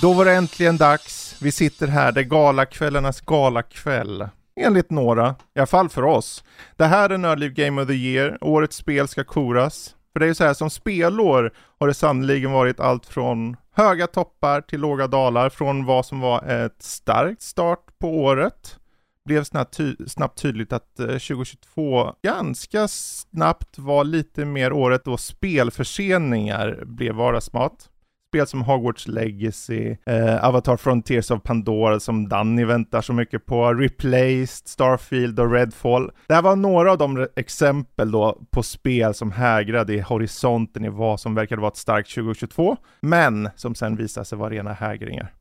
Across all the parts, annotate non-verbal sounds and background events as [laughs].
Då var det äntligen dags. Vi sitter här, det är galakvällarnas galakväll. Enligt några, i alla fall för oss. Det här är Nördliv Game of the Year, årets spel ska koras. För det är ju så här, som spelår har det sannoliken varit allt från höga toppar till låga dalar, från vad som var ett starkt start på året. Blev snabbt, ty snabbt tydligt att eh, 2022 ganska snabbt var lite mer året då spelförseningar blev vardagsmat spel som Hogwarts Legacy, eh, Avatar Frontiers of Pandora som Danny väntar så mycket på, Replaced, Starfield och Redfall. Det här var några av de exempel då på spel som hägrade i horisonten i vad som verkade vara ett starkt 2022, men som sen visade sig vara rena hägringar.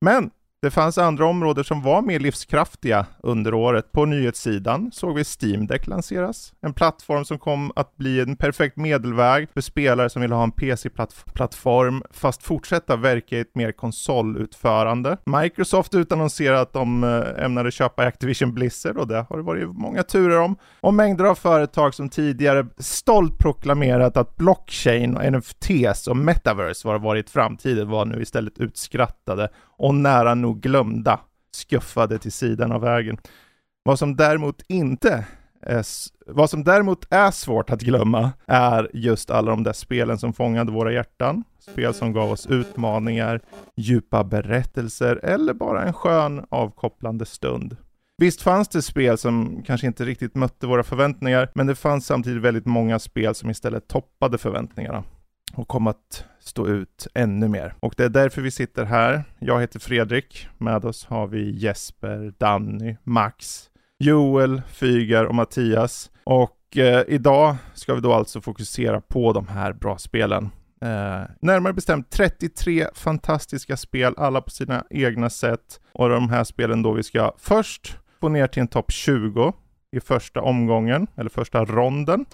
Men det fanns andra områden som var mer livskraftiga under året. På nyhetssidan såg vi Steam Deck lanseras, en plattform som kom att bli en perfekt medelväg för spelare som vill ha en PC-plattform fast fortsätta verka i ett mer konsolutförande. Microsoft utannonserade att de eh, ämnade köpa Activision Blizzard och det har det varit många turer om. Och mängder av företag som tidigare stolt proklamerat att blockchain och NFTs och metaverse var varit framtiden var nu istället utskrattade och nära nog glömda skuffade till sidan av vägen. Vad som däremot inte är, vad som däremot är svårt att glömma är just alla de där spelen som fångade våra hjärtan. Spel som gav oss utmaningar, djupa berättelser eller bara en skön avkopplande stund. Visst fanns det spel som kanske inte riktigt mötte våra förväntningar, men det fanns samtidigt väldigt många spel som istället toppade förväntningarna och kom att stå ut ännu mer. Och det är därför vi sitter här. Jag heter Fredrik. Med oss har vi Jesper, Danny, Max, Joel, Fygar och Mattias. Och eh, idag ska vi då alltså fokusera på de här bra spelen. Eh, närmare bestämt 33 fantastiska spel, alla på sina egna sätt. Och de här spelen då vi ska först få ner till en topp 20 i första omgången, eller första ronden.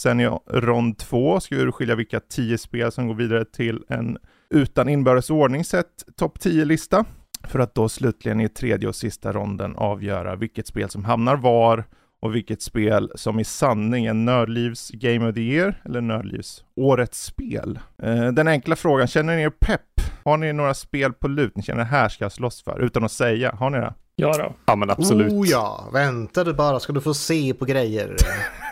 Sen i rond två ska vi urskilja vilka tio spel som går vidare till en utan inbördes ordning sett topp 10-lista. För att då slutligen i tredje och sista ronden avgöra vilket spel som hamnar var och vilket spel som i sanning är Nördlivs Game of the Year eller Nördlivs Årets Spel. Eh, den enkla frågan, känner ni er pepp? Har ni några spel på lut ni känner här ska jag slåss för? Utan att säga, har ni det? Ja då. Ja men absolut. Oh ja, vänta du bara ska du få se på grejer. [laughs]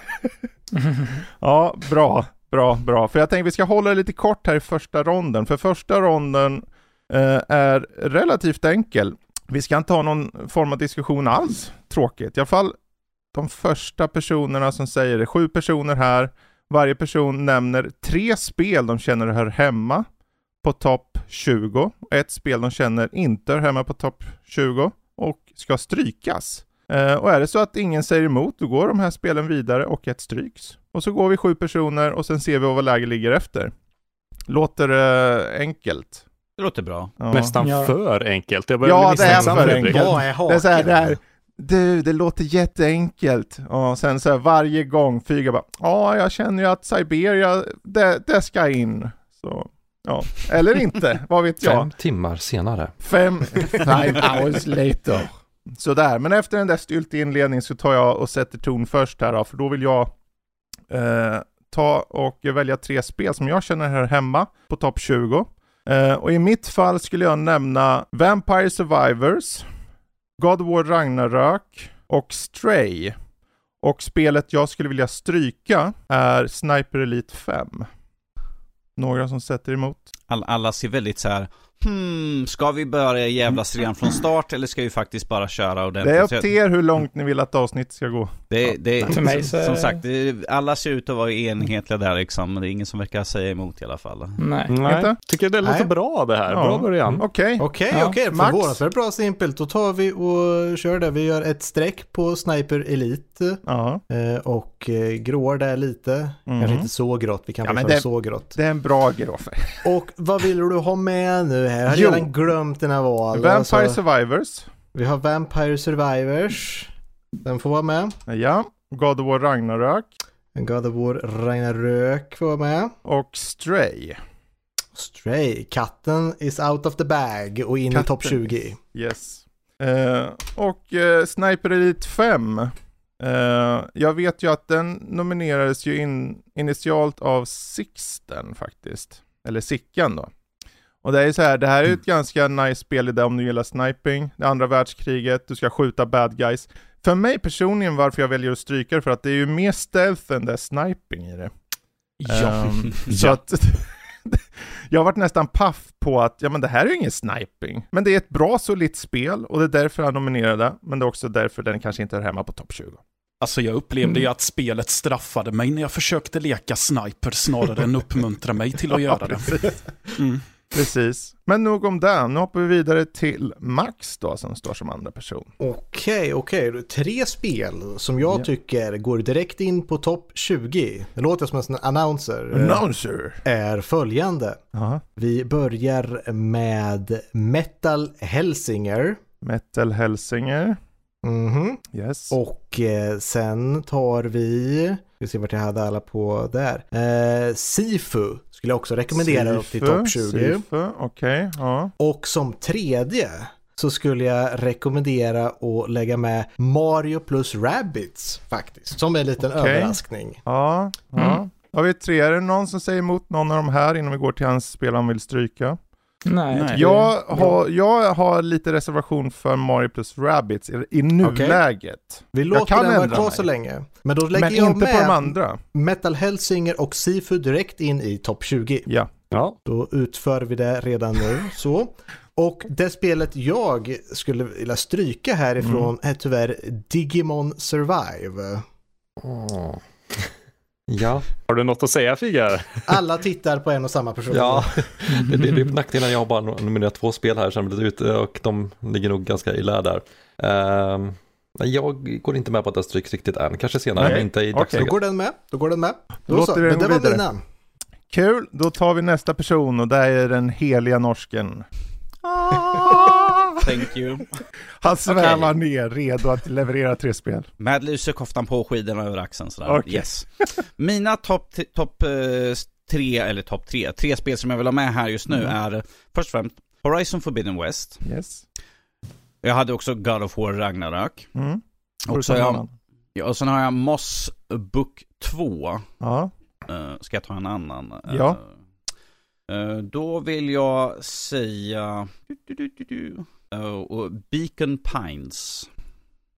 [laughs] ja, bra, bra, bra. För jag tänker vi ska hålla det lite kort här i första ronden. För första ronden eh, är relativt enkel. Vi ska inte ha någon form av diskussion alls, tråkigt. I alla fall de första personerna som säger det, sju personer här. Varje person nämner tre spel de känner hör hemma på topp 20. Ett spel de känner inte hör hemma på topp 20 och ska strykas. Uh, och är det så att ingen säger emot, då går de här spelen vidare och ett stryks. Och så går vi sju personer och sen ser vi vad läget ligger efter. Låter uh, enkelt? Det låter bra. Ja. Nästan ja. för enkelt. Jag ja, det är för enkelt. Vad är Det är så här, det här, du, det låter jätteenkelt. Och sen så här, varje gång Fyga bara, ja, jag känner ju att Siberia, det, det ska in. Så, ja. Eller inte, vad vet jag. Fem timmar senare. Fem, five hours later. Sådär, men efter den där styltiga inledningen så tar jag och sätter ton först här då, för då vill jag eh, ta och välja tre spel som jag känner hör hemma på topp 20. Eh, och i mitt fall skulle jag nämna Vampire Survivors, God of War Ragnarök och Stray. Och spelet jag skulle vilja stryka är Sniper Elite 5. Några som sätter emot? All, alla ser väldigt så här Hmm, ska vi börja jävlas redan från start eller ska vi faktiskt bara köra ordentligt? Det är upp till er hur långt ni vill att avsnittet ska gå. Det, det, för mig så... Som sagt, det, alla ser ut att vara enhetliga där liksom, men det är ingen som verkar säga emot i alla fall. Nej, Nej. Inte? tycker det låter Nej. bra det här. Ja. Bra början. Okej. Okej, okej. Förvånansvärt bra simpelt. Då tar vi och kör det. Vi gör ett streck på Sniper Elite. Ja. Eh, och eh, gråar där lite. Mm. Kanske inte så grått. Vi kan ja, väl köra så grått. Det är en bra grå. och vad vill du ha med nu här? Jag har redan glömt dina val. Vampire alltså. Survivors. Vi har Vampire Survivors. Den får vara med. Ja. God of War Ragnarök. God of War Ragnarök var med. Och Stray. Stray, katten is out of the bag och in katten. i topp 20. Yes. Uh, och uh, Sniper Elite 5. Uh, eh, jag vet ju att den nominerades ju in, initialt av Sixten faktiskt. Eller Sickan då. Och det är så här, det här är ett mm. ganska nice spel i det om du gillar sniping, det andra världskriget, du ska skjuta bad guys. För mig personligen varför jag väljer att stryka det för att det är ju mer stealth än det är sniping i det. Ja. Um, [laughs] så att [laughs] jag har varit nästan paff på att, ja men det här är ju ingen sniping. Men det är ett bra solitt spel och det är därför jag nominerade, men det är också därför den kanske inte är hemma på topp 20. Alltså jag upplevde mm. ju att spelet straffade mig när jag försökte leka sniper snarare än uppmuntra mig till att [laughs] göra det. Mm. Precis. Men nog om det. Nu hoppar vi vidare till Max då som står som andra person. Okej, okej. Tre spel som jag ja. tycker går direkt in på topp 20. Det låter som en announcer. Announcer. Är följande. Aha. Vi börjar med Metal Helsinger. Metal Helsinger. Mhm. Yes. Och eh, sen tar vi, vi ser vart jag hade alla på där. Eh, Sifu skulle jag också rekommendera Sifu, upp till topp 20. Sifu, okej. Okay, ja. Och som tredje så skulle jag rekommendera att lägga med Mario plus Rabbids faktiskt. Som en liten okay. överraskning. Ja, ja. Mm. Har vi tre? Är det någon som säger emot någon av de här innan vi går till hans spel han vill stryka? Nej. Nej. Jag, har, jag har lite reservation för Mario plus Rabbids i, i nuläget. Okay. Vi låter den vara kvar så länge. Men då lägger Men jag inte med på de andra. Metal Hellsinger och Sifu direkt in i topp 20. Ja. ja. Då utför vi det redan nu. Så. Och det spelet jag skulle vilja stryka härifrån mm. är tyvärr Digimon Survive. Oh. Ja. Har du något att säga Figar? Alla tittar på en och samma person. Ja, det, [laughs] det, det är nackdelen. Jag har bara nominerat två spel här som blivit ute och de ligger nog ganska illa där. Uh, jag går inte med på att det stryks riktigt än, kanske senare, men inte i dagsläget. Okay. Då går den med, då går den med. Då, då så, men det var dina. Kul, då tar vi nästa person och det är den heliga norsken. Thank you. Han svävar okay. ner, redo att leverera tre spel. Med lusekoftan på skidorna över axeln sådär. Okay. Yes. Mina topp top, eh, tre, eller topp tre, tre spel som jag vill ha med här just nu mm. är först och främst Horizon Forbidden West. Yes. Jag hade också God of War Ragnarök. Mm. Och, så jag, ja, och sen har jag Moss Book 2. Ja. Uh, ska jag ta en annan? Ja. Uh, då vill jag säga... Du, du, du, och Beacon Pines.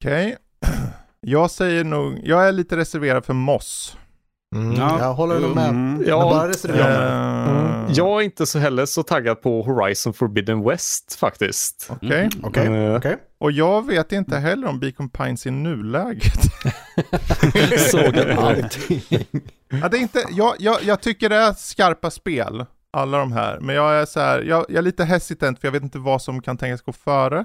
Okej. Okay. [clears throat] Jag säger nog, jag är lite reserverad för Moss. Mm, ja. Jag håller nog med. Mm, ja, bara reserverad. Uh, jag är inte så heller så taggad på Horizon Forbidden West faktiskt. Okej. Okay. Mm. Okay. Okay. Och jag vet inte heller om Beacon Pines i nuläget. [laughs] [laughs] Sågat [laughs] allting. ja, det är inte, jag, jag, jag tycker det är skarpa spel alla de här. Men jag är så här, jag, jag är lite hesitant för jag vet inte vad som kan tänkas gå före.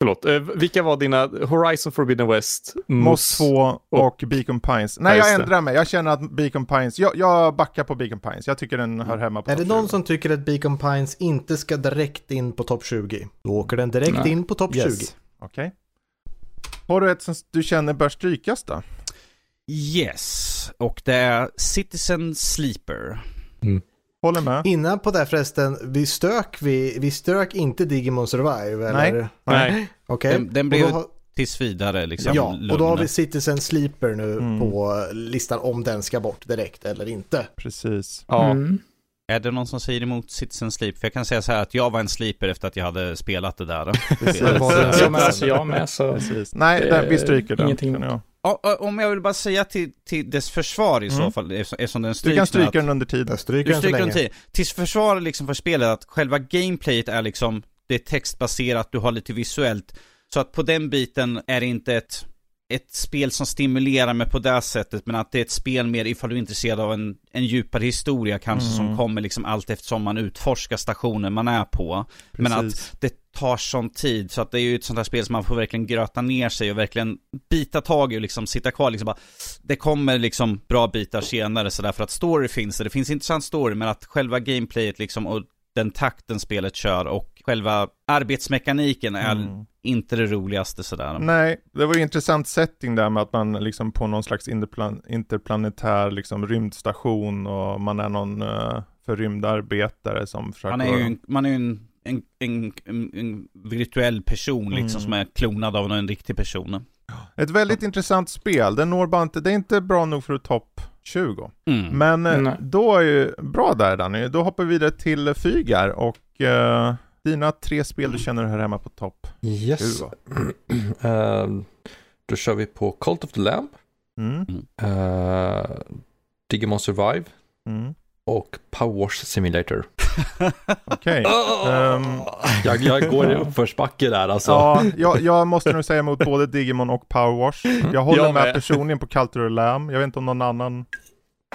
Förlåt, eh, vilka var dina Horizon Forbidden West? Moss 2 och, och Beacon Pines. Nej, jag ändrar mig. Jag känner att Beacon Pines, jag, jag backar på Beacon Pines. Jag tycker den hör hemma på Är det någon 20. som tycker att Beacon Pines inte ska direkt in på topp 20? Då åker den direkt Nej. in på topp yes. 20. Okej. Okay. Har du ett som du känner bör strykas då? Yes, och det är Citizen Sleeper. Mm. Håller med. Innan på det förresten, vi stök, vi, vi stök inte Digimon Survive eller? Nej. Nej. Okej. Okay. Den, den blev har... tills vidare liksom Ja, lugna. och då har vi Citizen Sleeper nu mm. på listan om den ska bort direkt eller inte. Precis. Ja. Mm. Är det någon som säger emot Citizen Sleep? För jag kan säga så här att jag var en sleeper efter att jag hade spelat det där. Precis. jag med, alltså jag med så. Precis. Nej, det, vi stryker den. Ingenting. Ja. Om jag vill bara säga till, till dess försvar i mm. så fall, eftersom den stryks Du kan stryka den under tiden. Stryker du stryker den tid. Till försvar liksom för spelet, att själva gameplayet är liksom, det är textbaserat, du har lite visuellt. Så att på den biten är det inte ett ett spel som stimulerar mig på det sättet, men att det är ett spel mer ifall du är intresserad av en, en djupare historia kanske mm. som kommer liksom allt eftersom man utforskar stationen man är på. Precis. Men att det tar sån tid, så att det är ju ett sånt här spel som man får verkligen gröta ner sig och verkligen bita tag i och liksom sitta kvar liksom bara, Det kommer liksom bra bitar senare så därför att story finns det, det finns intressant story men att själva gameplayet liksom och den takten spelet kör och själva arbetsmekaniken är mm. Inte det roligaste sådär. Nej, det var ju intressant setting där med att man liksom på någon slags interplan interplanetär liksom rymdstation och man är någon uh, förrymdarbetare som försöker... Man är ju en, man är en, en, en, en virtuell person liksom mm. som är klonad av en riktig person. Ett väldigt ja. intressant spel. Den når bara inte, det är inte bra nog för att topp 20. Mm. Men eh, Nej. då är ju, bra där Danny, då hoppar vi vidare till Fygar och uh, dina tre spel du känner hör hemma på topp Yes. uh, [clears throat] då kör vi på Cult of the Lamb. Mm. Uh, Digimon Survive. Mm. Och Power Wash Simulator. [laughs] Okej. Okay. [laughs] Um, [laughs] jag, jag går i uppförsbacke där alltså. Ja, jag, jag, måste nog säga emot både Digimon och Power Wash. Jag håller jag med, med personligen på Cultural Lamb. Jag vet inte om någon annan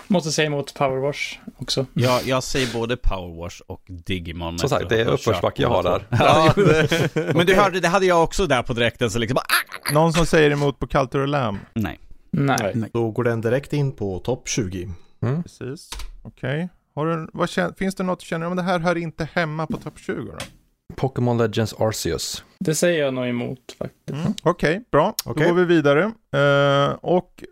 Måste säga emot Powerwash också. Ja, jag säger både Powerwash och Digimon. Som sagt, det är uppförsbacke jag har där. Ja, men du hörde, det hade jag också där på direkten, så liksom bara... Ah! Någon som säger emot på Cultural Lamb? Nej. Nej. Nej. Då går den direkt in på topp 20. Mm. Precis. Okej. Okay. finns det något du känner, om det här hör inte hemma på topp 20 då? Pokémon Legends Arceus. Det säger jag nog emot faktiskt. Mm. Okej, okay, bra. Okay. Då går vi vidare. Uh, och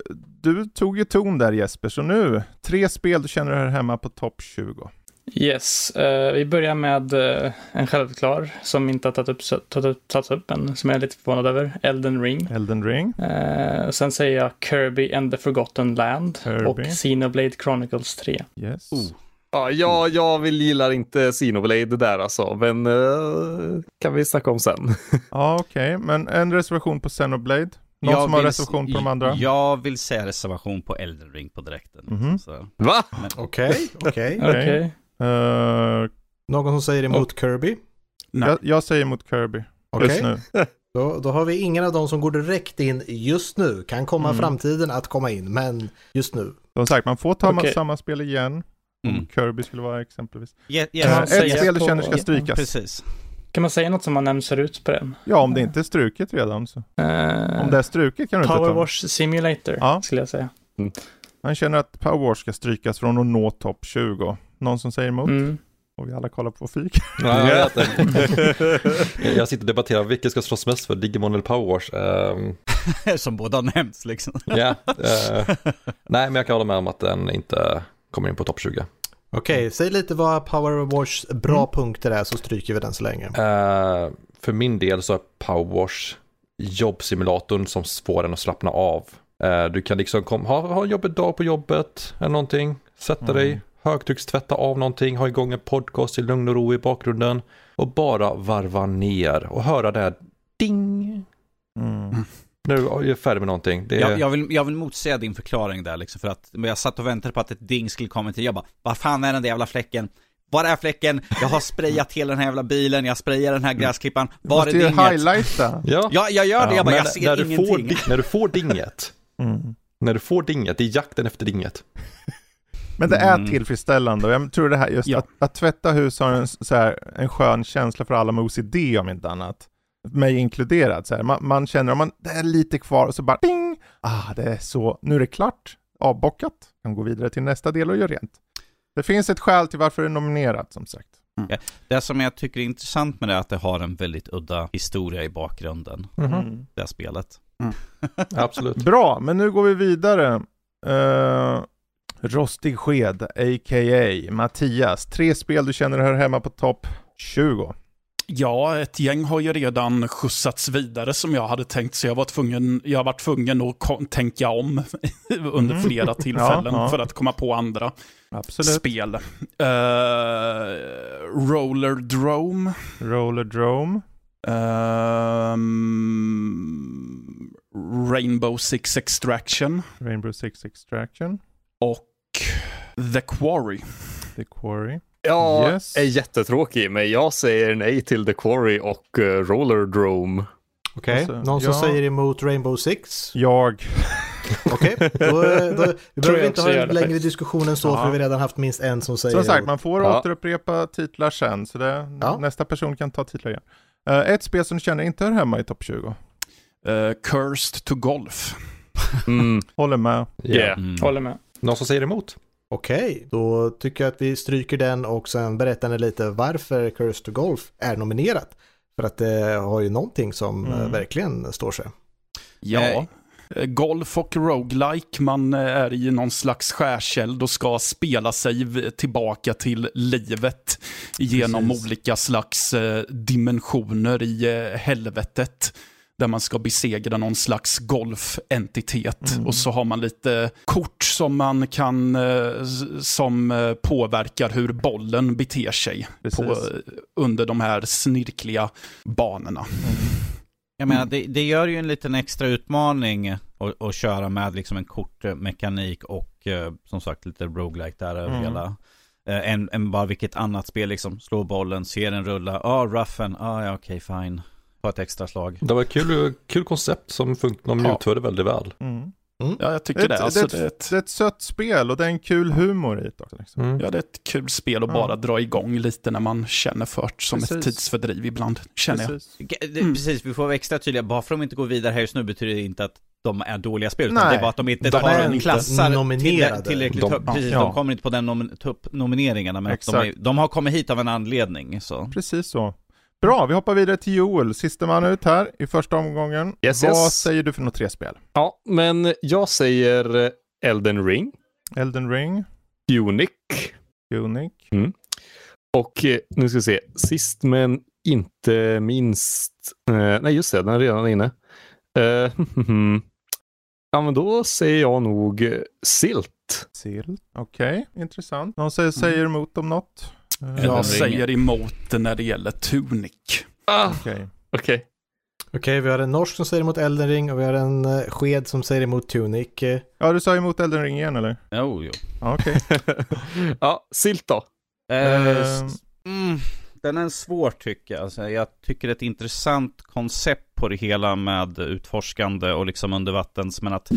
du tog ju ton där Jesper, så nu, tre spel du känner hör hemma på topp 20. Yes, uh, vi börjar med uh, en självklar som inte har tagit upp, tagit, tagit upp men som jag är lite förvånad över. Elden Ring. Elden Ring. Uh, sen säger jag Kirby and the Forgotten Land Kirby. och Xenoblade Chronicles 3. Yes. Oh. Ja, jag, jag vill, gillar inte Xenoblade där alltså, men uh, kan vi snacka om sen. [laughs] ja, okej, okay. men en reservation på Xenoblade? Någon jag som har reservation på de andra? Jag vill säga reservation på Elden Ring på direkten. Mm -hmm. Va? Okej, [laughs] okej. Okej. Eh, någon som säger emot och... Kirby? Nej. Jag, jag, säger emot Kirby. Okay. nu. [laughs] Då, då, har vi ingen av dem som går direkt in just nu. Kan komma mm. framtiden att komma in, men just nu. Som sagt, man får ta okay. samma spel igen. Om mm. Kirby skulle vara exempelvis. Yeah, yeah, uh, ett spel du känner ska strykas. Precis. Kan man säga något som har nämnts förut på den? Ja, om det inte är struket redan så. Uh, om det är struket kan du Power inte ta. Power Wash Simulator, ja. skulle jag säga. Mm. Han känner att Power Wash ska strykas från att nå topp 20. Någon som säger emot? Mm. Och vi alla kollar på fik. [laughs] Ja, jag, [laughs] jag sitter och debatterar vilket ska slåss mest för, Digimon eller Power Wash. Um... [laughs] som båda har nämnts liksom. ja, uh... nej men jag kan hålla med om att den inte kommer in på topp 20. Okej, okay, säg lite vad Power Wash bra mm. punkter är så stryker vi den så länge. Uh, för min del så är Power Wash jobbsimulatorn som får en att slappna av. Uh, du kan liksom kom, ha, ha en jobbig dag på jobbet eller någonting, sätta mm. dig, högtryckstvätta av någonting, ha igång en podcast i lugn och ro i bakgrunden och bara varva ner och höra det här ding. Mm. Du är färdig med någonting. Det är... jag, jag, vill, jag vill motsäga din förklaring där liksom, för att jag satt och väntade på att ett ding skulle komma till. Jag bara, vad fan är den där jävla fläcken? Var är fläcken? Jag har sprayat hela den här jävla bilen, jag sprayar den här mm. gräsklippan. Var är dinget? Du highlighta. Ja. ja, jag gör det. Jag bara, jag ser när ingenting. Du får, när du får dinget, [laughs] mm. när du får dinget, det är jakten efter dinget. [laughs] Men det är mm. tillfredsställande och jag tror det här just ja. att, att tvätta hus har en, så här, en skön känsla för alla med OCD om inte annat mig inkluderad. Så här. Man, man, känner om man, det är lite kvar och så bara ding! Ah, det är så, nu är det klart, avbockat. Kan gå vidare till nästa del och göra rent. Det finns ett skäl till varför det är nominerat som sagt. Mm. Det som jag tycker är intressant med det är att det har en väldigt udda historia i bakgrunden. Mm. Det här spelet. Mm. [laughs] Absolut. Bra, men nu går vi vidare. Uh, rostig sked, a.k.a. Mattias. Tre spel du känner hör hemma på topp 20. Ja, ett gäng har ju redan skjutsats vidare som jag hade tänkt, så jag var tvungen, jag var tvungen att tänka om [laughs] under mm. flera [laughs] tillfällen ja, ja. för att komma på andra Absolut. spel. Uh, Roller Drome. Roller Drome. Uh, Rainbow Six Extraction. Rainbow Six Extraction. Och The Quarry. The Quarry. Jag yes. är jättetråkig, men jag säger nej till The Quarry och uh, Roller Drome. Okej, okay. alltså, någon som ja. säger emot Rainbow Six? Jag. [laughs] Okej, okay. då, då [laughs] vi behöver inte ha en längre diskussion än så, ja. för vi har redan haft minst en som säger Som sagt, man får ja. återupprepa titlar sen, så det, ja. nästa person kan ta titlar igen. Uh, ett spel som du känner inte hör hemma i topp 20? Uh, eh, Cursed to Golf. Mm. [laughs] Håller med. Yeah, mm. håller med. Någon som säger emot? Okej, okay, då tycker jag att vi stryker den och sen berättar ni lite varför Curse to Golf är nominerat. För att det har ju någonting som mm. verkligen står sig. Ja, Eh, golf och roguelike, man eh, är i någon slags skärseld och ska spela sig tillbaka till livet genom Precis. olika slags eh, dimensioner i helvetet där man ska besegra någon slags golfentitet. Mm. Och så har man lite kort som man kan, som påverkar hur bollen beter sig på, under de här snirkliga banorna. Mm. Jag menar, det, det gör ju en liten extra utmaning att köra med liksom en kortmekanik och eh, som sagt lite roguelike där över mm. hela. Eh, än, än bara vilket annat spel liksom. Slå bollen, se den rulla, ja ah, ruffen, ah, ja okej okay, fine. På ett extra slag. Det var ett kul, kul koncept som de ja. utförde väldigt väl. Mm. Mm. Ja, jag tycker det. det, alltså, det, är ett, det, är ett, sött spel och det är en kul humor i det också. Liksom. Mm. Ja, det är ett kul spel att bara dra igång lite när man känner för som Precis. ett tidsfördriv ibland, känner Precis. jag. Mm. Precis, vi får vara extra tydliga. Bara för att de inte går vidare här just nu betyder det inte att de är dåliga spel, utan Nej, det är bara att de inte de tar en klassar nominerade. tillräckligt de, Precis, ja. de kommer inte på den nom nomineringarna, men de, är, de, har kommit hit av en anledning. Så. Precis så. Bra, vi hoppar vidare till Joel, sista man ut här i första omgången. Yes, Vad yes. säger du för några tre spel? Ja, men jag säger Elden Ring. Elden Ring. Unic. Unic. Mm. Och eh, nu ska vi se, sist men inte minst, eh, nej just det, den är redan inne. Eh, [laughs] ja men då säger jag nog Silt. Silt, okej, okay. intressant. Någon säger, säger emot om något? Jag mm. säger emot när det gäller Tunic. Ah, Okej. Okay. Okej, okay. vi har en norsk som säger emot Elden Ring och vi har en uh, sked som säger emot Tunic. Ja, du sa emot Elden Ring igen eller? Jo, jo. Ja, okej. Okay. [laughs] ja, Silt då? Uh, mm, den är svår tycker jag. Alltså, jag tycker det är ett intressant koncept på det hela med utforskande och liksom undervattens, men att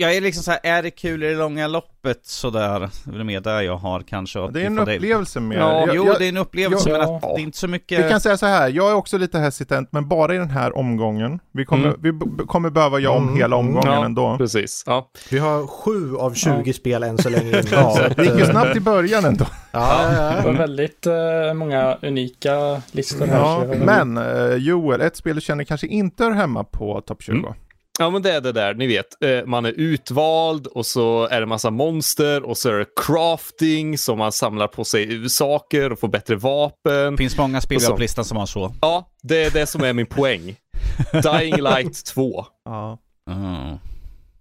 jag är liksom så här, är det kul i det långa loppet sådär? Det är mer där jag har kanske Det är en upplevelse mer. Ja, jag, jo jag, det är en upplevelse jag, men att det är inte så mycket. Vi kan säga så här, jag är också lite hesitant, men bara i den här omgången. Vi kommer, mm. vi kommer behöva göra om mm. hela omgången ja, ändå. Precis. Ja. Vi har sju av 20 ja. spel än så länge. [laughs] ja, det gick ju snabbt i början ändå. Ja, ja, Det var väldigt uh, många unika listor här. Ja, men uh, Joel, ett spel du känner kanske inte hör hemma på topp 20. Mm. Ja, men det är det där, ni vet. Eh, man är utvald och så är det massa monster och så är det crafting så man samlar på sig saker och får bättre vapen. Det finns många spel på listan som har så. Ja, det är det som är min poäng. [laughs] Dying Light 2. Ja. Mm.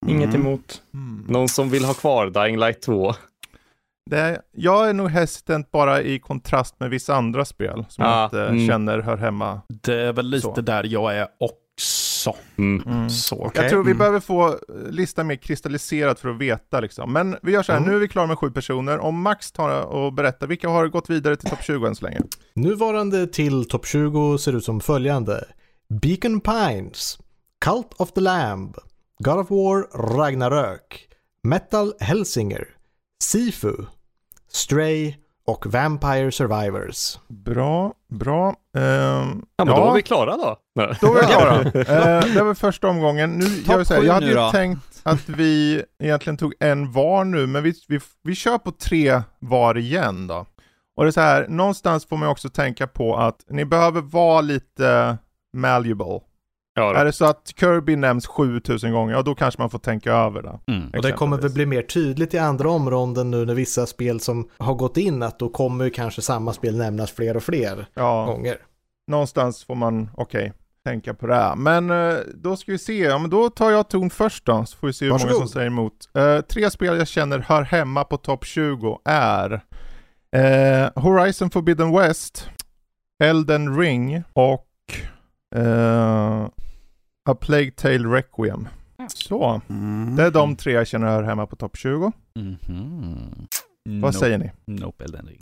Inget emot. Mm. Någon som vill ha kvar Dying Light 2? Det, jag är nog hesitant bara i kontrast med vissa andra spel som ah, jag inte mm. känner hör hemma. Det är väl lite så. där jag är också så. Mm. Mm. så okay. Jag tror vi mm. behöver få eh, listan mer kristalliserad för att veta liksom. Men vi gör så här, mm. nu är vi klara med sju personer. Om Max tar och berättar, vilka har gått vidare till topp 20 än så länge? Nuvarande till topp 20 ser ut som följande. Beacon Pines, Cult of the Lamb, God of War Ragnarök, Metal Helsinger, Sifu, Stray och Vampire Survivors. Bra, bra. Um, ja, men ja. då var vi klara då. Då var vi klara. uh, [laughs] det var första omgången. Nu, jag, säga, jag hade ju då. tänkt att vi egentligen tog en var nu, men vi, vi, vi kör på tre var igen då. Och det är så här, någonstans får man också tänka på att ni behöver vara lite malleable. Ja, är det så att Kirby nämns 7000 gånger, ja då kanske man får tänka över det. Mm. Och det kommer väl bli mer tydligt i andra områden nu när vissa spel som har gått in, att då kommer kanske samma spel nämnas fler och fler ja. gånger. Någonstans får man, okej, okay, tänka på det. Här. Men uh, då ska vi se, ja, men då tar jag ton först då, så får vi se hur Varsågod. många som säger emot. Uh, tre spel jag känner hör hemma på topp 20 är uh, Horizon Forbidden West, Elden Ring och A Plague Tale Requiem. Så, mm. det är de tre jag känner hör hemma på topp 20. Mm -hmm. Vad nope. säger ni? Nope, Elden Ring.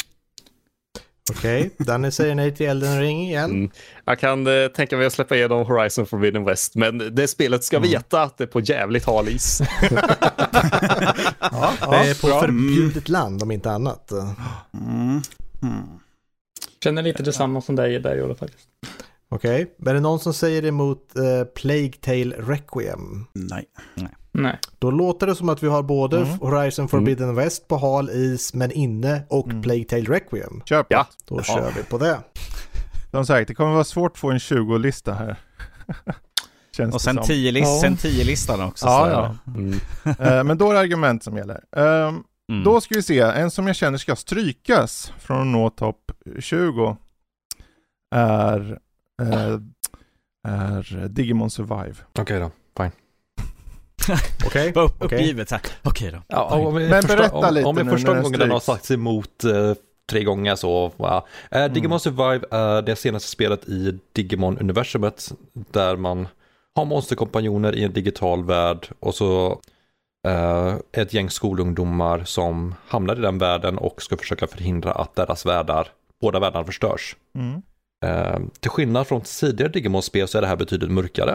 Okej, okay. [laughs] Danny säger nej till Elden Ring igen. Mm. Jag kan uh, tänka mig att släppa igenom Horizon Forbidden West, men det spelet ska mm. veta att det är på jävligt hal is. [laughs] ja, det är på bra. förbjudet land om inte annat. Mm. Känner lite detsamma som dig där Jolle faktiskt. Okej, okay. är det någon som säger emot uh, Plague Tale Requiem? Nej. Nej. Nej. Då låter det som att vi har både Mm. Horizon Forbidden West på hal is men inne och Mm. Plague Tale Requiem. Köp Ja. det. Då kör vi på det. Som sagt, det kommer vara svårt att få en 20-lista här. [laughs] Känns Och sen det som. 10-listan Ja. sen 10-listan också. Ja, så- ja. Mm. [laughs] Eh, Men då är det argument som gäller. Ehm, Mm. Då ska vi se, en som jag känner ska strykas från att nå topp 20 är, eh, är Digimon Survive. Okej då. [laughs] Okej? Var upp, Okej. uppgivet så här. Okej då. Ja, om vi Men första, berätta om, lite om nu första gången den har sagts emot eh, tre gånger så, wow. Eh, Digimon Survive är det senaste spelet i Digimon-universumet där man har monsterkompanjoner i en digital värld och så eh, ett gäng skolungdomar som hamnar i den världen och ska försöka förhindra att deras världar, båda världarna förstörs. Mm. Eh, till skillnad från tidigare Digimon-spel så är det här betydligt mörkare.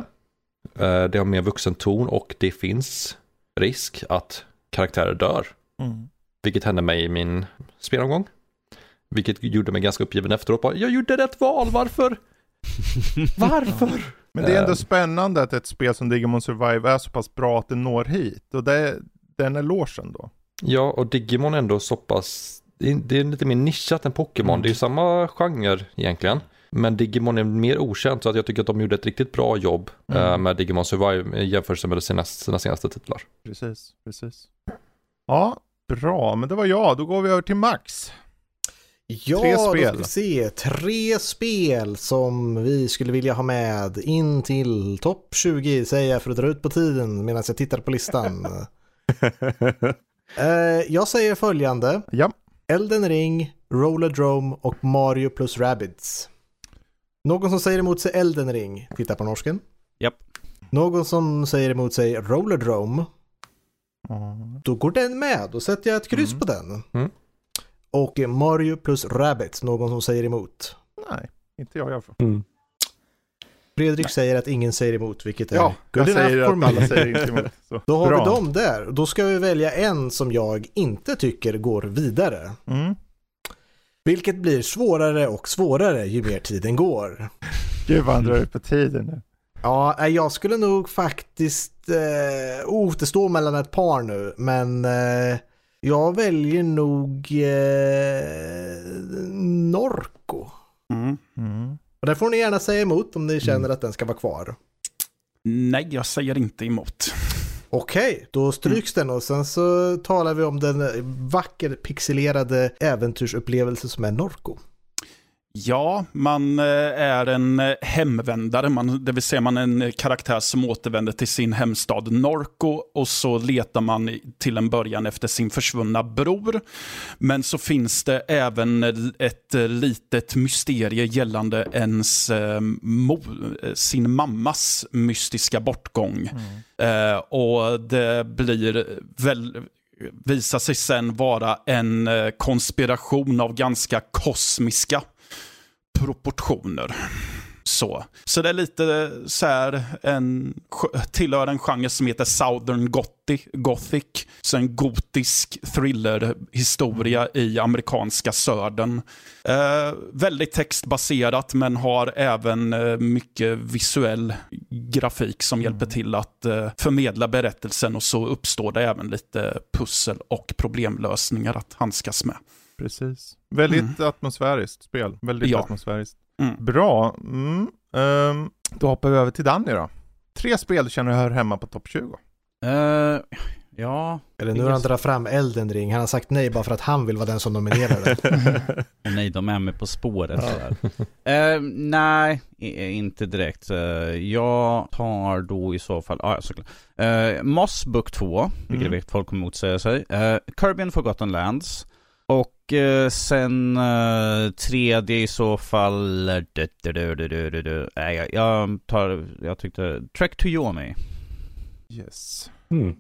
Eh, det har mer vuxen ton och det finns risk att karaktärer dör. Mm. Vilket hände mig i min spelomgång. Vilket gjorde mig ganska uppgiven efteråt. Bara, Jag gjorde rätt val, varför? [laughs] Varför? Men det är ändå Ehm. spännande att ett spel som Digimon Survive är så pass bra att det når hit. Och det är den elogen då. Ja, och Digimon är ändå så pass, det är- det är lite mer nischat än Pokémon. Det är ju samma genre egentligen. Men Digimon är mer okänt så att jag tycker att de gjorde ett riktigt bra jobb Mm. eh, med Digimon Survive i jämförelse med sina, sina senaste titlar. Precis, precis. Ja, bra. Men det var jag. Då går vi över till Max. Ja, Tre då ska spel. vi se. Tre spel som vi skulle vilja ha med in till topp 20 säger jag för att dra ut på tiden medan jag tittar på listan. [laughs] Eh, jag säger följande. Ja. Elden Ring, Rollerdrome och Mario plus Rabbids. Någon som säger emot sig Elden Ring, titta på norsken. Japp. Någon som säger emot sig Rollerdrome, Mm. då går den med. Då sätter jag ett kryss Mm. på den. Mm. Och Mario plus Rabbids, någon som säger emot. Nej, inte jag i alla fall. Mm. Fredrik säger att ingen säger emot, vilket är Ja, jag good säger enough for att alla säger [laughs] inte emot. Så. Då har Bra. vi dem där. Då ska vi välja en som jag inte tycker går vidare. Mm. Vilket blir svårare och svårare ju mer tiden går. Gud vad han drar ut på tiden nu. Ja, nej, jag skulle nog faktiskt... Eh, oh, det står mellan ett par nu, men eh, jag väljer nog eh, Norco. Mm. Mm. Och där får ni gärna säga emot om ni känner att den ska vara kvar. Nej, jag säger inte emot. Okej, då stryks den och sen så talar vi om den vacker pixelerade äventyrsupplevelse som är Norco. Ja, man eh, är en eh, hemvändare, man, det vill säga man är en karaktär som återvänder till sin hemstad Norco och så letar man till en början efter sin försvunna bror. Men så finns det även ett eh, litet mysterie gällande ens sin mammas mystiska bortgång. Eh, och det blir väl visar sig sen vara en konspiration av ganska kosmiska proportioner. Så. så det är lite så här, en, tillhör en genre som heter Southern Gothic, Gothic så en gotisk thrillerhistoria i amerikanska södern. Eh, väldigt textbaserat men har även eh, mycket visuell grafik som hjälper till att eh, förmedla berättelsen och så uppstår det även lite pussel och problemlösningar att handskas med. Precis. Väldigt atmosfäriskt spel. Väldigt Ja. atmosfäriskt. Mm. Bra. Mm. Ehm, då hoppar vi över till Danny då. Tre spel känner du hör hemma på topp 20. Eh, ja, Eller nu har han dragit fram Elden Ring. Han har sagt nej bara för att han vill vara den som nominerar och [laughs] nej, de är med på spåret. sådär. Eh, nej, i- inte direkt. Eh, jag tar då i så fall, ah, ja såklart. Uh, Moss Book 2, vilket Mm. jag vet folk kommer motsäga sig. Uh, Kirby and Forgotten Lands. Eh, sen uh, tredje i så fall... Nej, jag, tar, jag tyckte Trek to Yomi. Yes. Mm.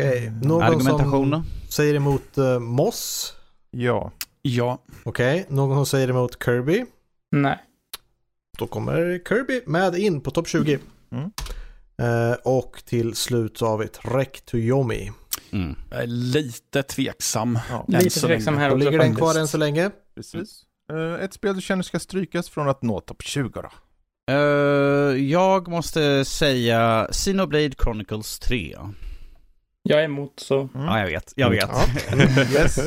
Okej, Någon som säger emot uh, Moss. Ja. Ja, Okej, någon som säger emot Kirby. Nej. Då kommer Kirby med in på topp 20. Mm. Eh, och till slut så har vi Trek to Yomi. Mm. jag är lite tveksam. ja. Lite tveksam länge. här också ligger den kvar än så länge. Precis. Eh, ett spel du känner ska strykas från att nå topp 20 då? Eh, jag måste säga Xenoblade Chronicles 3. Jag är emot så. Mm. Ja, jag vet. Jag vet. Ja. [laughs] Yes.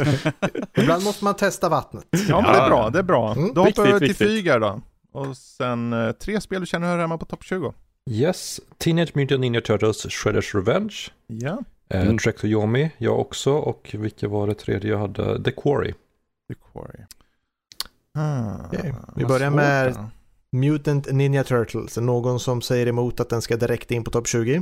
Ibland måste man testa vattnet. Ja, men det är bra. Det är bra. Mm. Då hoppar vi till. Fygar då. Och sen eh, tre spel du känner hör hemma på topp 20. Yes, Teenage Mutant Ninja Turtles Shredders Revenge. Ja, Eh, Mm. Trek to Yomi, jag också. Och vilka var det tredje jag hade? The Quarry. The Quarry. Ah, Okej, vi börjar svårt med- då. Mutant Ninja Turtles. Någon som säger emot att den ska direkt in på topp 20?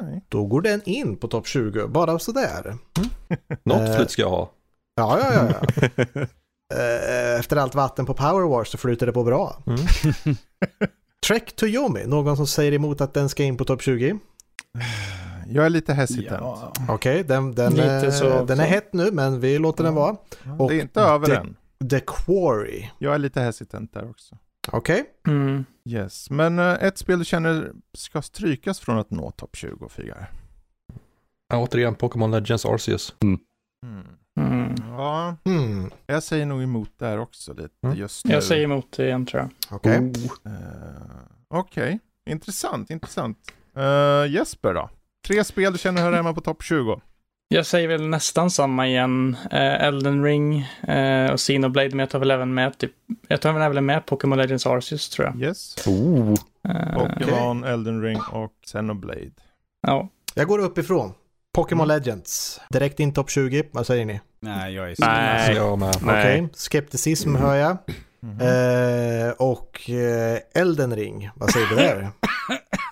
Nej. Då går den in på topp 20, bara sådär. [laughs] Något Eh. flytt ska jag ha. Ja, ja, ja. ja. [laughs] Eh, Efter allt vatten på Power Wars så flyter det på bra. Mm. [laughs] Trek to Yomi, någon som säger emot att den ska in på topp 20? Jag är lite hesitant. Ja. Okej, den, den, Lite är- så den är hett nu men vi låter den vara. Och det är inte över det- än. The Quarry. Jag är lite hesitant där också. Okej, Mm. Yes, men eh, ett spel du känner ska strykas från att nå topp 20 Fygar. Ja, återigen, Pokémon Legends Arceus. Mm. Mm. Ja, hmm. jag säger nog emot där också lite Mm. just nu. Jag säger emot igen tror jag. okej. Eh, Okej, intressant, intressant. Eh, Jesper då? Tre spel du känner hör hemma på topp 20. Jag säger väl nästan samma igen. Eh, Elden Ring eh, och Xenoblade, men jag tar väl även med typ, jag tar väl även med Pokémon Legends Arceus tror jag. Yes. Oh. Eh, Pokémon, Elden Ring och Xenoblade. Ja. Jag går uppifrån. Pokémon Legends. Direkt in topp 20, vad säger ni? Nej, jag är Nej. Så jag med. Nej. Okej, skepticism hör jag. Mhm. Eh, och Elden Ring, vad säger du där? [laughs]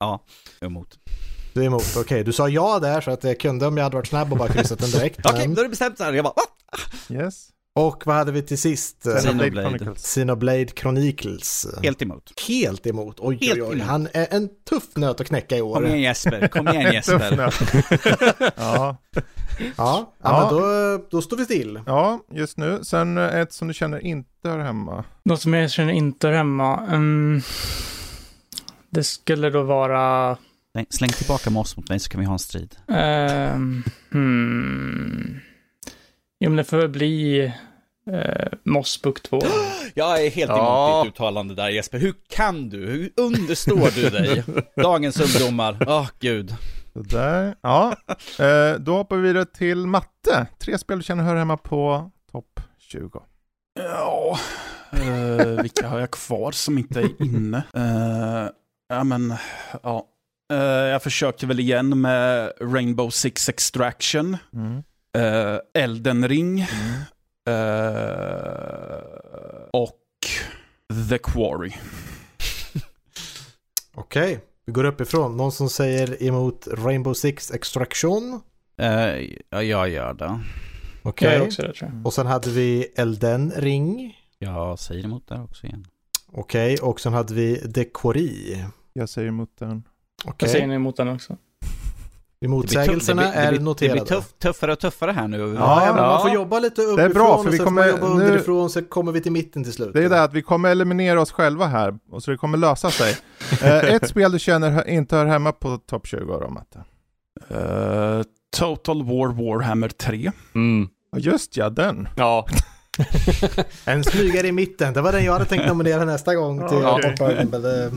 Ja, emot. Du är emot, okej. Du sa ja där så att jag kunde om jag hade varit snabb och bara kryssat den direkt. [laughs] Okej, men... då är det bestämt så här. Jag bara, va? Yes. Och vad hade vi till sist? Xenoblade. Chronicles. Xenoblade Chronicles. Helt emot. Helt emot. Oj, Helt oj, oj. emot. Han är en tuff nöt att knäcka i Kom år. igen Jesper, kom igen [laughs] Jesper. [laughs] Ja. Ja, ja, men då, då står vi still. ja, just nu. Sen eh, ett som du känner inte hör hemma. Något som jag känner inte hör hemma. Mm, det skulle då vara... Släng, släng tillbaka moss mot mig så kan vi ha en strid. Um, hmm. Jo, men det får väl bli uh, Mossbook 2. Jag är helt Ja. emot ditt uttalande där Jesper. Hur kan du? Hur understår du dig? [laughs] Dagens ungdomar. Åh gud. Sådär. Ja, eh, då hoppar vi vidare till matte. Tre spel du känner hör hemma på topp 20. Ja, eh, vilka har jag kvar som inte är inne? Eh, ja, men, ja. Eh, jag försöker väl igen med Rainbow Six Extraction, Mm. eh, Elden Ring Mm. eh, och The Quarry. [laughs] Okej, vi går uppifrån. Någon som säger emot Rainbow Six Extraction. Uh, ja, jag gör det. Okej. Det jag. Och sen hade vi Elden Ring. Jag säger emot där också igen. Okej, och sen hade vi The Quarry. Jag säger emot den. Jag säger emot den också. motsägelserna det blir, det är blir, noterade. Det blir tuff, tuffare och tuffare här nu. Ja, ja, men man får jobba lite uppifrån är bra, för och vi kommer- får man jobba nu- underifrån så kommer vi till mitten till slut. Det är det att vi kommer eliminera oss själva här, och så det kommer lösa sig. [laughs] Eh, ett spel du känner inte hör hemma på topp 20 då, Matte? Eh, Total War Warhammer 3. Mm. Just ja, den. Ja. [laughs] [laughs] En smygare i mitten, det var den jag hade tänkt nominera nästa gång till Ja, okej. men det,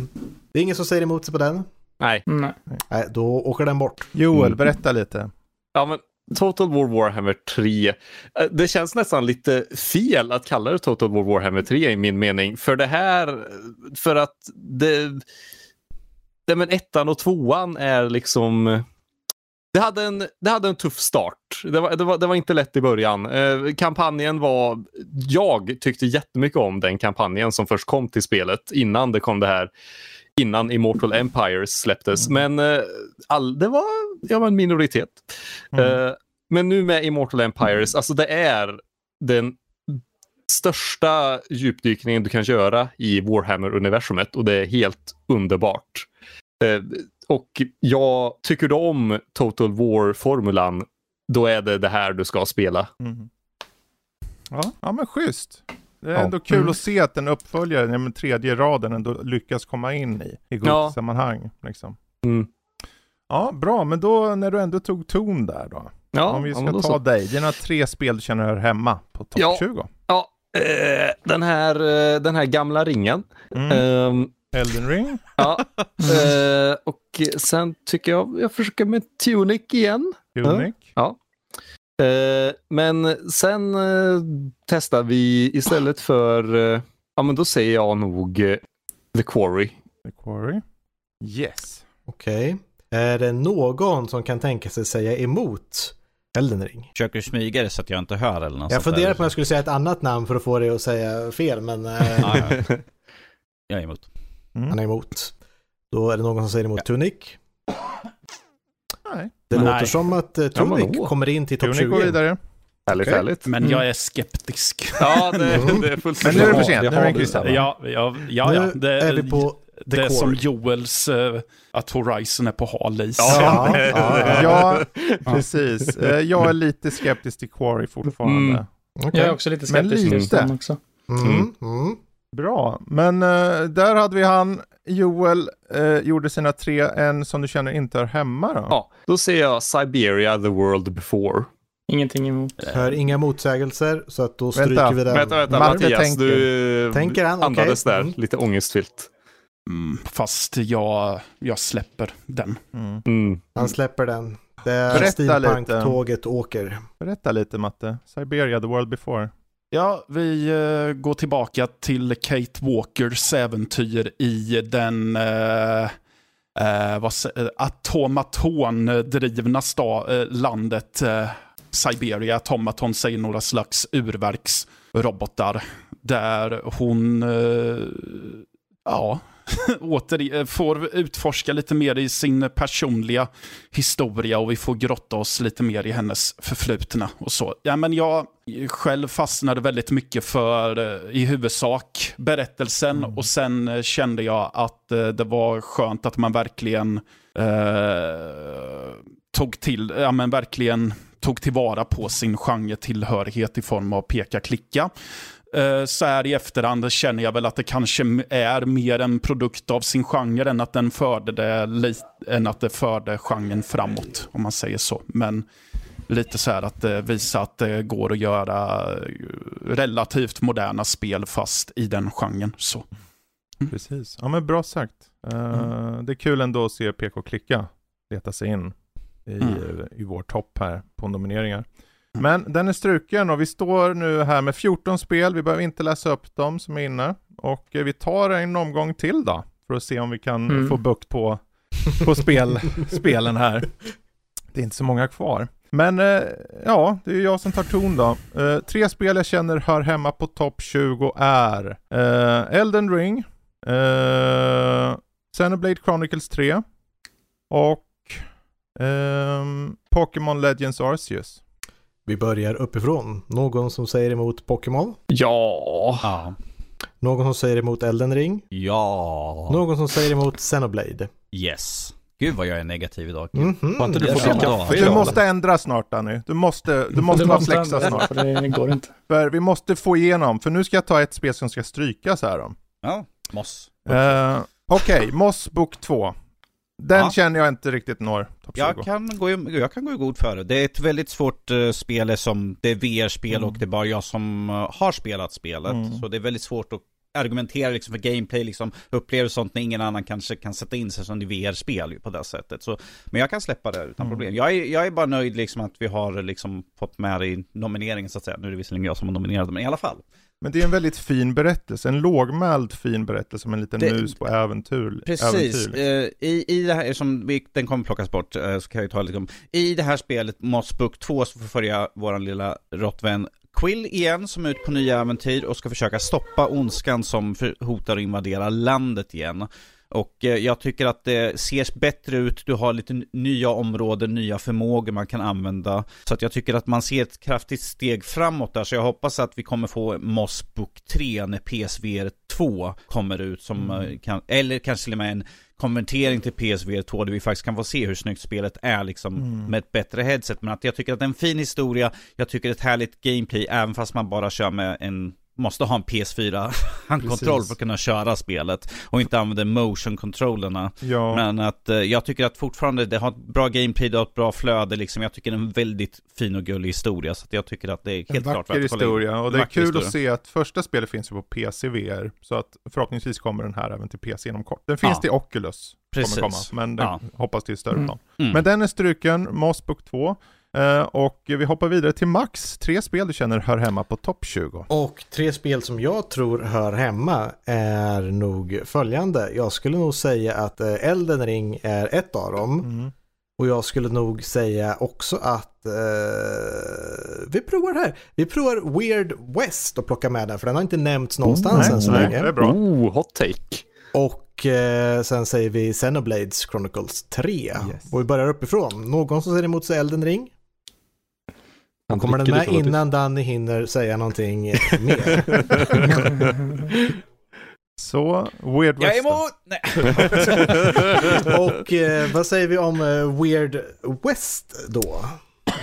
det är ingen som säger emot sig på den. Nej. Nej. Nej, då åker den bort. Joel, Mm. berätta lite. Ja, men Total War Warhammer 3. Eh, Det känns nästan lite fel att kalla det Total War Warhammer 3 i min mening. För det här, för att det... det men ettan och tvåan är liksom... Det hade en, det hade en tuff start. Det var, det var, det var inte lätt i början. Eh, kampanjen var... Jag tyckte jättemycket om den kampanjen som först kom till spelet innan det kom det här innan Immortal Empires släpptes. Men eh, all, det var, jag var en minoritet. Mm. Eh, men nu med Immortal Empires, alltså det är den största djupdykningen du kan göra i Warhammer-universumet och det är helt underbart. Eh, och jag tycker du om Total War-formulan, då är det det här du ska spela. Mm. Ja, ja, men schysst. Det är Ja. ändå kul Mm. att se att en uppföljare, ja, men tredje raden, ändå lyckas komma in i, i Ja. sammanhang. Liksom. Mm. Ja, bra, men då när du ändå tog ton där då. Ja, Om vi ska ta så. dig, dina tre spel du känner hör hemma på topp Ja. 20. Ja, eh, den, här, eh, den här gamla ringen. Mm. Ehm, Elden ring. Ja. [laughs] Eh, och sen tycker jag jag försöker med Tunic igen. Tunic. Eh, men sen eh, testar vi istället för, eh, ja men då säger jag nog eh, The Quarry. The Quarry. Yes. Okej. Är det någon som kan tänka sig säga emot Elden ring? Försöker smyga det så att jag inte hör eller något Jag funderar på om jag skulle säga ett annat namn för att få dig att säga fel, men eh, Ja, ja. Jag är emot. Mm. han är emot. Då är det någon som säger emot Tunic. Nej. Det Nej. låter som att Ja, men Tunic då. kommer in till topp Tunic går 20. vidare. Härligt, Okej. härligt. Men Mm. jag är skeptisk. [laughs] Ja, det, Mm. det är fullt Men nu är det för sent. Nu är det Christian. Ja, ja, ja. ja. Det, är vi på det är som. Joels, eh, att Horizon är på hal is. [laughs] Ja, ja, ja. Ja, precis. Eh, Jag är lite skeptisk till Quarry fortfarande. Mm. Okej. Jag är också lite Men skeptisk till lite. den också. Mm. Mm. Bra, men eh, där hade vi han. Joel eh, gjorde sina tre, en som du känner inte hör hemma då. Ja, då säger jag Siberia, the world before. Ingenting emot. Hör inga motsägelser, så att då stryker Vänta. vi den. Vänta, vänta, Matte Mattias, tänker. du Tänker han? Andades där, Mm. lite ångestfyllt. Mm, fast jag, jag släpper den. Mm. Mm. Han släpper den. Det är Berätta steampunk-tåget åker. Berätta lite Matte. Siberia, the world before. Ja, vi eh, går tillbaka till Kate Walkers äventyr i den eh, eh vad, sä- eh, sta, eh, landet eh, Siberia. Automaton säger några slags urverksrobotar. Där hon, eh, ja, [laughs] åter eh, får utforska lite mer i sin personliga historia och vi får grotta oss lite mer i hennes förflutna och så. Ja, men jag själv fastnade väldigt mycket för eh, i huvudsak berättelsen och sen eh, kände jag att det var skönt att man verkligen eh, tog till, ja men verkligen tog tillvara på sin genretillhörighet i form av peka-klicka. Eh, Så här i efterhand känner jag väl att det kanske är mer en produkt av sin genre än att den förde det, än att det förde genren framåt, om man säger så. Men lite så här att eh, visa att det går att göra eh, relativt moderna spel fast i den genren. Så. Precis. Ja men bra sagt. Eh, Det är kul ändå att se PK Klicka leta sig in i, Mm. i vår topp här på nomineringar. Men den är struken och vi står nu här med 14 spel. Vi behöver inte läsa upp dem som är inne. Och eh, vi tar en omgång till då. För att se om vi kan Mm. få bukt på, på spel, [laughs] spelen här. Det är inte så många kvar. Men eh, ja, det är jag som tar ton då. Eh, tre spel jag känner hör hemma på topp 20 är eh, Elden Ring, eh, Xenoblade Chronicles 3 och ehm, Pokémon Legends Arceus. Vi börjar uppifrån. Någon som säger emot Pokémon? Ja. Ja. Någon som säger emot Elden Ring? Ja. Någon som säger emot Xenoblade? Yes. Gud vad jag är negativ idag. Har inte du kaffe Du måste ändra snart Danny. Du måste, du måste vara flexa snart. För det går inte. För vi måste få igenom, för nu ska jag ta ett spel som ska strykas här då. Ja, Moss. Uh, Okej, Moss Book 2. Den Ja. känner jag inte riktigt når topp 20. Jag kan, gå i, jag kan gå i god för det. Det är ett väldigt svårt uh, spel som det är VR-spel Mm. och det är bara jag som eh, har spelat spelet. Mm. Så det är väldigt svårt att argumentera liksom för gameplay, liksom uppleva sånt när ingen annan kanske kan sätta in sig som det VR-spel på det sättet. Så, men jag kan släppa det utan Mm. problem. Jag är, jag är bara nöjd liksom att vi har liksom fått med det i nomineringen så att säga. Nu är det visserligen jag som har nominerat men i alla fall. Men det är en väldigt fin berättelse, en lågmäld fin berättelse om en liten Det- mus på äventyr. Precis, äventyr. eh, i, i det här, som den kommer plockas bort, eh, så kan jag ta lite om. I det här spelet, Moss Book 2, så får följa vår lilla råttvän Quill igen, som är ute på nya äventyr och ska försöka stoppa ondskan som hotar att invadera landet igen. Och eh, jag tycker att det ser bättre ut, du har lite nya områden, nya förmågor man kan använda. Så att jag tycker att man ser ett kraftigt steg framåt där, så jag hoppas att vi kommer få Moss Book 3 när PSVR 2 kommer ut, som eh, kan, eller kanske till och med en konvertering till PSVR 2 där vi faktiskt kan få se hur snyggt spelet är liksom Mm. med ett bättre headset. Men att jag tycker att det är en fin historia, jag tycker det är ett härligt gameplay även fast man bara kör med en måste ha en PS4-handkontroll [laughs] Precis. för att kunna köra spelet. Och inte använda motion-controllerna. Ja, Men att eh, jag tycker att fortfarande det har ett bra gameplay, det har ett bra flöde liksom. Jag tycker det är en väldigt fin och gullig historia. Så jag tycker att det är en helt klart vacker värt att historia. Och det är kul historia. att se att första spelet finns ju på PC VR. Så att förhoppningsvis kommer den här även till PC inom kort. Den finns Ja. till Oculus. Precis. Komma, men den Ja. hoppas till större Mm. plan. Mm. Men den är struken, Mossbook 2. Eh, och vi hoppar vidare till Max. Tre spel du känner hör hemma på topp 20. Och tre spel som jag tror hör hemma är nog följande. Jag skulle nog säga att eh, Elden Ring är ett av dem. Mm. Och jag skulle nog säga också att eh, vi provar det här. Vi provar Weird West och plocka med den för den har inte nämnts någonstans nej, än så nej, länge. det är bra. Oh, hot take. Och eh, sen säger vi Xenoblades Chronicles 3. Yes. Och vi börjar uppifrån. Någon som säger emot sig Elden Ring? Han Kommer den med innan Danny hinner säga någonting [laughs] mer? Så, Weird Jag West. är då. emot! Nej. [laughs] [laughs] Och eh, vad säger vi om eh, Weird West då?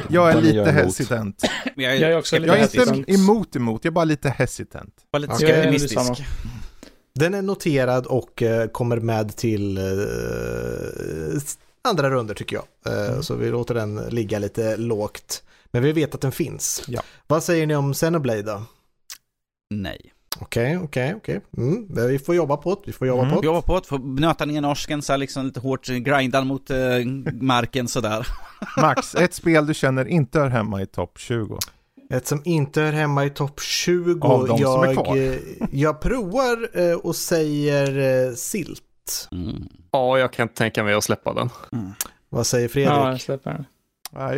Jag är Den är lite jag emot. hesitant. Jag Jag är också lite Jag är hesitant. inte emot emot, jag är bara lite hesitant. var lite är optimistisk. samma. Den är noterad och eh, kommer med till eh, andra runder tycker jag. Eh, Så vi låter den ligga lite lågt. Men vi vet att den finns. Ja. Vad säger ni om Xenoblade då? Nej. Okej, okej, okej. Mm, Vi får jobba på det. Vi får jobba Mm. på det. Jobba på att få nöta ner norsken så här liksom lite hårt, grinda mot eh, marken sådär. [laughs] Max, ett spel du känner inte hör hemma i topp 20. Ett som inte hör hemma i topp 20. Av de som jag, är kvar. eh, jag provar eh, och säger eh, Silt. Mm. Ja, jag kan inte tänka mig att släppa den. Vad säger Fredrik? Ja, jag släpper den.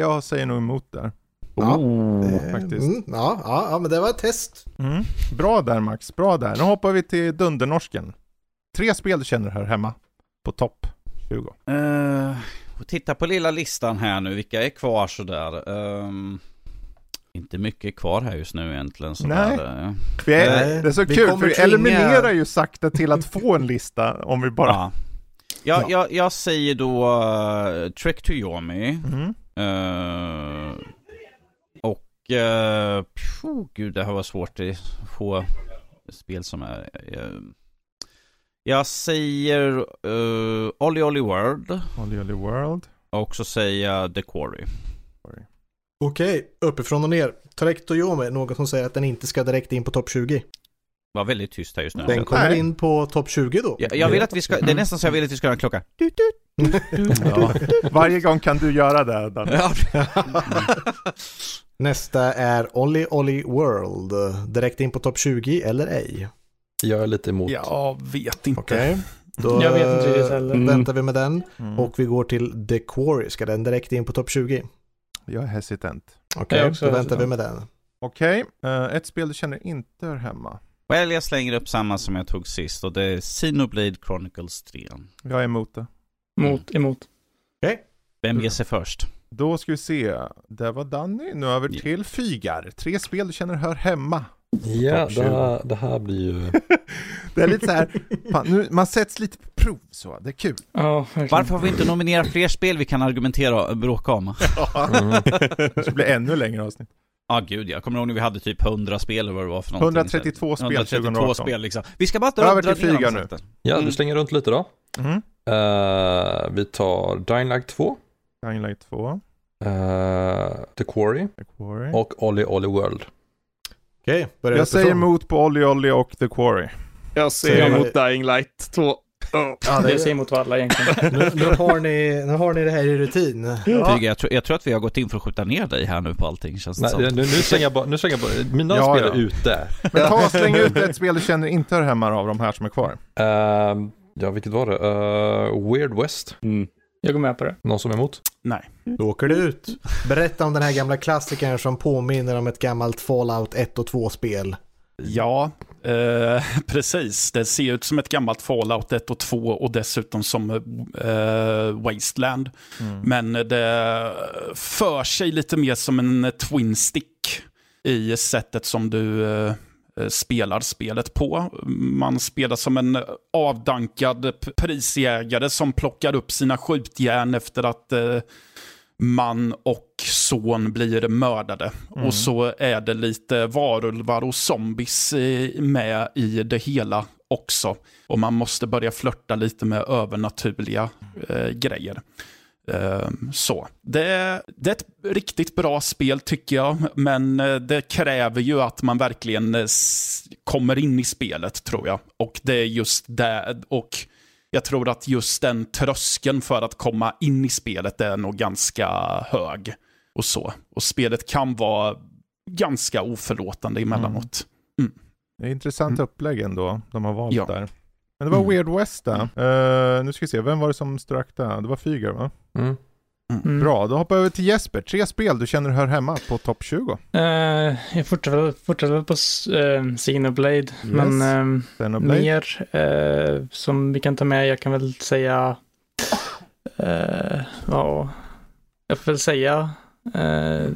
Jag säger nog emot där. Ja, Oh. Eh, faktiskt. Mm, ja, ja, ja, men det var ett test. Mm. Bra där Max, bra där. Nu hoppar vi till Dundernorsken. Tre spel du känner hör hemma på topp 20. Uh, titta på lilla listan här nu, vilka är kvar sådär? Ehm, inte mycket kvar här just nu egentligen. Nej. Sådär. eh. Vi är, Nej, det är så vi kul, för vi tvinga- eliminerar ju sakta till att få en lista om vi bara... Ja. Jag, Ja. jag, jag säger då uh, Trek to Yomi. Mm. Eh. Uh, pjo, gud, det här var svårt att få spel som är... eh, jag säger uh, Olly Olly World. Olly Olly World. Och så säger jag The Quarry. Okej, uppifrån och ner. Torektoyomi, någon som säger att den inte ska direkt in på topp 20. Var väldigt tyst här just nu. Den kommer in på topp 20 då. Jag, jag vill att vi ska, det är nästan så jag vill att vi ska ha en klocka. Tut, tut. [laughs] Ja. Varje gång kan du göra det. Dan. Ja. [laughs] [laughs] Nästa är Olly Olly World. Direkt in på topp 20 eller ej? Jag är lite emot. Jag vet inte. Okej. Då Jag vet inte riktigt heller. väntar vi med den. Mm. Och vi går till The Quarry. Ska den direkt in på topp 20? Jag är hesitant. Okej, är då väntar vi med den. Okej, eh, ett spel du känner inte hör hemma. Well, jag slänger upp samma som jag tog sist och det är Xenoblade Chronicles 3. Jag är emot det. Mot, emot. Vem ger sig först? Då ska vi se. Det var Danny. Nu över Ja. till Fygar. Tre spel du känner hör hemma. Ja, det här, det här blir ju... [laughs] Det är lite så här, fan, nu, man sätts lite på prov så. Det är kul. Ja. Varför har vi inte nominerat fler spel vi kan argumentera och bråka om? [laughs] Mm. Det ska bli ännu längre avsnitt. Ja ah, gud, jag kommer ihåg när vi hade typ 100 spel eller vad det var för någonting. 132 spel 132 2018. spel liksom. Vi ska bara dra, Över till dem nu. sen. Ja, Mm. du slänger runt lite då. Mm. Eh, vi tar Dying Light 2, Dying Light 2. eh, The Quarry The Quarry. och Olly Olly World. Okej, börjar jag säger emot på Olly Olly och The Quarry. Jag Säger jag- emot Dying Light 2. Oh. Ja, Det säger emot alla egentligen. Nu, nu, har ni, nu har ni det här i rutin. Figa, jag, tror, jag tror att vi har gått in för att skjuta ner dig här nu på allting känns det Nej, som. nu, nu slänger jag bara, nu slänger jag bara mina Ja, spel ja. är ute. Men ta och [laughs] släng ut ett spel du känner inte hör hemma av de här som är kvar. Eh, ja, vilket var det? Eh, Weird West. Mm. Jag går med på det. Någon som är emot? Nej. Då åker det ut. Berätta om den här gamla klassikern som påminner om ett gammalt Fallout 1 och 2-spel. Ja, eh, [laughs] precis. Det ser ut som ett gammalt Fallout 1 och 2 och dessutom som eh, Wasteland. Mm. Men det för sig lite mer som en twin stick i sättet som du eh, spelar spelet på. Man spelar som en avdankad prisjägare som plockar upp sina skjutjärn efter att eh, man och son blir mördade. Mm. Och så är det lite varulvar och zombies eh, med i det hela också. Och man måste börja flörta lite med övernaturliga eh, grejer. Ehm, så. Det, det är ett riktigt bra spel tycker jag, men eh, det kräver ju att man verkligen eh, kommer in i spelet tror jag. Och det är just det, och jag tror att just den tröskeln för att komma in i spelet är nog ganska hög. Och så. Och spelet kan vara ganska oförlåtande emellanåt. Det är intressant Mm. upplägg ändå, de har valt Ja. där. Men det var Mm. Weird West där. Eh, nu ska vi se, vem var det som strök där? Det var Fyger va? Mm. Mm. Bra, då hoppar jag över till Jesper. Tre spel du känner hör hemma på topp 20. Eh, jag fortsätter, fortsätter på uh, Xenoblade, men ehm, Xenoblade. mer eh, som vi kan ta med. Jag kan väl säga, eh, ja, jag får väl säga eh,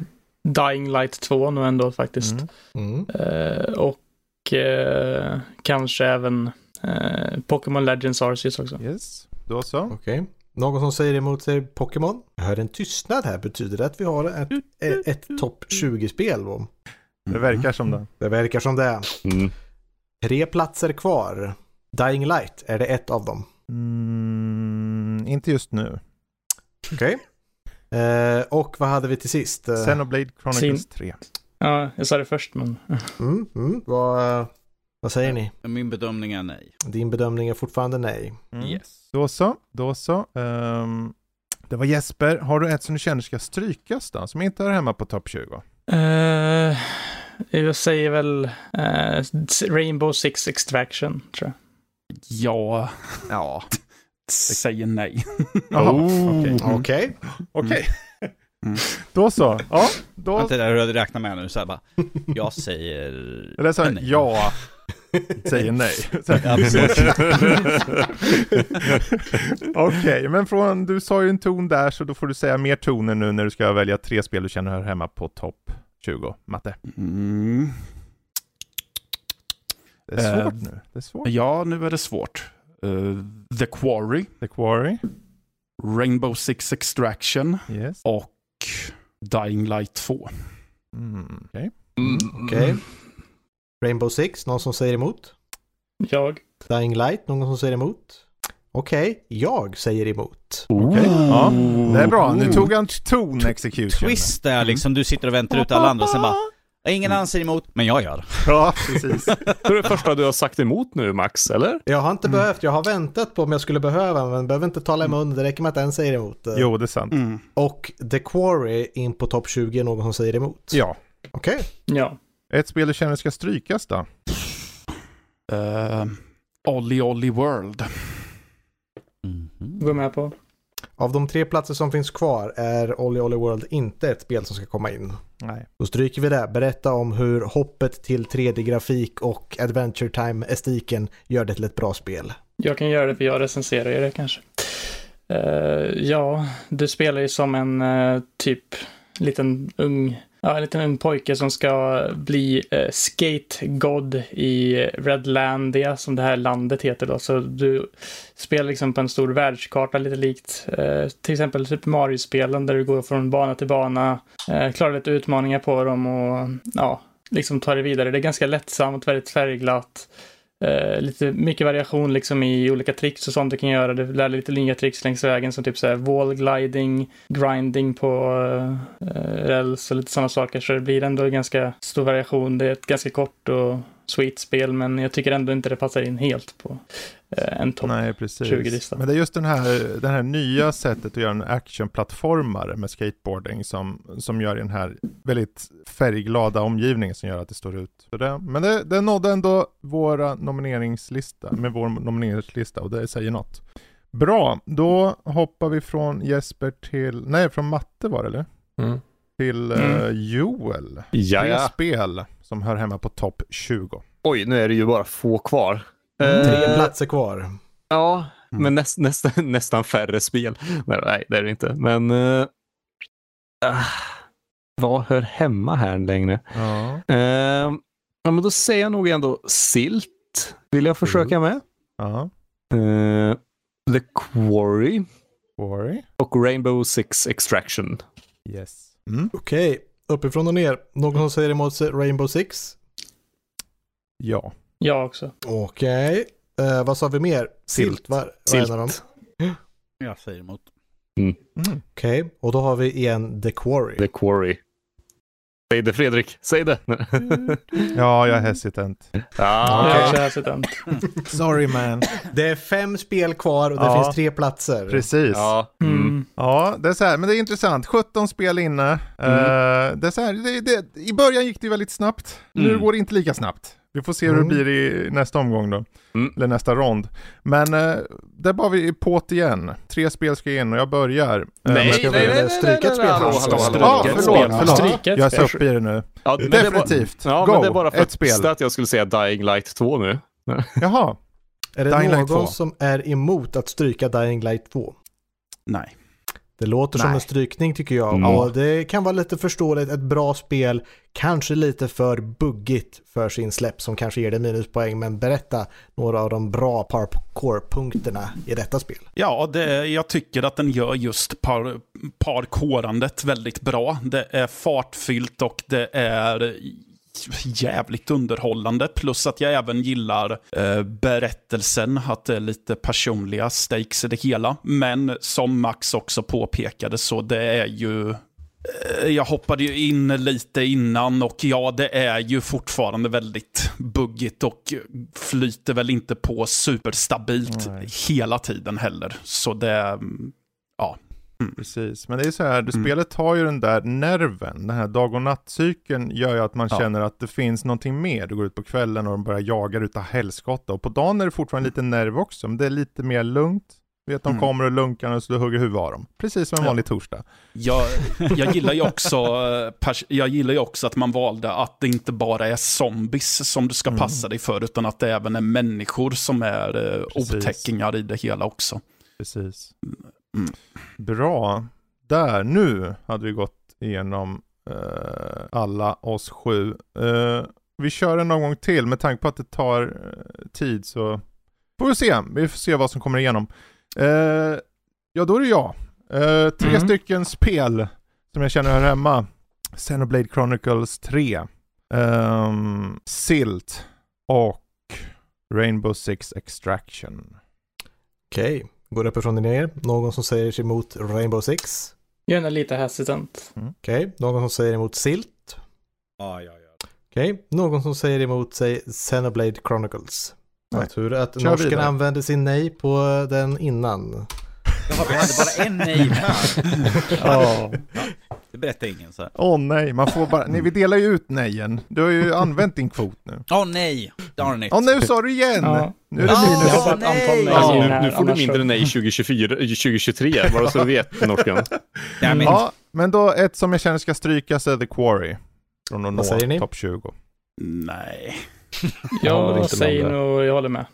Dying Light 2 nu ändå faktiskt. Mm. Mm. Eh, och eh, kanske även eh, Pokémon Legends Arceus också. Yes, då så. Okej. Någon som säger emot sig Pokémon? Jag hör en tystnad här. Betyder det att vi har ett, ett, ett topp 20-spel då? Det verkar som det. Det verkar som det. Mm. Tre platser kvar. Dying Light, är det ett av dem? Mm, inte just nu. Okej. Eh, och vad hade vi till sist? Eh, Xenoblade Chronicles Sin- 3. Ja, jag sa det först, men mm, mm, vad, vad säger ni? Min bedömning är nej. Din bedömning är fortfarande nej. Mm. Yes. Då så, då så. Ehm, det var Jesper. Har du ett som du känner ska strykas då? Som inte hör hemma på topp 20? Eh, jag säger väl eh, Rainbow Six Extraction, tror jag. Ja, Ja. [laughs] säger nej. Oh. okej. Okej. Okej. Mm. Då så. Ja, då. Allt det där du räknar med nu så här bara. Jag säger... Eller så här, nej. ja, säger nej. [laughs] [laughs] Okej, men från, du sa ju en ton där så då får du säga mer toner nu när du ska välja tre spel du känner hör hemma på topp 20. Matte. Mm. Det är svårt Eh, nu. Det är svårt. Ja, nu är det svårt. Eh, The Quarry, The Quarry. Rainbow Six Extraction Yes. och Dying Light 2. Mm, okej. Okej. Rainbow Six, någon som säger emot? Jag. Dying Light, någon som säger emot? Okej, jag säger emot. Okej, ja. Det är bra. Nu tog han ton execution. Twist där liksom, du sitter och väntar ut alla andra och sen bara... Ingen annan säger emot, men jag gör. [laughs] Ja, precis. [laughs] Det är det första du har sagt emot nu Max, eller? Jag har inte behövt, jag har väntat på om jag skulle behöva, men behöver inte tala i mun, det räcker med att en säger emot. Jo, det är sant. Mm. Och The Quarry in på topp 20 är någon som säger emot. Ja. Okej. Ja. Ett spel du känner ska strykas då? Uh, Olly Olly World. Går med på. Av de tre platser som finns kvar är Olly Olly World inte ett spel som ska komma in. Nej. Då stryker vi det. Berätta om hur hoppet till 3D-grafik och Adventure Time-estiken gör det till ett bra spel. Jag kan göra det för jag recenserar ju det kanske. Eh, ja, du spelar ju som en eh, typ liten ung, ja, en liten pojke som ska bli eh, skate god i Redlandia, som det här landet heter då. Så du spelar liksom på en stor världskarta, lite likt eh, till exempel Super Mario-spelen där du går från bana till bana, eh, klarar lite utmaningar på dem och ja, liksom tar det vidare. Det är ganska lättsamt, väldigt färgglatt. Eh, lite mycket variation liksom i olika tricks och sånt du kan göra. Du lär dig lite nya tricks längs vägen som typ så här wall gliding, grinding på eh, räls och lite sådana saker. Så det blir ändå ganska stor variation. Det är ett ganska kort och sweet spel men jag tycker ändå inte det passar in helt på en topp. Nej, precis. 20-lista. Men det är just den här, den här nya sättet att göra en actionplattformare med skateboarding som, som gör den här väldigt färgglada omgivningen som gör att det står ut. Så det, men det, det nådde ändå våra nomineringslista, med vår nomineringslista och det säger något. Bra, då hoppar vi från Jesper till, nej från Matte var det eller? Mm. Till Mm. eh, Joel. Ja, Tre spel som hör hemma på topp 20. Oj, nu är det ju bara få kvar. Tre Eh, platser kvar. Ja, Mm. men näst, nästan, [laughs] nästan färre spel. Nej, det är det inte. Men uh, vad hör hemma här längre? Ja. Eh, ja, men då säger jag nog ändå Silt. Vill jag försöka med. Ja. Eh, The Quarry Quarry. och Rainbow Six Extraction. Yes. Mm. Okej, uppifrån och ner. Någon som säger emot sig Rainbow Six? Ja. Jag också. Okej. Eh, vad sa vi mer? Silt, var, var en av dem. Silt. Jag säger emot. Mm. Okej, och då har vi igen The Quarry. The Quarry. Säg det Fredrik, säg det. [laughs] Ja, jag är hesitant. Jag ah, är Okej. också hesitant. [laughs] Sorry man. Det är fem spel kvar och det Ja. finns tre platser. Precis. Ja. Ja. Mm. Mm. det är så här, men det är intressant. 17 spel inne. Eh, det är så här, det, det, I början gick det väldigt snabbt. Nu Mm. går det inte lika snabbt. Vi får se hur Mm. det blir i nästa omgång då. Mm. Eller nästa rond. Men eh, där var vi på det igen. Tre spel ska in och jag börjar. Eh, Nej, med- ska nej, nej, nej, stryka ett spel hallå, först? hallå, hallå. Ja, förlåt, förlåt. Stryka ett Jag är så uppe i det nu. Ja, men det var- Definitivt. Ja, Go. men det är bara för Ett att spel. att jag skulle säga Dying Light 2 nu. [laughs] Jaha. Är det Dying Light någon 2. som är emot att stryka Dying Light 2? Nej. Det låter som Nej. en strykning tycker jag. Mm. Och det kan vara lite förståeligt. Ett bra spel, kanske lite för buggigt för sin släpp som kanske ger det minuspoäng. Men berätta några av de bra parkour-punkterna i detta spel. Ja, det, jag tycker att den gör just par, parkårandet väldigt bra. Det är fartfyllt och det är jävligt underhållande. Plus att jag även gillar eh, berättelsen, att det är lite personliga stakes i det hela. Men som Max också påpekade så det är ju eh, jag hoppade ju in lite innan och ja, det är ju fortfarande väldigt buggigt och flyter väl inte på superstabilt Nej. hela tiden heller. Så det, mm. Precis, men det är så här, Mm. spelet har ju den där nerven, den här dag och nattcykeln gör ju att man Ja. känner att det finns någonting mer. Du går ut på kvällen och de börjar jaga utav helskotta och på dagen är det fortfarande lite nerv också, men det är lite mer lugnt. Vet de Mm. kommer och lunkar och så du hugger huvudet av dem. Precis som en Ja. vanlig torsdag. Jag, jag, gillar ju [laughs] också, eh, jag gillar ju också att man valde att det inte bara är zombies som du ska Mm. passa dig för, utan att det även är människor som är eh, Precis. otäckingar i det hela också. Precis. Mm. Bra. Där, nu hade vi gått igenom eh, alla oss sju. Eh, vi kör en omgång till med tanke på att det tar eh, tid så får vi se. Vi får se vad som kommer igenom. Eh, ja, då är det jag. Eh, tre Mm. stycken spel som jag känner hör hemma. Xenoblade Chronicles 3. ehm, Silt och Rainbow Six Extraction. Okej, går uppifrån och ner. Någon som säger sig emot Rainbow Six? Jag är lite hesitant. Okej, någon som säger emot Silt? Ja, ja, ja. Okej, någon som säger emot sig Xenoblade Chronicles? Nej. Tur att Kör norsken vidare. använde sin nej på den innan. Jaha, vi hade bara en nej här. [laughs] Ja. Det berättar ingen så här. Åh nej, man får bara, nej vi delar ju ut nejen. Du har ju använt din kvot nu. Åh nej, darn it. Åh nu sa du igen! Ja. Nu är det Ah, minus. Har ett nej. Alltså, nu, nu får du mindre nej 2024, 2023, bara så du vet norskan. Ja, men, Ja, men då ett som jag känner ska strykas är The Quarry. Från att nå topp 20. Nej. Jag säger nog, jag håller med.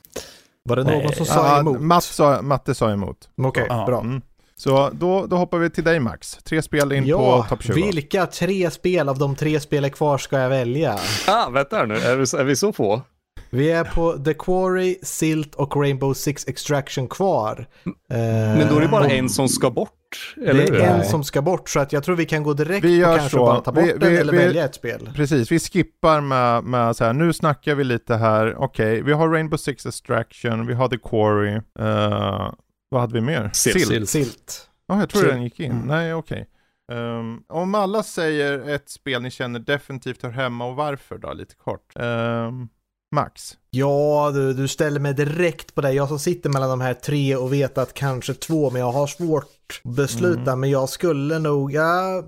Var det någon Nej. som sa Ah, emot? Matt sa, Matte sa emot. Okej, Ja. bra. Mm. Så då, då hoppar vi till dig Max. Tre spel in Ja, på topp 20. vilka tre spel av de tre spelen kvar ska jag välja? Ah, vänta nu, är vi, så- är vi så få? Vi är på The Quarry, Silt och Rainbow Six Extraction kvar. Eh, Men då är det bara en som ska bort, eller Det är en som ska bort så att jag tror vi kan gå direkt Vi gör och kanske så. bara ta bort Vi- den vi- eller vi- välja ett spel. Precis, vi skippar med, med så här, nu snackar vi lite här, okej, vi har Rainbow Six Extraction, vi har The Quarry, eh, vad hade vi mer? Silt. Silt. Silt. Ja, jag tror Silt. den gick in. Mm. Nej, okej. Ehm, om alla säger ett spel ni känner definitivt hör hemma och varför då, lite kort. Ehm, Max? Ja, du, du ställer mig direkt på det. Jag som sitter mellan de här tre och vet att kanske två, men jag har svårt att besluta. Mm. Men jag skulle nog, ja,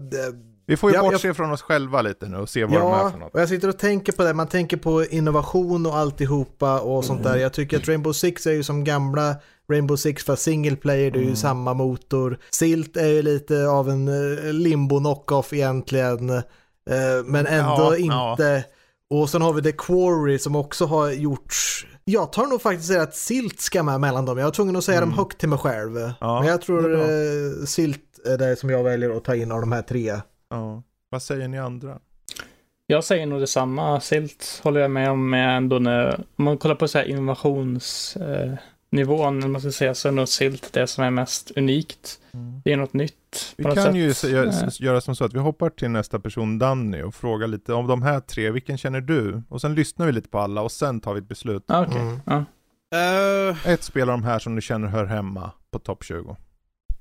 Vi får ju Ja, bortse från oss själva lite nu och se vad de är Ja, för något. och jag sitter och tänker på det. Man tänker på innovation och alltihopa och sånt Mm. där. Jag tycker att Rainbow Six är ju som gamla Rainbow Six för single player. Det är ju Mm. samma motor. Silt är ju lite av en eh, limbo knockoff egentligen. eh, Men ändå Ja, inte. Och sen har vi The Quarry som också har gjorts. Jag tar nog faktiskt säga att Silt ska med mellan dem. Jag var tvungen att säga dem Mm. högt till mig själv. Ja, Men jag tror eh, Silt är det som jag väljer att ta in av de här tre. Ja. Vad säger ni andra? Jag säger nog detsamma. Silt håller jag med om, ändå när, om man kollar på så här innovations... Eh, man ska säga, så är nog Silt det som är mest unikt. Det är något nytt. Vi kan sätt. ju göra, som så att vi hoppar till nästa person, Danny, och frågar lite om de här tre, vilken känner du? Och sen lyssnar vi lite på alla och sen tar vi ett beslut. ah, Okej, Mm. ja. Eh, Ett spel av de här som du känner hör hemma på topp 20.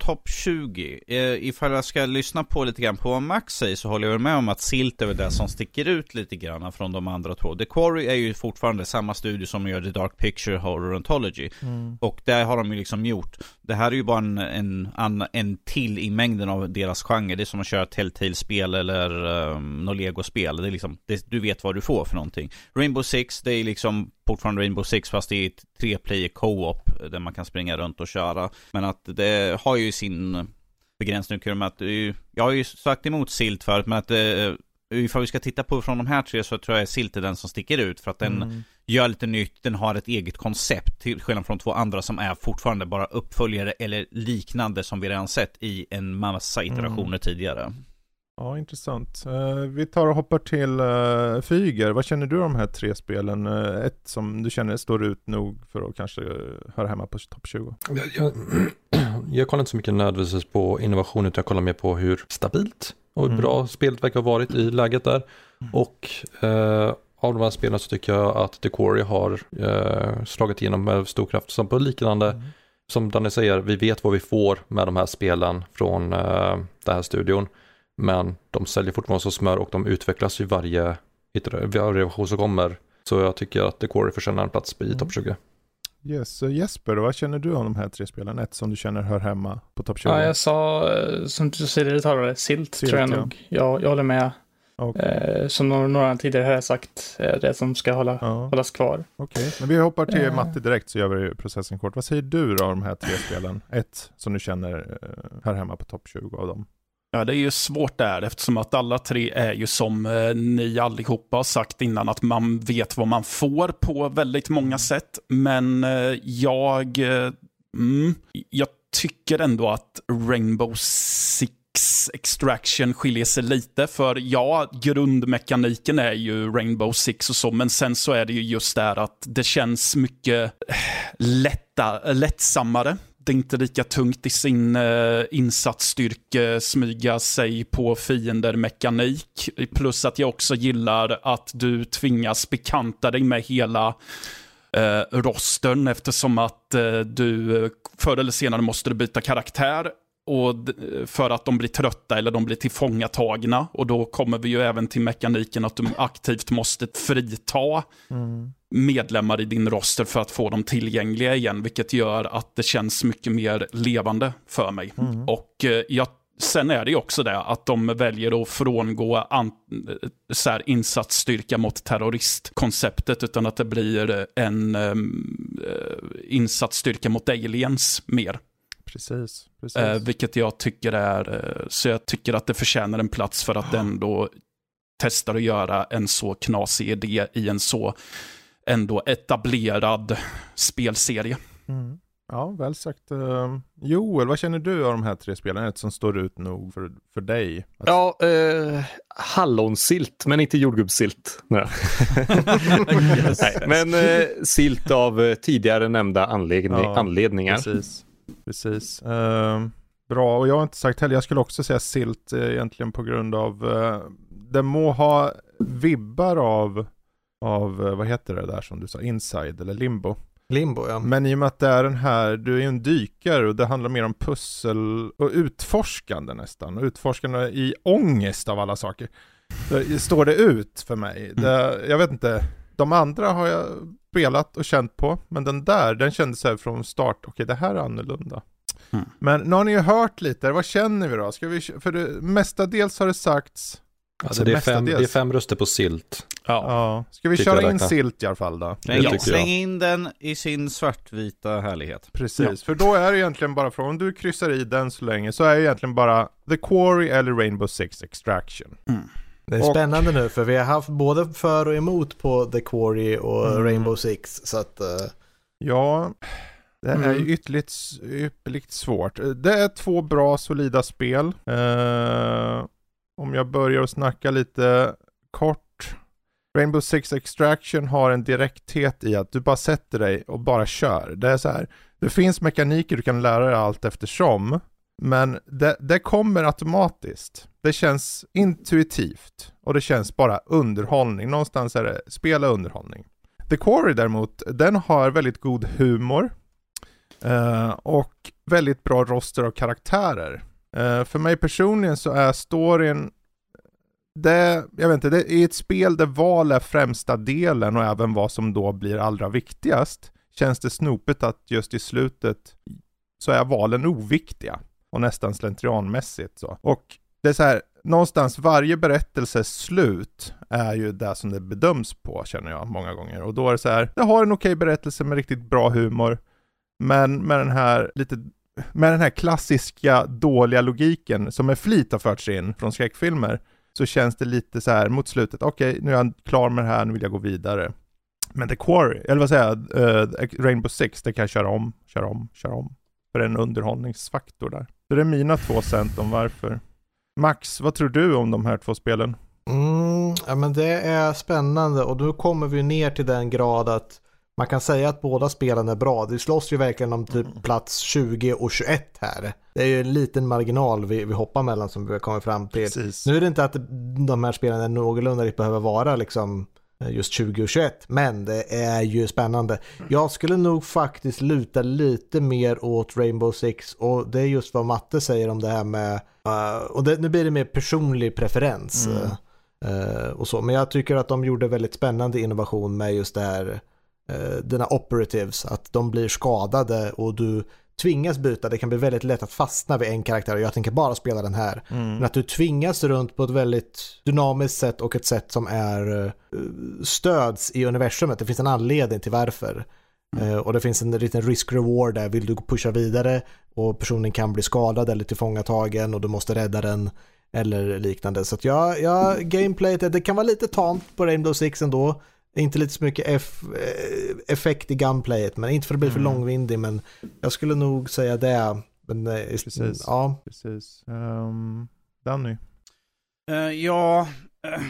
Topp 20. Uh, ifall jag ska lyssna på lite grann på vad Max säger så håller jag med om att Silt är väl det som sticker ut lite grann från de andra två. The Quarry är ju fortfarande samma studio som gör The Dark Picture Horror Anthology. Och där har de ju liksom gjort, det här är ju bara en, en, en, en till i mängden av deras genre. Det är som att köra Telltale-spel eller um, något Lego-spel. Det är liksom, det, du vet vad du får för någonting. Rainbow Six, det är liksom fortfarande Rainbow Six fast det är ett tre player co-op där man kan springa runt och köra. Men att det har ju sin begränsning med att, det är ju- jag har ju sagt emot Silt förut men att eh, ifall vi ska titta på från de här tre så tror jag Silt är den som sticker ut för att den Mm. gör lite nytt, den har ett eget koncept till skillnad från två andra som är fortfarande bara uppföljare eller liknande som vi redan sett i en massa iterationer Mm. tidigare. Ja, intressant. Eh, vi tar och hoppar till uh, Fyger. Vad känner du om de här tre spelen? Eh, ett som du känner står ut nog för att kanske höra hemma på topp 20. Jag, jag, [clears throat] jag kollar inte så mycket nödvändigtvis på innovation utan jag kollar mer på hur stabilt och hur Mm. bra spelet verkar ha varit i läget där. Och eh, av de här spelen så tycker jag att The Quarry har eh, slagit igenom med stor kraft. Som på liknande, Mm. som Danny säger, vi vet vad vi får med de här spelen från eh, den här studion. Men de säljer fortfarande så smör och de utvecklas ju varje, varje version som kommer. Så jag tycker att The Quarry förtjänar en plats i Mm. topp 20. Yes, så Jesper, vad känner du om de här tre spelen? Ett som du känner hör hemma på topp 20. ja, jag sa, eh, som du tidigare talade, Silt, Silt, tror jag ja. nog. Jag, jag håller med. Och, Eh, som några, några tidigare har sagt, är det som ska hålla, ja, hållas kvar. okej. Men vi hoppar till Eh. Matti direkt så gör vi processen kort. Vad säger du då om de här tre spelen? Ett som du känner uh, hör hemma på topp 20 av dem. Ja, det är ju svårt där eftersom att alla tre är ju som eh, ni allihopa har sagt innan att man vet vad man får på väldigt många sätt. Men eh, jag, eh, mm, jag tycker ändå att Rainbow Six Extraction skiljer sig lite. För ja, grundmekaniken är ju Rainbow Six och så, men sen så är det ju just där att det känns mycket eh, lätta, lättsammare. Det är inte lika tungt i sin eh, insatsstyrke, smyga sig på fiender mekanik. Plus att jag också gillar att du tvingas bekanta dig med hela eh, rostern eftersom att eh, du eh, förr eller senare måste du byta karaktär och för att de blir trötta eller de blir tillfångatagna. Och då kommer vi ju även till mekaniken att du aktivt måste frita medlemmar i din roster för att få dem tillgängliga igen, vilket gör att det känns mycket mer levande för mig. Och eh, jag, sen är det ju också det att de väljer att frångå an, eh, så här, insatsstyrka mot terroristkonceptet, utan att det blir en um, insatsstyrka mot aliens mer. Precis, precis. Eh, vilket jag tycker är, eh, så jag tycker att det förtjänar en plats för att ändå testar att göra en så knasig idé i en så ändå etablerad spelserie. Mm. Ja, väl sagt. Eh, Joel, vad känner du av de här tre spelen? Ett som står ut nog för, för dig? Att- Ja, eh, hallonsilt, men inte jordgubbssilt. Nej. [laughs] Nej, men eh, silt av eh, tidigare nämnda anledning, Ja, anledningar. Precis. Precis. Eh, bra, och jag har inte sagt heller, jag skulle också säga silt eh, egentligen på grund av, uh, det må ha vibbar av, av, eh, vad heter det där som du sa, inside eller limbo. Limbo ja. Men i och med att det är den här, du är ju en dykare och det handlar mer om pussel och utforskande nästan. Utforskande i ångest av alla saker. Står det ut för mig. Det, jag vet inte, de andra har jag spelat och känt på, men den där, den kändes så här från start, okej det här är annorlunda. Mm. Men nu har ni ju hört lite, vad känner vi då? Ska vi, för det, mestadels har det sagts, Alltså det är, fem, det är fem röster på silt. Ja. ja, ska vi Tycker köra in silt i alla fall då? Släng, Det tycker släng in den i sin svartvita härlighet. Precis, för då är det egentligen bara från, om du kryssar i den så länge, så är det egentligen bara The Quarry eller Rainbow Six Extraction. Det är Och- spännande nu för vi har haft både för och emot på The Quarry och Mm. Rainbow Six. Så att, eh, Ja, det är Mm. ytterligt, ypperligt svårt. Det är två bra, solida spel. Eh, om jag börjar att snacka lite kort. Rainbow Six Extraction har en direkthet i att du bara sätter dig och bara kör. Det är så här, det finns mekaniker du kan lära dig allt eftersom, men det, det kommer automatiskt. Det känns intuitivt och det känns bara underhållning. Någonstans är det spela underhållning. The Quarry däremot, den har väldigt god humor eh, och väldigt bra roster av karaktärer. Eh, för mig personligen så är storyn det, jag vet inte, det är ett spel där val är främsta delen och även vad som då blir allra viktigast. Känns det snopet att just i slutet så är valen oviktiga och nästan slentrianmässigt så. Och det är så här, någonstans varje berättelses slut är ju det som det bedöms på känner jag många gånger. Och då är det så här, det har en okej berättelse med riktigt bra humor, men med den här lite med den här klassiska dåliga logiken som med flit har förts in från skräckfilmer så känns det lite så här mot slutet, okej okay, nu är jag klar med det här, nu vill jag gå vidare. Men The Quarry, eller vad säger jag, uh, Rainbow Six, det kan jag köra om, köra om, köra om. För det är en underhållningsfaktor där. Så det är mina två cent om varför. Max, vad tror du om de här två spelen? Mm, ja men det är spännande och nu kommer vi ner till den grad att man kan säga att båda spelen är bra. Det slåss ju verkligen om typ mm. plats 20 och 21 här. Det är ju en liten marginal vi, vi hoppar mellan som vi kommer fram till. Precis. Nu är det inte att de här spelen är någorlunda behöver vara liksom just 20 och 21, men det är ju spännande. Jag skulle nog faktiskt luta lite mer åt Rainbow Six och det är just vad Matte säger om det här med, uh, och det, nu blir det mer personlig preferens. Mm. Uh, och så. Men jag tycker att de gjorde väldigt spännande innovation med just det här eh, dina operatives, att de blir skadade och du tvingas byta, det kan bli väldigt lätt att fastna vid en karaktär och jag tänker bara spela den här. Mm. Men att du tvingas runt på ett väldigt dynamiskt sätt och ett sätt som är uh, stöds i universumet. Det finns en anledning till varför. Mm. Uh, och det finns en liten risk-reward där. Vill du pusha vidare och personen kan bli skadad eller tillfångatagen och du måste rädda den eller liknande. Så att ja, ja gameplayet, det kan vara lite tamt på Rainbow Six ändå. Inte lite så mycket eff, eh, effekt i gunplayet, men inte för att bli för mm. långvindig, men jag skulle nog säga det. Men, eh, precis. Ja. precis. Um, Danny? Uh, ja, uh,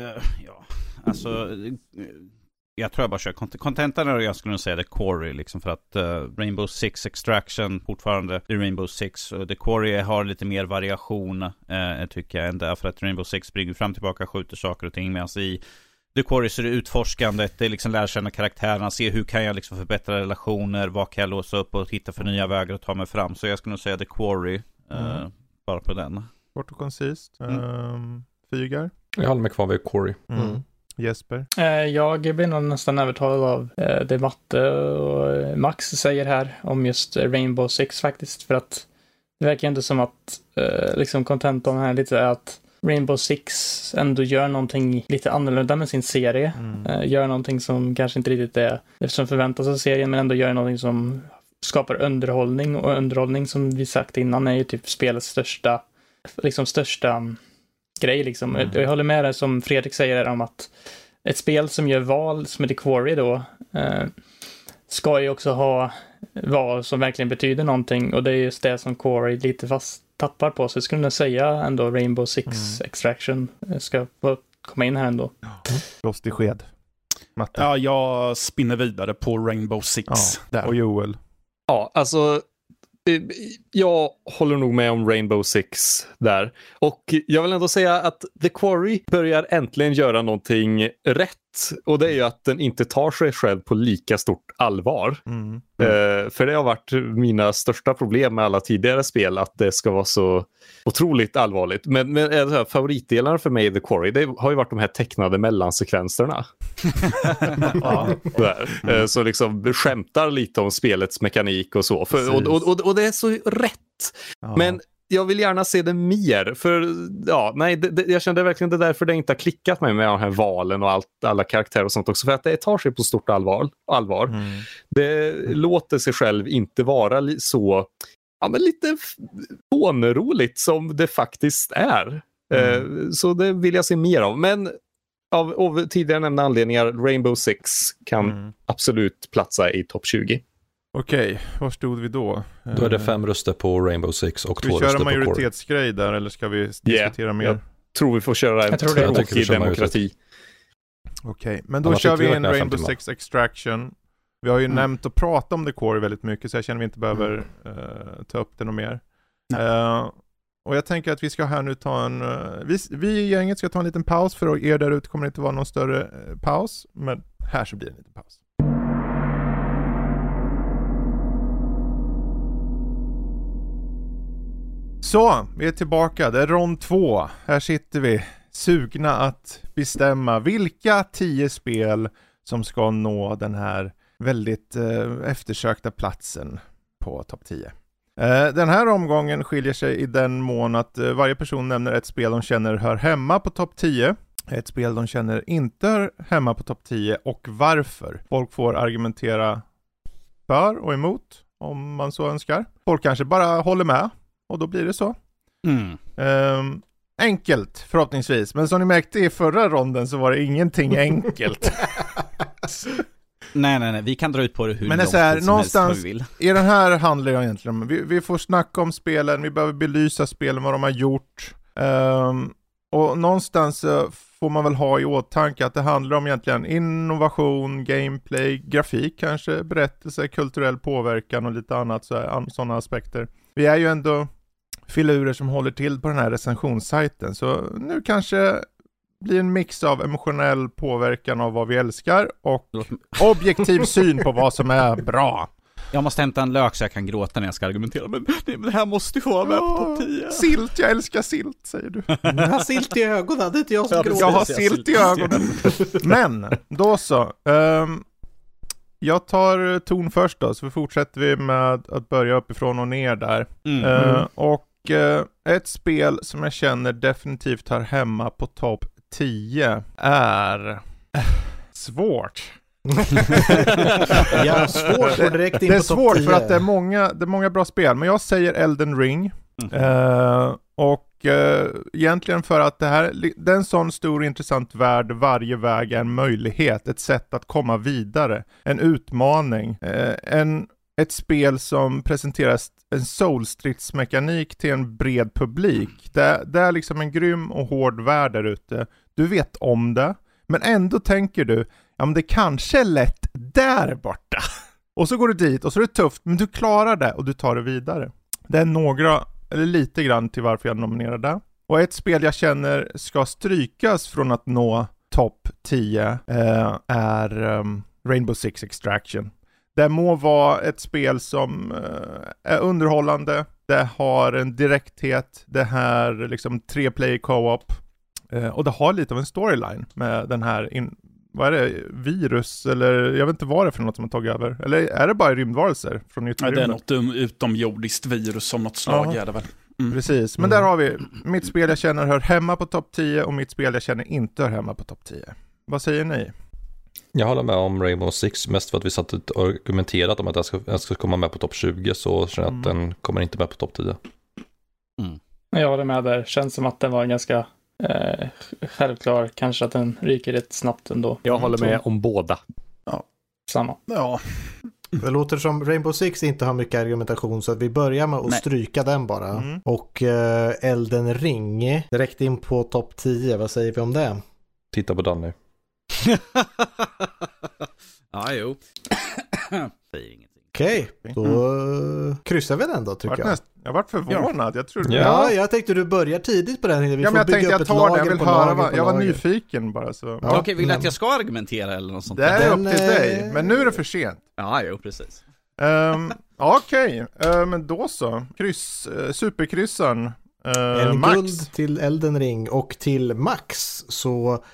uh, ja, alltså jag tror jag bara kör kontentan och jag skulle nog säga The Quarry liksom för att uh, Rainbow Six Extraction fortfarande är Rainbow Six och The Quarry har lite mer variation uh, tycker jag än det för att Rainbow Six springer fram tillbaka skjuter saker och ting medan i The Quarry så är det utforskandet, det är liksom lära känna karaktärerna, se hur kan jag liksom förbättra relationer, vad kan jag låsa upp och hitta för nya vägar att ta mig fram. Så jag skulle nog säga The Quarry, mm. uh, bara på den. Kort och koncist. Mm. Um, Fygar? Jag håller mig kvar vid Quarry. Mm. mm. Jesper? Uh, jag blir nog nästan övertalad av uh, det Matte och Max säger här om just Rainbow Six faktiskt. För att det verkar inte som att liksom contentan här lite är att Rainbow Six ändå gör någonting lite annorlunda med sin serie. Mm. Uh, gör någonting som kanske inte riktigt är det som förväntas av serien, men ändå gör någonting som skapar underhållning. Och underhållning, som vi sagt innan, är ju typ spelets största, liksom största grej liksom. Mm. Jag håller med det som Fredrik säger om att ett spel som gör val, som är The Quarry då, uh, ska ju också ha val som verkligen betyder någonting och det är just det som Quarry lite fast tappar på. Så jag skulle nog säga ändå Rainbow Six mm. Extraction ska få komma in här ändå. Lost i sked. Matte. Ja, jag spinner vidare på Rainbow Six. Ja, där. Och Joel. Ja, alltså jag håller nog med om Rainbow Six där. Och jag vill ändå säga att The Quarry börjar äntligen göra någonting rätt. Och det är ju att den inte tar sig själv på lika stort allvar. Mm. Mm. för det har varit mina största problem med alla tidigare spel, att det ska vara så otroligt allvarligt. Men, men äh, favoritdelarna för mig i The Quarry, det har ju varit de här tecknade mellansekvenserna. [laughs] ja. [laughs] mm. Så liksom skämtar lite om spelets mekanik och så. För, och, och, och, och, det är så rätt. Ja. Men jag vill gärna se det mer. För ja, nej, det, det, jag kände verkligen det är därför det inte har klickat mig med de här valen och allt, alla karaktärer och sånt också. För att det tar sig på stort allvar. allvar. Mm. Det mm. låter sig själv inte vara så, ja men lite fåneroligt som det faktiskt är. Mm. Eh, så det vill jag se mer av. Men av, av tidigare nämnda anledningar, Rainbow Six kan mm. absolut platsa i topp 20. Okej, var stod vi då? Då är det fem röster på Rainbow Six och två röster på Core. Ska vi köra majoritetsgrej där eller ska vi diskutera yeah, mer? Jag tror vi får köra en tråkig demokrati. Okej, men då Annars kör vi fem Rainbow. Six Extraction. Vi har ju Mm. nämnt och pratat om The Core väldigt mycket, så jag känner vi inte behöver eh, ta upp det något mer. Eh, och jag tänker att vi ska här nu ta en, eh, vi, vi i gänget ska ta en liten paus, för er där ute kommer det inte vara någon större eh, paus, men här så blir det en liten paus. Så, vi är tillbaka. Det är rond två. Här sitter vi, sugna att bestämma vilka tio spel som ska nå den här väldigt eh, eftersökta platsen på topp 10. Eh, den här omgången skiljer sig i den mån att eh, varje person nämner ett spel de känner hör hemma på topp 10, ett spel de känner inte hör hemma på topp 10 och varför. Folk får argumentera för och emot om man så önskar. Folk kanske bara håller med och då blir det så. Mm. Ehm, enkelt förhoppningsvis, men som ni märkte i förra ronden så var det ingenting [laughs] enkelt. Nej, nej, nej. Vi kan dra ut på det hur Men det är lång så här, som helst någonstans- vad vi vill. I den här handlar det egentligen om, vi, vi får snacka om spelen, vi behöver belysa spelen, vad de har gjort. Ehm, och någonstans så får man väl ha i åtanke att det handlar om egentligen innovation, gameplay, grafik kanske, berättelse, kulturell påverkan och lite annat sådana aspekter. Vi är ju ändå filurer som håller till på den här recensionssajten, så nu kanske blir en mix av emotionell påverkan av vad vi älskar och objektiv [laughs] syn på vad som är bra. Jag måste hämta en lök så jag kan gråta när jag ska argumentera. Men, nej, men det här måste ju vara med på topp 10. Silt, jag älskar silt, säger du. [laughs] Jag har silt i ögonen, det är inte jag som Ja, gråter. Jag har silt i ögonen. Men, då så. Ehm, jag tar ton först då, så fortsätter vi med att börja uppifrån och ner där. Mm. Eh, och ett spel som jag känner definitivt hör hemma på topp 10 är svårt. [laughs] Ja, svårt gå direkt in Det är på svårt 10. för att det är, många, det är många bra spel, men jag säger Elden Ring. Mm. Eh, och eh, egentligen för att det här, det är en sån stor och intressant värld, varje väg är en möjlighet, ett sätt att komma vidare, en utmaning, eh, en, ett spel som presenteras en soulstridsmekanik till en bred publik. Det, det är liksom en grym och hård värld där ute. Du vet om det, men ändå tänker du, ja men det kanske är lätt där borta. [laughs] Och så går du dit och så är det tufft, men du klarar det och du tar det vidare. Det är några, eller lite grann till varför jag nominerar det. Och ett spel jag känner ska strykas från att nå topp 10 eh, är ehm, Rainbow Six Extraction. Det må vara ett spel som eh, är underhållande, det har en direkthet, det här liksom tre player co-op eh, och det har lite av en storyline med den här in, vad är det, virus eller jag vet inte vad det är för något som har tagit över. Eller är det bara rymdvarelser från yttre Ja, det är något utomjordiskt virus av något slag Ja. är det väl. Mm. Precis, men där har vi mitt spel jag känner hör hemma på topp 10 och mitt spel jag känner inte hör hemma på topp 10. Vad säger ni? Jag håller med om Rainbow Six, mest för att vi satt och argumenterat om att den ska, den ska komma med på topp 20, så känner jag att Mm. den kommer inte med på topp 10. Jag håller med där. Känns som att den var ganska eh, självklar. Kanske att den ryker rätt snabbt ändå. Jag håller med om båda. Samma. Ja, Det låter som Rainbow Six inte har mycket argumentation så att vi börjar med att Nej. stryka den bara. Mm. Och eh, Elden Ring direkt in på topp 10, vad säger vi om det? Titta på Danny. Ja, jo. Säger ingenting. Okej, då eh, kryssar vi den då Jag tycker jag. näst, jag vart förvånad, jag trodde... Ja. Ja, jag tänkte du börjar tidigt på den. Vi Ja, får men jag bygga tänkte upp jag tar det, jag vill höra lager jag var lager. nyfiken bara så. Ja, Okej, vill du att jag ska argumentera eller något sånt Det är? Den, upp till dig, men nu är det för sent. Ja, jo, precis. Um, Okej, eh, men då så. Kryss, uh, superkryssaren. Uh, En Max. guld till Elden Ring och till Max så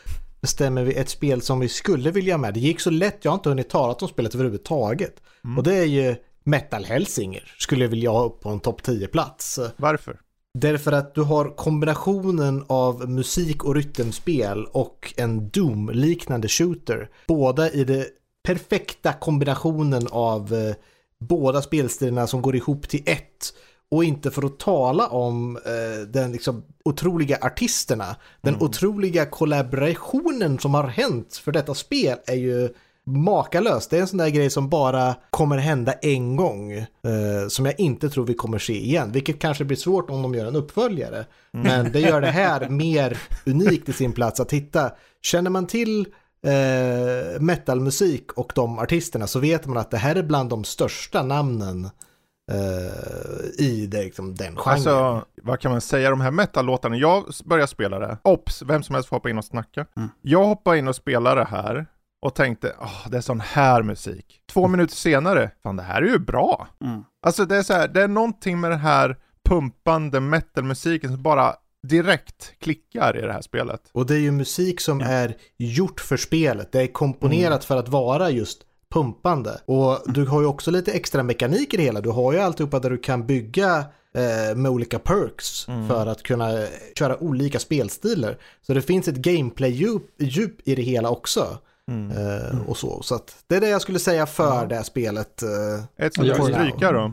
bestämmer vi ett spel som vi skulle vilja ha med. Det gick så lätt, jag har inte hunnit tala om spelet överhuvudtaget. Mm. Och det är ju Metal Helsinger, skulle jag vilja ha upp på en topp 10-plats. Varför? Därför att du har kombinationen av musik och rytmspel och en Doom-liknande shooter. Båda i det perfekta kombinationen av eh, båda spelstilarna som går ihop till ett. Och inte för att tala om eh, den liksom otroliga artisterna. Den otroliga kollaborationen som har hänt för detta spel är ju makalöst. Det är en sån där grej som bara kommer hända en gång. Eh, som jag inte tror vi kommer se igen. Vilket kanske blir svårt om de gör en uppföljare. Men det gör det här [laughs] mer unikt i sin plats att hitta. Känner man till eh, metalmusik och de artisterna så vet man att det här är bland de största namnen eh, i det, liksom, den genren. Alltså, vad kan man säga, de här metal-låtarna, jag började spela det. Ops, vem som helst får hoppa in och snacka. Mm. Jag hoppade in och spelade det här och tänkte, åh, det är sån här musik. Två minuter senare, fan det här är ju bra. Mm. Alltså det är så här, det är någonting med den här pumpande metalmusiken som bara direkt klickar i det här spelet. Och det är ju musik som Ja. är gjort för spelet. Det är komponerat för att vara just pumpande. Och du har ju också lite extra mekanik i det hela. Du har ju alltihopa där du kan bygga eh, med olika perks för att kunna köra olika spelstilar. Så det finns ett gameplay-djup djup i det hela också. Eh, och så. så att det är det jag skulle säga för det här spelet. Eh, Ett som Ja, du får ja. stryka då.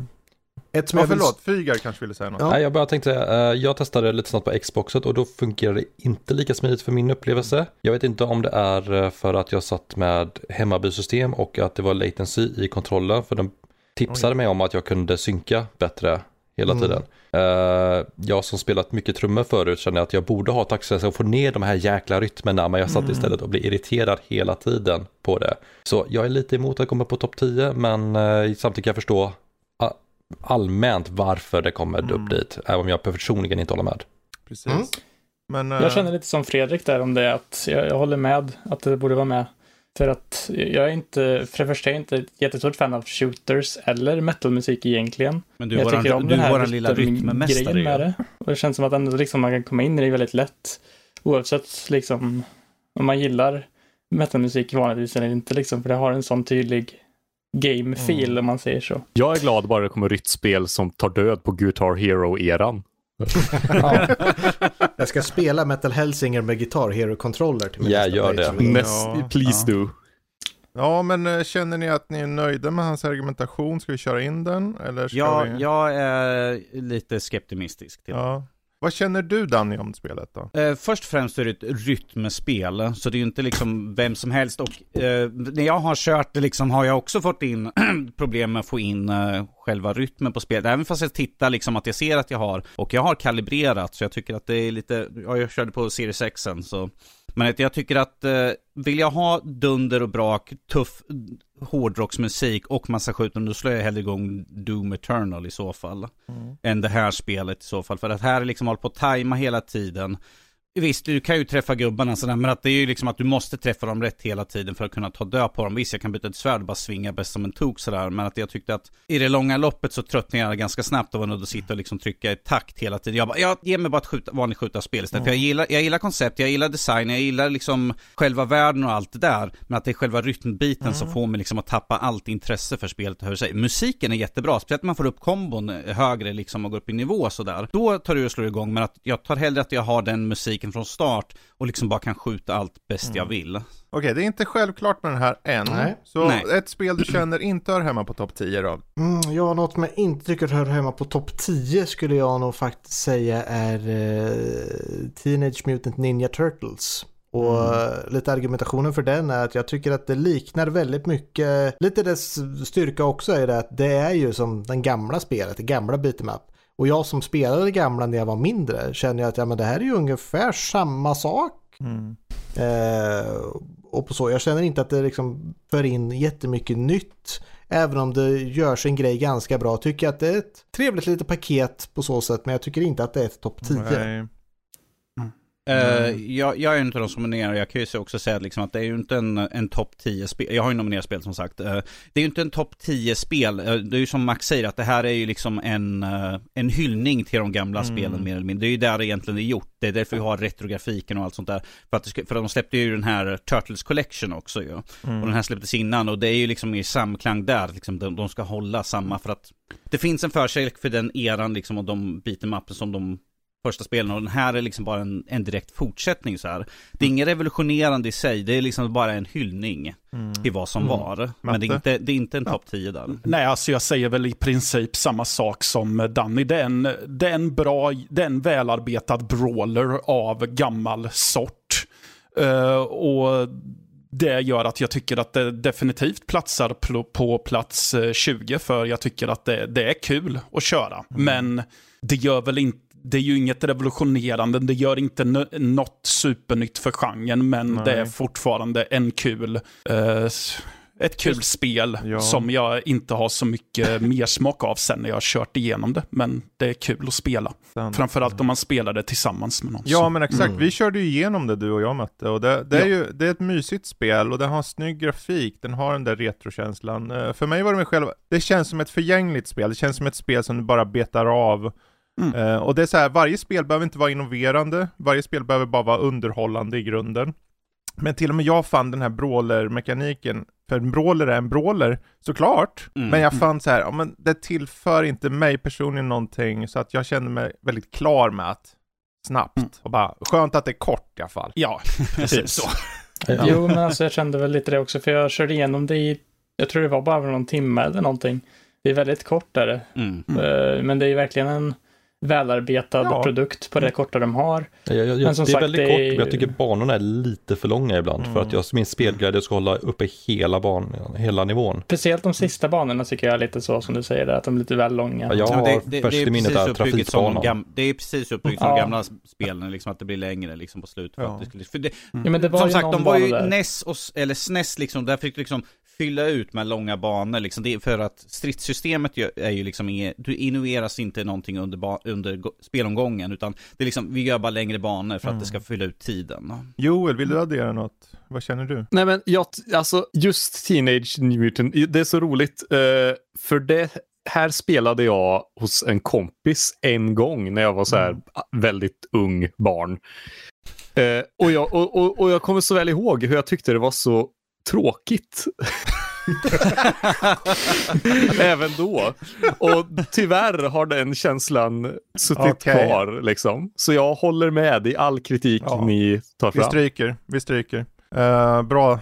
Ett som Ja, jag vill... förlåt, Fygar kanske ville säga något. Ja. Nej, jag bara tänkte, eh, jag testade lite snabbt på Xboxet och då fungerar det inte lika smidigt för min upplevelse. Jag vet inte om det är eh, för att jag satt med hemmabysystem och att det var latency i kontrollen, för de tipsade mig om att jag kunde synka bättre hela Mm. tiden. Eh, jag som spelat mycket trummor förut känner att jag borde ha access och få ner de här jäkla rytmerna, men jag satt istället och blev irriterad hela tiden på det. Så jag är lite emot att komma på topp 10, men samtidigt kan jag förstå allmänt varför det kommer Mm. upp dit, även om jag personligen inte håller med. Precis. Mm. Men, eh, Jag känner lite som Fredrik där om det, att jag, jag håller med att det borde vara med. För att jag är inte, för det första är jag inte ett jättestort fan av shooters eller metalmusik egentligen. Men du är våran, tycker om du den är här våran lilla rytmmästare grejen med det. Och det känns som att ändå liksom man kan komma in i det väldigt lätt. Oavsett liksom om man gillar metalmusik vanligtvis eller inte liksom. För det har en sån tydlig game-feel Mm. om man säger så. Jag är glad bara det kommer ryttspel som tar död på Guitar Hero-eran. [laughs] [laughs] Jag ska spela Metal Hellsinger med Guitar Hero-controller till min Ja, gör det. playthrough. Mest, Ja. please do. Ja, men eh, känner ni att ni är nöjda med hans argumentation? Ska vi köra in den? Eller ska Ja, vi... jag är lite skeptimistisk till det. ja. Vad känner du Danny om spelet då? Eh, först och främst är det ett rytmspel, så det är ju inte liksom vem som helst. Och eh, när jag har kört det liksom har jag också fått in [clears throat] problem med att få in eh, själva rytmen på spelet. Även fast jag tittar liksom att jag ser att jag har, och jag har kalibrerat, så jag tycker att det är lite, ja, jag körde på Series X så. Men jag tycker att, eh, vill jag ha dunder och brak, tuff hårdrocksmusik och massa skjutande, då slår jag hellre igång Doom Eternal i så fall än det här spelet i så fall. För att här är liksom håller på att tajma hela tiden. Visst, du kan ju träffa gubbarna sådär, men att det är ju liksom att du måste träffa dem rätt hela tiden för att kunna ta död på dem. Visst, jag kan byta ett svärd och bara svinga bäst som en tok sådär, men att jag tyckte att i det långa loppet så tröttnade jag ganska snabbt och var nödd att sitta och liksom trycka i takt hela tiden. Jag bara, ja, ge mig bara ett skjuta, vanligt skjutarspel istället. För jag gillar, jag gillar koncept, jag gillar design, jag gillar liksom själva världen och allt det där. Men att det är själva rytmbiten som får mig liksom att tappa allt intresse för spelet och hur säger. Musiken är jättebra, speciellt när man får upp kombon högre liksom och går upp i nivå sådär. Då tar du och slår igång, men att jag tar hellre att jag har den musiken från start och liksom bara kan skjuta allt bäst jag vill. Okej, det är inte självklart med den här än. Nej. Så Nej. ett spel du känner inte hör hemma på topp 10 då? Mm, ja, något som jag inte tycker hör hemma på topp 10 skulle jag nog faktiskt säga är eh, Teenage Mutant Ninja Turtles. Och eh, lite argumentationen för den är att jag tycker att det liknar väldigt mycket, lite dess styrka också är det att det är ju som den gamla spelet, det gamla beat'em up. Och jag som spelade det gamla när jag var mindre känner jag att ja, men det här är ju ungefär samma sak. Eh, och på så, jag känner inte att det liksom för in jättemycket nytt. Även om det gör sin grej ganska bra. Tycker jag att det är ett trevligt litet paket på så sätt. Men jag tycker inte att det är ett topp 10. Nej. Eh, jag, jag är inte de som nominerar, jag kan ju så också säga liksom att det är ju inte en, en topp 10 spel, jag har ju nominerat spel som sagt. Eh, det är ju inte en topp 10 spel, Eh, det är ju som Max säger att det här är ju liksom en, en hyllning till de gamla spelen mer eller mindre. Det är ju där det egentligen är gjort, det är därför vi har retrografiken och allt sånt där. För att, ska, för att de släppte ju den här Turtles Collection också ju. Och den här släpptes innan och det är ju liksom i samklang där, liksom, de, de ska hålla samma för att det finns en förkärlek för den eran liksom och de beatemappen som de första spelen och den här är liksom bara en, en direkt fortsättning så här. Det är inget revolutionerande i sig, det är liksom bara en hyllning till vad som var. Men det är, inte, det är inte en topp 10 där. Nej, alltså jag säger väl i princip samma sak som Danny. Det är en, det är en bra, det är en välarbetad brawler av gammal sort. Eh, och det gör att jag tycker att det definitivt platsar pl- på plats eh, 20 för jag tycker att det, det är kul att köra. Men det gör väl inte det är ju inget revolutionerande, det gör inte något supernytt för genren, men Nej. det är fortfarande en kul, eh, ett kul spel Ja. som jag inte har så mycket [laughs] mer smak av sen när jag har kört igenom det. Men det är kul att spela. Sant. Framförallt om man spelar det tillsammans med någon. Ja Så- men exakt, Mm. vi körde ju igenom det du och jag Matte och det, det är Ja. ju det är ett mysigt spel och det har snygg grafik, den har den där retrokänslan. Eh, För mig var det med själva, det känns som ett förgängligt spel, det känns som ett spel som du bara betar av. Mm. Eh, och det är så här, varje spel behöver inte vara innoverande, varje spel behöver bara vara underhållande i grunden. Men till och med jag fann den här brawler-mekaniken, för en brawler är en brawler, såklart. Mm. Men jag fann så här, ja, men det tillför inte mig personligen någonting, så att jag kände mig väldigt klar med att snabbt, Mm. och bara skönt att det är kort i alla fall. Ja, [laughs] precis så. Ja. Jo, men alltså jag kände väl lite det också, för jag körde igenom det i, jag tror det var bara någon timme eller någonting. Det är väldigt kort där, Mm. Eh, men det är verkligen en välarbetad Ja. produkt på det korta de har. Jag, jag, Men som det är sagt, väldigt det kort, men jag tycker banorna är lite för långa ibland. För Mm. att jag, min spelglädje ska hålla uppe hela, ban, hela nivån. Speciellt de sista banorna tycker jag är lite så som du säger, där, att de är lite väl långa. Ja, jag Ja, har det, det, först i minnet precis är trafikbanan. gam, Det är precis uppbyggt som Ja. de gamla spelen, liksom att det blir längre liksom på slutet. För Ja. att det skulle, för det, Ja, men det var som sagt, de var ju där. NES och, eller SNES liksom, där fick du liksom fylla ut med långa banor liksom. Det är för att stridssystemet är ju liksom inget, du innoveras inte någonting under, under spelomgången, utan det är liksom, vi gör bara längre banor för att Mm. det ska fylla ut tiden. Joel, vill du addera något? Vad känner du? Nej men jag, alltså just Teenage Mutant, det är så roligt. eh, för det här spelade jag hos en kompis en gång när jag var så här väldigt ung barn. Eh, och, jag, och, och, och jag kommer så väl ihåg hur jag tyckte det var så tråkigt. [laughs] Även då. Och tyvärr har den känslan suttit Okej. kvar. Liksom. Så jag håller med i all kritik Ja. ni tar Vi fram. stryker, vi stryker. Eh, bra. Eh,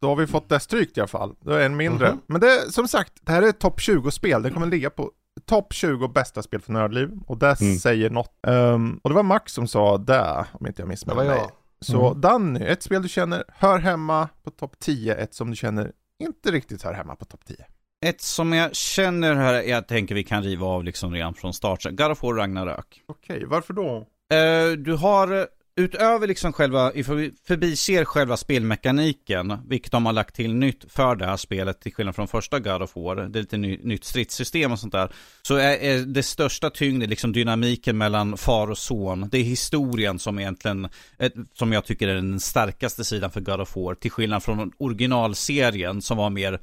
Då har vi fått det strykt i alla fall. Då är en mindre. Mhm. Men det som sagt, det här är topp 20-spel. Det kommer ligga på topp 20 bästa spel för nördliv. Och det Mm. säger något. Ehm, och det var Max som sa det, om inte jag Det missminner var mig. Så Mm. Danny, ett spel du känner hör hemma på topp 10, ett som du känner inte riktigt hör hemma på topp 10. Ett som jag känner här, jag tänker vi kan riva av liksom redan från start. God of War Ragnarök. Okej, varför då? Eh, du har, utöver liksom själva, ifall vi förbiser själva spelmekaniken, vilket de har lagt till nytt för det här spelet, till skillnad från första God of War, det är lite ny, nytt stridssystem och sånt där, så är, är det största tyngden liksom dynamiken mellan far och son. Det är historien som egentligen, ett, som jag tycker är den starkaste sidan för God of War, till skillnad från originalserien som var mer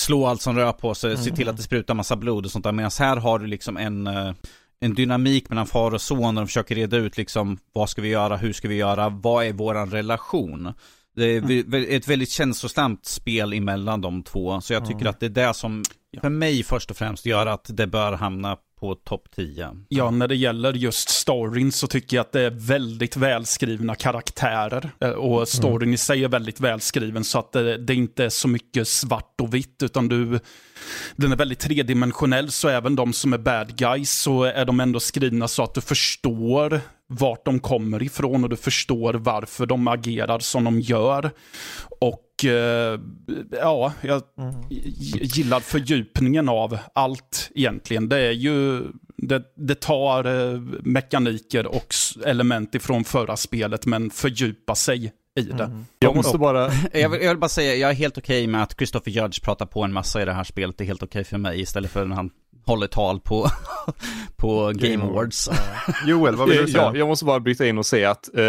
slå allt som rör på sig, se till att det sprutar massa blod och sånt där. Medan här har du liksom en, eh, en dynamik mellan far och son och de försöker reda ut liksom vad ska vi göra, hur ska vi göra, vad är våran relation? Det är ett väldigt känslosamt spel emellan de två, så jag tycker att det är det som för mig först och främst gör att det bör hamna på topp 10. Ja, när det gäller just storyn så tycker jag att det är väldigt välskrivna karaktärer. Eh, och storyn i sig är väldigt välskriven så att det, det inte är så mycket svart och vitt utan du, den är väldigt tredimensionell så även de som är bad guys så är de ändå skrivna så att du förstår vart de kommer ifrån och du förstår varför de agerar som de gör. Och ja, jag g- gillar fördjupningen av allt egentligen. Det är ju, det, det tar eh, mekaniker och element ifrån förra spelet men fördjupar sig i det. Jag måste bara... Jag vill, jag vill bara säga, jag är helt okej med att Christopher Judge pratar på en massa i det här spelet. Det är helt okej för mig istället för när han håller tal på, [laughs] på Game Awards. Joel, vad vill du [laughs] säga? Ja, jag måste bara bryta in och säga att eh,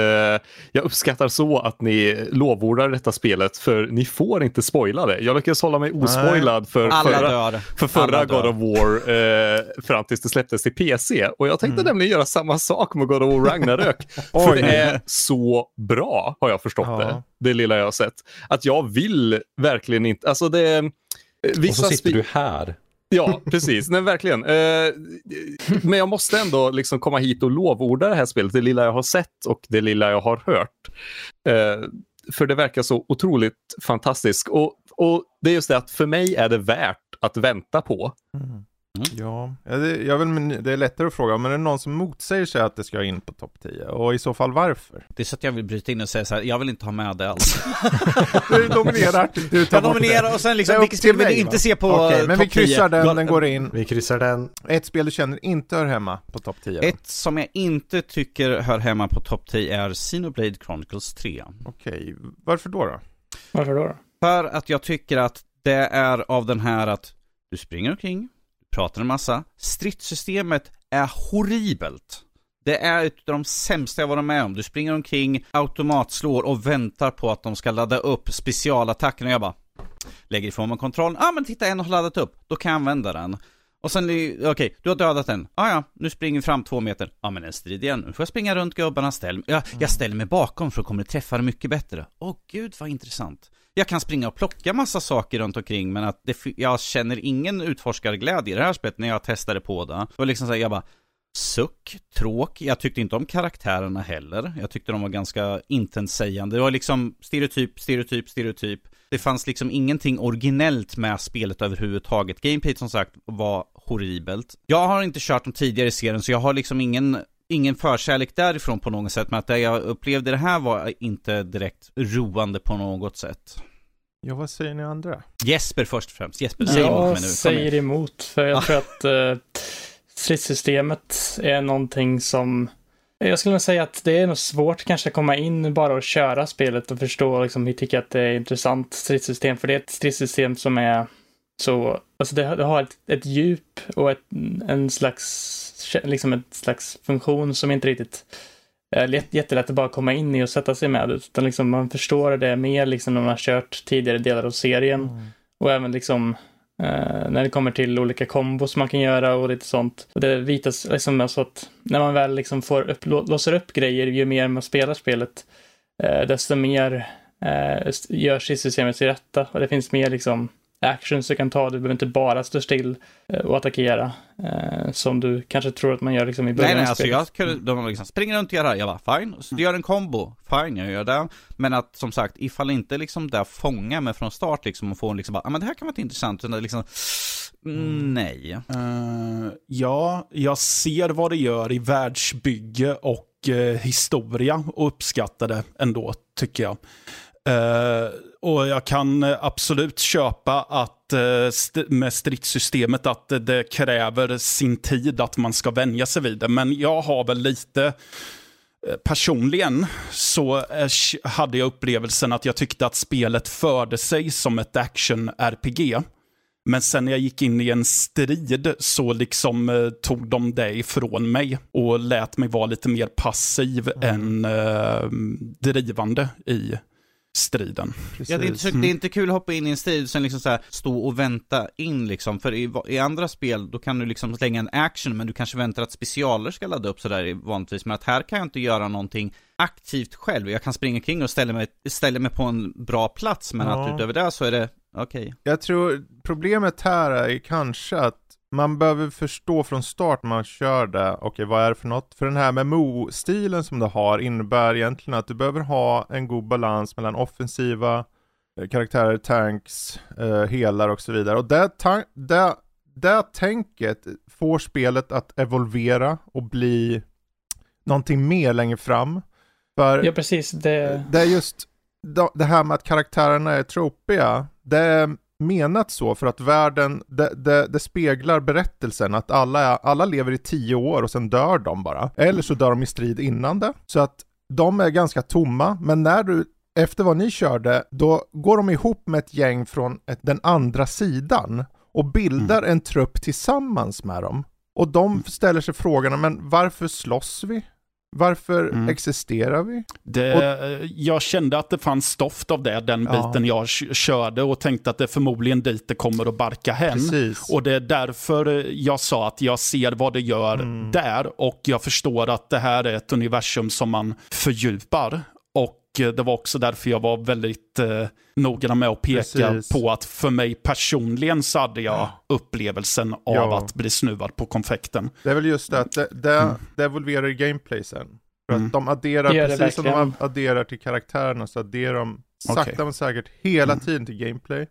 jag uppskattar så att ni lovordar detta spelet, för ni får inte spoila det. Jag lyckades hålla mig ospoilad för Alla förra, dör. för förra. God of War eh, fram tills det släpptes till PC. Och jag tänkte nämligen göra samma sak med God of War Ragnarök. [laughs] för det är så bra, har jag förstått Ja. det. Det lilla jag har sett. Att jag vill verkligen inte, alltså det... Och Vissa så sitter du här. Ja, precis. Nej, verkligen. Eh, men jag måste ändå liksom komma hit och lovorda det här spelet, det lilla jag har sett och det lilla jag har hört. Eh, för det verkar så otroligt fantastiskt. Och, och det är just det att för mig är det värt att vänta på. Mm. Ja, ja, det, jag vill, det är lättare att fråga, men är det någon som motsäger sig att det ska in på topp 10? Och i så fall varför? Det är så att jag vill bryta in och säga så här, jag vill inte ha med det alls. [laughs] Du nominerar, du tar Jag nominerar och sen liksom, vilket spel vill du mig, inte va? se på Okej, men vi topp 10? kryssar den, den går in. Vi kryssar den. Ett spel du känner inte hör hemma på topp 10? då? Ett som jag inte tycker hör hemma på topp 10 är Xenoblade Chronicles 3. Okej, varför då då? Varför då? då? För att jag tycker att det är av den här att du springer omkring, pratar en massa, stridssystemet är horribelt. Det är ett av de sämsta jag varit med om. Du springer omkring, automatslår och väntar på att de ska ladda upp specialattacken och jag bara lägger ifrån mig kontrollen. Ja ah, men titta en har laddat upp, då kan jag använda den. Och sen, okej, okay, du har dödat den. Ah, ja, nu springer fram två meter. Ja ah, men en strid igen, nu får jag springa runt gubbarna, ställ jag, jag ställer mig bakom för att kommer träffa det mycket bättre. Åh oh, gud vad intressant. Jag kan springa och plocka massa saker runt omkring men att det, jag känner ingen utforskarglädje i det här spelet när jag testade på det. Var liksom såhär, jag bara Suck, tråk, jag tyckte inte om karaktärerna heller. Jag tyckte de var ganska intenssägande. Det var liksom stereotyp, stereotyp, stereotyp. Det fanns liksom ingenting originellt med spelet överhuvudtaget. Gameplay som sagt var horribelt. Jag har inte kört de tidigare i serien så jag har liksom ingen ingen förkärlek därifrån på något sätt, men att det jag upplevde det här var inte direkt roande på något sätt. Ja, vad säger ni andra? Jesper först och främst. Jesper, säg emot mig Jag nu. Kom säger emot, för jag tror att uh, stridssystemet är någonting som jag skulle nog säga att det är nog svårt kanske att komma in bara och köra spelet och förstå liksom hur tycker jag att det är intressant stridssystem. För det är ett stridssystem som är så, alltså det, det har ett, ett djup och ett, en slags, liksom ett slags funktion som inte riktigt är lätt, jättelätt att bara komma in i och sätta sig med. Utan liksom man förstår det mer liksom när man har kört tidigare delar av serien. Mm. Och även liksom eh, när det kommer till olika kombos man kan göra och lite sånt. Och det vitas liksom alltså att när man väl liksom får upp, lå- låser upp grejer ju mer man spelar spelet, eh, desto mer eh, görs i systemet till rätta. Och det finns mer liksom actions du kan ta. Du behöver inte bara stå still eh, och attackera eh, som du kanske tror att man gör liksom i början Nej nej, alltså jag kunde, de liksom springer runt och gör det här, jag bara fine, så du gör en kombo, fine jag gör det. Men att som sagt, ifall inte liksom det fångar mig från start liksom och får liksom bara, ah, men det här kan vara intressant, utan liksom, mm, nej. Eh, ja, jag ser vad det gör i världsbygge och eh, historia och uppskattar det ändå, tycker jag. Eh, och jag kan absolut köpa att eh, st med stridssystemet att det- det kräver sin tid att man ska vänja sig vid det. Men jag har väl lite eh, Personligen så hade jag upplevelsen att jag tyckte att spelet förde sig som ett action-RPG. Men sen när jag gick in i en strid så liksom eh, tog de det ifrån mig och lät mig vara lite mer passiv än eh, drivande i striden. Ja, det, är inte, så- det är inte kul att hoppa in i en strid och sen liksom så här stå och vänta in liksom. För i, i andra spel, då kan du liksom slänga en action, men du kanske väntar att specialer ska ladda upp sådär i- vanligtvis. Men att här kan jag inte göra någonting aktivt själv. Jag kan springa kring och ställa mig, ställa mig på en bra plats, men Ja. att utöver det så är det, okej. Jag tror problemet här är kanske att man behöver förstå från start när man kör det, okej vad är det för något? För den här med Mo-stilen som du har innebär egentligen att du behöver ha en god balans mellan offensiva eh, karaktärer, tanks, eh, helar och så vidare. Och det, det, det tänket får spelet att evolvera och bli någonting mer längre fram. För Ja, precis. Det, det är just det- det här med att karaktärerna är tropiga. Det är menat så för att världen, det, det, det speglar berättelsen att alla, alla lever i tio år och sen dör de bara. Eller så dör de i strid innan det. Så att de är ganska tomma, men när du efter vad ni körde, då går de ihop med ett gäng från ett, den andra sidan och bildar en trupp tillsammans med dem. Och de ställer sig frågan, men varför slåss vi? Varför Mm. existerar vi? Det, jag kände att det fanns stoft av det, den Ja. biten jag körde och tänkte att det är förmodligen dit det kommer att barka hem. Precis. Och det är därför jag sa att jag ser vad det gör Mm. där och jag förstår att det här är ett universum som man fördjupar. Och det var också därför jag var väldigt eh, noggrann med att peka Precis. på att för mig personligen så hade jag upplevelsen av Ja. att bli snuvad på konfekten. Det är väl just det att det, det, Mm. det evolverar i gameplay sen. För Mm. att de adderar, precis som de adderar till karaktärerna så adderar de sakta Okej. men säkert hela Mm. tiden till gameplay.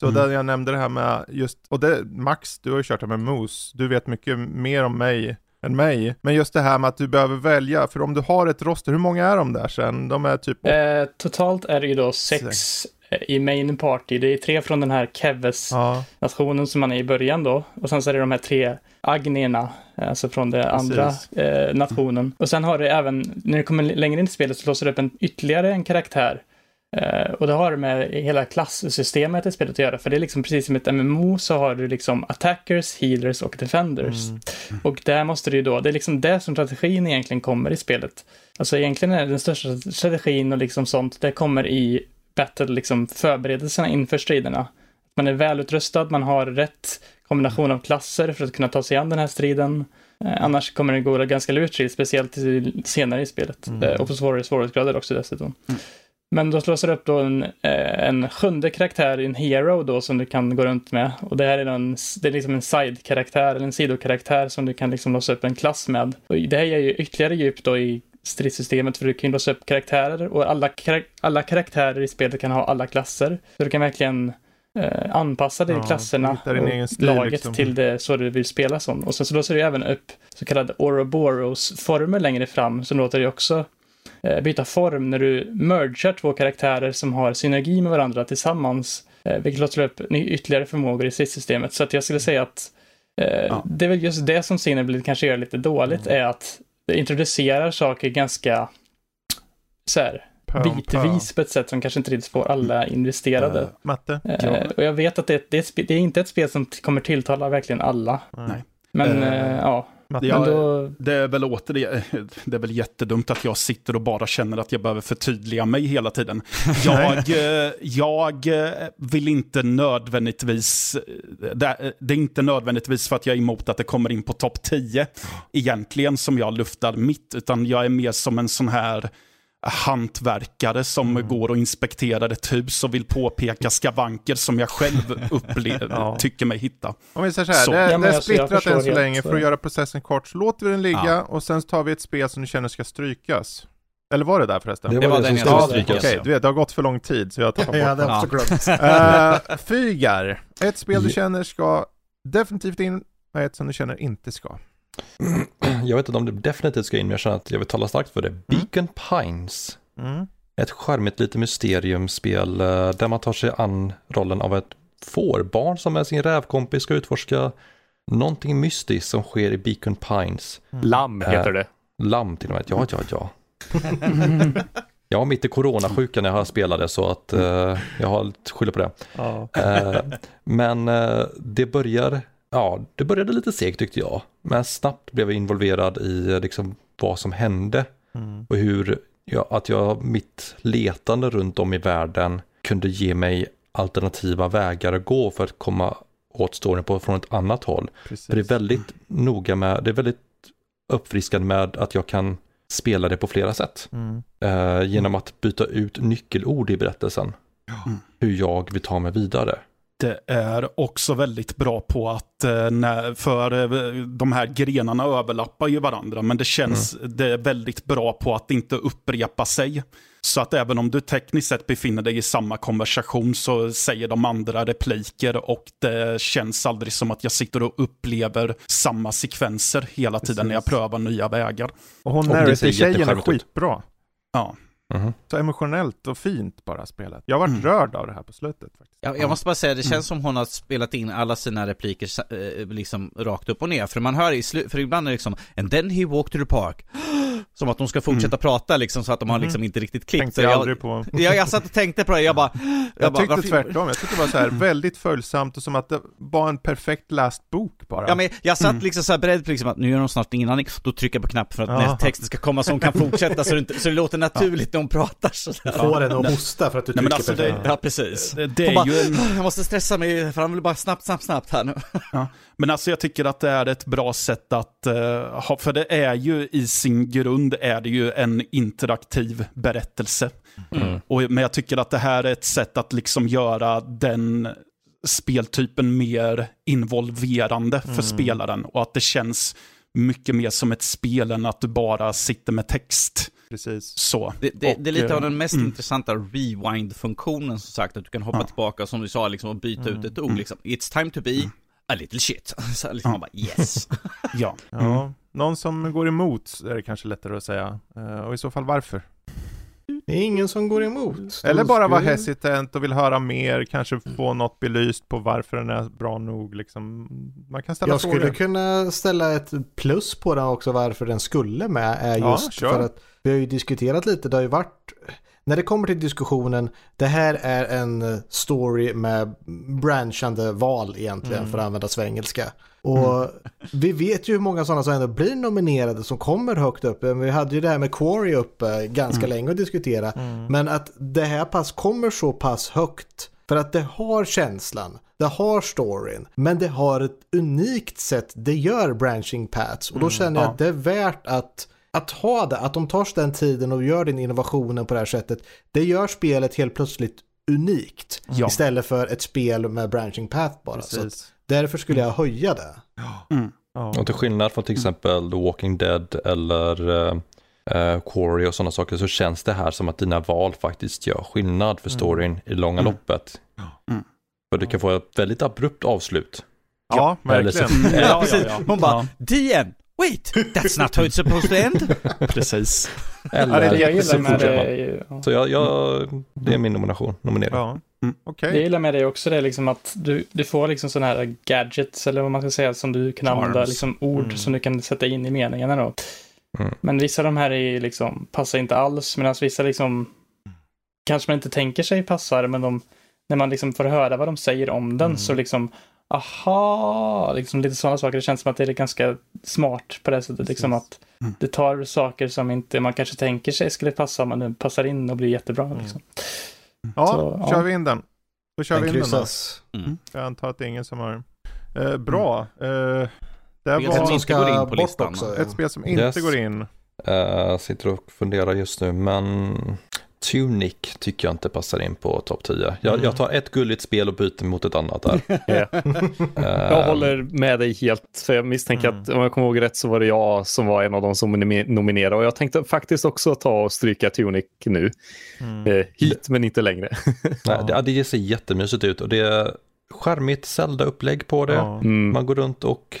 Så Mm. där jag nämnde det här med just, och det, Max, du har ju kört det med Moose, du vet mycket mer om mig än mig. Men just det här med att du behöver välja, för om du har ett roster, hur många är de där sen? De är typ Eh, totalt är det ju då sex eh, i main party. Det är tre från den här Keves-nationen Ja, som man är i början då. Och sen så är det de här tre Agnierna, alltså från den andra eh, nationen. Och sen har det även, när det kommer längre in i spelet så låser det upp en, ytterligare en karaktär. Eh, och det har med hela klasssystemet i spelet att göra, för det är liksom precis som ett MMO så har du liksom attackers, healers och defenders. Mm. Och där måste du ju då, det är liksom där som strategin egentligen kommer i spelet. Alltså egentligen är den största strategin och liksom sånt, det kommer i battle, liksom förberedelserna inför striderna. Man är välutrustad, man har rätt kombination av klasser för att kunna ta sig an den här striden. Eh, annars kommer det gå ganska lurigt, speciellt i- senare i spelet. Mm. Eh, och på svårare svårighetsgrader också dessutom. Men då slås det upp då en, eh, en sjunde karaktär, en hero då, som du kan gå runt med. Och det här är, en, det är liksom en side-karaktär, eller en sidokaraktär som du kan liksom låsa upp en klass med. Och det här ger ju ytterligare djup då i stridssystemet, för du kan ju låsa upp karaktärer och alla, alla karaktärer i spelet kan ha alla klasser. Så du kan verkligen eh, anpassa dig Ja, klasserna och stil, laget liksom. till det så du vill spela som. Och sen så låser du även upp så kallade Ouroboros-former längre fram, som låter dig också byta form när du mergar två karaktärer som har synergi med varandra tillsammans, eh, vilket låter upp ytterligare förmågor i stridssystemet. Så att jag skulle säga att eh, Ja. det är väl just det som Cineblade kanske gör lite dåligt, är att det introducerar saker ganska så här, bitvis på ett sätt som kanske inte riktigt får alla investerade. Eh, Matte? Eh, och jag vet att det, det, är det är inte ett spel som kommer tilltala verkligen alla. Nej. Men Eh, eh, ja, Ja, då, Det är väl återigen, [laughs] det är väl jättedumt att jag sitter och bara känner att jag behöver förtydliga mig hela tiden. [laughs] Jag, eh, jag eh, vill inte nödvändigtvis, det, det är inte nödvändigtvis för att jag är emot att det kommer in på topp 10 egentligen som jag luftar mitt, utan jag är mer som en sån här hantverkare som går och inspekterar ett hus och vill påpeka skavanker som jag själv [laughs] upplever, Ja. tycker mig hitta. Om vi säger så här, Så. det, Ja, det är alltså, splittrat än så helt, länge för att göra processen kort, så låter vi den ligga Ja. och sen tar vi ett spel som du känner ska strykas. Eller var det där förresten? Det Det var var det den som jag skulle sa. Okej, strykas. du vet, det har gått för lång tid så jag har tappat Jag bort hade också glömt. [laughs] Eh, Fygar, ett spel du känner ska definitivt in och ett som du känner inte ska. [clears throat] Jag vet inte om det definitivt ska in, men jag känner att jag vill tala starkt för det. Beacon Pines. Mm. Ett charmigt lite mysteriumspel eh, där man tar sig an rollen av ett fårbarn som med sin rävkompis ska utforska någonting mystiskt som sker i Beacon Pines. Lamm heter det. Lamm till och med, ja, ja, ja. [laughs] Jag var mitt i coronasjuka när jag spelade så att eh, jag har lite skylla på det. Ja. Eh, men eh, det börjar, ja, det började lite segt tyckte jag. Men snabbt blev jag involverad i eh, liksom vad som hände Mm. och hur jag, att jag mitt letande runt om i världen kunde ge mig alternativa vägar att gå för att komma åt storyn på från ett annat håll. Precis. För det är väldigt noga med, det är väldigt uppfriskande med att jag kan spela det på flera sätt. Mm. Eh, genom att byta ut nyckelord i berättelsen. Mm. Hur jag vill ta mig vidare. Det är också väldigt bra på att, eh, när, för eh, de här grenarna överlappar ju varandra, men det känns, det är väldigt bra på att inte upprepa sig. Så att även om du tekniskt sett befinner dig i samma konversation så säger de andra repliker och det känns aldrig som att jag sitter och upplever samma sekvenser hela tiden när jag Precis. prövar nya vägar. Och hon narrator-tjejen är skitbra. Ja. Mhm. Så emotionellt och fint bara spelet. Jag har varit Mm. rörd av det här på slutet. faktiskt. Jag, jag måste bara säga, det känns som hon har spelat in alla sina repliker eh, liksom rakt upp och ner. För man hör i slu- för ibland är det liksom And then he walked to the park. Som att de ska fortsätta prata liksom så att de har liksom inte riktigt klippt. Tänkte Så jag jag, aldrig på. jag, jag satt och tänkte på det, jag bara... Jag, bara, tyckte varför- tvärtom. Jag tyckte det var så här väldigt följsamt och som att det var en perfekt läst bok bara. Ja men jag satt liksom så här beredd på liksom att nu gör de snart ingen aning, då trycker jag på knappen för att Ja. texten ska komma så hon kan fortsätta så det, inte, så det låter naturligt när hon pratar sådär. Får en att hosta för att du Nej, trycker alltså, perfekt. det- Ja precis. Det, det är bara, ju en... jag måste stressa mig för han vill bara snabbt, snabbt, snabbt här nu. Men alltså jag tycker att det är ett bra sätt att eh, ha, för det är ju i sin grund är det ju en interaktiv berättelse. Mm. Och, men jag tycker att det här är ett sätt att liksom göra den speltypen mer involverande för spelaren och att det känns mycket mer som ett spel än att du bara sitter med text. Precis. Så. Det, det, Och, det är lite av eh, den mest mm. intressanta rewind-funktionen som sagt, att du kan hoppa Ja. tillbaka som du sa liksom och byta Mm. ut ett ord liksom. It's time to be a little shit. [laughs] Så liksom Ja. man bara yes. [laughs] Ja. Ja, någon som går emot är det kanske lättare att säga. Eh, och i så fall varför? Det är ingen som går emot. Eller bara vara hesitant och vill höra mer, kanske få något belyst på varför den är bra nog. Liksom. Man kan ställa Jag frågor. skulle kunna ställa ett plus på den också varför den skulle med är Ja, just kör. för att vi har ju diskuterat lite, det har ju varit när det kommer till diskussionen, det här är en eh, story med branchande val egentligen Mm. för att använda svengelska. Och vi vet ju hur många sådana som ändå blir nominerade som kommer högt upp. Vi hade ju det här med Quarry uppe ganska länge att diskutera. Mm. Men att det här pass kommer så pass högt för att det har känslan, det har storyn, men det har ett unikt sätt det gör branching paths. Och då känner jag ja. att det är värt att, att ha det, att de tar sig den tiden och gör den innovationen på det här sättet. Det gör spelet helt plötsligt unikt Ja. istället för ett spel med branching path bara. Så Precis. därför skulle jag höja det. Ja. Och till skillnad från till exempel The Walking Dead eller uh, Quarry och sådana saker så känns det här som att dina val faktiskt gör skillnad för storyn i långa Mm. loppet. Mm. För du kan få ett väldigt abrupt avslut. ja, Eller så- verkligen. [laughs] Ja, precis. ja, ja. Hon bara, DN, wait, that's not how it's supposed to end. [laughs] Precis. Eller, det är Det jag gillar med det ja. Så jag, jag, det är min nomination, nominering. Ja. Mm. Okej. Det jag gillar med det också det är liksom att du, du får liksom sådana här gadgets eller vad man ska säga som du kan använda, Charms. liksom ord Mm. som du kan sätta in i meningarna då. Mm. Men vissa av de här är liksom, passar inte alls medan vissa liksom kanske man inte tänker sig passar men de, när man liksom får höra vad de säger om den Mm. så liksom aha, liksom lite sådana saker. Det känns som att det är ganska smart på det sättet. Liksom att Mm. det tar saker som inte man kanske tänker sig skulle passa men det passar in och blir jättebra. Mm. Liksom. Ja, Så, ja. kör vi in den. Då kör Den vi in den då. kryssas. Mm. Jag antar att det är ingen som har... Eh, bra. Eh, det var som som inte ska går in på listan. också. ett spel som inte Yes. går in. Uh, sitter och funderar just nu, men Tunic tycker jag inte passar in på topp 10. Jag, Mm. jag tar ett gulligt spel och byter mot ett annat där. [laughs] Jag Eh, håller med dig helt, för jag misstänker Mm. att om jag kommer ihåg rätt så var det jag som var en av de som nomi- nominerade och jag tänkte faktiskt också ta och stryka Tunic nu. Mm. Eh, hit men inte längre. [laughs] Nej, det, det ser jättemysigt ut och det är skärmigt Zelda-upplägg på det. Mm. Man går runt och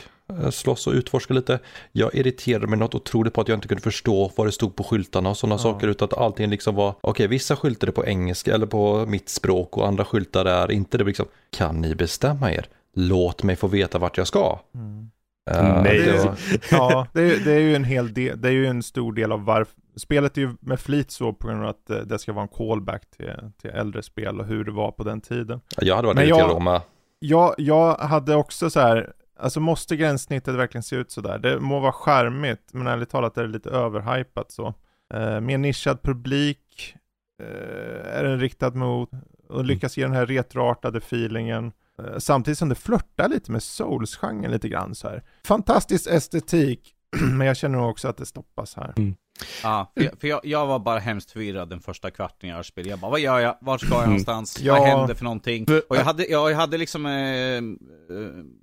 slåss och utforskar lite. Jag irriterade mig något otroligt på att jag inte kunde förstå vad det stod på skyltarna och sådana Ja. saker utan att allting liksom var, okej vissa skyltar är på engelska eller på mitt språk och andra skyltar är inte det liksom, kan ni bestämma er? Låt mig få veta vart jag ska. Mm. Eh, Nej. det var- [laughs] Ja, [laughs] det är, det är ju en hel del, det är ju en stor del av varför, spelet är ju med flit så på grund av att eh, det ska vara en callback till, till äldre spel och hur det var på den tiden. Jag hade varit irriterad jag- om jag, Jag, jag hade också så här, alltså måste gränssnittet verkligen se ut sådär? Det må vara charmigt, men ärligt talat är det lite överhypat så. Eh, mer nischad publik eh, är den riktad mot och lyckas ge den här retroartade feelingen. Eh, samtidigt som det flörtar lite med Souls-genren lite grann så här. Fantastisk estetik, [clears throat] men jag känner nog också att det stoppas här. Mm. Ja, för, jag, för jag, jag var bara hemskt förvirrad den första kvarten jag spelade. Jag bara, vad gör jag? Vart ska jag Mm. någonstans? Ja. Vad händer för någonting? Och jag hade, jag, hade liksom eh, eh,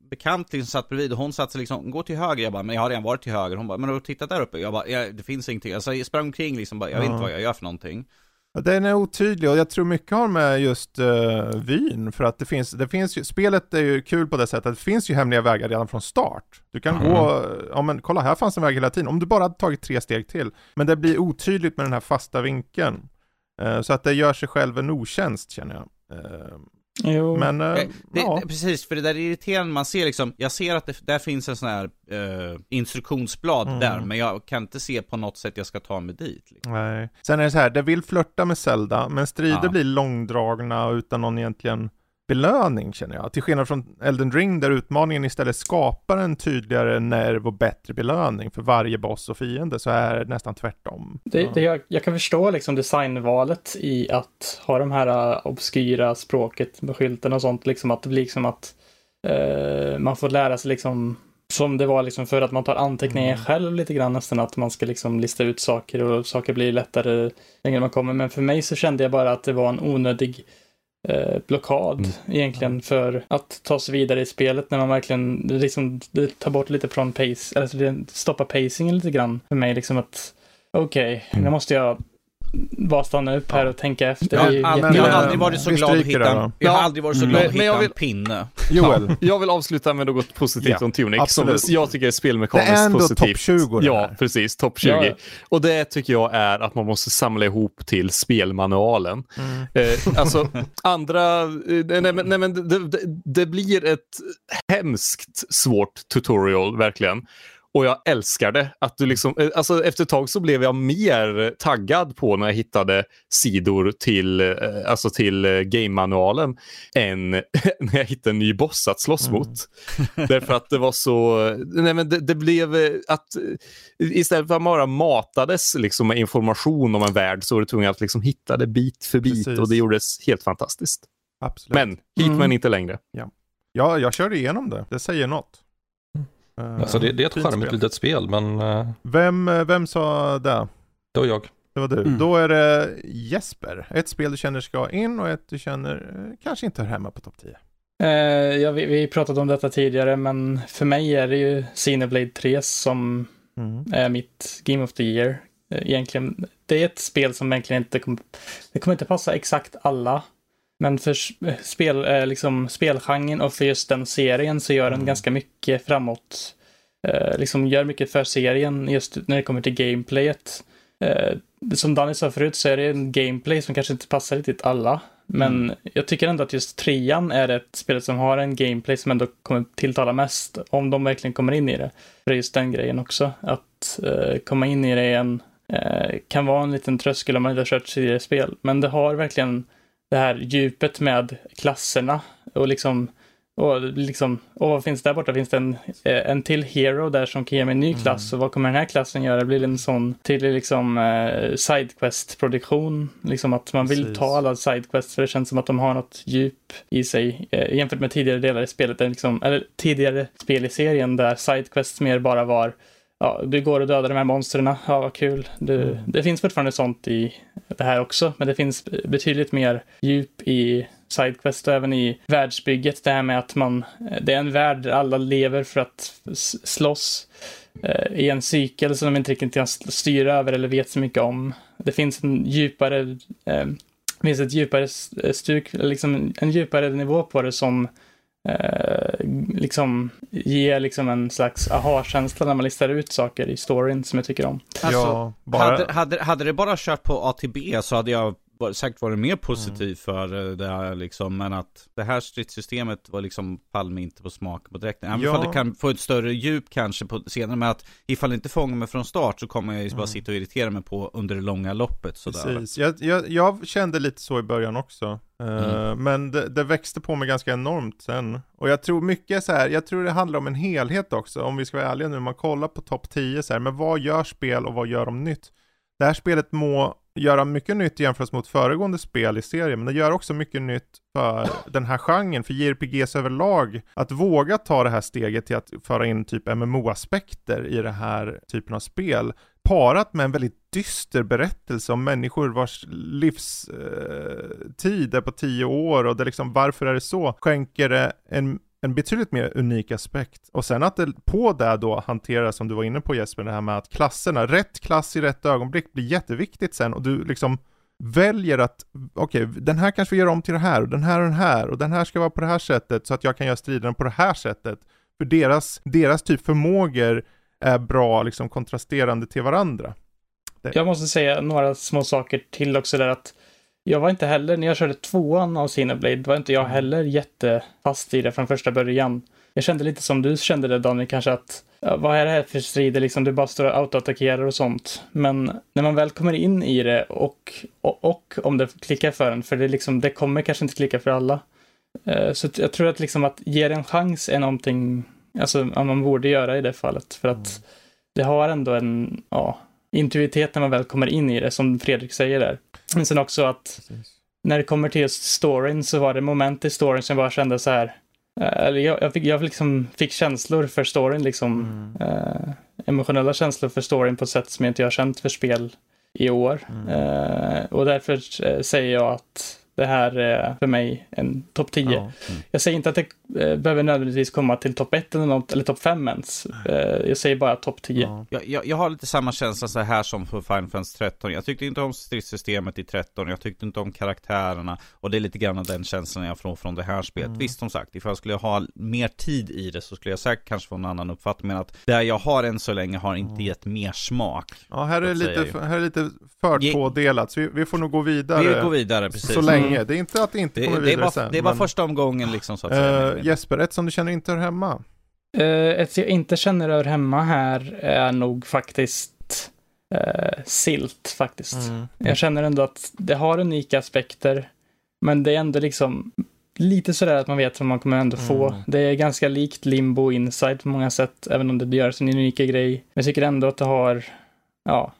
bekant liksom satt bredvid och hon satt sig liksom, gå till höger. Jag bara, men jag har redan varit till höger. Hon bara, men har du tittat där uppe? Jag bara, det finns ingenting. Alltså, jag sprang omkring liksom, bara, jag vet inte vad jag gör för någonting. Den är otydlig och jag tror mycket har med just uh, vyn för att det finns, det finns ju, spelet är ju kul på det sättet att det finns ju hemliga vägar redan från start. Du kan Mm. gå, ja men kolla här fanns en väg hela tiden, om du bara hade tagit tre steg till. Men det blir otydligt med den här fasta vinkeln. Eh, så att det gör sig själv en otjänst känner jag. Eh, Jo, men, eh, Eh, det, ja. det, precis, för det där är irriterande, man ser liksom, jag ser att det där finns en sån här eh, instruktionsblad Mm. där, men jag kan inte se på något sätt jag ska ta mig dit. Liksom. Nej. Sen är det så här, det vill flörta med Zelda, men strider Ja. blir långdragna utan någon egentligen belöning känner jag. Till skillnad från Elden Ring där utmaningen istället skapar en tydligare nerv och bättre belöning för varje boss och fiende så är det nästan tvärtom. Det, det jag, jag kan förstå liksom designvalet i att ha de här uh, obskyra språket med skylten och sånt, liksom att det blir liksom att eh, man får lära sig liksom som det var liksom för att man tar anteckningar Mm. själv lite grann nästan att man ska liksom lista ut saker och saker blir lättare längre man kommer. Men för mig så kände jag bara att det var en onödig eh, blockad Mm. egentligen för att ta sig vidare i spelet när man verkligen liksom tar bort lite från pace, alltså det stoppar pacingen lite grann för mig liksom att Okej, nu måste jag bara stanna upp här och tänka efter. Jag Det är har, aldrig, men, jag har aldrig varit så glad att det hitta en, jag har Ja. aldrig varit så Mm. glad att men hitta jag vill- en pinne. Joel, Jag vill avsluta med något positivt Ja, om Tunic absolut. som jag tycker är det spelmekaniskt är ändå positivt. topp 20 det Ja, här. precis. Topp 20. Ja. Och det tycker jag är att man måste samla ihop till spelmanualen. Mm. Eh, alltså, andra... Eh, nej, men, nej, men det, det, det blir ett hemskt svårt tutorial, verkligen. Och jag älskar det. Att du liksom, eh, alltså, efter ett tag så blev jag mer taggad på när jag hittade sidor till, eh, alltså till eh, game-manualen än [laughs] när jag hittade en ny boss att slåss Mm. mot. Därför att det var så... Nej, men det, det blev att istället för att man bara matades liksom, med information om en värld så var du tvungen att liksom hitta det bit för bit Precis. och det gjordes helt fantastiskt. Absolut. Men hit Mm. men inte längre. Ja, jag körde igenom det. Det säger något. Eh, Alltså det, det är ett charmigt spel. litet spel, men eh, Vem, eh, vem sa det? det var jag. Det var du. Mm. Då är det Jesper. Ett spel du känner ska in och ett du känner kanske inte hör hemma på topp 10. Eh, ja, vi, vi pratade om detta tidigare, men för mig är det ju Xenoblade 3 som Mm. är mitt Game of the Year. Egentligen, det är ett spel som egentligen inte kommer, det kommer inte passa exakt alla. Men för spel, eh, liksom spelgenren och för just den serien så gör den Mm. ganska mycket framåt. Eh, liksom gör mycket för serien just när det kommer till gameplayet. Eh, som Danny sa förut så är det en gameplay som kanske inte passar riktigt alla. Men jag tycker ändå att just trean är ett spel som har en gameplay som ändå kommer tilltala mest. Om de verkligen kommer in i det. För det är just den grejen också. Att komma in i det är en, eh, kan vara en liten tröskel om man inte har kört tidigare spel. Men det har verkligen det här djupet med klasserna. Och liksom, och liksom, och vad finns där borta? Finns det en, eh, en till hero där som kan ge mig en ny klass? Och vad kommer den här klassen göra? Blir det en sån tydlig liksom eh, sidequest-produktion? Liksom att man vill Precis. ta alla sidequests för det känns som att de har något djup i sig. Eh, jämfört med tidigare delar i spelet, liksom, eller tidigare spel i serien där sidequests mer bara var Ja, du går och dödar de här monstren. Ja, vad kul. Du, Mm. Det finns fortfarande sånt i det här också, men det finns betydligt mer djup i Sidequest och även i världsbygget. Det här med att man, det är en värld där alla lever för att slåss eh, i en cykel som de inte riktigt kan styra över eller vet så mycket om. Det finns en djupare, eh, finns ett djupare stuk, liksom en djupare nivå på det som eh, liksom ger liksom en slags aha-känsla när man listar ut saker i storyn som jag tycker om. Alltså, ja, bara... Hade, hade, hade det bara kört på ATB så hade jag säkert varit mer positiv Mm. för eh, det här liksom. Men att det här stridssystemet var liksom, mig inte på smak på direkten. Även Ja. ifall det kan få ett större djup kanske på senare. Men att ifall det inte fångar mig från start så kommer jag ju bara Mm. sitta och irritera mig på under det långa loppet. Sådär. Precis. Jag, jag, jag kände lite så i början också. Eh, Mm. Men det, det växte på mig ganska enormt sen. Och jag tror mycket så här, jag tror det handlar om en helhet också. Om vi ska vara ärliga nu, man kollar på topp 10 så här, men vad gör spel och vad gör de nytt? Det här spelet må göra mycket nytt jämfört mot föregående spel i serien, men det gör också mycket nytt för [laughs] den här genren, för JRPGs överlag. Att våga ta det här steget till att föra in typ MMO-aspekter i det här typen av spel, parat med en väldigt dyster berättelse om människor vars livstid är på tio år och det liksom, varför är det så? Skänker det en en betydligt mer unik aspekt. Och sen att det på det då hanteras, som du var inne på Jesper, det här med att klasserna, rätt klass i rätt ögonblick blir jätteviktigt sen och du liksom väljer att, okej, den här kanske vi gör om till det här och den här och den här och den här ska vara på det här sättet så att jag kan göra striderna på det här sättet. För deras, deras typ förmågor är bra liksom kontrasterande till varandra. Jag måste säga några små saker till också där att jag var inte heller, när jag körde tvåan av Xenoblade, var inte jag heller jättefast i det från första början. Jag kände lite som du kände det Daniel, kanske att ja, vad är det här för strider liksom, du bara står och autoattackerar och sånt. Men när man väl kommer in i det och, och, och om det klickar för en, för det, liksom, det kommer kanske inte klicka för alla. Eh, Så jag tror att liksom att ge det en chans är någonting, alltså man borde göra i det fallet. För att det har ändå en, ja, intuitet när man väl kommer in i det, som Fredrik säger där. Men sen också att när det kommer till just storyn så var det moment i storyn som jag bara kände så här, eh, eller jag, jag, fick, jag liksom fick känslor för storyn, liksom Mm. eh, emotionella känslor för storyn på ett sätt som jag inte har känt för spel i år. Mm. Eh, och därför eh, säger jag att det här är för mig en topp 10. Ja. Jag säger inte att det eh, behöver nödvändigtvis komma till topp 1 eller något, eller topp 5 ens. Eh, jag säger bara topp 10. Ja. Jag, jag, jag har lite samma känsla så här som för Final Fantasy 13. Jag tyckte inte om stridssystemet i 13, jag tyckte inte om karaktärerna. Och det är lite grann den känslan jag får från det här spelet. Mm. Visst, som sagt, ifall jag skulle ha mer tid i det så skulle jag säkert kanske få en annan uppfattning. Men att det jag har än så länge har inte gett mer smak. Ja, här är, lite, här är lite för tvådelat, så vi, vi får nog gå vidare Vi går vidare, precis. så länge. Det är inte att det inte Det, kommer det, är vidare bara, sen. det bara men, första omgången liksom så att säga. eh, Jesper, ett som du känner inte hör hemma. Eh, ett jag inte känner hör hemma här är nog faktiskt eh, Silt faktiskt. Mm. Jag känner ändå att det har unika aspekter, men det är ändå liksom lite sådär att man vet vad man kommer ändå få. Mm. Det är ganska likt Limbo Inside på många sätt, även om det gör sin unika grej. Men jag tycker ändå att det har, ja,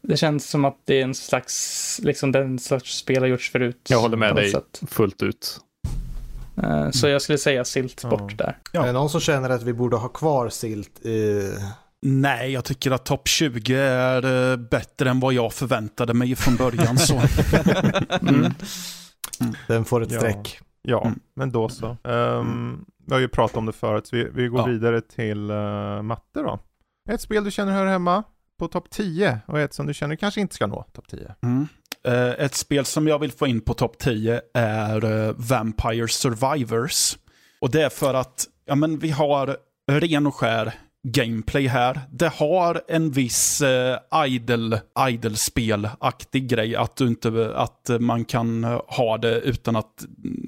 det känns som att det är en slags, liksom den sorts spel har gjorts förut. Jag håller med dig sätt. fullt ut. Eh, Så jag skulle säga Silt Ja. bort där. Ja. Är det någon som känner att vi borde ha kvar Silt i... Nej, jag tycker att topp 20 är eh, bättre än vad jag förväntade mig från början. Så. [laughs] Mm. Den får ett Ja. streck. Ja, Mm. men då så. Ehm, Vi har ju pratat om det förut, så vi, vi går Ja. vidare till uh, matte då. Ett spel du känner hör hemma på topp 10 och ett som du känner kanske inte ska nå topp 10. Mm. Eh, Ett spel som jag vill få in på topp 10 är eh, Vampire Survivors. Och det är för att ja, men vi har ren och skär gameplay här. Det har en viss eh, idle, idle-spelaktig grej, att, du inte, att man kan eh, ha det utan att,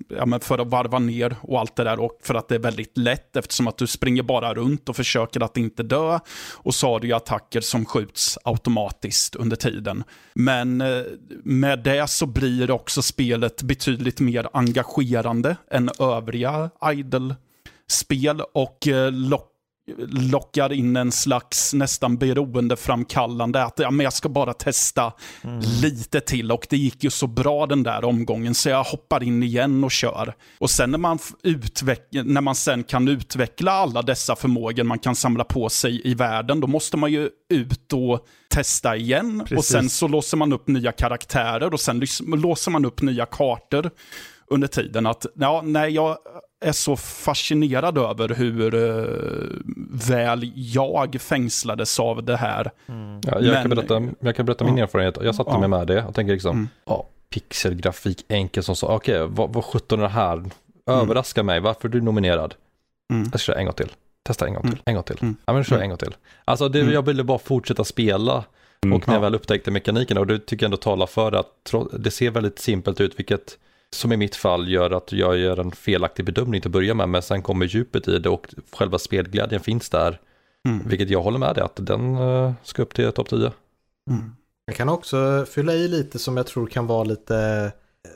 ja, men för att varva ner och allt det där och för att det är väldigt lätt eftersom att du springer bara runt och försöker att inte dö. Och så har du ju attacker som skjuts automatiskt under tiden. Men eh, med det så blir också spelet betydligt mer engagerande än övriga idle-spel och eh, lock lockar in en slags nästan beroendeframkallande att ja, men jag ska bara testa lite till och det gick ju så bra den där omgången så jag hoppar in igen och kör. Och sen när man, när man sen kan utveckla alla dessa förmågor man kan samla på sig i världen, då måste man ju ut och testa igen. Och Precis. sen så låser man upp nya karaktärer och sen låser man upp nya kartor under tiden. Att, ja, nej, jag är så fascinerad över hur eh, väl jag fängslades av det här. Ja, jag, kan Men- berätta, jag kan berätta min Ja. erfarenhet. Jag satte Ja. mig med det och tänker liksom, Mm. ja, pixelgrafik, enkelt som så, okej, vad, vad 17 är det här? Överraska mig, varför är du nominerad? Mm. Jag ska köra en gång till. Testa en gång till, Mm. en gång till. Mm. Ja men kör jag Mm. en gång till. Alltså det, Mm. jag ville bara fortsätta spela Mm. och när jag Ja. väl upptäckte mekaniken och det tycker jag ändå talar för att det ser väldigt simpelt ut vilket som i mitt fall gör att jag gör en felaktig bedömning till att börja med men sen kommer djupet i det och själva spelglädjen finns där. Mm. Vilket jag håller med dig att den eh, ska upp till topp 10. Mm. Jag kan också fylla i lite som jag tror kan vara lite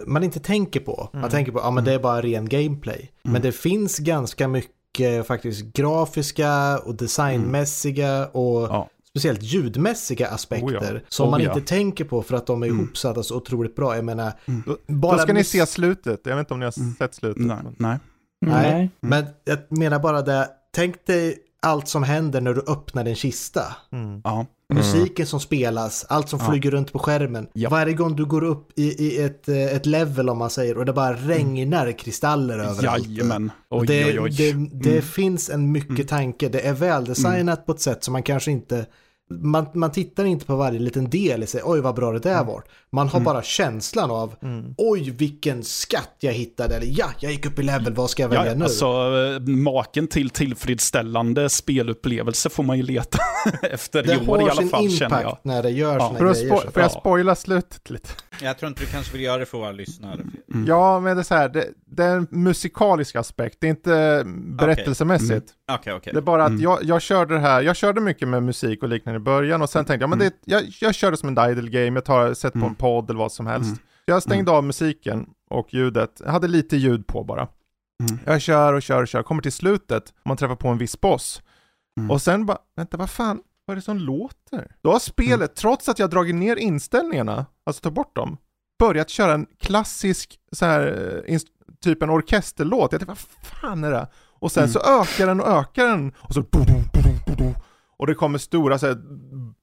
man inte tänker på. Man Mm. tänker på, ja men det är bara ren gameplay. Men det finns ganska mycket faktiskt grafiska och designmässiga och Ja. Speciellt ljudmässiga aspekter Oh ja. som Oh man ja. inte tänker på för att de är Mm. ihopsatta så otroligt bra. Jag menar, Då, bara då ska ni se slutet. Jag vet inte om ni har Mm. sett slutet. Nej, men- nej. Nej. Nej. Men jag menar bara det, tänk dig allt som händer när du öppnar en kista. Mm. Ja. Musiken som spelas, allt som Ja. flyger runt på skärmen. Ja. Varje gång du går upp i, i ett, eh, ett level om man säger och det bara regnar kristaller överallt. Jajamän. Oj, det, oj, oj. det, det Mm. finns en mycket tanke, det är väldesignat på ett sätt som man kanske inte man, man tittar inte på varje liten del i sig, oj vad bra det där var. Man har bara känslan av, Mm. oj vilken skatt jag hittade, eller ja, jag gick upp i level, vad ska jag välja Ja, nu? alltså, eh, maken till tillfredsställande spelupplevelse får man ju leta [laughs] efter det i år i har alla sin fall känner jag. impact när det gör Ja. Får, jag spo- får jag Ja. spoila slutet lite? Jag tror inte du kanske vill göra det för våra lyssnare. Mm. Ja, men det är så här, det, det är en musikalisk aspekt, det är inte berättelsemässigt. Okej, okej. Det är bara att Mm. jag, jag körde det här, jag körde mycket med musik och liknande i början och sen tänkte jag, men det, jag, jag kör det som en idle game, jag tar, sätter på Mm. en podd eller vad som helst. Mm. Jag stängde av musiken och ljudet, jag hade lite ljud på bara. Mm. Jag kör och kör och kör, kommer till slutet, man träffar på en viss boss. Mm. Och sen bara, vänta vad fan, vad är det som låter? Då har spelet, Mm. trots att jag dragit ner inställningarna, alltså ta bort dem, börjat köra en klassisk, så här, eh, typ en orkesterlåt. Jag tänkte, vad fan är det? Och sen Mm. så ökar den och ökar den, och så och det kommer stora så här,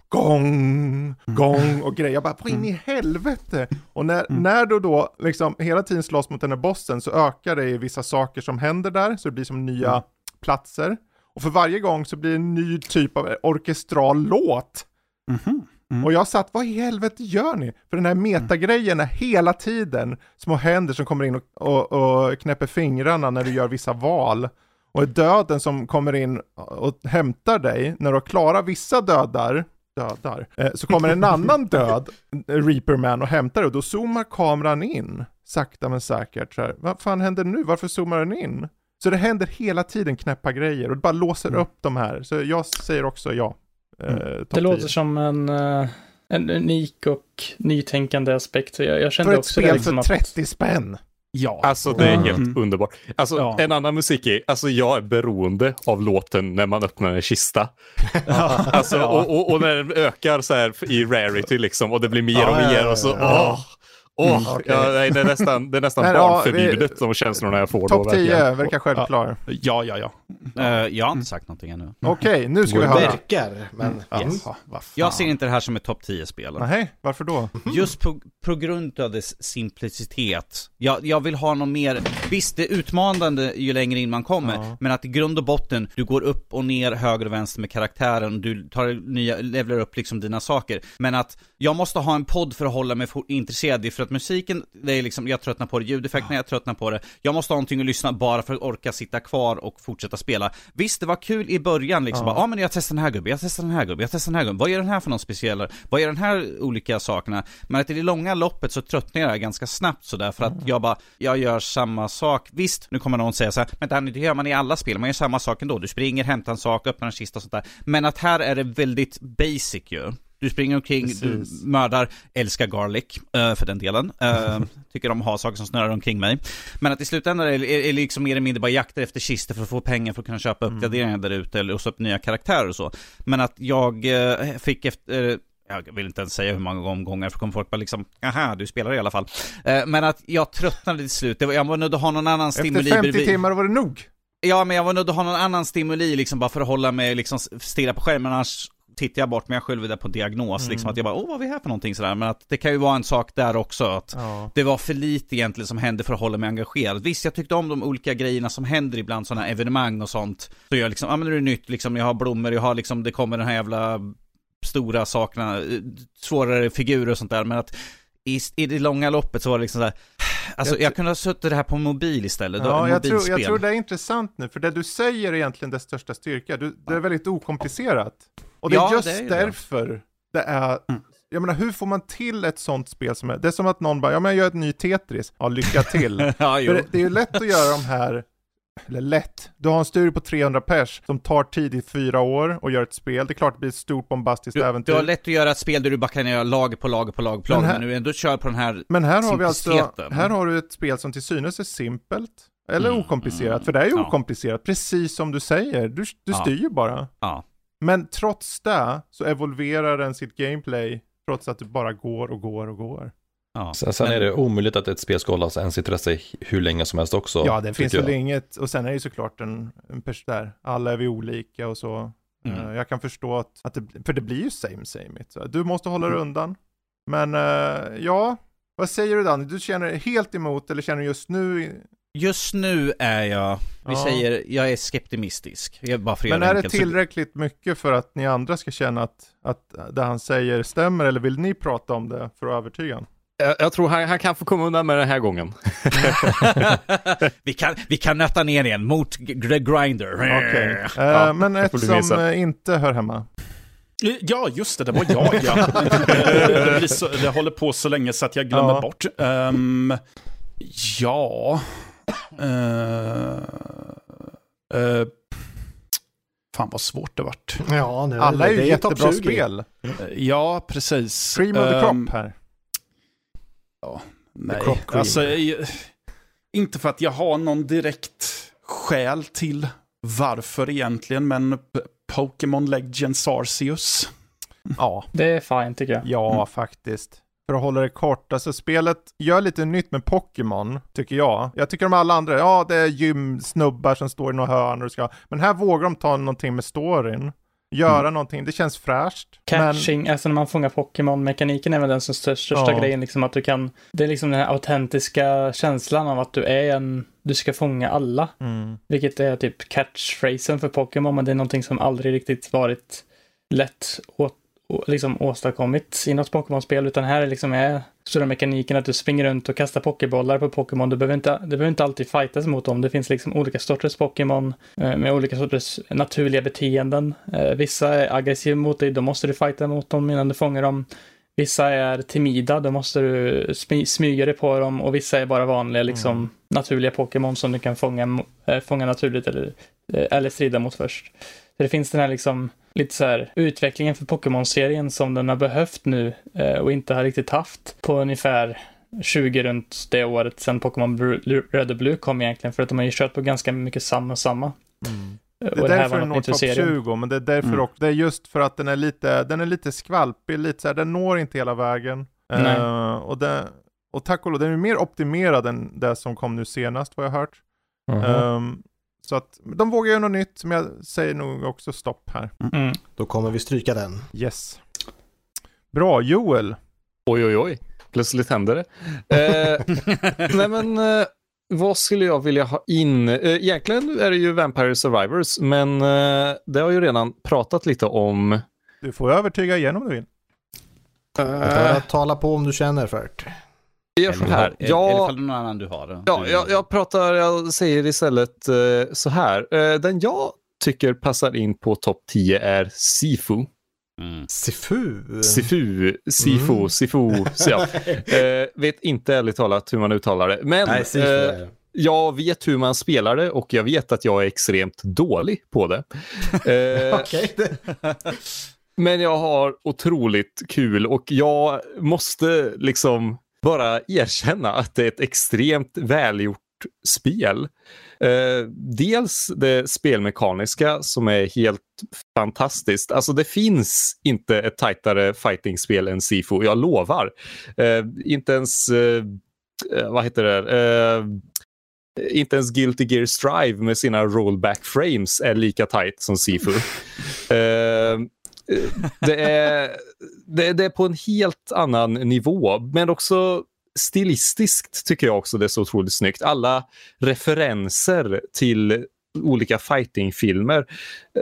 gong, gong och grejer. Jag bara, vad in i helvete? Och när, när du då liksom hela tiden slåss mot den här bossen så ökar det i vissa saker som händer där, så det blir som nya platser. Och för varje gång så blir det en ny typ av orkestral låt. Mhm. Och jag satt, vad i helvete gör ni? För den här metagrejen är hela tiden små händer som kommer in och, och, och knäpper fingrarna när du gör vissa val. Och döden som kommer in och hämtar dig, när du har klarat vissa dödar, dödar, eh, så kommer en annan [laughs] död, Reaperman, och hämtar dig och då zoomar kameran in, sakta men säkert. Så här, vad fan händer nu? Varför zoomar den in? Så det händer hela tiden knäppa grejer och det bara låser upp de här. Så jag säger också ja. Eh, topp Det låter 10. som en, eh, en unik och nytänkande aspekt. Så jag, jag kände För ett också det spel liksom för att... 30 spänn. Ja. Alltså det är Mm. helt underbart. Alltså Ja. en annan musik är, alltså jag är beroende av låten när man öppnar en kista. [laughs] Alltså, och, och, och när den ökar så här i rarity liksom och det blir mer Ja, och ja, mer ja, och så, ja. Åh. Åh, okej. ja, nej, det är nästan, det är nästan Men, ja, vi- barnförbjudet de känslorna jag får. Topp 10 verkligen. verkar självklar. ja, ja, ja. Eh, jag har inte sagt någonting ännu. Okej, nu ska vi höra. Verkar, men... Mm. fan. Jag ser inte det här som ett topp 10-spel. Nej, varför då? Just på, på grund av dess simplicitet. Jag, jag vill ha något mer, visst det är utmanande ju längre in man kommer, Ja. men att i grund och botten, du går upp och ner, höger och vänster med karaktären, du tar nya, levlar upp liksom dina saker. Men att jag måste ha en podd för att hålla mig intresserad i, för att musiken, det är liksom, jag tröttnar på det, ljudeffekterna, jag tröttnar på det. Jag måste ha någonting att lyssna bara för att orka sitta kvar och fortsätta spela. Visst, det var kul i början liksom, ja Ja. ah, men jag testar den här gubben, jag testar den här gubben, jag testar den här gubben, vad är den här för någon speciell, vad är den här olika sakerna? Men att i det långa loppet så tröttnar jag ganska snabbt sådär för att jag bara, jag gör samma sak. Visst, nu kommer någon säga så här, men Danny, det gör man i alla spel, man gör samma sak ändå. Du springer, hämtar en sak, öppnar en kista och sånt där. Men att här är det väldigt basic ju. Du springer omkring, du Precis. mördar, älskar garlic, eh, för den delen. Eh, [laughs] tycker om att ha saker som snurrar omkring mig. Men att i slutändan är det liksom mer eller mindre bara jakter efter kistor för att få pengar för att kunna köpa uppgraderingar där ute eller låsa upp nya karaktärer och så. Men att jag eh, fick efter, jag vill inte ens säga hur många omgångar för kommer folk bara liksom, aha, du spelar i alla fall. Men att jag tröttnade till slut, jag var nödd att ha någon annan Efter stimuli 50 bredvid. timmar var det nog. Ja, men jag var nödd att ha någon annan stimuli liksom bara för att hålla mig liksom stilla på skärmen, annars tittar jag bort mig själv är där på diagnos liksom att jag bara, åh vad är vi här för någonting sådär, men att det kan ju vara en sak där också att Ja. det var för lite egentligen som hände för att hålla mig engagerad. Visst, jag tyckte om de olika grejerna som händer ibland, sådana evenemang och sånt. Så jag liksom, ja men nu är det nytt, liksom, jag har blommor, jag har liksom, det kommer den här jävla stora sakerna, eh, svårare figurer och sånt där, men att i, i det långa loppet så var det liksom sådär, alltså Jag jag, kunde ha suttit det här på mobil istället, Ja, jag tror, jag tror det är intressant nu, för det du säger är egentligen dess största styrka. Du, det är väldigt okomplicerat. Och det är Ja, just det är ju det. därför det är... Jag menar, hur får man till ett sånt spel som är... Det är som att någon bara, ja men jag gör ett ny Tetris. Ja, lycka till. [laughs] ja, det, det är ju lätt att göra de här, eller lätt, du har en studio på 300 pers som tar tid i fyra år och gör ett spel. Det är klart det blir ett stort bombastiskt Du, äventyr. du har lätt att göra ett spel där du bara kan göra lager på lager på lager på Men lager, här- men du ändå kör på den här Men här har vi alltså, här har du ett spel som till synes är simpelt. Eller Mm, okomplicerat, mm, för det är ju ja. okomplicerat, precis som du säger. Du, du Ja. styr ju bara. Ja. Men trots det så evolverar den sitt gameplay, trots att du bara går och går och går. Ja. Sen, sen är det omöjligt att ett spel ska hålla ens intresse hur länge som helst också. ja, det finns väl inget, och sen är det ju såklart en, en pers där, alla är vi olika och så. Mm. Eh, jag kan förstå att, att det, för det blir ju same same it. Så Du måste hålla Mm. dig undan. Men eh, ja, vad säger du Danny? Du känner helt emot, eller känner just nu Just nu är jag, vi Ja. säger, jag är skeptimistisk. Jag bara för Men är det enkelt. Så- tillräckligt mycket för att ni andra ska känna att, att det han säger stämmer, eller vill ni prata om det för att övertyga honom? Jag, jag tror han, han kan få komma undan med den här gången. [laughs] vi, kan, vi kan nöta ner igen mot The Grinder. Okej. [laughs] Eh, Ja, men det ett som visa. eh, inte hör hemma. Ja, just det, det var jag ja. [laughs] det, så, det håller på så länge så att jag glömmer Ja. bort. Ehm, ja... Uh, fan vad svårt det vart. Ja, nu, Alla är ju jättebra 20. spel. Eh, Ja, precis. Cream of the Ehm, crop här. Nej, crop cream. alltså eh, inte för att jag har någon direkt skäl till varför egentligen, men Pokémon Legends Arceus. Ja, Det är fine tycker jag. ja Mm. faktiskt. För att hålla det kort, alltså spelet gör lite nytt med Pokémon, tycker jag. Jag tycker de alla andra, ja det är gymsnubbar som står i några hörn och ska, men här vågar de ta någonting med storyn. Göra Mm. någonting. Det känns fräscht. Catching, alltså när man fångar Pokémon, mekaniken är väl den som största, största Ja. grejen, liksom att du kan, det är liksom den här autentiska känslan av att du är en, du ska fånga alla. Men, mm. Vilket är typ catchphrasen för Pokémon, men det är någonting som aldrig riktigt varit lätt å, å, liksom åstadkommit i något Pokémon-spel, utan här är liksom är stora mekaniken att du springer runt och kastar Pokébollar på Pokémon. Du behöver inte, du behöver inte alltid fightas mot dem. Det finns liksom olika sorters Pokémon eh, med olika sorters naturliga beteenden. Eh, Vissa är aggressiva mot dig, då måste du fighta mot dem innan du fångar dem. Vissa är timida, då måste du smy- smyga dig på dem och vissa är bara vanliga, liksom naturliga Pokémon som du kan fånga, eh, fånga naturligt eller, eller strida mot först. Så det finns den här liksom lite så här utvecklingen för Pokémon-serien som den har behövt nu eh, och inte har riktigt haft på ungefär 20 runt det året sedan Pokémon Red och Blue kom egentligen för att de har ju kört på ganska mycket samma samma. Eh, Det Och är därför den når topp serien. 20, men det är därför Mm. också, det är just för att den är lite, den är lite skvalpig, lite så här, den når inte hela vägen. Eh, och, det, och tack och lov, den är mer optimerad än det som kom nu senast, vad jag har hört. Mhm. Ehm, så att de vågar göra något nytt, men jag säger nog också stopp här. Mm. Då kommer vi stryka den. Yes. Bra, Joel. Oj, oj, oj. Plötsligt händer det. Eh, [laughs] nej, men eh, vad skulle jag vilja ha in? Eh, egentligen är det ju Vampire Survivors, men eh, det har jag ju redan pratat lite om. Du får övertyga igen om du vill. Eh, Tala på om du känner för det. Jag gör så här. Eller, eller Jag, ifall någon annan du har. ja, Du- jag, jag pratar, jag säger istället eh, så här. Eh, den jag tycker passar in på topp 10 är Sifu. Mm. Sifu. Sifu, Sifu, Mm. Sifu. Så, ja. [laughs] eh, vet inte ärligt talat hur man uttalar det. Men Nej, Sifu eh, jag vet hur man spelar det och jag vet att jag är extremt dålig på det. [laughs] Eh, Okej. men jag har otroligt kul och jag måste liksom bara erkänna att det är ett extremt välgjort spel. Eh, dels det spelmekaniska som är helt fantastiskt. Alltså det finns inte ett tajtare fightingspel än Sifu, jag lovar. Eh, inte ens, eh, vad heter det, inte ens Guilty Gear Strive med sina rollback frames är lika tight som Sifu. [laughs] Det, är, det, det är på en helt annan nivå, men också stilistiskt tycker jag också det är så otroligt snyggt. Alla referenser till olika fightingfilmer. Eh,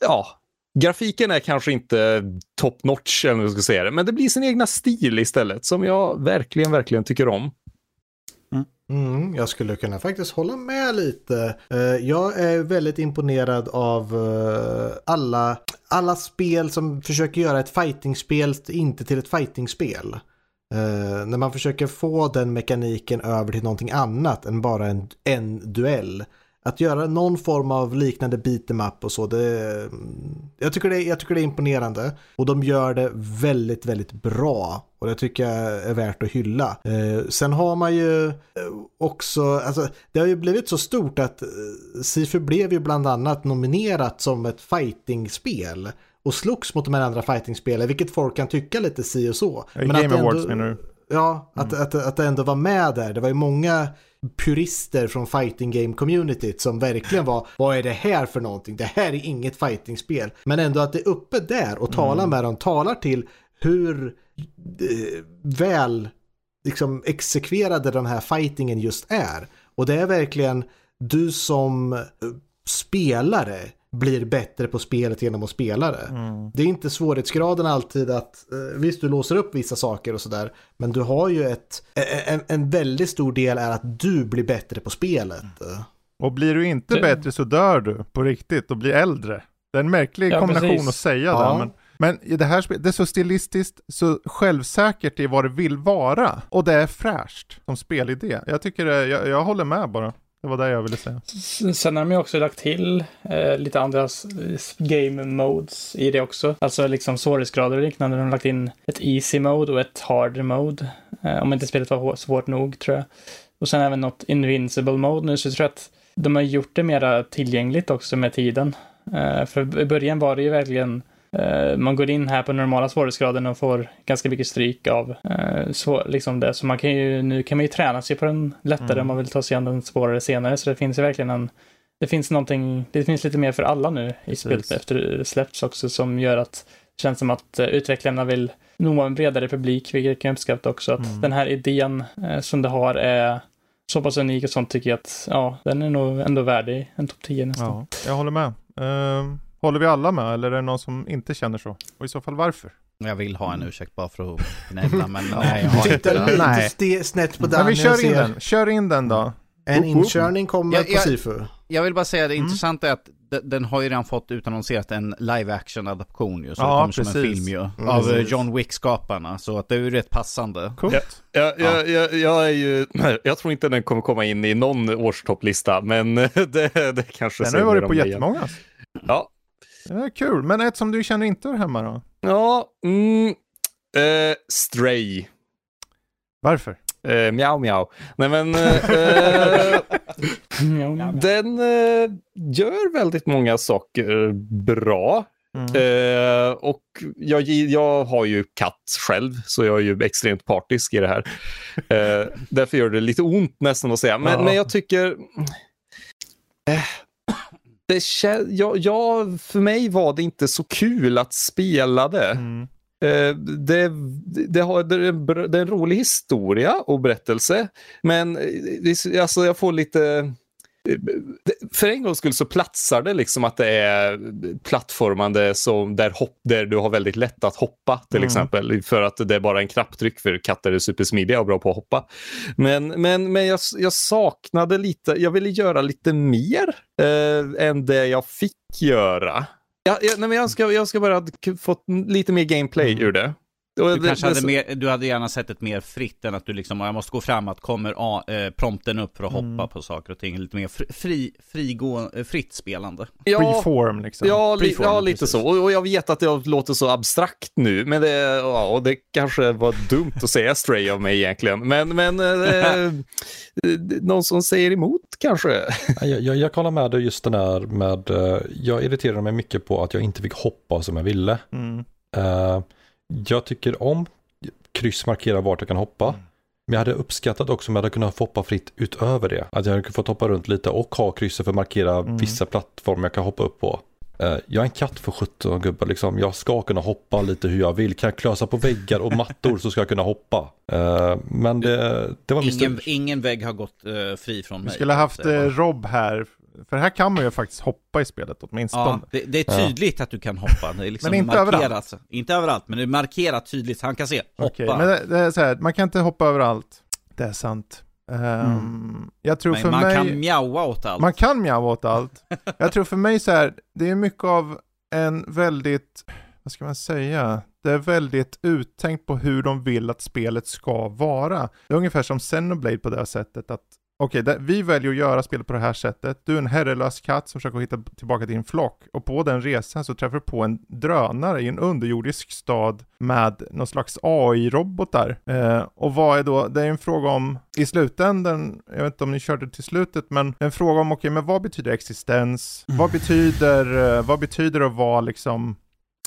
ja, grafiken är kanske inte top notch eller jag ska säga det, men det blir sin egna stil istället som jag verkligen, verkligen tycker om. Mm, jag skulle kunna faktiskt hålla med lite. Eh, jag är väldigt imponerad av eh, alla, alla spel som försöker göra ett fightingspel inte till ett fightingspel. Uh, när man försöker få den mekaniken över till någonting annat än bara en, en duell. Att göra någon form av liknande beat'em up och så, det, jag, tycker det, jag tycker det är imponerande. Och de gör det väldigt, väldigt bra. Och det tycker jag är värt att hylla. Eh, sen har man ju eh, också, alltså det har ju blivit så stort att eh, Sifu blev ju bland annat nominerat som ett fightingspel. Och slogs mot de här andra fightingspelen, vilket folk kan tycka lite si och så. I att Game Awards ändå- menar du? Ja, att, att, att det ändå var med där. Det var ju många purister från fighting game communityt som verkligen var, vad är det här för någonting? Det här är inget fightingspel. Men ändå att det är uppe där och talar med dem, talar till hur eh, väl liksom exekverade den här fightingen just är. Och det är verkligen du som eh, spelare blir bättre på spelet genom att spela det. Det är inte svårighetsgraden alltid att, eh, visst du låser upp vissa saker och sådär, men du har ju ett, en, en väldigt stor del är att du blir bättre på spelet. Och blir du inte Det- bättre så dör du på riktigt och blir äldre. Det är en märklig Ja, kombination precis. att säga Ja. det. Men, men i det här spelet, det är så stilistiskt, så självsäkert i vad det vill vara. Och det är fräscht som spelidé. Jag tycker det, jag, jag håller med bara. Det var det jag ville säga. Sen har de ju också lagt till eh, lite andra game modes i det också. Alltså liksom svårighetsgrader och liknande. De har lagt in ett easy mode och ett hard mode. Eh, om inte spelet var svårt nog tror jag. Och sen även något invincible mode nu så jag tror jag att de har gjort det mera tillgängligt också med tiden. Eh, för i början var det ju verkligen man går in här på normala svårighetsgraden och får ganska mycket stryk av eh, svår, liksom det. Så man kan ju, nu kan man ju träna sig på den lättare om man vill ta sig an den svårare senare. Så det finns ju verkligen en, det finst någonting, det finns lite mer för alla nu i Precis. spelet efter det släppts också som gör att det känns som att eh, utvecklarna vill nå en bredare publik, vilket jag kan uppskatta också. Att Mm. den här idén eh, som det har är så pass unik och sånt tycker jag att, ja, den är nog ändå värdig en topp 10 nästan. Ja, jag håller med. Ehm, håller vi alla med eller är det någon som inte känner så? Och i så fall varför? Jag vill ha en ursäkt bara för att gnälla, men [laughs] nej, jag har inte den. lite Nej. ste- snett på Men Danny vi kör in den, kör in den då. en inkörning kommer Ja, på ja. Sifu. Jag vill bara säga, det Mm. intressanta är att de- den har ju redan fått utannonserat en live action adaption ju, så Ja, det kommer som en precis. film ju, Mm, av eh, precis. John Wick-skaparna, så att det är ju rätt passande. Coolt. Jag, jag, jag, jag, är ju, jag tror inte den kommer komma in i någon årstopplista, men [laughs] det, det kanske Den har varit på jättemånga. Ja, Det är kul, men ett som du känner inte hör hemma då? ja mm, eh, Stray. Varför? Eh, mjau mjau. Nej men, eh, [laughs] den eh, gör väldigt många saker bra. Mm. Eh, och jag, jag har ju katt själv, så jag är ju extremt partisk i det här. Eh, därför gör det lite ont nästan att säga. Men, Ja. men jag tycker... Eh, det, jag, jag, för mig var det inte så kul att spela det. Mm. Eh, det, det, har, det, är en, rolig historia och berättelse, men eh, alltså jag får lite... För en gångs skull så platsar det liksom att det är plattformande som där, hopp, där du har väldigt lätt att hoppa till Mm. exempel. För att det är bara en knapptryck för katter är supersmidiga och bra på att hoppa. Men, men, men jag, jag saknade lite, jag ville göra lite mer eh, än det jag fick göra. Ja, ja, nej, men jag ska, jag ska bara fått lite mer gameplay Mm. ur det. Du det- kanske det- hade, mer, du hade gärna sett ett mer fritt än att du liksom, jag måste gå fram att kommer A, eh, prompten upp för att hoppa Mm. på saker och ting. Lite mer fri, fri, frigå, eh, fritt spelande. ja, Freeform liksom. Ja, li, Freeform, ja lite precis. så. Och, och jag vet att det låter så abstrakt nu, men det, ja, och det kanske var dumt att säga Stray av mig egentligen. Men, men eh, [laughs] någon som säger emot kanske? Ja, Jag, jag, jag hålla med dig just den där med, eh, jag irriterade mig mycket på att jag inte fick hoppa som jag ville. Mm. Eh, jag tycker om kryss markerar vart jag kan hoppa. Men jag hade uppskattat också om jag hade kunnat få hoppa fritt utöver det. Att jag hade fått hoppa runt lite och ha krysset för att markera Mm. vissa plattformar jag kan hoppa upp på. Eh, jag är en katt för 17 gubbar liksom. Jag ska kunna hoppa lite hur jag vill. Kan jag klösa på väggar och mattor så ska jag kunna hoppa. Eh, men det, det var min Ingen, ingen vägg har gått eh, fri från Vi mig. skulle ha haft Rob här, för här kan man ju faktiskt hoppa i spelet åtminstone. Ja, det, det är tydligt att du kan hoppa. Det är liksom Men inte markerat. överallt. Inte överallt, men det är markerat tydligt. Han kan se, hoppa. Okej, men det, det är så här, man kan inte hoppa överallt. Det är sant. Ehm, Jag tror men för man mig... kan mjaua åt allt. Man kan mjaua åt allt. [laughs] Jag tror för mig så här, det är mycket av en väldigt, vad ska man säga, det är väldigt uttänkt på hur de vill att spelet ska vara. Det är ungefär som Xenoblade på det sättet att Okej, okay, vi väljer att göra spelet på det här sättet. Du är en herrelös katt som försöker hitta tillbaka till din flock. Och på den resan så träffar du på en drönare i en underjordisk stad med någon slags AI-robotar. Eh, och vad är då, det är en fråga om, i slutändan, jag vet inte om ni körde till slutet, men en fråga om, okej, men vad betyder existens? Vad betyder, eh, vad betyder det att vara liksom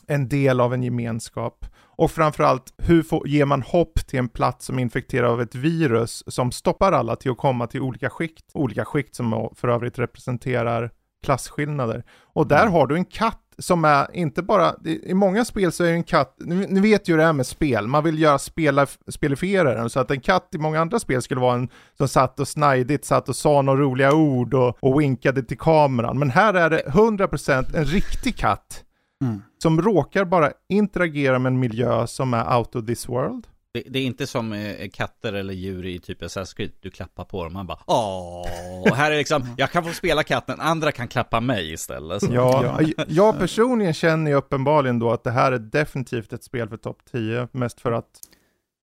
en del av en gemenskap? Och framförallt, hur får, ger man hopp till en plats som är infekterad av ett virus som stoppar alla till att komma till olika skikt? Olika skikt som för övrigt representerar klasskillnader. Och där har du en katt som är inte bara, i många spel så är en katt, ni, ni vet ju hur det är med spel, man vill göra spela, spelifiera den, så att en katt i många andra spel skulle vara en som satt och snajdigt, satt och sa några roliga ord och, och winkade till kameran. Men här är det 100% en riktig katt Mm. som råkar bara interagera med en miljö som är out of this world. Det, det är inte som eh, katter eller djur i typ Assassin's Creed. Du klappar på dem, man bara åh. Och här är liksom, jag kan få spela katten, andra kan klappa mig istället. Så. Ja, jag personligen känner ju uppenbarligen då att det här är definitivt ett spel för topp 10, mest för att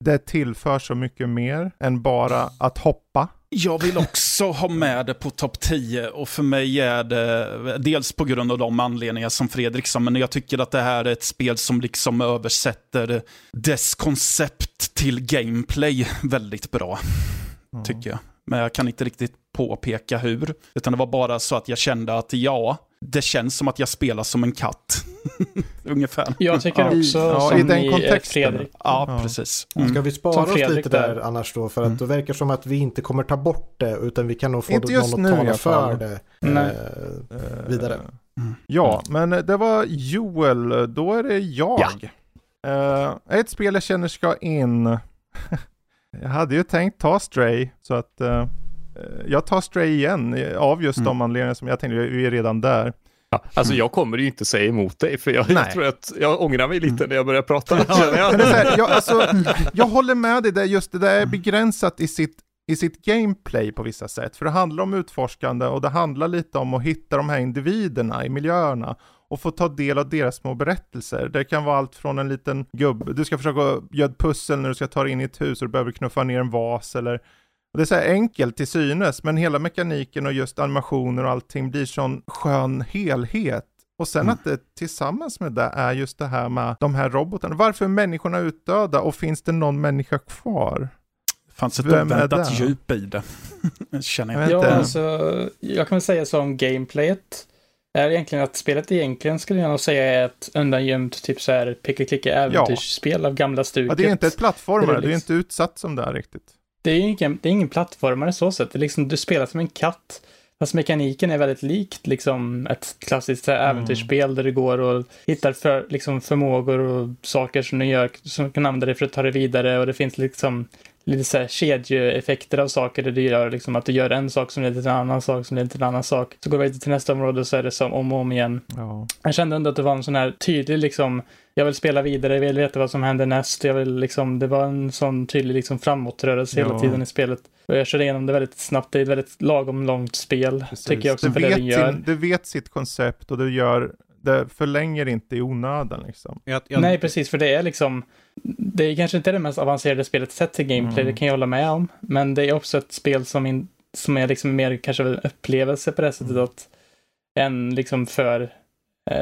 det tillför så mycket mer än bara att hoppa. Jag vill också ha med det på topp 10 och för mig är det dels på grund av de anledningar som Fredrik sa, men jag tycker att det här är ett spel som liksom översätter dess koncept till gameplay väldigt bra, tycker jag. Men jag kan inte riktigt påpeka hur, utan det var bara så att jag kände att ja, det känns som att jag spelar som en katt. [laughs] Ungefär. Jag tycker också Ja, som i den i, kontexten. Fredrik. Ja, Ja. precis. Ska Mm. vi spara oss Fredrik lite där där. annars då? För att Mm. det verkar som att vi inte kommer ta bort det utan vi kan nog få Inte just någon att tala för det. Nej. Eh, Vidare. Mm. Ja, men det var Joel. Då är det jag. Eh, ett spel jag känner ska in. [laughs] jag hade ju tänkt ta Stray, så att eh, jag tar Stray igen eh, av just Mm. de anledningar som jag tänkte, vi är redan där. Ja, alltså jag kommer ju inte säga emot dig för jag, jag tror att jag ångrar mig lite när jag börjar prata. jag. [laughs] Men här, jag, alltså, jag håller med dig där, just det där är begränsat i sitt, i sitt gameplay på vissa sätt. För det handlar om utforskande och det handlar lite om att hitta de här individerna i miljöerna och få ta del av deras små berättelser. Det kan vara allt från en liten gubbe, du ska försöka göra ett pussel när du ska ta dig in i ett hus och du behöver knuffa ner en vas eller och det är så här enkelt till synes, men hela mekaniken och just animationer och allting blir sån skön helhet. Och sen Mm. att det tillsammans med det är just det här med de här robotarna. Varför är människorna utdöda och finns det någon människa kvar? fanns ett Vem är oväntat det? djup i det. [laughs] Känner Jag Ja, inte. alltså, jag kan väl säga som gameplayet är egentligen att spelet egentligen skulle jag nog säga är ett undangömt typ så här picka-klicka äventyrsspel av gamla stuket. Ja, det är inte ett plattformare, Det är du är liksom- inte utsatt som det är riktigt. Det är ingen, det är ingen plattformare så sätt. Det är liksom, du spelar som en katt. Fast mekaniken är väldigt likt liksom ett klassiskt här, Mm. äventyrsspel där du går och hittar för, liksom, förmågor och saker som du gör som kan använda dig för att ta dig vidare och det finns liksom lite så här kedjeeffekter av saker där du gör liksom att du gör en sak som leder till en annan sak som leder till en annan sak. Så går du vidare till nästa område och så är det som om och om igen. Ja. Jag kände ändå att det var en sån här tydlig liksom, jag vill spela vidare, jag vill veta vad som händer näst, jag vill liksom, det var en sån tydlig liksom framåtrörelse hela Ja. tiden i spelet. Och jag körde igenom det väldigt snabbt, det är ett väldigt lagom långt spel, Precis. tycker jag också det för det vet den gör. Sin, det vet sitt koncept och det gör, det förlänger inte i onödan liksom. Jag, jag, Nej, precis, för det är liksom, det är kanske inte det mest avancerade spelet sett till gameplay, Mm. det kan jag hålla med om, men det är också ett spel som, in, som är liksom mer kanske en upplevelse på det sättet Mm. att en liksom för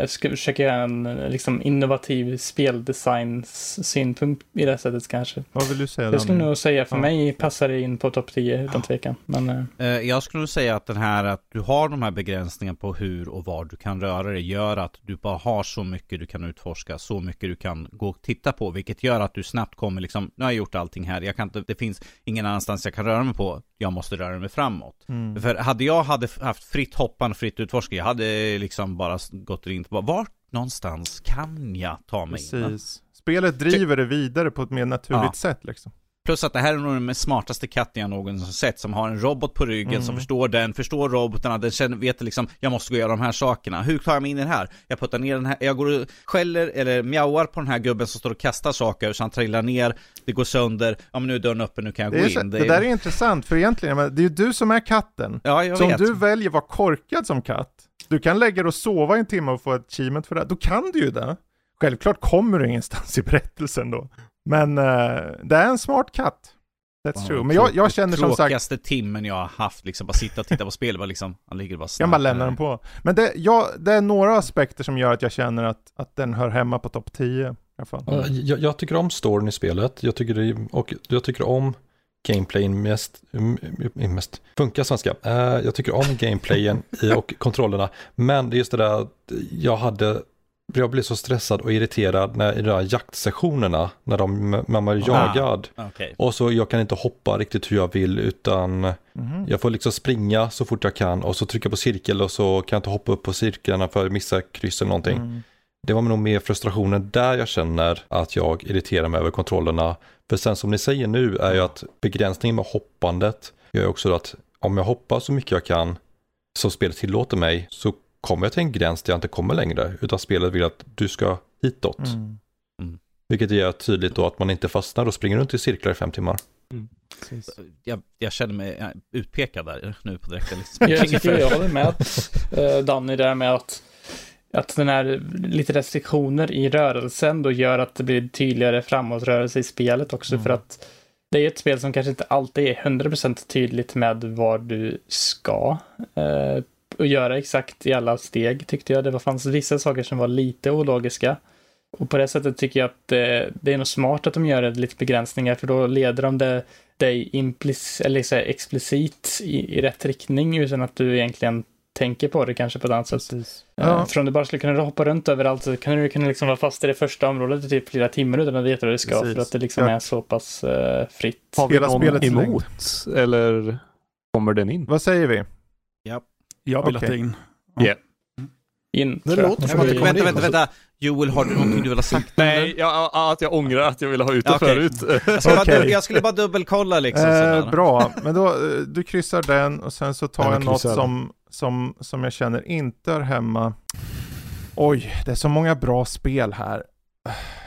ska försöka göra en eh, liksom innovativ speldesigns synpunkt i det sättet kanske. Vad vill du säga Jag skulle nog säga, för Ja. mig passar det in på topp 10 utan tvekan. Men eh, Eh, Jag skulle nog säga att den här att du har de här begränsningarna på hur och var du kan röra dig gör att du bara har så mycket du kan utforska, så mycket du kan gå och titta på, vilket gör att du snabbt kommer liksom, nu har jag gjort allting här, jag kan inte, det finns ingen annanstans jag kan röra mig på, jag måste röra mig framåt. Mm. För hade jag hade haft fritt hoppande, fritt utforska, jag hade liksom bara gått in på vart någonstans kan jag ta mig in? Precis. Spelet driver det vidare på ett mer naturligt Ja. sätt liksom. Plus att det här är nog den smartaste katten jag någonsin sett som har en robot på ryggen Mm. som förstår den, förstår robotarna, den känner, vet liksom jag måste gå och göra de här sakerna. Hur tar jag mig in i det här? Jag puttar ner den här, jag går och skäller eller mjauar på den här gubben som står och kastar saker så han trillar ner, det går sönder, ja men nu är dörren öppen, nu kan jag Det, gå så, in. det där är intressant, för egentligen, men det är ju du som är katten. Ja, jag så vet. om du väljer att vara korkad som katt, du kan lägga dig och sova i en timme och få ett achievement för det, då kan du ju det. Självklart kommer du ingenstans i berättelsen då. Men eh, det är en smart katt. That's Wow, true. Men jag, jag känner som sagt, Tråkigaste timmen jag har haft, liksom bara sitta och titta på spel, bara liksom, han ligger bara jag bara snabbt lämnar den på. Men det, ja, det är några aspekter som gör att jag känner att, att den hör hemma på topp 10 i alla fall. Ja, Jag, jag tycker om storyn i spelet. Jag tycker, det, och jag tycker om gameplayen mest, mest funkar svenska. Eh, jag tycker om gameplayen i, och kontrollerna. Men det är just det där att jag hade, jag blev så stressad och irriterad när, i de här jaktsessionerna, när, de, man är jagad. Okej. Och så jag kan inte hoppa riktigt hur jag vill utan Mhm. jag får liksom springa så fort jag kan och så trycka på cirkel och så kan jag inte hoppa upp på cirklarna för att missa kryss eller någonting. Mm. Det var nog mer frustrationen där jag känner att jag irriterar mig över kontrollerna. För sen som ni säger nu är ju att begränsningen med hoppandet gör också att om jag hoppar så mycket jag kan som spelet tillåter mig så kommer jag till en gräns där jag inte kommer längre utan spelet vill att du ska hitåt. Mm. Vilket gör tydligt då att man inte fastnar och springer runt i cirklar i fem timmar. Precis. Jag, jag känner mig eh, utpekad där nu på direkten. Liksom. jag tycker jag håller med uh, Danny där med att att den här lite restriktioner i rörelsen då gör att det blir tydligare framåtrörelse i spelet också Mm. för att det är ett spel som kanske inte alltid är 100% tydligt med vad du ska eh, och göra exakt i alla steg tyckte jag. Det var, fanns vissa saker som var lite ologiska. Och på det sättet tycker jag att det, det är nog smart att de gör det lite begränsningar för då leder de det, dig implic, eller så här explicit i, i rätt riktning utan att du egentligen tänker på det kanske på ett annat sätt. Eh, Ja. För om du bara skulle kunna hoppa runt överallt så kan du kunna liksom vara fast i det första området i typ flera timmar utan att veta vad det ska. Precis. För att det liksom Ja. är så pass eh, fritt. Har vi Hela någon spelets längd. emot? Eller kommer den in? Vad säger vi? Jag vill Okej. att in. In, Det tror jag. låter som att det Vänta, in. vänta, vänta. Joel, har du någonting du vill ha sagt? [laughs] Nej, jag, att jag ångrar att jag ville ha ut det Ja, okej. förut. Jag, ska bara, Okej. jag skulle bara dubbelkolla liksom. Eh, bra, men då, eh, du kryssar den och sen så tar Ja, jag något som, som, som jag känner inte är hemma. Oj, det är så många bra spel här.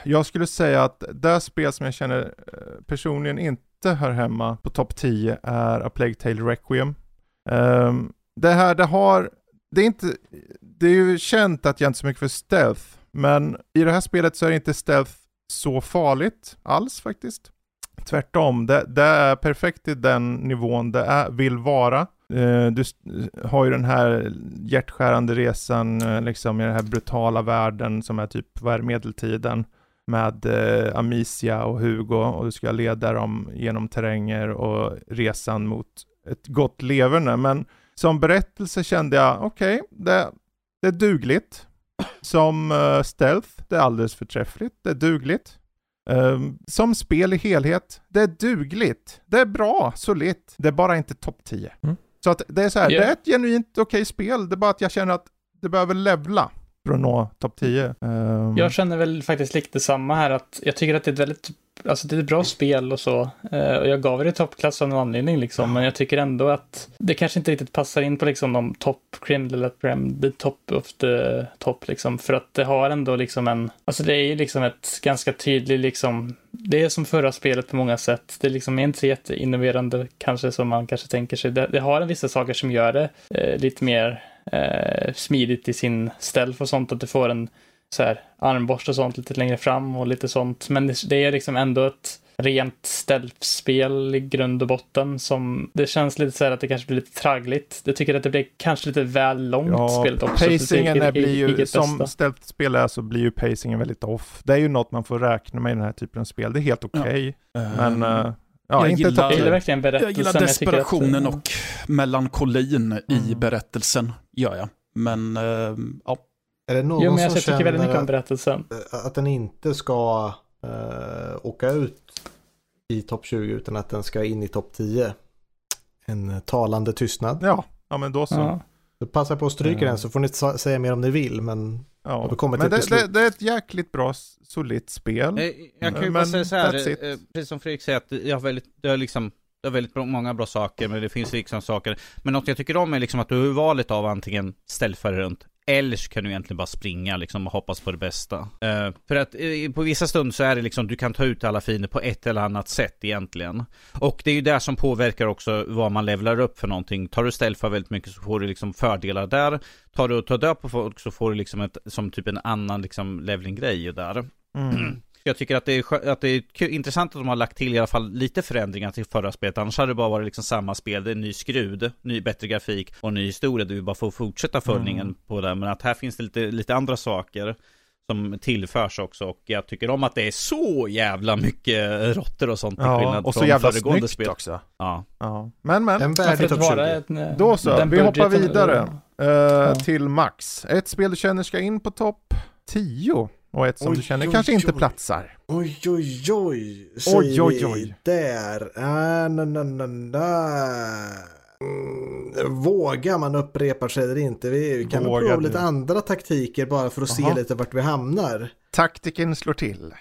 Jag skulle säga att det spel som jag känner eh, personligen inte hör hemma på topp 10 är A Plague Tale Requiem. Ehm, det här, det har, det är inte, det är ju känt att jag inte är så mycket för stealth, men i det här spelet så är inte stealth så farligt alls faktiskt. Tvärtom, det, det är perfekt i den nivån det är, vill vara. Uh, du har ju den här hjärtskärande resan uh, liksom i den här brutala världen som är typ, vad är medeltiden med uh, Amicia och Hugo och du ska leda dem genom terränger och resan mot ett gott leverne. Men som berättelse kände jag, okej, det, det är dugligt. Som uh, stealth, det är alldeles förträffligt, det är dugligt. Ehm, som spel i helhet, det är dugligt. Det är bra, solitt. Det är bara inte topp 10. Mm. Så att det är så här, Ja. det är ett genuint okej spel, det är bara att jag känner att det behöver levla för att nå topp 10. Ehm, Jag känner väl faktiskt lite samma här att jag tycker att det är ett väldigt, alltså det är ett bra spel och så. Eh, och jag gav det toppklass av någon anledning liksom, men jag tycker ändå att det kanske inte riktigt passar in på liksom de topp crème the top of the top liksom, för att det har ändå liksom en, alltså det är ju liksom ett ganska tydligt liksom, det är som förra spelet på många sätt. Det liksom, är liksom inte så jätteinnoverande kanske som man kanske tänker sig. Det, det har vissa saker som gör det eh, lite mer eh, smidigt i sin stealth och sånt, att du får en så här armborst och sånt lite längre fram och lite sånt. Men det, det är liksom ändå ett rent stealth-spel i grund och botten som det känns lite så här att det kanske blir lite traggligt. Jag tycker att det blir kanske lite väl långt Ja, spelet också. pacingen är blir ju, som bästa. stealth-spel är så blir ju pacingen väldigt off. Det är ju något man får räkna med i den här typen av spel. Det är helt okej, men eh, ja, jag inte gillar- topp Jag gillar 10. verkligen berättelsen. Jag gillar att, desperationen eh, och melankolin i Mm. berättelsen, gör jag. Men, eh, ja. Är det någon Jo, men jag som tycker väldigt mycket om känner berättelsen. att, att den inte ska eh, åka ut i topp 20 utan att den ska in i topp 10? En talande tystnad. Ja, ja men då så. Ja. Så passa på att stryka Mm. den så får ni säga mer om ni vill. Men Ja. kommer Men det, det, det är ett jäkligt bra, solitt spel. Eh, Jag kan ju Men bara säga så här, eh, precis som Fredrik säger, att jag har väldigt, det är liksom det är väldigt många bra saker, men det finns liksom saker. Men något jag tycker om är liksom att du har valet av antingen ställföre runt, eller så kan du egentligen bara springa liksom och hoppas på det bästa. Uh, för att uh, på vissa stunder så är det liksom, du kan ta ut alla fiender på ett eller annat sätt egentligen. Och det är ju det som påverkar också vad man levlar upp för någonting. Tar du ställför väldigt mycket så får du liksom fördelar där. Tar du och tar död på folk så får du liksom ett, som typ en annan liksom leveling-grej där. Mm. Jag tycker att det är, att det är intressant att de har lagt till i alla fall lite förändringar till förra spelet. Annars hade det bara varit liksom samma spel. Det är en ny skrud, ny bättre grafik och ny historia. Du bara får fortsätta följningen på det. Men att här finns det lite, lite andra saker som tillförs också. Och jag tycker om att det är så jävla mycket råttor och sånt. till Ja, skillnad och så från jävla föregående snyggt spel. också. Ja. Ja. Men men, en Ja, för värdig att topp 20. vara en, eh, då så. den Vi hoppar vidare eh, Ja. till Max. Ett spel du känner ska in på topp 10 och ett som Oj, du känner oj, kanske inte oj. platsar. Oj, oj, oj. Oj, säger oj, vi oj. Där. Ah, na, na, na, na. Mm, vågar man upprepa sig eller inte? Vi vi kan Vågar prova du? lite andra taktiker bara för att Jaha. se lite vart vi hamnar. Taktiken slår till.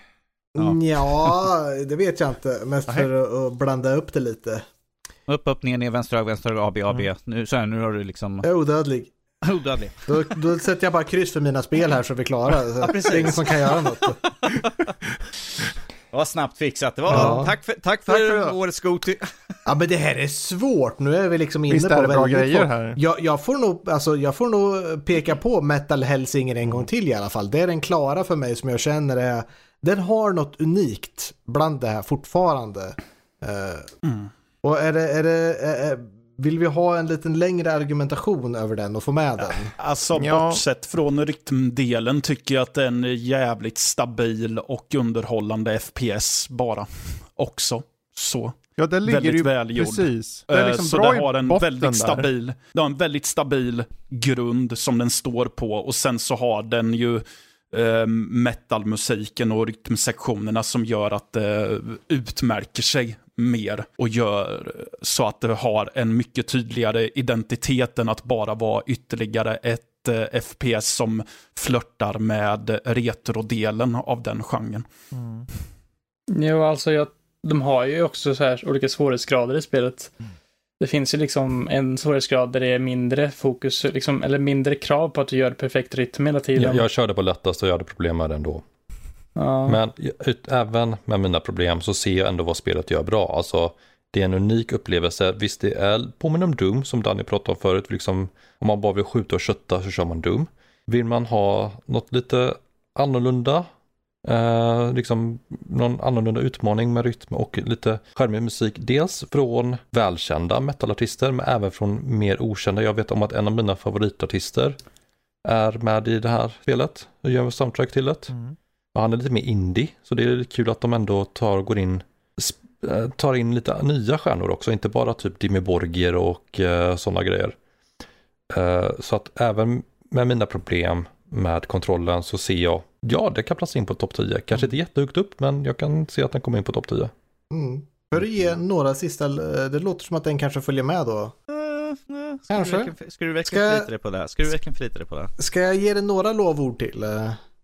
Ja. Ja, det vet jag inte. Mest Nej. för att, blanda upp det lite. Upp, upp, ner, ner, vänster, höger, vänster, höger, AB, AB. Mm. Nu, så här, nu har du liksom... Odödlig. [laughs] Odödlig. Då, då sätter jag bara kryss för mina spel här så vi är klara. Så Ja, precis. det är ingen som kan göra något. Det var snabbt fixat. Det var, Ja. Tack för, tack för, Tack för det. årets Goti. Ja men det här är svårt. Nu är vi liksom inne Visst på är det bra väldigt grejer här? Jag, jag, får nog, alltså, jag får nog peka på Metal Hellsinger en gång till i alla fall. Det är den klara för mig som jag känner är, den har något unikt bland det här fortfarande. Eh, Mm. och är det, är det, är, är, vill vi ha en liten längre argumentation över den och få med den? Alltså Ja. bortsett från rytmdelen tycker jag att den är jävligt stabil och underhållande FPS bara. Också. Så. Ja, det ligger väldigt ju välgjord. precis. Det är Eh, liksom så bra det har en väldigt där. stabil, det har en väldigt stabil grund som den står på och sen så har den ju eh, metalmusiken och rytmsektionerna som gör att det utmärker sig mer och gör så att det har en mycket tydligare identitet än att bara vara ytterligare ett eh, FPS som flörtar med retrodelen av den genren. Jo, alltså jag, de har ju också så här olika svårighetsgrader i spelet. Det finns ju liksom en svårighetsgrad där det är mindre fokus, liksom, eller mindre krav på att du gör perfekt rytm hela tiden. Jag, jag körde på lättast och jag hade problem med det ändå. Ja. Men ut, även med mina problem så ser jag ändå vad spelet gör bra. Alltså, det är en unik upplevelse. Visst, det är påminner om Doom som Danny pratade om förut. Liksom, om man bara vill skjuta och kötta så kör man Doom. Vill man ha något lite annorlunda, eh, liksom någon annorlunda utmaning med rytm och lite charmig musik. Dels från välkända metalartister men även från mer okända. Jag vet om att en av mina favoritartister är med i det här spelet och gör soundtrack till det. Mm. Han är lite mer indie, så det är kul att de ändå tar, går in, eh, tar in lite nya stjärnor också, inte bara typ Dimmy Borgir och uh, sådana grejer. Eh, så att även med mina problem med kontrollen så ser jag, ja det kan platsa in på topp 10. Kanske inte jättehögt upp, men jag kan se att den kommer in på topp 10. Mm. För att ge några sista, det låter som att den kanske följer med då. Ska Kanske. du verkligen, ska du verkligen Ska- förlita dig på det? Ska du verkligen förlita dig på det? Ska jag ge det några lovord till?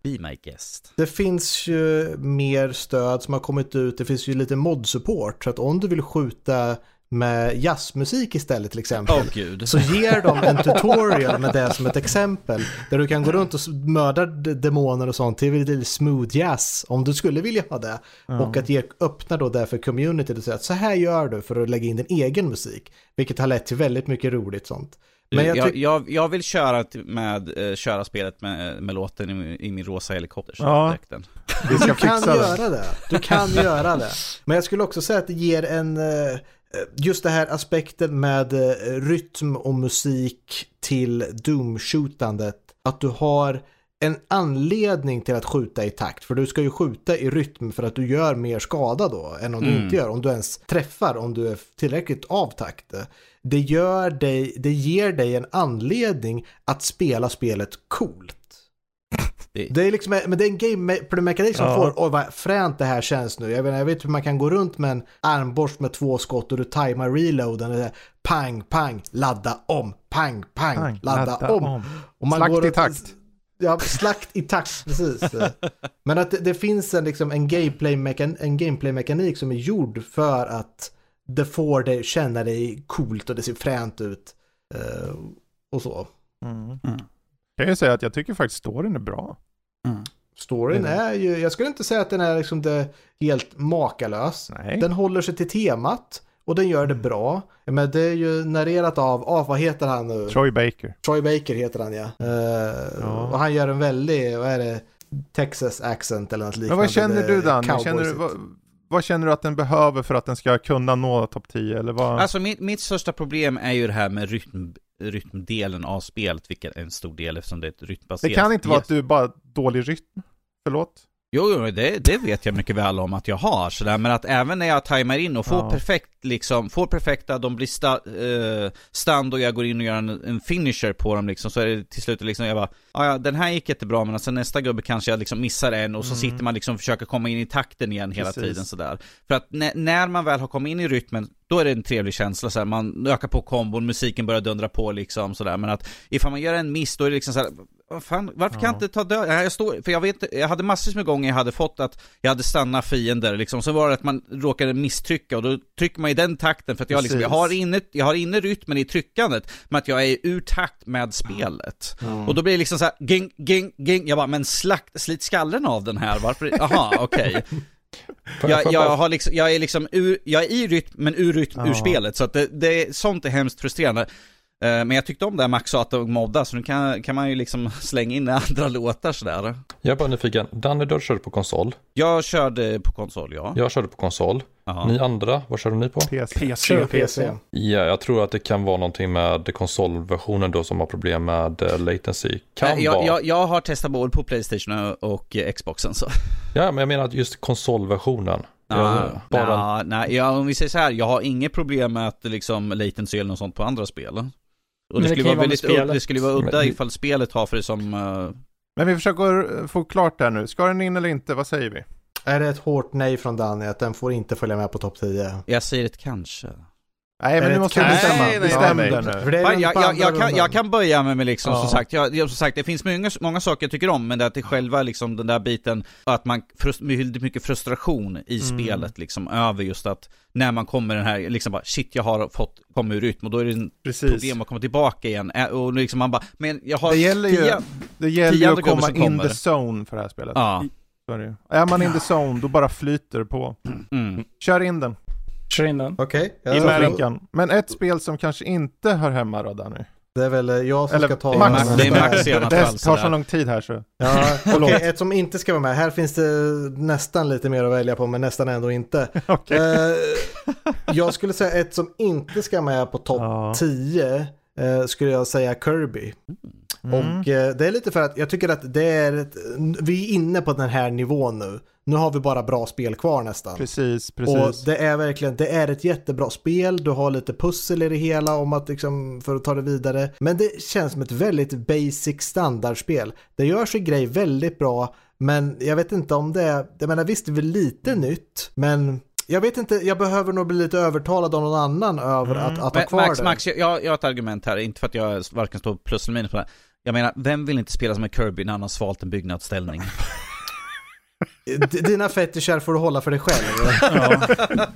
Be my guest. Det finns ju mer stöd som har kommit ut. Det finns ju lite mod-support. Så att om du vill skjuta med jazzmusik istället till exempel. Gud. Så ger de en tutorial med det som ett exempel. Där du kan gå runt och mörda demoner och sånt till lite smooth jazz. Om du skulle vilja ha det. Och att ge, öppna då det för community och säga att så här gör du för att lägga in din egen musik. Vilket har lett till väldigt mycket roligt sånt. Men jag, jag, jag, jag vill köra med, eh, köra spelet med, med låten i, min- i min rosa helikopter. så Ja. dräkten. Vi ska Du kan fixa det. göra det. Du kan [laughs] göra det. Men jag skulle också säga att det ger en, eh, just det här aspekten med eh, rytm och musik till Doom-skjutandet. Att du har en anledning till att skjuta i takt. För du ska ju skjuta i rytm för att du gör mer skada då än om du Mm. inte gör. Om du ens träffar, om du är tillräckligt av takt. Det, gör dig, det ger dig en anledning att spela spelet coolt. Det- Det är liksom, men det är en gameplay-mekanik som Ja. får, oj vad fränt det här känns nu. Jag vet, jag vet hur man kan gå runt med en armborst med två skott och du tajmar reloaden. och det är Pang, pang, ladda om, pang, pang, Pang, ladda, om. Och man Slakt går i takt. Ja, slakt i takt, precis. [laughs] Men att det, det finns en, liksom, en gameplay-mekan- en gameplay-mekanik som är gjord för att det får dig känna dig coolt och det ser fränt ut. eh, och så. Mm. Mm. Jag kan ju säga att jag tycker faktiskt storyn är bra. Storyn Mm. är ju, jag skulle inte säga att den är liksom det helt makalös. Nej. Den håller sig till temat och den gör det bra. Men det är ju narrerat av, ah, vad heter han nu? Troy Baker. Troy Baker heter han ja. Eh, Ja. Och han gör en väldig, vad är det, Texas accent eller något liknande. Men vad känner du Danny? Känner du, vad, vad känner du att den behöver för att den ska kunna nå topp 10? Eller vad? Alltså mitt, mitt största problem är ju det här med rytm, rytmdelen av spelet, vilket är en stor del eftersom det är ett rytmbaserat det kan inte vara att du är bara dålig rytm. Förlåt? Jo, jo det, det vet jag mycket väl om att jag har sådär, men att även när jag tajmar in och får Ja. perfekt liksom, får perfekta, de blir sta, eh, stand och jag går in och gör en, en finisher på dem liksom, så är det till slut liksom, jag bara, "Ja, ja den här gick jättebra men sen nästa gubbe kanske jag liksom missar en och så Mm. sitter man liksom och försöker komma in i takten igen hela Precis. tiden sådär. För att när, när man väl har kommit in i rytmen, då är det en trevlig känsla såhär, man ökar på kombon, musiken börjar dundra på liksom sådär, men att ifall man gör en miss, då är det liksom såhär, vad fan, varför kan jag Ja. inte ta död? Jag står, för jag vet, jag hade massor med gånger jag hade fått att jag hade stannat fiender liksom, så var det att man råkade misstrycka och då trycker man i den takten för att jag liksom, jag har inne, jag har inne rytmen i tryckandet, men att jag är ur takt med spelet. Och då blir det liksom så här, ging, ging, ging, jag bara, men slakt, slit skallen av den här, varför, jaha, [laughs] okej. Får- Jag, jag, har liksom, jag är liksom ur, jag är i rytm, men ur rytm, ur Ja. spelet. Så att det, det, sånt är hemskt frustrerande. Eh, Men jag tyckte om det här Max sa att de moddar, så nu kan, kan man ju liksom [laughs] slänga in andra [laughs] låtar sådär. Jag är bara nyfiken, Danny du körde på konsol, Jag körde på konsol, ja. jag körde på konsol. Jaha. Ni andra, vad körde ni på? PC. PC. PC. Ja, jag tror att det kan vara någonting med konsolversionen då som har problem med eh, latency. Kan Nej, jag, vara. jag, jag har testat både på Playstation och, Xboxen så. Ja, men jag menar att just konsolversionen. Ja, bara- ja, nej, ja, om vi säger så här, jag har inget problem med att liksom latency eller något sånt på andra spel. Och det, det skulle vara väldigt det skulle vara udda ifall spelet har för det som... eh, Men vi försöker få klart det här nu. Ska den in eller inte? Vad säger vi? Är det ett hårt nej från Danny att den får inte följa med på topp 10? jag säger ett kanske. Nej, men nu måste du bestämma. Nej, Bestäm nej, dig nu. För det är Jag, kan, jag rundan. kan böja mig med liksom, som Ja. sagt, jag, som sagt, det finns många, många saker jag tycker om, men det är att det själva liksom den där biten, att man, frust, mycket frustration i Mm. spelet liksom, över just att när man kommer den här, liksom bara shit jag har fått komma ur rytm och då är det en Precis. problem att komma tillbaka igen. Och liksom man bara, men jag har Det gäller ju, tio- det gäller ju att komma som in kommer. the zone för det här spelet. Ja. Så är, det ju. är man in the zone, då bara flyter det på. Mm. Kör in den. Kör in den. Okej, I jag- Märkan. Men ett spel som kanske inte hör hemma då Danny. det är väl eh, jag som Eller ska ta... Max. Det är Max i alla Det tar så lång tid här så. Ja, [laughs] okej, ett som inte ska vara med. Här finns det nästan lite mer att välja på, men nästan ändå inte. [laughs] Okej. Eh, jag skulle säga ett som inte ska med på topp Ja. 10 eh, skulle jag säga Kirby. Mm. Och eh, det är lite för att jag tycker att det är ett, vi är inne på den här nivån nu. Nu har vi bara bra spel kvar nästan. Precis, Och precis. det är verkligen, det är ett jättebra spel, du har lite pussel i det hela om att liksom, för att ta det vidare. Men det känns som ett väldigt basic standardspel. Det gör sin grej väldigt bra, men jag vet inte om det är, jag menar visst det är väl lite nytt, men jag vet inte, jag behöver nog bli lite övertalad av någon annan över att, att ha kvar Max, det. Max jag, jag har ett argument här, inte för att jag varken står plus eller minus på det. Jag menar, vem vill inte spela som en Kirby när han har svalt en byggnadsställning? Dina fetischer får du hålla för dig själv. [laughs]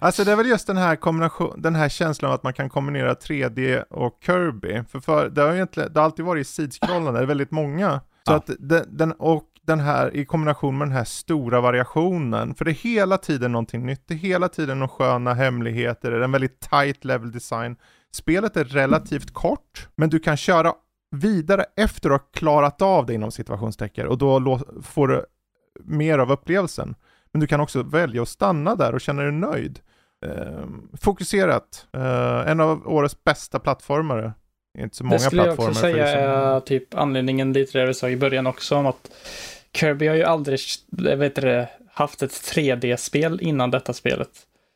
Alltså det är väl just den här kombination, den här känslan av att man kan kombinera 3D och Kirby. För, för det har ju egentligen, det har alltid varit sidskrollande, det är väldigt många. Så Ja. att den, den, och den här i kombination med den här stora variationen. För det är hela tiden någonting nytt, det är hela tiden några sköna hemligheter, det är en väldigt tight level design. Spelet är relativt kort, men du kan köra vidare efter att ha klarat av det inom situationstecken och då får du mer av upplevelsen. Men du kan också välja att stanna där och känna dig nöjd. Ehm, fokuserat. Eh, en av årets bästa plattformare. Inte så många det skulle jag plattformar. också säga det som- är typ anledningen lite det du sa i början också om att Kirby har ju aldrig, vet det, haft ett 3D-spel innan detta spelet.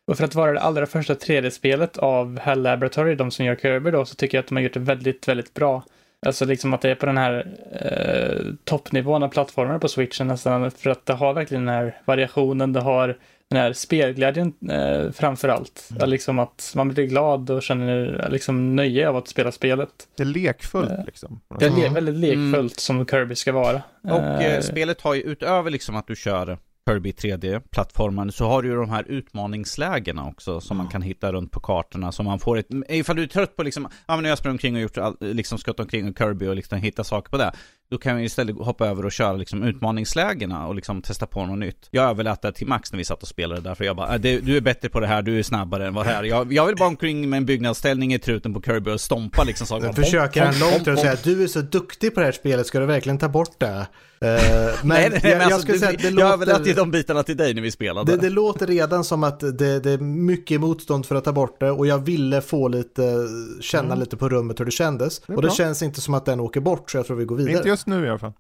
Och för att vara det allra första 3D-spelet av Hell Laboratory, de som gör Kirby då, så tycker jag att de har gjort det väldigt, väldigt bra. Alltså liksom att det är på den här eh, toppnivån av plattformar på switchen nästan, för att det har verkligen den här variationen, det har den här spelglädjen eh, framför allt. Mm. Liksom att man blir glad och känner liksom nöje av att spela spelet. Det är lekfullt Eh, liksom. Det är le- Mm. väldigt lekfullt som Kirby ska vara. Och eh, Eh, spelet har ju utöver liksom att du kör Kirby 3D-plattformen så har du ju de här utmaningslägena också som man kan hitta runt på kartorna som man får ett, ifall du är trött på liksom, ja men nu har jag sprungit omkring och gjort all, liksom skott omkring och Kirby och liksom hitta saker på det. Då kan vi istället hoppa över och köra liksom utmaningslägena och liksom testa på något nytt. Jag överlät det till Max när vi satt och spelade därför jag bara, äh, du är bättre på det här, du är snabbare än vad det här. Jag, jag vill bara omkring med en byggnadsställning i truten på Kirby och stompa liksom saker. Försöker han långt och säga att du är så duktig på det här spelet, ska du verkligen ta bort det? Eh, men nej, nej, jag, jag alltså, skulle du, säga att det jag överlät ju låter, de bitarna till dig när vi spelade. det, det låter redan som att det, det är mycket motstånd för att ta bort det och jag ville få lite, känna lite på rummet hur det kändes. Det och det bra. känns inte som att den åker bort så jag tror vi går Inte vidare. just nu i alla fall.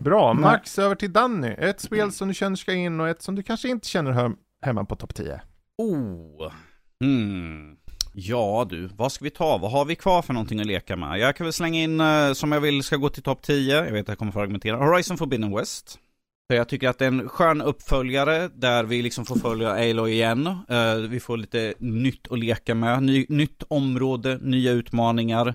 Bra, Max över till Danny. Ett spel som du känner ska in och ett som du kanske inte känner hör hemma på topp 10. Oh. Hmm. Ja du, vad ska vi ta? Vad har vi kvar för någonting att leka med? Jag kan väl slänga in, eh, som jag vill ska gå till topp 10, jag vet att jag kommer få argumentera, Horizon Forbidden West. För jag tycker att det är en skön uppföljare där vi liksom får följa Aloy igen. Eh, vi får lite nytt att leka med, Ny, nytt område, nya utmaningar.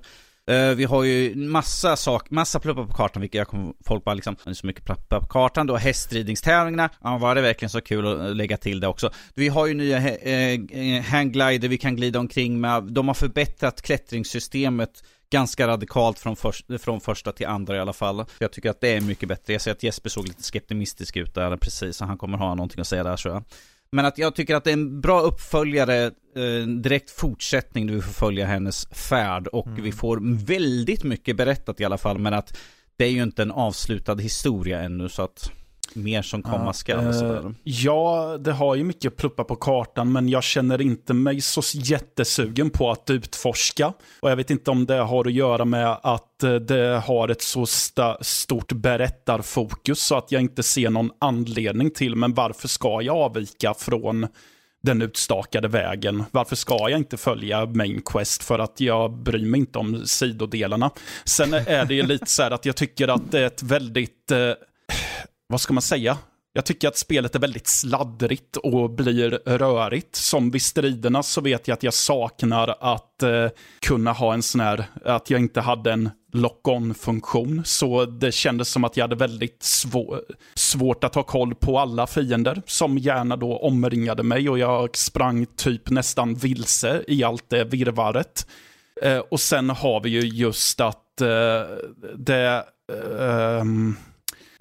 Eh, vi har ju massa sak, massa pluppar på kartan, vilket jag kommer, folk bara liksom, det är så mycket pluppar på kartan. Du har hästridningstävlingarna, ja var det verkligen så kul att eh, lägga till det också. Vi har ju nya eh, eh hangglider vi kan glida omkring med, de har förbättrat klättringssystemet ganska radikalt från, för, från första till andra i alla fall. Jag tycker att det är mycket bättre. Jag ser att Jesper såg lite skeptimistisk ut där precis, så han kommer ha någonting att säga där tror jag. Men att jag tycker att det är en bra uppföljare, eh, direkt fortsättning där vi får följa hennes färd och vi får väldigt mycket berättat i alla fall men att det är ju inte en avslutad historia ännu så att mer som komma skall. Eh, ja, det har ju mycket pluppar på kartan, men jag känner inte mig så jättesugen på att utforska. Och jag vet inte om det har att göra med att eh, det har ett så stort berättarfokus så att jag inte ser någon anledning till, men varför ska jag avvika från den utstakade vägen. Varför ska jag inte följa Main Quest? För att jag bryr mig inte om sidodelarna. Sen är det ju lite så här att jag tycker att det är ett väldigt, eh, vad ska man säga? Jag tycker att spelet är väldigt sladdrigt och blir rörigt. Som vid striderna så vet jag att jag saknar att eh, kunna ha en sån här, att jag inte hade en lock-on-funktion. Så det kändes som att jag hade väldigt svår, svårt att ha koll på alla fiender som gärna då omringade mig och jag sprang typ nästan vilse i allt det virvaret. Eh, och sen har vi ju just att eh, det... Eh, ehm,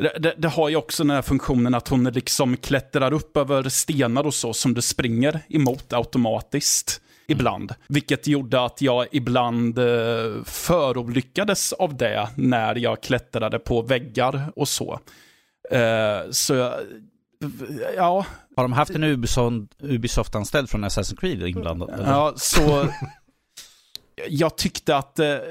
det, det, har ju också den här funktionen att hon liksom klättrar upp över stenar och så som du springer emot automatiskt ibland. Vilket gjorde att jag ibland eh, förolyckades av det när jag klättrade på väggar och så. Eh, så jag, ja, Har de haft en Ubisoft- Ubisoft-anställd från Assassin's Creed inblandad? eller? Ja, så jag tyckte att det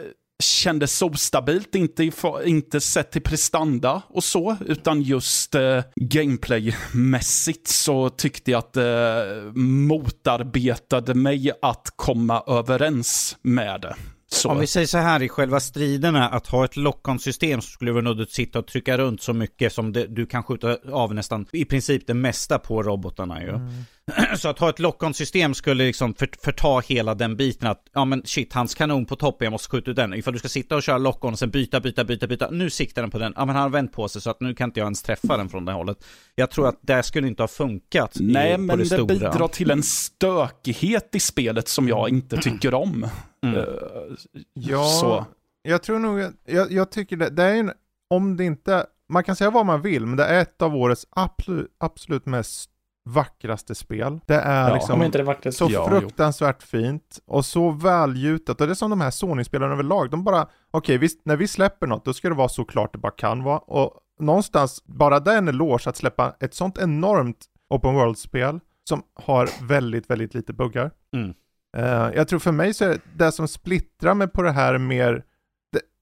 kändes ostabilt, inte, inte sett till prestanda och så, utan just eh, gameplaymässigt så tyckte jag att det motarbetade mig att komma överens med det. Så. Om vi säger så här i själva striderna, att ha ett lock-on-system så skulle du att sitta och trycka runt så mycket som det, du kan skjuta av nästan i princip det mesta på robotarna ju. [clears throat] Så att ha ett lock-on-system skulle liksom för, förta hela den biten att, ja men shit, hans kanon på toppen, jag måste skjuta ut den. Ifall du ska sitta och köra lock-on och sen byta, byta, byta, byta, nu siktar den på den, ja men han har vänt på sig så att nu kan inte jag ens träffa den från det hållet. Jag tror att det skulle inte ha funkat i, Nej, på men det det, bidrar till en stökighet i spelet som jag inte tycker om. Mm. Eh, Ja, Så. jag tror nog, jag, jag tycker det, det är en, om det inte, man kan säga vad man vill, men det är ett av årets absolut, absolut mest vackraste spel. Det är Ja, liksom det vackraste. så Ja, jo. fruktansvärt fint och så välgjutet och det är som de här Sony-spelarna överlag, de bara, okej, visst, när vi släpper något, då ska det vara så klart det bara kan vara och någonstans, bara den eloge att släppa ett sånt enormt open world-spel som har väldigt, väldigt lite buggar. Mm. Eh, jag tror för mig så är det, det som splittrar mig på det här mer,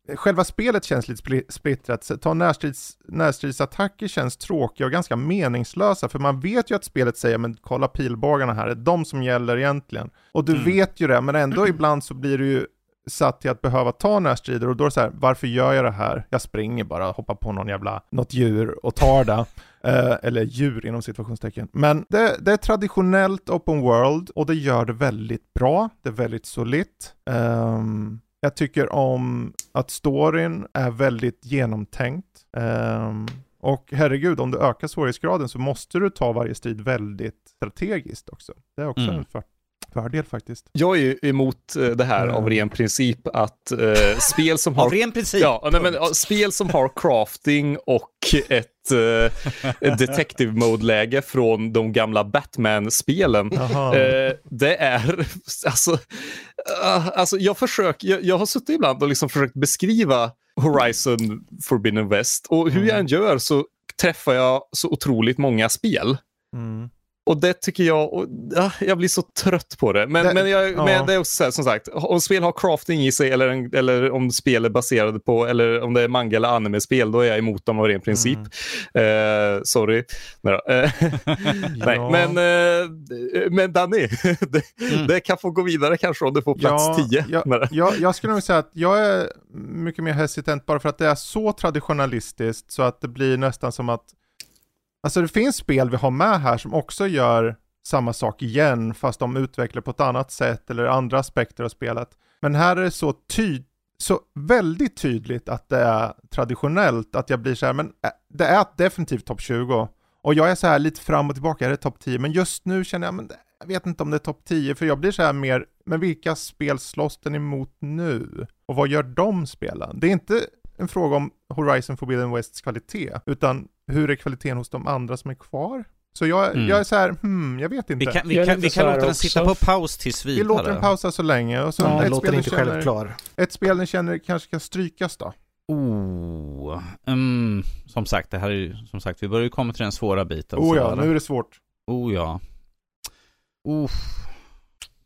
det, själva spelet känns lite spli- splittrat. Ta närstrids, närstridsattacker känns tråkiga och ganska meningslösa, för man vet ju att spelet säger, men kolla pilbågarna här, det är de som gäller egentligen. Och du Mm. vet ju det, men ändå [clears throat] ibland så blir du ju satt till att behöva ta närstrider och då är det så här, varför gör jag det här? Jag springer bara, hoppar på någon jävla, något djur och tar det. Eh, eller djur inom situationstecken. Men det, det är traditionellt open world och det gör det väldigt bra. Det är väldigt solitt. Ehm, jag tycker om att storyn är väldigt genomtänkt. Ehm, och herregud, om du ökar svårighetsgraden så måste du ta varje strid väldigt strategiskt också. Det är också Mm. en fördel faktiskt. Jag är ju emot eh, det här av ren princip att eh, spel som har Av ren princip. Ja, nej, men, spel som har crafting och ett, eh, detective mode-läge från de gamla Batman-spelen. Eh, det är, alltså, uh, alltså jag försöker, jag, jag har suttit ibland och liksom försökt beskriva Horizon Forbidden West och hur jag än gör så träffar jag så otroligt många spel. Mm. Och det tycker jag, och, ah, jag blir så trött på det. Men, Det- men, jag, ja. men det är också så här, som sagt, om spel har crafting i sig eller, en, eller om spel är baserade på, eller om det är manga eller anime-spel, då är jag emot dem av ren princip. Eh, sorry. Nej, då. Eh, [laughs] nej, Ja. men, eh, men Danny, [laughs] det, Mm. det kan få gå vidare kanske om du får plats 10. Ja, med det. jag, jag skulle nog säga att jag är mycket mer hesitant bara för att det är så traditionalistiskt så att det blir nästan som att Alltså det finns spel vi har med här som också gör samma sak igen fast de utvecklar på ett annat sätt eller andra aspekter av spelet. Men här är det så ty så väldigt tydligt att det är traditionellt att jag blir så här, men äh, det är definitivt topp 20 och jag är så här lite fram och tillbaka, är det topp 10? Men just nu känner jag, men jag vet inte om det är topp 10, för jag blir så här mer, men vilka spel slåss den emot nu? Och vad gör de spelen? Det är inte en fråga om Horizon Forbidden Wests kvalitet, utan hur är kvaliteten hos de andra som är kvar? Så jag, Mm. jag är så här, hmm, jag vet inte. Vi kan, vi kan, vi kan låta den sitta på paus tills Vi vidare. låter den pausa så länge och så Ja, ett, låter inte känner, självklar. ett spel ni känner kanske ska strykas då. Oh, mm, som sagt, det här är ju, som sagt, vi börjar ju komma till den svåra biten. Oh ja, nu är det svårt. Oh ja. Oh,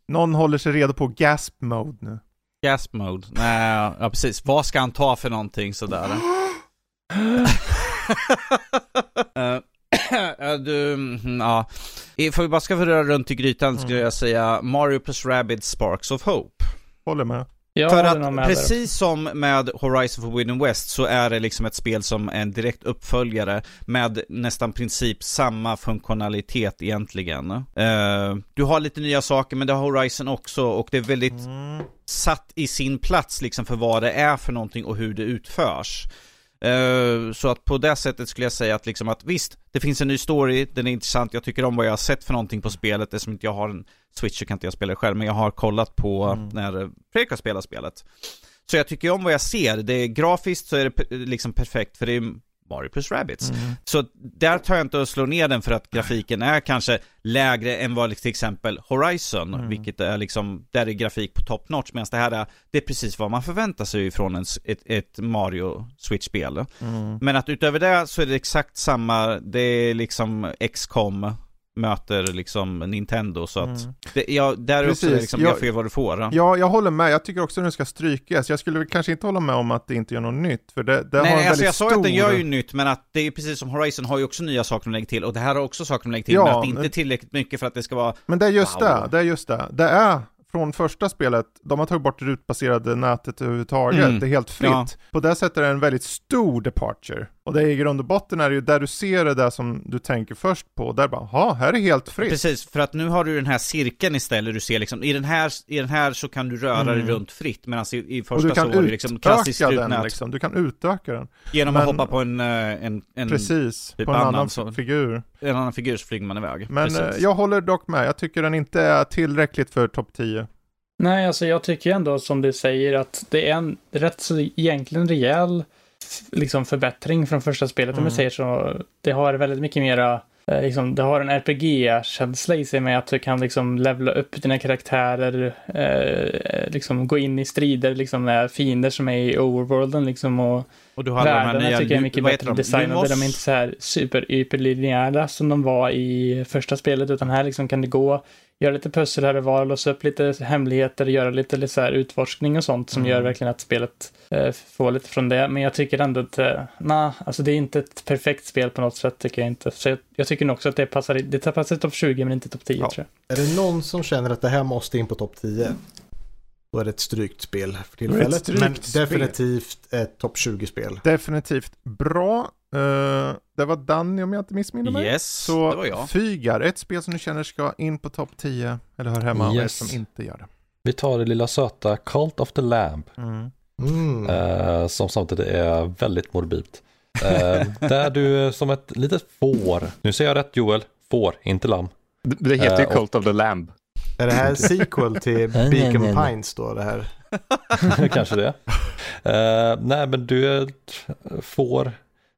Någon håller sig redo på gasp mode nu. Gasp mode. Nej, ja precis. Vad ska han ta för någonting sådär? [gasps] Eh, [clears throat] du, mm, ja. Får vi bara ska röra runt i grytan skulle Mm. jag säga Mario plus Rabbids Sparks of Hope. Håller med. Jag För att precis som med Horizon Forbidden West så är det liksom ett spel som är en direkt uppföljare med nästan princip samma funktionalitet egentligen. Eh, du har lite nya saker men det har Horizon också och det är väldigt Mm. satt i sin plats liksom för vad det är för någonting och hur det utförs. Eh, Så att på det sättet skulle jag säga att liksom att visst, det finns en ny story, den är intressant, jag tycker om vad jag har sett för någonting på spelet, eftersom inte jag har en Switch så kan inte jag spela det själv, men jag har kollat på Mm. när Fredrik har spelat spelet. Så jag tycker om vad jag ser, det är grafiskt så är det liksom perfekt för det är Mario plus Rabbids. Mm. Så där tar jag inte och slår ner den för att grafiken är kanske lägre än vad till exempel Horizon, Mm. vilket är liksom, där är grafik på top notch, medan det här är, det är precis vad man förväntar sig från en, ett, ett Mario Switch-spel. Mm. Men att utöver det så är det exakt samma, det är liksom XCOM möter liksom Nintendo så att, Mm. det, ja, där är också Precis. liksom, Jag- jag får vad du får. Ja, jag håller med. Jag tycker också att den ska strykas. Jag skulle kanske inte hålla med om att det inte gör något nytt, för det, det har en Nej, alltså jag sa stor... att den gör ju nytt, men att det är precis som Horizon har ju också nya saker de lägger till, och det här har också saker de lägger till, Ja, men att det inte är tillräckligt mycket för att det ska vara Men det är just Wow. det, det är just det. Det är från första spelet, de har tagit bort det rutbaserade nätet överhuvudtaget. Mm. Det är helt fritt. Ja. På det sättet är det en väldigt stor departure. Och det är i grund och botten är det ju där du ser det där som du tänker först på. Där bara, ja, här är helt fritt. Precis, för att nu har du den här cirkeln istället, du ser liksom, i den här, i den här så kan du röra dig Mm. runt fritt, medan i, i första så var det liksom klassiskt den liksom. Du kan utöka den. Genom Men- att hoppa på en, eh, en, en, Precis, typ på en annan annan så- figur. en annan figur så flyger man iväg. Men Precis. eh, jag håller dock med. Jag tycker den inte är tillräckligt för topp 10. Nej, alltså jag tycker ändå som du säger att det är en rätt så egentligen rejäl liksom förbättring från första spelet om Mm. jag säger så. Det har väldigt mycket mera eh, Liksom, det har en RPG-känsla i sig med att du kan liksom levela upp dina karaktärer, eh, liksom gå in i strider liksom med fiender som är i overworlden liksom och och du har världarna nya, tycker jag är mycket bättre de? designade. Lumos? De är inte så här super som de var i första spelet, utan här liksom kan det gå, göra lite pussel här och var, låsa upp lite hemligheter, göra lite, lite så här utforskning och sånt som Mm. gör verkligen att spelet eh, får lite från det. Men jag tycker ändå att, eh, nej, alltså det är inte ett perfekt spel på något sätt tycker jag inte. Så jag, jag tycker nog också att det passar, det passar i topp 20 men inte topp 10 Ja. tror Är det någon som känner att det här måste in på topp 10? Då är det ett strykt spel för tillfället. strykt Men spel. definitivt ett topp 20-spel. Definitivt bra. Eh, det var Danny om jag inte missminner mig. Yes, Så det var jag. Fygar, ett spel som du känner ska in på topp 10 eller hör hemma och ett Yes. som inte gör det. Vi tar det lilla söta Cult of the Lamb. Mm. eh, som samtidigt är väldigt morbidt. Eh, [laughs] där du som ett litet får. Nu säger jag rätt Joel. Får, inte lamm. Det, heter ju och- Cult of the Lamb. Är det här en [laughs] sequel till Beacon. Pines då? Det här? [laughs] Kanske det. Nej, men du är ett får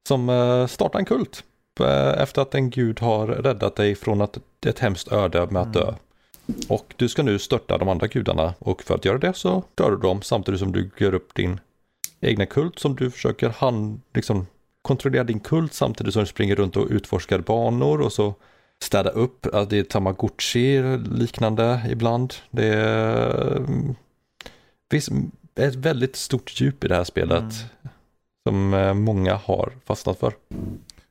som uh, startar en kult. eh, efter att en gud har räddat dig från att, ett hemskt öde med att dö. Och du ska nu störta de andra gudarna och för att göra det så dör du dem samtidigt som du gör upp din egna kult som du försöker hand, liksom, kontrollera din kult samtidigt som du springer runt och utforskar banor och så städa upp. Alltså, det är tamagotchi liknande ibland. Det är mm, finns ett väldigt stort djup i det här spelet Mm. Som eh, många har fastnat för.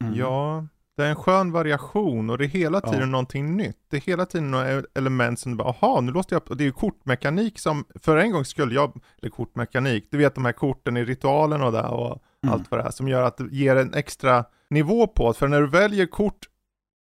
Mm. Ja, det är en skön variation och det är hela tiden Ja. någonting nytt. Det är hela tiden några element som du bara, aha, nu låste jag upp, och det är ju kortmekanik som, för en gång skulle jag, eller kortmekanik, du vet de här korten i ritualen och där och Mm. allt vad det är, som gör att det ger en extra nivå på det. För när du väljer kort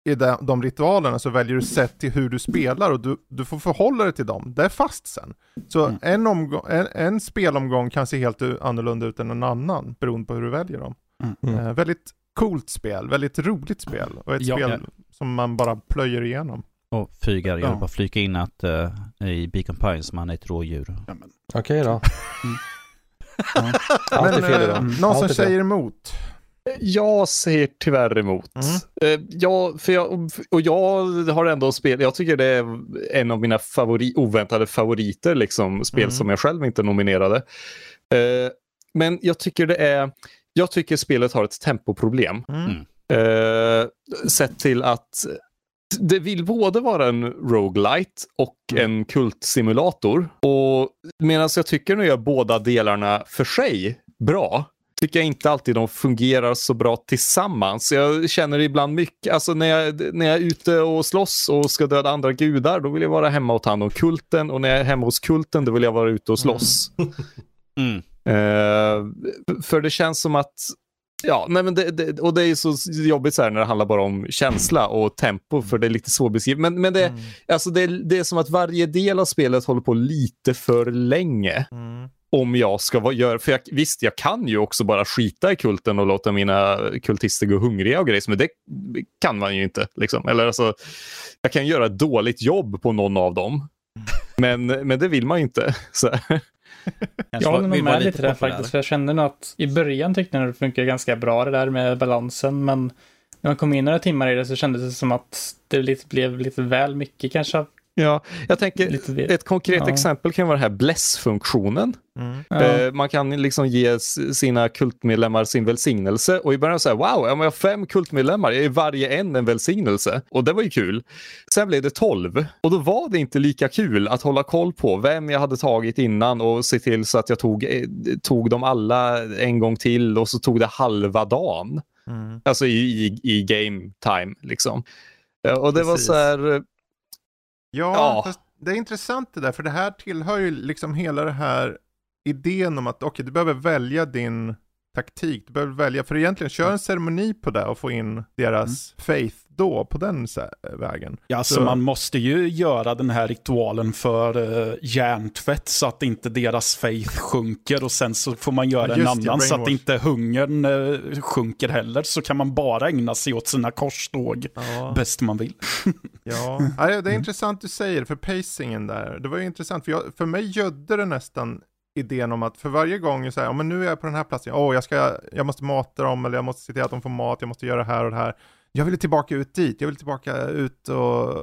i de, de ritualerna så väljer du sätt till hur du spelar och du, du får förhålla dig till dem. Det är fast sen. Så Mm. en, omgång, en, en spelomgång kan se helt annorlunda ut än en annan beroende på hur du väljer dem. Mm. Eh, väldigt coolt spel, väldigt roligt spel och ett Ja, spel ja. som man bara plöjer igenom. Och Fygar, jag Ja. vill bara flika in att eh, i Beacon Pines man är ett rådjur. Ja, Okej då. [laughs] ja. Alltid fel eh, idag. någon som säger emot. Jag säger tyvärr emot. Mm. Eh, ja, för jag, och jag har ändå spel, jag tycker det är en av mina favori, oväntade favoriter, liksom, spel Mm. som jag själv inte nominerade. Eh, men jag tycker det är, jag tycker spelet har ett tempoproblem. Mm. Eh, sett till att det vill både vara en roguelite och en kultsimulator. Och medan jag tycker nu gör båda delarna för sig bra, tycker jag inte alltid de fungerar så bra tillsammans. Jag känner ibland mycket, alltså när jag, när jag är ute och slåss och ska döda andra gudar, då vill jag vara hemma och ta hand om kulten. Och när jag är hemma hos kulten, då vill jag vara ute och slåss. [laughs] Mm. Eh, för det känns som att Ja, nej men det, det, och det är så jobbigt så här när det handlar bara om känsla och tempo, för det är lite svårbeskrivet. Men, men det, Mm. alltså det, det är som att varje del av spelet håller på lite för länge. Mm. Om jag ska vara- göra, för jag, visst jag kan ju också bara skita i kulten och låta mina kultister gå hungriga och grejer, men det kan man ju inte. Liksom. Eller alltså, jag kan göra ett dåligt jobb på någon av dem. Men, men det vill man ju inte. [laughs] Så. Jag håller nog med lite där faktiskt, för jag kände nog att i början tyckte jag att det funkar ganska bra det där med balansen, men när man kom in några timmar i det så kändes det som att det lite, blev lite väl mycket kanske. Ja, jag tänker, ett konkret Ja. exempel kan vara den här bless-funktionen. Mm. Ja. Eh, man kan liksom ge sina kultmedlemmar sin välsignelse och i början så här, wow, jag har fem kultmedlemmar, jag är varje en en välsignelse. Och det var ju kul. Sen blev det tolv och då var det inte lika kul att hålla koll på vem jag hade tagit innan och se till så att jag tog, eh, tog dem alla en gång till och så tog det halva dagen. Mm. Alltså i, i, i game time liksom. Eh, Och det var Precis. så här, Ja, Ja. Fast det är intressant det där, för det här tillhör ju liksom hela det här idén om att okej, du behöver välja din taktik, du behöver välja, för egentligen kör en ceremoni på det och få in deras faith då, på den vägen. Ja, så Så- man måste ju göra den här ritualen för uh, hjärntvätt så att inte deras faith sjunker och sen så får man göra Ja, en annan så att inte hungern eh, sjunker heller. Så kan man bara ägna sig åt sina korståg Ja, bäst man vill. [laughs] ja. ja det är intressant du säger, för pacingen där. Det var ju intressant, för, jag, för mig gödde det nästan idén om att för varje gång så här, ja, men nu är jag på den här platsen, oh, jag, ska, jag måste mata dem, eller jag måste se till att de får mat, jag måste göra det här och det här. Jag vill tillbaka ut dit, jag vill tillbaka ut och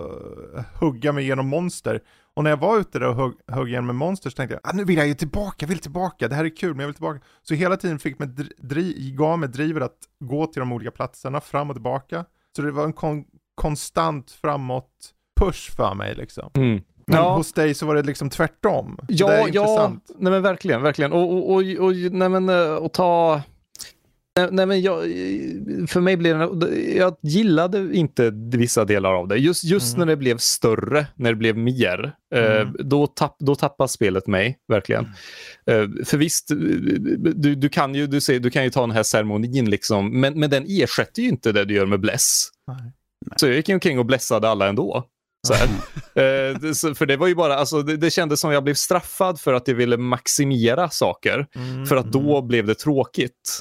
hugga mig igenom monster. Och när jag var ute där och högg, högg igenom med monster så tänkte jag, ah, nu vill jag ju tillbaka, jag vill tillbaka, det här är kul, men jag vill tillbaka. Så hela tiden fick mig, dri- dri, gav mig drivet att gå till de olika platserna, fram och tillbaka. Så det var en kon, konstant framåt push för mig liksom. mm. Men Ja. hos dig så var det liksom tvärtom. Ja, det är ja, intressant. nej men verkligen, verkligen. Och, och, och, och, nej men, eh, och ta... Nej, nej men jag, för mig blev det, jag gillade inte vissa delar av det. Just, just Mm. när det blev större, när det blev mer, eh, Mm. då, tapp, då tappar spelet mig, verkligen. Eh, för visst, du, du, kan ju, du, säger, du kan ju ta den här ceremonin, liksom, men, men den ersätter ju inte det du gör med Bless. Nej. Så jag gick omkring och blessade alla ändå. Så här. Eh, för det var ju bara, alltså, det, det kändes som jag blev straffad för att jag ville maximera saker. Mm, För att då blev det tråkigt.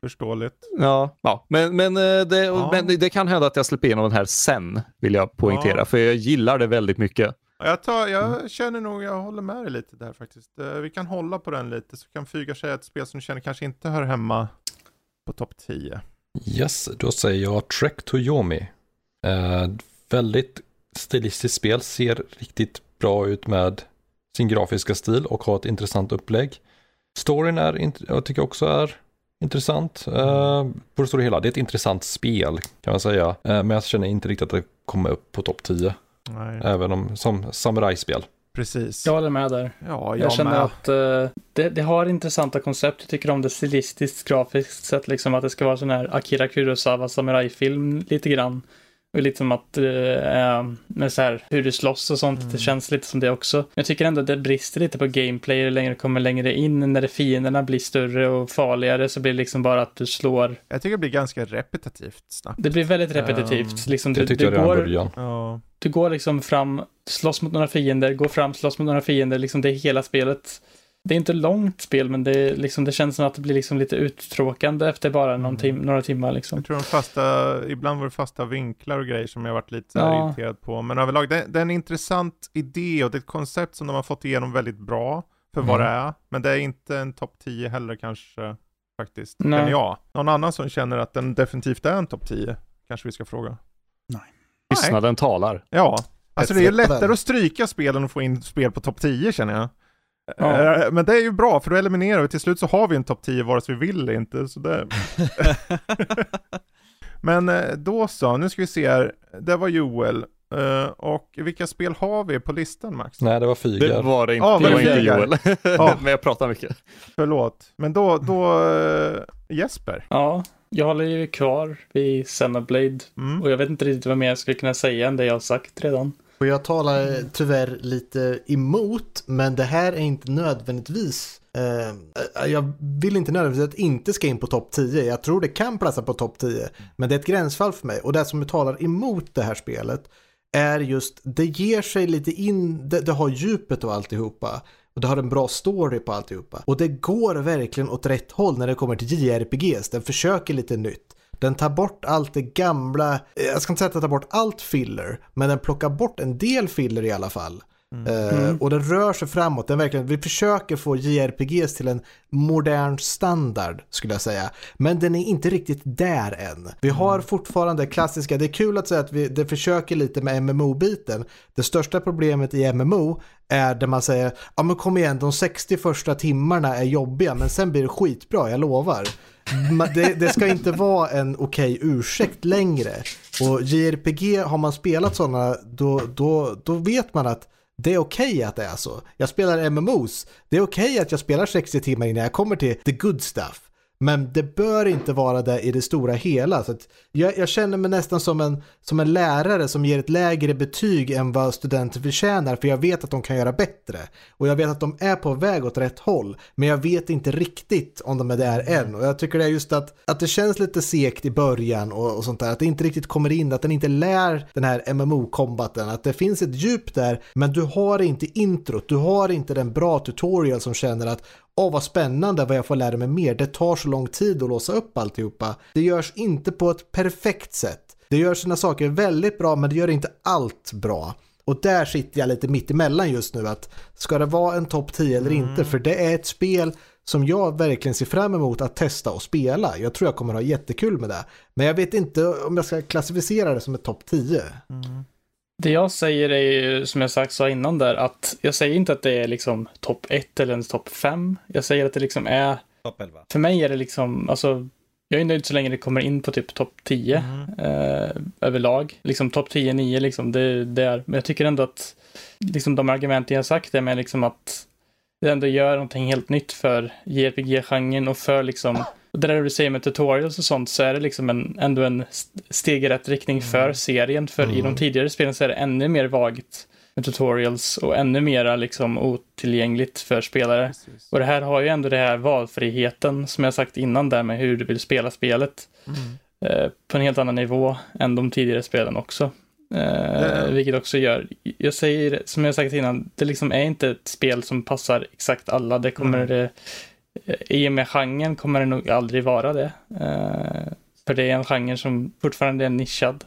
Förståeligt. Ja, ja. Men, men, eh, det, Ja. men det- kan hända att jag släpper igenom den här sen, vill jag poängtera. Ja. För jag gillar det väldigt mycket. Ja, Jag, tar, jag Mm. känner nog, jag håller med dig lite där faktiskt. Eh, Vi kan hålla på den lite, så kan Fygar säga ett spel som du känner kanske inte hör hemma på topp 10. Yes, då säger jag Trek to Yomi. Eh, väldigt stilistiskt spel, ser riktigt bra ut med sin grafiska stil och har ett intressant upplägg. Storyn är, jag tycker också är intressant. Eh, på det stora hela, det är ett intressant spel kan man säga. Eh, men jag känner inte riktigt att det kommer upp på topp 10. Nej, Även om, som samurajspel. precis. Jag håller med där. Ja, jag, Jag, känner med. att eh, det, det har intressanta koncept. Jag tycker om det stilistiskt, grafiskt sett, liksom att det ska vara sån här Akira Kurosawa samurajfilm lite grann. Och lite som att, eh, med så här, hur du slåss och sånt, Mm. det känns lite som det också. Men jag tycker ändå att det brister lite på gameplay ju längre du kommer längre in, när det fienderna blir större och farligare så blir det liksom bara att du slår. Jag tycker det blir ganska repetitivt snabbt. Det blir väldigt repetitivt. Um, liksom, Det du, tyckte du, jag redan går, början. Ja, du går liksom fram, slåss mot några fiender, går fram, slåss mot några fiender, liksom det är hela spelet. Det är inte långt spel, men det, liksom, det känns som att det blir liksom lite uttråkande efter bara någon Mm. tim några timmar. Liksom. jag tror de fasta, ibland var det fasta vinklar och grejer som jag varit lite Ja. irriterad på. Men överlag, det, det är en intressant idé och det är ett koncept som de har fått igenom väldigt bra för vad det Mm. är. Men det är inte en topp 10 heller kanske, faktiskt. Nej. Känner jag. Någon annan som känner att den definitivt är en topp 10, kanske vi ska fråga. Tystnaden talar. Ja, alltså det är lättare att stryka spelen och få in spel på topp 10 känner jag. Ja. Eh, Men det är ju bra, för då eliminerar vi. Till slut så har vi en topp 10 vare sig vi vill eller inte. Så det... [laughs] Men eh, då så, nu ska vi se här. Det var Joel. Eh, och vilka spel har vi på listan Max? Nej, det var Det Fygar. var det inte, Ja, det var inte. Joel. Ja. [laughs] Men jag pratar mycket. Förlåt. Men då, då Jesper. Ja, jag håller ju kvar vid Xenoblade. Mm. Och jag vet inte riktigt vad mer jag skulle kunna säga än det jag har sagt redan. Och jag talar tyvärr lite emot, men det här är inte nödvändigtvis eh, jag vill inte nödvändigtvis att inte ska in på topp 10. Jag tror det kan platsa på topp 10. Men det är ett gränsfall för mig. Och det som talar emot det här spelet är just, det ger sig lite in, det, det har djupet och alltihopa. Och det har en bra story på alltihopa. Och det går verkligen åt rätt håll när det kommer till JRPGs. Den försöker lite nytt. Den tar bort allt det gamla, eh, jag ska inte säga att den tar bort allt filler, men den plockar bort en del filler i alla fall. Eh, och den rör sig framåt, den verkligen, vi försöker få JRPGs till en modern standard skulle jag säga. Men den är inte riktigt där än. Vi har fortfarande klassiska, det är kul att säga att vi det försöker lite med MMO-biten. Det största problemet i MMO är där man säger, ja men kom igen, de 60 första timmarna är jobbiga, men sen blir det skitbra, jag lovar. Det, det ska inte vara en okej ursäkt längre. Och JRPG, har man spelat sådana, då, då, då vet man att det är okej att det är så. Jag spelar MMOs, det är okej att jag spelar 60 timmar innan jag kommer till the good stuff. Men det bör inte vara det i det stora hela. Så jag, jag känner mig nästan som en, som en lärare som ger ett lägre betyg än vad studenter förtjänar. För jag vet att de kan göra bättre. Och jag vet att de är på väg åt rätt håll. Men jag vet inte riktigt om de är där än. Och jag tycker det är just att, att det känns lite segt i början och, och sånt där. Att det inte riktigt kommer in, att den inte lär den här MMO-kombaten. Att det finns ett djup där, men du har inte introt. Du har inte den bra tutorial som känner att Åh vad spännande vad jag får lära mig mer. Det tar så lång tid att låsa upp alltihopa. Det görs inte på ett perfekt sätt. Det gör sina saker väldigt bra men det gör inte allt bra. Och där sitter jag lite mitt emellan just nu att ska det vara en topp 10 eller inte? För det är ett spel som jag verkligen ser fram emot att testa och spela. Jag tror jag kommer ha jättekul med det. Men jag vet inte om jag ska klassificera det som ett topp 10. Det jag säger är ju, som jag sagt sa innan där, att jag säger inte att det är liksom topp 1 eller ens topp 5. Jag säger att det liksom är, Topp 11. för mig är det liksom, alltså, jag är nöjd så länge det kommer in på typ topp 10 eh, överlag. Liksom topp 10, 9 liksom, det, det är, men jag tycker ändå att liksom de argumenten jag sagt är med liksom att det ändå gör någonting helt nytt för JRPG-genren och för liksom och det där du säger med tutorials och sånt så är det liksom en, ändå en st- steg i rätt riktning för serien. För i de tidigare spelen så är det ännu mer vagt med tutorials och ännu mera liksom otillgängligt för spelare. Och det här har ju ändå det här valfriheten som jag sagt innan där med hur du vill spela spelet. Eh, på en helt annan nivå än de tidigare spelen också. Eh, Det- Vilket också gör, jag säger som jag sagt innan, det liksom är inte ett spel som passar exakt alla. Det kommer det, eh, i och med genren kommer det nog aldrig vara det. Eh, för det är en genre som fortfarande är nischad.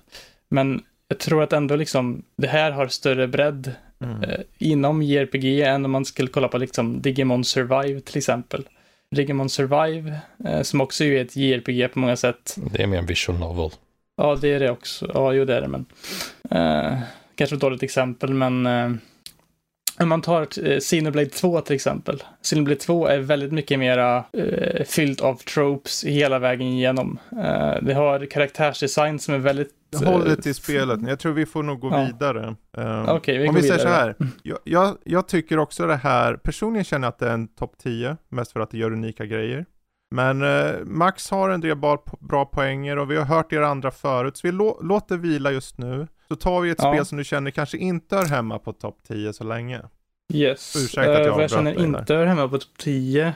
Men jag tror att ändå liksom, det här har större bredd eh, inom JRPG än om man skulle kolla på liksom Digimon Survive till exempel. Digimon Survive, eh, som också är ett JRPG på många sätt. Det är mer en visual novel. Ja, det är det också. Ja, jo, det är det, men... Eh, kanske ett dåligt exempel, men... Eh, om man tar eh, Xenoblade 2 till exempel. Xenoblade 2 är väldigt mycket mera eh, fyllt av tropes hela vägen igenom. Eh, det har karaktärsdesign som är väldigt... Jag håller eh, till spelet. Jag tror vi får nog gå Ja. vidare. Um, Okej, vi om vi säger så vidare. här. Jag, jag, jag tycker också det här, personligen känner jag att det är en topp 10, mest för att det gör unika grejer. Men eh, Max har en del bra, bra poänger och vi har hört er andra förut, så vi lå, låter vila just nu. Så tar vi ett Ja. spel som du känner kanske inte hör hemma på topp 10 så länge. Yes. Ursäkta att jag Eh, vad jag känner inte hör hemma på topp 10.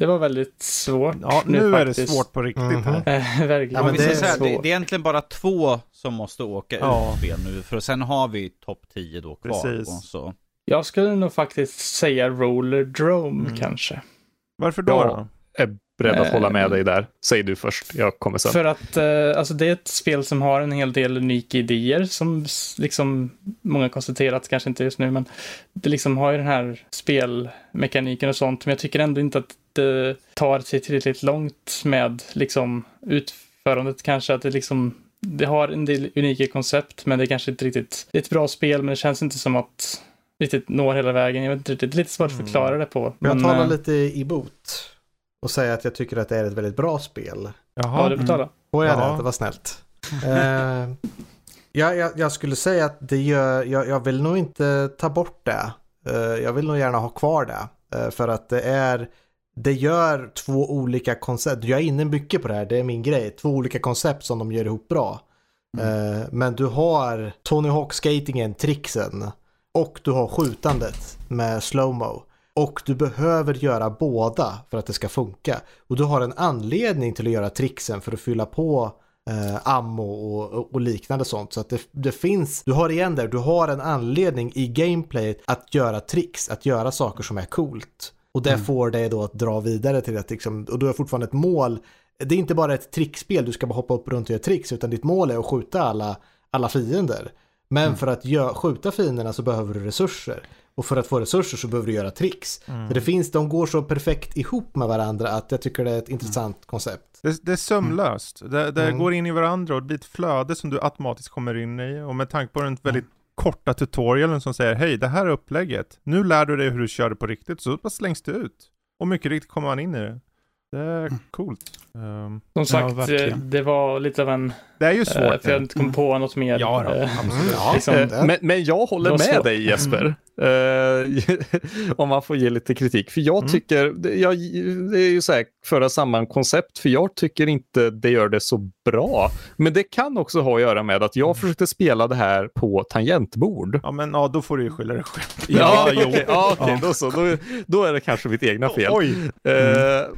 Det var väldigt svårt. Ja, nu, är det svårt på riktigt Mhm. här. Eh, [laughs] verkligen. Ja, det är här, det, svårt. det är egentligen bara två som måste åka Ja. ut spel nu, för sen har vi topp 10 då kvar. Precis. Och så. Jag skulle nog faktiskt säga Roller Drome Mm. kanske. Varför då? Ja. då? är beredd att Eh, hålla med dig där. Säg du först, jag kommer sen. För att eh, alltså det är ett spel som har en hel del unika idéer som liksom många konstaterat, kanske inte just nu, men det liksom har ju den här spelmekaniken och sånt, men jag tycker ändå inte att det tar sig tillräckligt långt med liksom utförandet kanske, att det liksom det har en del unika koncept, men det är kanske inte riktigt, det är ett bra spel, men det känns inte som att riktigt når hela vägen. Jag vet inte riktigt, det är lite svårt att Mm. förklara det på. Jag Men, talar eh, lite i bot och säger att jag tycker att det är ett väldigt bra spel. Jaha. Ja, du får tala. Får jag Ja. det? Det var snällt. Eh, ja, jag, jag skulle säga att det gör, jag, jag vill nog inte ta bort det. Eh, jag vill nog gärna ha kvar det. Eh, för att det är, det gör två olika koncept. Jag är inne mycket på det här, det är min grej. Två olika koncept som de gör ihop bra. Eh, men du har Tony Hawk-skatingen, tricksen. Och du har skjutandet med slowmo. Och du behöver göra båda för att det ska funka. Och du har en anledning till att göra tricksen för att fylla på eh, ammo och, och, liknande sånt. Så att det, det finns, du har igen där, du har en anledning i gameplayet att göra tricks, att göra saker som är coolt. Och det får dig då att dra vidare till att liksom, och du har fortfarande ett mål. Det är inte bara ett trickspel, du ska bara hoppa upp runt och göra tricks, utan ditt mål är att skjuta alla, alla fiender. Men för att gö- skjuta fienderna så behöver du resurser. Och för att få resurser så behöver du göra tricks. Så det finns, de går så perfekt ihop med varandra att jag tycker det är ett intressant koncept. Det, det är sömlöst. Det, det Mm. går in i varandra och det blir ett flöde som du automatiskt kommer in i. Och med tanke på den väldigt korta tutorialen som säger hej, det här är upplägget. Nu lär du dig hur du kör det på riktigt, så bara slängs det ut. Och mycket riktigt kommer man in i det. Det är coolt. Um, Som sagt, eh, det var lite av en... det är ju eh, svårt. för jag inte kom på något mer. Ja då, eh. Ja, [laughs] liksom, det- Men, men jag håller med svårt. dig Jesper. Eh, [laughs] om man får ge lite kritik. För jag Mm. tycker, det- jag, det är ju så här, föra samman koncept. För jag tycker inte det gör det så bra. Men det kan också ha att göra med att jag försökte spela det här på tangentbord. Ja men ja, då får du ju skylla dig själv. [laughs] Ja, okej, ja, okej, då så. Då, då är det kanske mitt egna fel. Oj! Eh,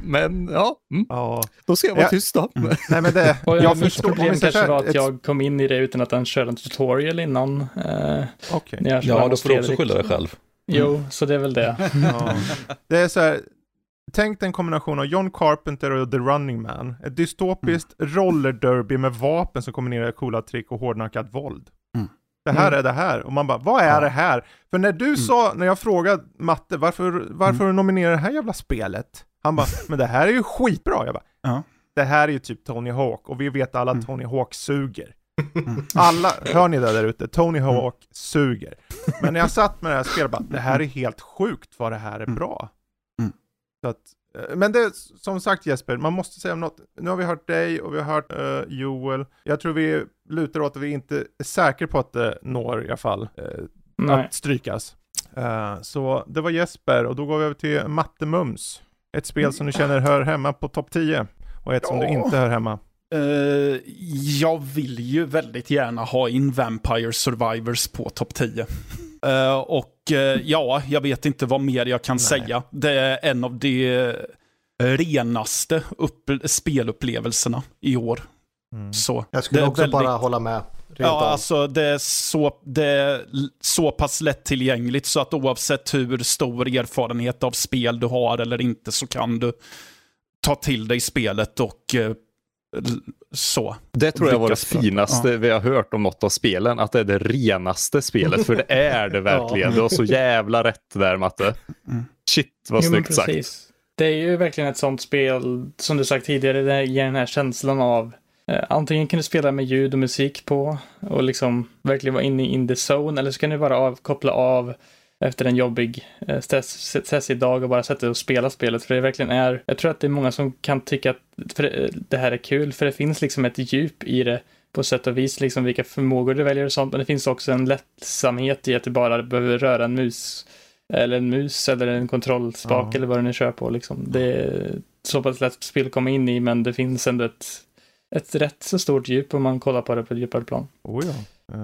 men ja, mm, Ja. Då ska jag vara Ja. tyst då. [laughs] Nej men det, Och jag mitt problem kanske här, var att ett- jag kom in i det utan att han körde en tutorial innan. Eh, när jag Ja, då får du också skylla dig själv. Jo, så det är väl det. [laughs] Ja. Det är så här, tänk en kombination av John Carpenter och The Running Man. Ett dystopiskt rollerderby med vapen som kombinerar coola trick och hårdnackat våld. Mm. Det här är det här. Och man bara, vad är det här? För när du sa, när jag frågade Matte, varför, varför du nominerar det här jävla spelet? Han bara, [laughs] men det här är ju skitbra. Jag bara, Ja. det här är ju typ Tony Hawk och vi vet alla att Tony Hawk suger. Alla, hör ni det där ute? Tony Hawk suger. Men när jag satt med det här spelet bara, det här är helt sjukt vad det här är bra. Mm. Så att, eh, men det är som sagt Jesper, man måste säga något. Nu har vi hört dig och vi har hört eh, Joel. Jag tror vi lutar åt att vi inte är säkra på att det når i alla fall Nej. att strykas. Eh, så det var Jesper och då går vi över till Matte Mums. Ett spel som du känner hör hemma på topp 10 och ett som du inte hör hemma. Eh, jag vill ju väldigt gärna ha in Vampire Survivors på topp 10. Eh, och eh, ja, jag vet inte vad mer jag kan säga. Det är en av de renaste upp- spelupplevelserna i år. Mm. Så, Jag skulle också väldigt- bara hålla med. Ja, av. alltså det är, så, det är så pass lättillgängligt så att oavsett hur stor erfarenhet av spel du har eller inte så kan du ta till dig spelet och eh, så. Det tror jag var det finaste vi har hört om något av spelen, att det är det renaste spelet, för det är det [laughs] verkligen. Du har så jävla rätt där Matte. Mm. Shit vad Jo, snyggt sagt. Det är ju verkligen ett sånt spel, som du sagt tidigare, det ger den här känslan av antingen kan du spela med ljud och musik på och liksom verkligen vara inne i in the zone, eller så kan du bara av, koppla av efter en jobbig eh, stress, stressig dag och bara sätta dig och spela spelet. För det verkligen är, jag tror att det är många som kan tycka att för det, här är kul, för det finns liksom ett djup i det på sätt och vis, liksom vilka förmågor du väljer och sånt, men det finns också en lättsamhet i att du bara behöver röra en mus eller en mus eller en kontrollspak Ja. eller vad du nu kör på. Liksom. Det är så pass lätt spel att komma in i, men det finns ändå ett, ett rätt så stort djup om man kollar på det på ett djupare plan. Oh ja. Eh,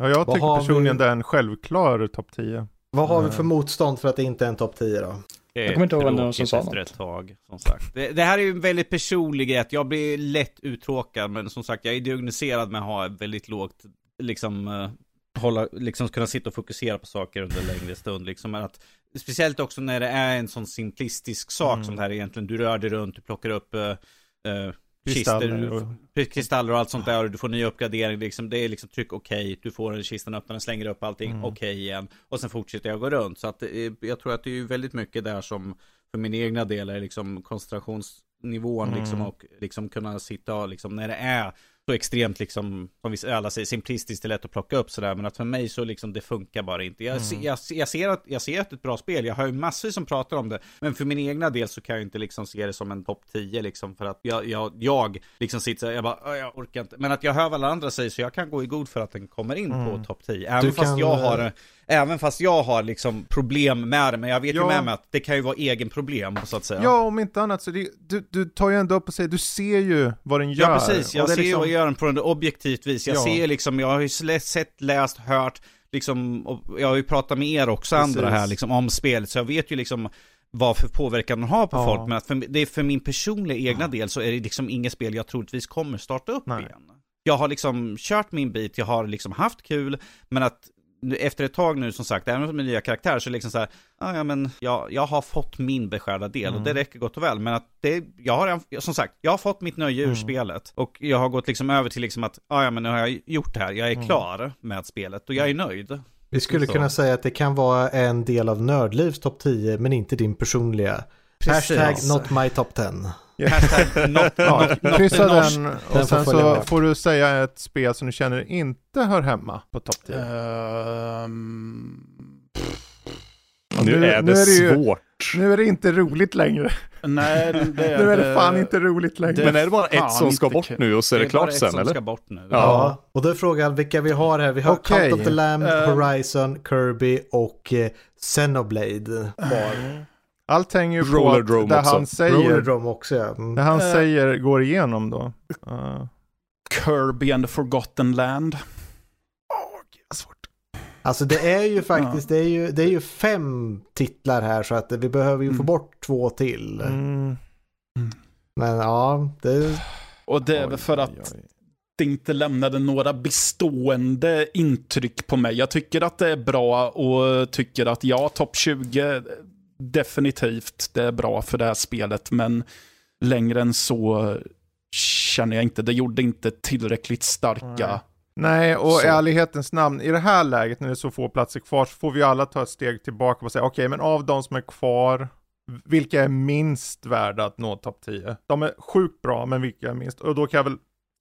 ja, jag Vad tycker personligen vi- det är en självklar topp 10. Vad har vi Eh. för motstånd för att det inte är en topp 10 då? Det Jag kommer inte ihåg vem det var som sa något. ett tag, som sagt. Det, det här är ju en väldigt personlig grej, att jag blir lätt uttråkad, men som sagt, jag är diagnostiserad med att ha väldigt lågt, liksom, eh, hålla, liksom kunna sitta och fokusera på saker under en längre stund, liksom. Men att, speciellt också när det är en sån simplistisk sak Mm. som det här egentligen, du rör dig runt, du plockar upp eh, eh, Kristaller och- kristaller och allt sånt där och du får ny uppgradering liksom, det är liksom tryck okej, du får en kistan öppna, den slänger upp allting Mm. okej igen och sen fortsätter jag gå runt så att är, jag tror att det är väldigt mycket där som för min egna del är liksom koncentrationsnivån Mm. liksom och liksom kunna sitta och liksom när det är så extremt liksom, som vi alla säger, simplistiskt och lätt att plocka upp sådär. Men att för mig så liksom, det funkar bara inte. Jag, Mm. jag, jag, ser att, jag ser att det är ett bra spel, jag hör ju massor som pratar om det. Men för min egna del så kan jag inte liksom se det som en topp 10 liksom. För att jag, jag, jag liksom sitter såhär, jag bara, "Åh, jag orkar inte. Men att jag hör vad alla andra säger så jag kan gå i god för att den kommer in Mm. på topp 10. Även Du fast kan, jag eh, har Även fast jag har liksom problem med det, men jag vet Ja. ju med mig att det kan ju vara egen problem så att säga. Ja, om inte annat så det, du, du tar ju ändå upp och säger, du ser ju vad den gör. Ja precis, jag ser liksom- vad jag gör den på ett objektivt vis. Jag Ja. ser liksom, jag har ju sett, läst, hört, liksom, och jag har ju pratat med er också andra Precis. här liksom om spelet, så jag vet ju liksom vad för påverkan den har på Ja. folk. Men att för, det är för min personliga egna del så är det liksom inget spel jag troligtvis kommer starta upp Nej. igen. Jag har liksom kört min bit, jag har liksom haft kul, men att efter ett tag nu som sagt, även med nya karaktärer så är det liksom så här, "Ah, ja men jag, jag har fått min beskärda del och det räcker gott och väl. Men att det, jag har, en- som sagt, jag har fått mitt nöje ur spelet. Och jag har gått liksom över till liksom att, "Ah, ja men nu har jag gjort det här, jag är klar med spelet och jag är nöjd. Vi skulle Så. kunna säga att det kan vara en del av Nördlivs topp 10 men inte din personliga. Precis. Hashtag not my top 10. [laughs] Hashtag not, Ja, not, not kryssa the norsk. den och Den sen så får du säga ett spel som du känner inte hör hemma på topp 10. Ehm, Ja, Nu, nu- är nu det, är det ju- svårt. Nu är det inte roligt längre. nej, det [laughs] Nu är det fan inte roligt längre. det- Men är det bara ett som ska bort nu och så är det, bara klart ett sen som eller? ska bort nu. Ja. Ja, och då är frågan vilka vi har här. Vi har Okej. Cult of the Lamb, Eh. Horizon, Kirby och eh, Xenoblade kvar. Allt hänger ju på att det också. han säger, ja. Mm. det han Eh. säger går igenom då. Uh, Kirby and the Forgotten Land. svårt. Alltså det är ju faktiskt, det, är ju, det är ju fem titlar här så att vi behöver ju få Mm. bort två till. Mm. Men ja, det, Och det är väl för att Oj, oj, oj. det inte lämnade några bestående intryck på mig. Jag tycker att det är bra och tycker att ja, topp 20 definitivt, det är bra för det här spelet, men längre än så känner jag inte. Det gjorde inte tillräckligt starka. Nej. Nej, och Så. i ärlighetens namn, i det här läget när det är så få platser kvar så får vi alla ta ett steg tillbaka och säga okej, men av de som är kvar, vilka är minst värda att nå topp 10? De är sjukt bra, men vilka är minst? Och då kan jag väl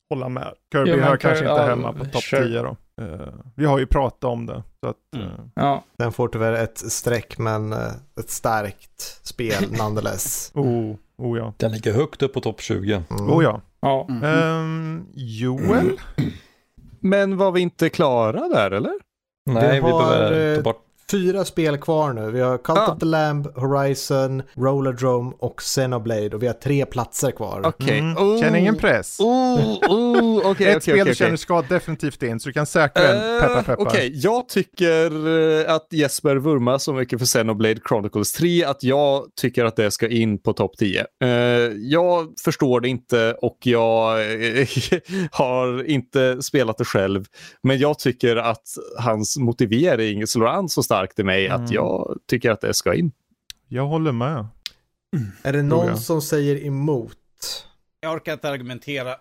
hålla med. Kirby Ja, hör kanske inte ja, hemma på topp sure. 10 då. Eh, vi har ju pratat om det. Så att, Mm. eh, Ja, den får tyvärr ett streck men eh, ett starkt spel [laughs] nonetheless. oh, oh ja. Den ligger högt upp på topp 20. Mm. Oh ja. ja. Mm. Ehm, Joel? Men var vi inte klara där eller? Nej, vi, har, behöver eh, ta bort. Fyra spel kvar nu. Vi har Cult Ah. of the Lamb, Horizon, Rollerdrome och Xenoblade och vi har tre platser kvar. Okej. Mm. Oh. Känner ingen press? Oh, oh, [laughs] okej, Ett okej, spel okej, du känner ska definitivt in, så du kan säkra en. Eh, Peppar peppar. Okej, jag tycker eh, att Jesper vurmar så mycket för Xenoblade Chronicles 3 att jag tycker att det ska in på topp 10. Eh, jag förstår det inte och jag [laughs] har inte spelat det själv. Men jag tycker att hans motivering slår an så starkt i mig att Mm. jag tycker att det ska in. Jag håller med. Är det någon som säger emot? Jag orkar inte argumentera.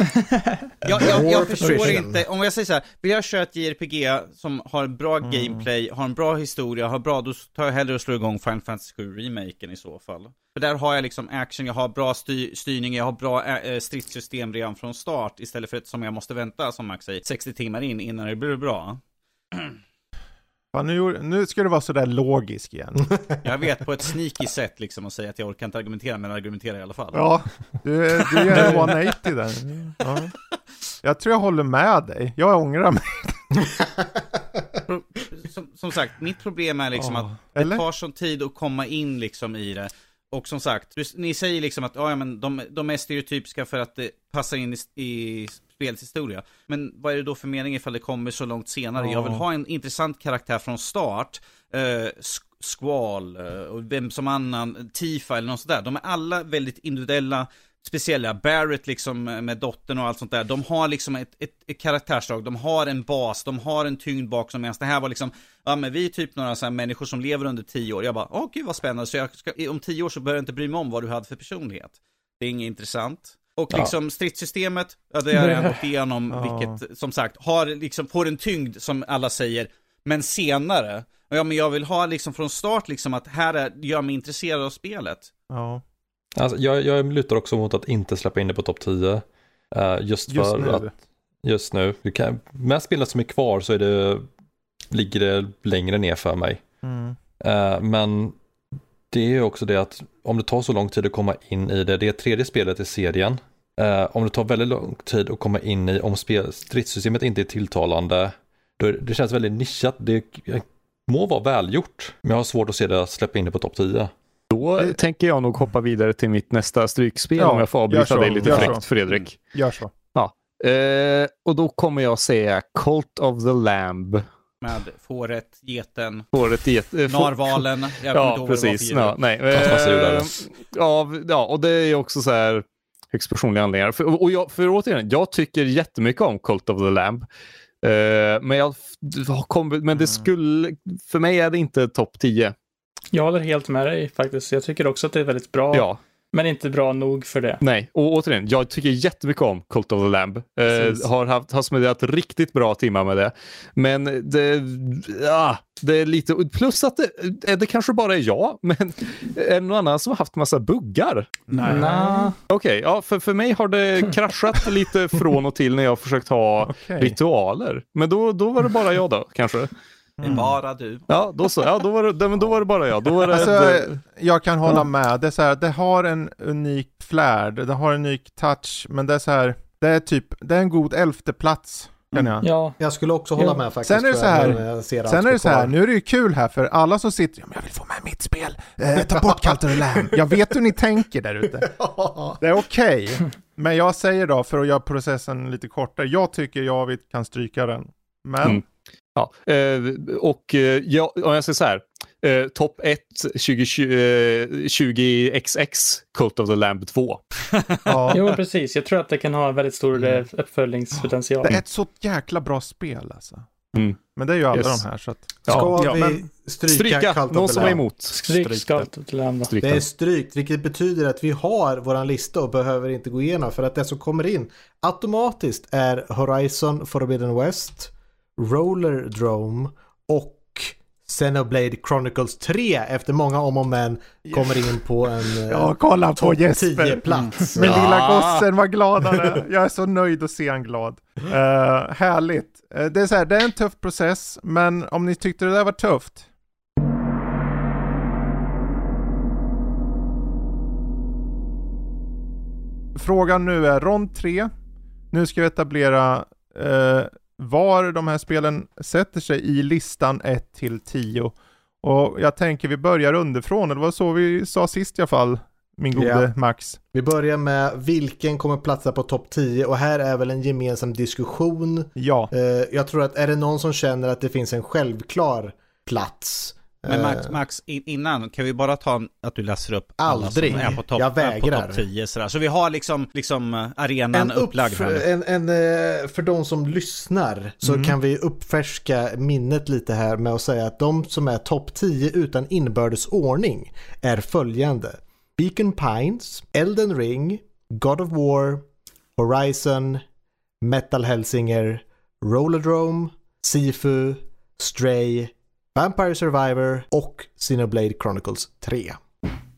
[laughs] jag, jag, jag förstår inte, om jag säger så här, vill jag köra ett JRPG som har bra Mm. gameplay, har en bra historia, har bra, då tar jag hellre och slår igång Final Fantasy 7 remaken i så fall. För där har jag liksom action, jag har bra styr, styrning, jag har bra äh, stridssystem redan från start, istället för att som jag måste vänta, som Max säger, 60 timmar in innan det blir bra. [clears throat] Fan, nu, nu ska du vara sådär logisk igen. [laughs] Jag vet på ett sneaky sätt liksom att säga att jag orkar inte argumentera, men argumenterar i alla fall. Ja, du, du är en 180 där. Ja. Jag tror jag håller med dig. Jag ångrar mig. [laughs] Som, som sagt, mitt problem är liksom Ja. att det tar sån tid att komma in liksom i det. Och som sagt, ni säger liksom att ja, men de, de är stereotypiska för att det passar in i, i spelets historia. Men vad är det då för mening ifall det kommer så långt senare? Ja. Jag vill ha en intressant karaktär från start. Sk- Squall, och vem som annan, Tifa eller något sånt där. De är alla väldigt individuella, speciella. Barrett liksom eh, med dottern och allt sånt där. De har liksom ett, ett, ett karaktärsdrag, de har en bas, de har en tyngd bakom. Medan det här var liksom, ja men vi är typ några så människor som lever under tio år. Jag bara, åh gud vad spännande. Så ska, om tio år så börjar jag inte bry mig om vad du hade för personlighet. Det är inget intressant. Och Ja. liksom stridssystemet, ja det har jag gått [laughs] igenom, Ja. vilket som sagt har liksom, får en tyngd som alla säger. Men senare, ja men jag vill ha liksom från start liksom att här är, gör mig intresserad av spelet. Ja. Alltså, jag, jag lutar också mot att inte släppa in det på topp 10. Eh, just för Just nu. att just nu, du kan, med spelet som är kvar så är det, ligger det längre ner för mig. Mm. Eh, men det är ju också det att om det tar så lång tid att komma in i det, det är tredje spelet i serien. Eh, om det tar väldigt lång tid att komma in i, om spel, stridssystemet inte är tilltalande, då är, det känns väldigt nischat. Det må vara välgjort, men jag har svårt att se det släppa in det på topp 10. Då Eh. tänker jag nog hoppa vidare till mitt nästa strykspel Ja, om jag får avbryta dig lite fräckt. Fredrik. Gör så. Eh, och då kommer jag säga Cult of the Lamb. Med fåret, geten, Fåret i ett... eh, narvalen. Ja, precis. Ja, nej. Eh, ja, ja, och det är också så här högst personliga anledningar. För, och jag, för återigen, jag tycker jättemycket om Cult of the Lamb. Eh, men, jag, kommit- men Mm. det skulle, för mig är det inte topp 10. Jag håller helt med dig faktiskt. Jag tycker också att det är väldigt bra, Ja, men inte bra nog för det. nej. Och återigen, jag tycker jättemycket om Cult of the Lamb. Eh, har, haft, har spenderat riktigt bra timmar med det. Men det, ja, det är lite, plus att det, det kanske bara är jag, [laughs] men är det någon annan som har haft massa buggar? Nej. Okej, ja, för, för mig har det [laughs] kraschat lite från och till när jag har försökt ha Okej. ritualer. Men då, då var det bara jag då, kanske. Det är bara du. Ja, då så. Ja, då var det, men då var det bara jag. Då var det, Alltså, det, jag kan hålla med. Det är så här, det har en unik flärd, det har en unik touch, men det är så här, det är typ, det är en god elfte plats. Känner jag. ja. Jag skulle också hålla med faktiskt. Sen är det så här- Sen är det så här, nu är det ju kul här för alla som sitter, ja, men jag vill få med mitt spel, eh, ta bort the Lamb. Jag vet hur ni tänker där ute. [laughs] Det är okej, men jag säger då, för att göra processen lite kortare, jag tycker jag kan stryka den. Men, Mm. Ja. Eh, och eh, ja, om jag säger så här. Eh, Topp 1 2020, eh, 20XX Cult of the Lamb 2. ja, [laughs] Jo, precis. Jag tror att det kan ha en väldigt stor Mm. uppföljningspotential. det är ett så jäkla bra spel alltså. Mm. Men det är ju alla Yes. de här så att, Ska ja, vi stryka, Stryka, Cult of någon the som är Lamb? emot. Stryk. Stryk Det är den. strykt, vilket betyder att vi har våran lista och behöver inte gå igenom för att det som kommer in automatiskt är Horizon Forbidden West, Roller Drome och Xenoblade Chronicles 3 efter många om och men kommer in på en [laughs] ja kolla på Jesper. 10 plats. Min Ja. lilla gossen var gladare. Jag är så nöjd att se han glad. Uh, härligt. Eh, det är så här, det är en tuff process, men om ni tyckte det där var tufft. Frågan nu är rond 3. Nu ska vi etablera eh, var de här spelen sätter sig i listan 1 till 10. Och jag tänker vi börjar underifrån, det var så vi sa sist i alla fall, min gode Ja. Max. Vi börjar med vilken kommer platsa på topp 10 och här är väl en gemensam diskussion. Ja. Eh, jag tror att är det någon som känner att det finns en självklar plats Men Max, eh, Max in, innan, kan vi bara ta att du läser upp alla Aldrig. som är på topp Jag på vägrar. topp 10 sådär. Så vi har liksom, liksom eh, arenan en upplagd här nu. en, en, eh, för de som lyssnar så Mm. kan vi uppfärska minnet lite här med att säga att de som är topp 10 utan inbördes ordning är följande. Beacon Pines, Elden Ring, God of War, Horizon, Metal Hellsinger, Rollerdrome, Sifu, Stray, Vampire Survivor och Xenoblade Chronicles 3.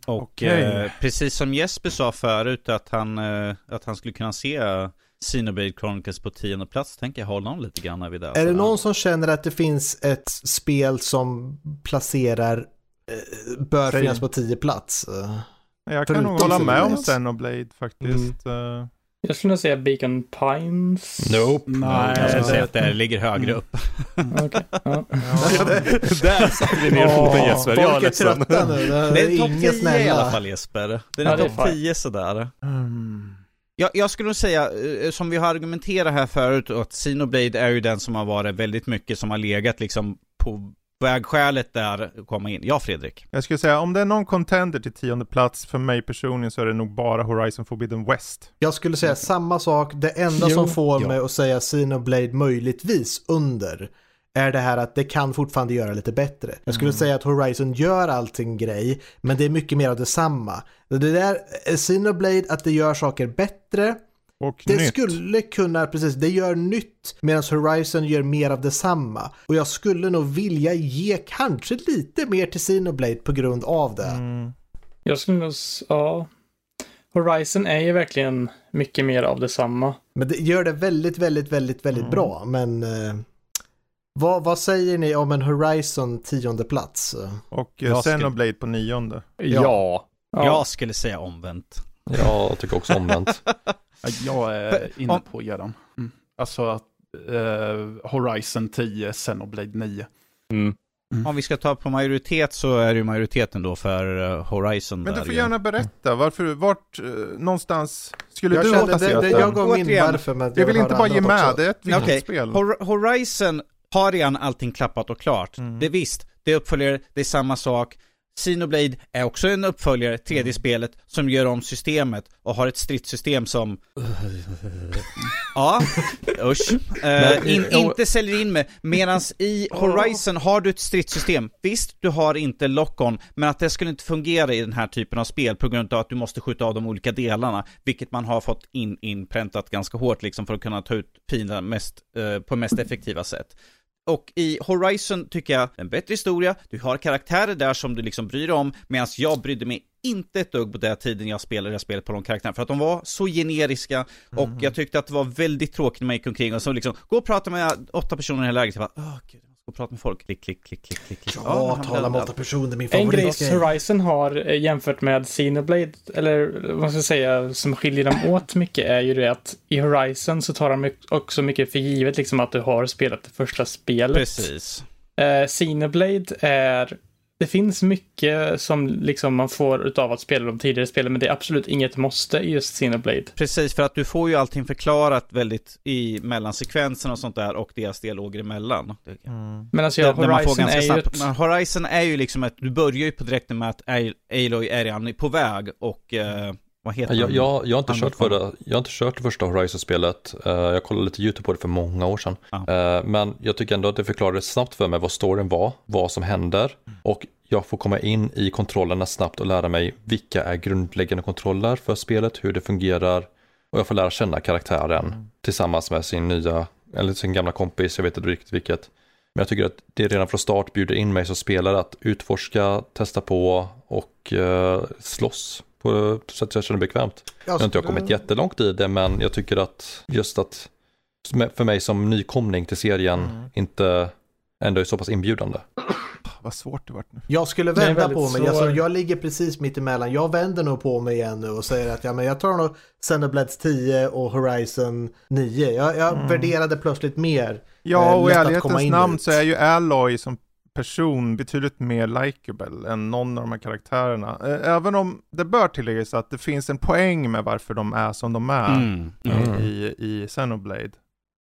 Och Okej. eh, precis som Jesper sa förut att han, eh, att han skulle kunna se Xenoblade Chronicles på tionde plats, tänker jag hålla honom lite grann vid det. Är det någon som känner att det finns ett spel som placerar eh, bör finnas på 10 plats? Eh, Jag kan Förutom nog hålla med om Xenoblade. Faktiskt. Eh, Jag skulle nog säga Beacon Pines. Nope. Nej, Jag skulle säga att det ligger högre upp. Okej, ja. [laughs] Där satte vi ner foten Jesper. Jag är Folk är ledsen. trötta nu. Det Det är topp inga 10 i alla fall Jesper. Det är Ja, topp fine. 10 sådär. mm. Jag, jag skulle nog säga, eh, som vi har argumenterat här förut, att Xenoblade är ju den som har varit väldigt mycket som har legat liksom på vägskälet där att komma in. Ja, Fredrik. Jag skulle säga om det är någon contender till tionde plats för mig personligen så är det nog bara Horizon Forbidden West. Jag skulle säga samma sak. Det enda Jo, som får ja. mig att säga Xenoblade möjligtvis under är det här att det kan fortfarande göra lite bättre. Jag skulle säga att Horizon gör allting grej, men det är mycket mer av detsamma. Det där Xenoblade, att det gör saker bättre, Och Det nytt. skulle kunna, precis, det gör nytt medan Horizon gör mer av detsamma. Och jag skulle nog vilja ge kanske lite mer till Xenoblade på grund av det. Mm. Jag skulle nog, ja. Horizon är ju verkligen mycket mer av detsamma. Men det gör det väldigt, väldigt, väldigt, väldigt Mm. bra. Men eh, vad, vad säger ni om en Horizon tionde plats? Och eh, Jag skulle- Xenoblade på nionde. Ja. Ja. Jag skulle säga omvänt. Jag tycker också omvänt. [laughs] Ja, Jag är inne på eran. Mm. Alltså att eh, Horizon 10, Xenoblade 9. Mm. Om vi ska ta på majoritet så är det ju majoriteten då för eh, Horizon. Men du där får ju. gärna berätta, varför, vart eh, någonstans skulle Jag du ha kände, det, det, den? jag gav min varför. Men Jag vill inte bara ge med, också. det är ett Okej, spel. Hor- Horizon har redan allting klappat och klart. Mm. Det är visst, det är uppföljare, det är samma sak. Xenoblade är också en uppföljare, tredje Mm. spelet, som gör om systemet och har ett stridssystem som... [laughs] ja, usch. Eh, in, inte säljer in med. Medans i Horizon har du ett stridssystem. Visst, du har inte lock-on, men att det skulle inte fungera i den här typen av spel på grund av att du måste skjuta av de olika delarna, vilket man har fått in, inpräntat ganska hårt liksom för att kunna ta ut fienden mest, eh, på mest effektiva sätt. Och i Horizon tycker jag en bättre historia, du har karaktärer där som du liksom bryr dig om, medan jag brydde mig inte ett dugg på den tiden jag spelade det här spelet på de karaktärerna, för att de var så generiska. Och jag tyckte att det var väldigt tråkigt när man gick omkring och så liksom, gå och prata med åtta personer i här läget, jag bara, åh gud, måste gå och prata med folk, klick, klick, klick, klick, klick, klick. Ja, han tala med åtta personer, min En grej favoritgrej. Horizon har eh, jämfört med Xenoblade, eller vad man ska säga, som skiljer dem åt mycket är ju det att i Horizon så tar de också mycket för givet liksom att du har spelat det första spelet. Precis. Eh, Xenoblade är, det finns mycket som liksom man får utav att spela de tidigare spelen, men det är absolut inget måste i just Xenoblade. Precis, för att du får ju allting förklarat väldigt i mellansekvenserna och sånt där och deras dialoger emellan. Men alltså, ja, Horizon ganska är ju ett... men Horizon är ju liksom att du börjar ju på direkten med att Al- Aloy är redan på väg och eh, vad heter Jag, jag, jag, har inte kört förra, jag har inte kört det första Horizon-spelet. Eh, jag kollade lite YouTube på det för många år sedan. Eh, men jag tycker ändå att det förklarade snabbt för mig vad storyn var, vad som händer. Och jag får komma in i kontrollerna snabbt och lära mig vilka är grundläggande kontroller för spelet, hur det fungerar. Och jag får lära känna karaktären tillsammans med sin nya, eller sin gamla kompis, jag vet inte riktigt vilket. Men jag tycker att det redan från start bjuder in mig som spelare att utforska, testa på och uh, slåss på så att jag känner bekvämt. Nu har inte jag kommit jättelångt i det men jag tycker att just att för mig som nykomling till serien Mm. inte ändå är så pass inbjudande. Vad svårt det vart nu. Jag skulle vända på mig. Alltså, jag ligger precis mitt emellan. Jag vänder nog på mig igen nu och säger att ja, men jag tar nog Xenoblades 10 och Horizon 9. Jag, jag Mm. värderade plötsligt mer. Ja, Eh, och i ärlighetens namn dit. så är ju Alloy som person betydligt mer likable än någon av de här karaktärerna. Eh, Även om det bör tilläggas att det finns en poäng med varför de är som de är Mm. Mm. i, i Xenoblade.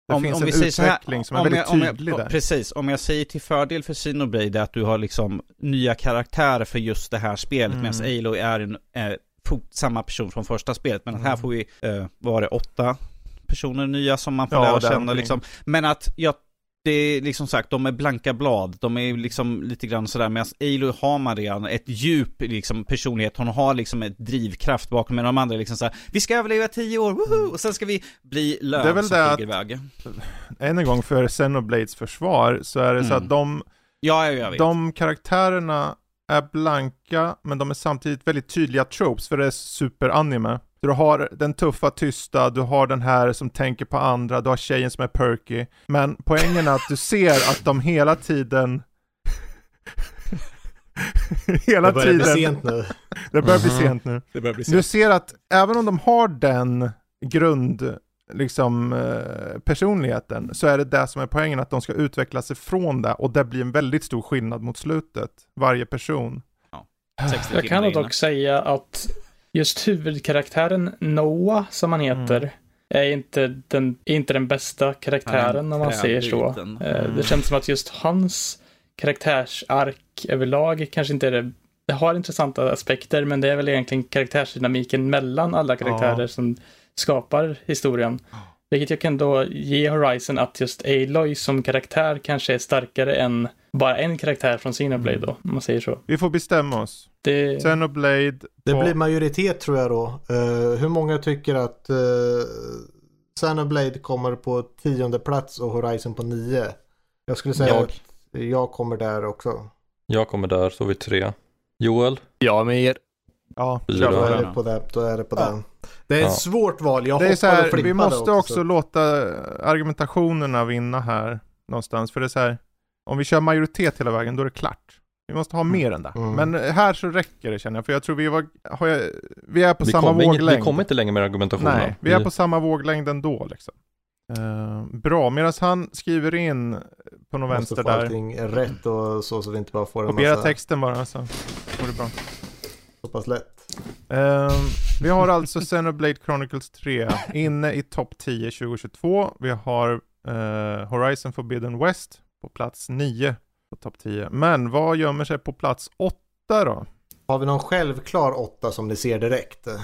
Det Om, finns om en så här, utveckling som är väldigt jag, tydlig jag, där. Precis, om jag säger till fördel för Xenoblade att du har liksom nya karaktärer för just det här spelet, Mm. medan Aloy är, en, fort samma person från första spelet. Men här Mm. får vi, eh, var det åtta personer nya som man får Ja, lära känna liksom. Men att jag det är liksom sagt, de är blanka blad. De är liksom lite grann sådär, medan Aloy har man redan ett djup liksom personlighet. Hon har liksom ett drivkraft bakom, men de andra är liksom såhär, vi ska överleva tio år, woho! Och sen ska vi bli Mm. Det är väl som det flyger iväg. Än en gång för Xenoblades försvar så är det så Mm. att de, Ja, jag vet. de karaktärerna är blanka men de är samtidigt väldigt tydliga tropes för det är superanime. Du har den tuffa tysta, du har den här som tänker på andra, du har tjejen som är perky. Men poängen är att du ser att de hela tiden [laughs] hela Det börjar bli tiden, sent nu. det börjar bli Mhm. sent nu. Det börjar bli Du ser att även om de har den grund, liksom eh, personligheten, så är det det som är poängen, att de ska utveckla sig från det och det blir en väldigt stor skillnad mot slutet, varje person. 60 Jag kan dock säga att just huvudkaraktären Noah, som han heter, Mm. är, inte den, är inte den bästa karaktären om man säger så. Eh, Mm. Det känns som att just hans karaktärsark överlag kanske inte är det det har intressanta aspekter, men det är väl egentligen karaktärsdynamiken mellan alla karaktärer Ja. som skapar historien. Vilket jag kan då ge Horizon att just Aloy som karaktär kanske är starkare än bara en karaktär från Xenoblade då, om man säger så. Vi får bestämma oss. Det, Xenoblade Det på... blir majoritet tror jag då. Eh, hur många tycker att uh, Xenoblade kommer på tionde plats och Horizon på nio? Jag skulle säga Jag. att jag kommer där också. Jag kommer där, så vi tre. Joel? Ja, med er. Ja, Fyra. Då är det på det. Då är det på Ja. den. Det är ett Ja. svårt val. Jag Det är så här, vi måste också så- låta argumentationerna vinna här någonstans. För det är så här, om vi kör majoritet hela vägen, då är det klart. Vi måste ha mer än det. Mm. Men här så räcker det känner jag, för jag tror vi, var, har jag, vi är på Vi samma inget- våglängd. vi kommer inte längre med argumentationen. Nej, vi är på samma våglängd ändå liksom. Eh, bra, medan han skriver in på någon Måste vänster få där. allting rätt och så, så vi inte bara får en Kopiera massa texten bara så går det bra. så pass lätt. Ehm, vi har alltså Xenoblade Chronicles 3 inne i topp 10 2022. Vi har eh, Horizon Forbidden West på plats 9 på topp 10. Men vad gömmer sig på plats 8 då? Har vi någon självklar åtta som ni ser direkt? Eh,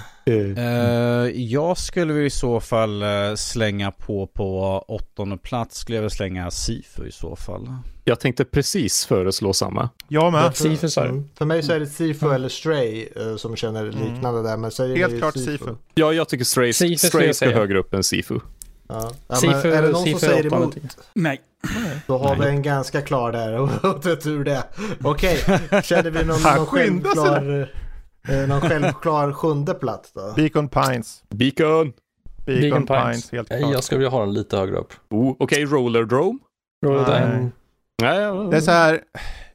Eh, jag skulle i så fall eh, slänga på på åttonde plats skulle jag väl slänga Sifu i så fall. Jag tänkte precis föreslå samma. Jag med. Sifu du? Mm. För mig så är det Sifu eller Stray som känner liknande där. Men säger Helt klart Sifu. Ja, jag tycker Stray, Sifu Stray ska högre upp än Sifu. Ja. Ja, Sifu, är det någon Sifu som säger emot? Nej. Då har Nej. vi en ganska klar där. Och det är tur det. Okej, känner vi någon, [laughs] någon, självklar, eh, någon självklar sjunde plats då? Beacon Pines. Beacon! Beacon, Beacon Pines. Pines. helt klart. jag skulle vilja ha den lite högre upp. Oh, Okej, Roller Drome. Roll Nej. Det är så här,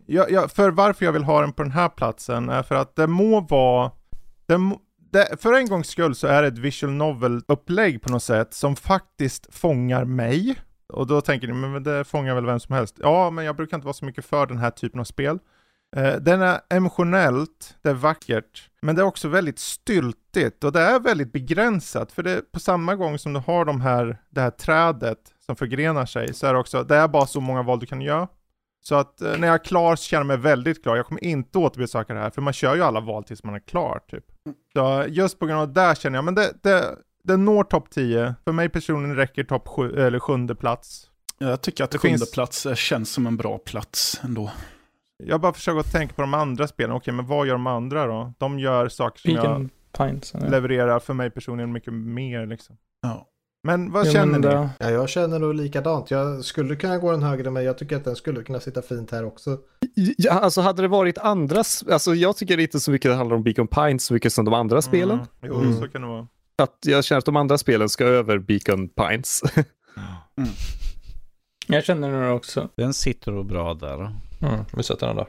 jag, jag, för varför jag vill ha den på den här platsen är för att det må vara, det må, det, för en gångs skull så är det ett visual novel-upplägg på något sätt som faktiskt fångar mig. Och då tänker ni, men det fångar väl vem som helst? Ja, men jag brukar inte vara så mycket för den här typen av spel. Eh, den är emotionellt, det är vackert, men det är också väldigt styltigt och det är väldigt begränsat. För det på samma gång som du har de här, det här trädet som förgrenar sig så är det också, det är bara så många val du kan göra. Så att eh, när jag är klar så känner jag mig väldigt klar. Jag kommer inte återbesöka det här, för man kör ju alla val tills man är klar typ. Så just på grund av det där känner jag, men det, det, det når topp 10. För mig personligen räcker topp sju, eller sjunde plats. Jag tycker att Det sjunde finns- plats eh, känns som en bra plats ändå. Jag bara försöker att tänka på de andra spelen. Okej, men vad gör de andra då? De gör saker som Beacon Pines. jag levererar för mig personligen mycket mer liksom. Ja. Men vad Jo, känner men ni? det- Ja, jag känner nog likadant. Jag skulle kunna gå den högre men jag tycker att den skulle kunna sitta fint här också. Ja, alltså hade det varit andras, alltså jag tycker inte så mycket det handlar om Beacon Pines så mycket som de andra spelen. Mm, jo, Mm. så kan det vara. Att jag känner att de andra spelen ska över Beacon Pines. [laughs] Jag känner nog också. Den sitter nog bra där. Mm, vi sätter den där.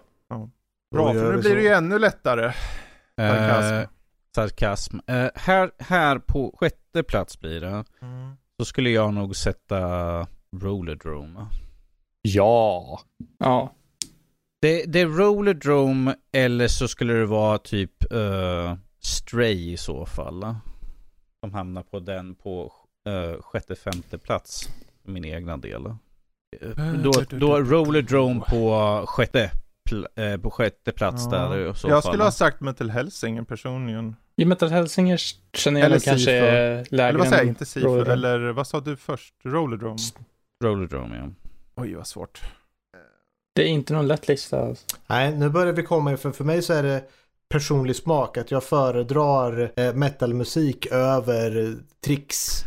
Bra, Då gör för nu blir det ju ännu lättare. Eh, sarkasm. Eh, här, här på sjätte plats blir det. Så skulle jag nog sätta Rollerdrome. ja. Ja. Det, det är Rollerdrome eller så skulle det vara typ eh, Stray i så fall. Som hamnar på den på uh, sjätte, femte plats. För min egna del. Eh, Då, då Rollerdrome på sjätte, pl- eh, på sjätte plats Ja. där i så Jag fall. skulle ha sagt mig till Hälsingen personligen. I Metal Helsinger känner jag Eller kanske är lägre Eller vad säger jag? Inte Sifu, Rollerdrome. eller vad sa du först? Rollerdrome? Rollerdrome ja. Oj, vad svårt. Det är inte någon lätt lista. Alltså. Nej, nu börjar vi komma för för mig så är det personlig smak att jag föredrar eh, metalmusik över tricks.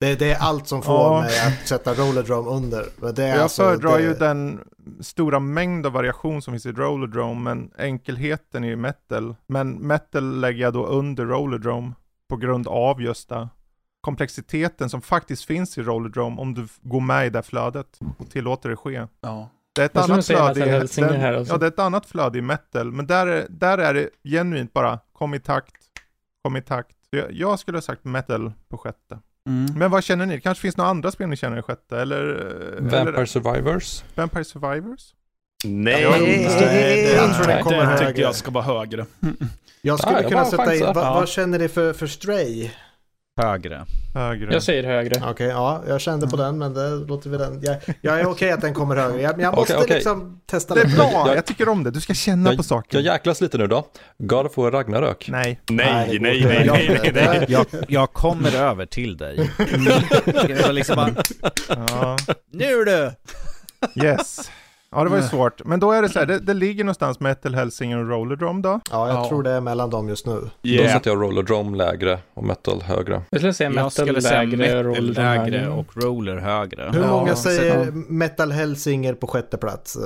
Det, det är allt som får Ja. mig att sätta rollerdrum under. Men det är Jag alltså, föredrar det, ju den stora mängd av variation som finns i Rollerdrome, men enkelheten i metal. Men metal lägger jag då under Rollerdrome på grund av just det. Komplexiteten som faktiskt finns i Rollerdrome om du går med i det flödet och tillåter det ske. Ja. Det är ett annat flöde i, den-. Ja, det är ett annat flöde i metal, men där är, där är det genuint bara kom i takt, kom i takt. Jag, jag skulle ha sagt metal på sjätte. Mm. Men vad känner ni? Det kanske finns några andra spel ni känner i sjätte? Eller? Vampire eller Survivors. Vampire Survivors? Nej. Ja, Nej, jag tror den kommer det högre. tycker jag ska vara högre. Jag skulle jag kunna bara sätta in, vad, Ja. vad känner ni för, för Stray? Högre. Högre. Jag säger högre. Okej, ja, jag kände på den men det låter vi den. Jag, jag är okej att den kommer högre. Jag, jag måste Okej, okej. liksom testa Det är bra, Jag- jag tycker om det. Du ska känna på saker. Jag jäklas lite nu då. God of War Ragnarök. Nej. Nej, nej, nej, inte. nej, nej, nej. Jag, jag kommer över till dig. Var liksom bara, Ja. nu du! Yes. Ja, det var ju svårt. Men då är det så här, det, det ligger någonstans Metal Hellsinger och Rollerdrome då. Ja, jag Ja. tror det är mellan dem just nu. Då sätter jag Rollerdrome lägre och Metal högre. Jag skulle säga Jag metal skulle säga lägre, metal roller lägre och roller högre. Hur Ja, många så- säger ja. Metal Hellsinger på sjätte plats?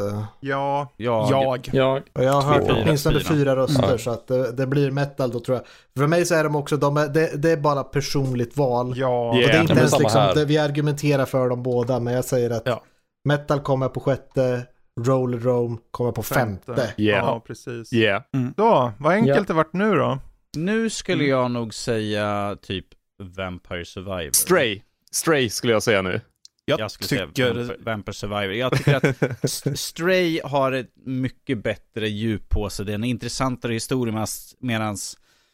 Ja, Jag, Jag. Jag, Och jag har hört åtminstone Fyra. fyra röster Mm. så att det, det blir metal då tror jag. För mig så är de också, de är, det, det är bara personligt val. ja. Och det är Yeah. inte Ja, ens liksom, här. det, vi argumenterar för dem båda men jag säger att Ja. metal kommer på sjätte, Rollerdrome kommer på femte. Yeah. Ja, precis. Yeah. Då, vad enkelt det vart nu då. Nu skulle jag nog säga typ Vampire Survivor. Stray. Stray skulle jag säga nu. Jag, Jag skulle säga tycker... Vampire, Vampire Survivor. Jag tycker att [laughs] Stray har ett mycket bättre djup på sig. Det är en intressantare historia medan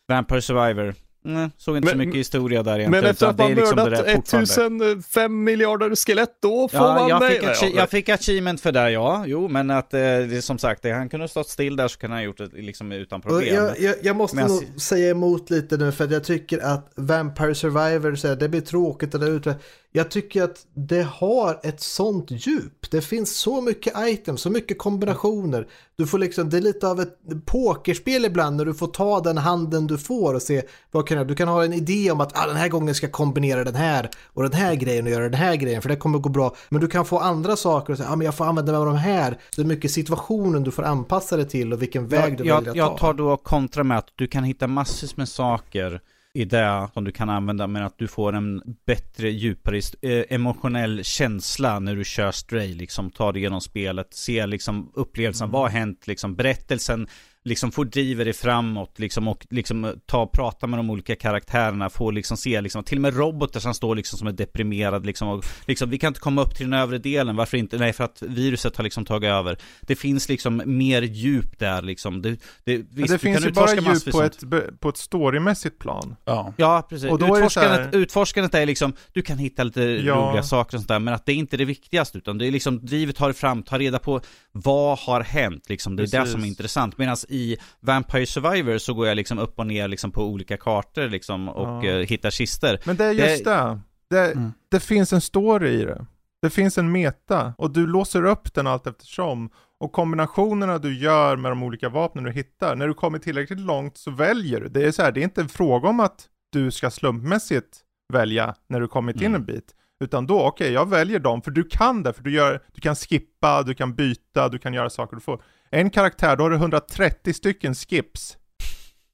Vampire Survivor, mm, såg inte så Men- mycket historia där egentligen. Men efter att man liksom mördat där fortfarande. 1005 miljarder skelett, då får Ja, man jag nej. fick, achi- jag fick achievement för det, ja. Jo, men att eh, det som sagt, det, han kunde ha stått still där så kunde han ha gjort det liksom utan problem. jag, jag, jag måste Men jag nog säga emot lite nu för att jag tycker att Vampire Survivor, så här, det blir tråkigt och det ute. Jag tycker att det har ett sånt djup. Det finns så mycket items, så mycket kombinationer. Du får liksom, det är lite av ett pokerspel ibland när du får ta den handen du får och se vad kan jag, du kan ha en idé om att ah, den här gången ska jag kombinera den här och den här grejen och göra den här grejen för det kommer gå bra. Men du kan få andra saker och säga, ah, men jag får använda mig av de här. Så det är mycket situationen du får anpassa dig till och vilken väg du jag, väljer att jag, ta. jag tar då kontra med att du kan hitta massvis med saker i det som du kan använda men att du får en bättre, djupare eh, emotionell känsla när du kör Stray, liksom tar dig igenom spelet, ser liksom upplevelsen, vad har hänt, liksom berättelsen, liksom får driva dig framåt, liksom och liksom eh, ta och prata med de olika karaktärerna, få liksom se liksom, till och med robotar som står liksom som är deprimerad liksom och liksom, vi kan inte komma upp till den övre delen, varför inte? Nej, för att viruset har liksom tagit över. Det finns liksom mer djup där liksom. Det, det, visst, Men det finns ju bara djup på ett, på ett storymässigt plan. Ja. Ja, precis. Och då är det utforskandet, här- utforskandet är liksom, du kan hitta lite Ja. roliga saker och sånt där, men att det är inte det viktigaste, utan det är liksom, drivet tar det fram, ta reda på vad har hänt, liksom. Det är det Precis. som är intressant. Medan i Vampire Survivor så går jag liksom upp och ner liksom på olika kartor liksom och Ja. eh, hittar kister. Men det är just det. Det, Mm. det finns en story i det. Det finns en meta och du låser upp den allt eftersom. Och kombinationerna du gör med de olika vapnen du hittar, när du kommer tillräckligt långt så väljer du. Det är så här, det är inte en fråga om att du ska slumpmässigt välja när du kommit in Mm. en bit. Utan då, okej, jag väljer dem, för du kan det, för du, gör, du kan skippa, du kan byta, du kan göra saker du får. En karaktär, då har du 130 stycken skips.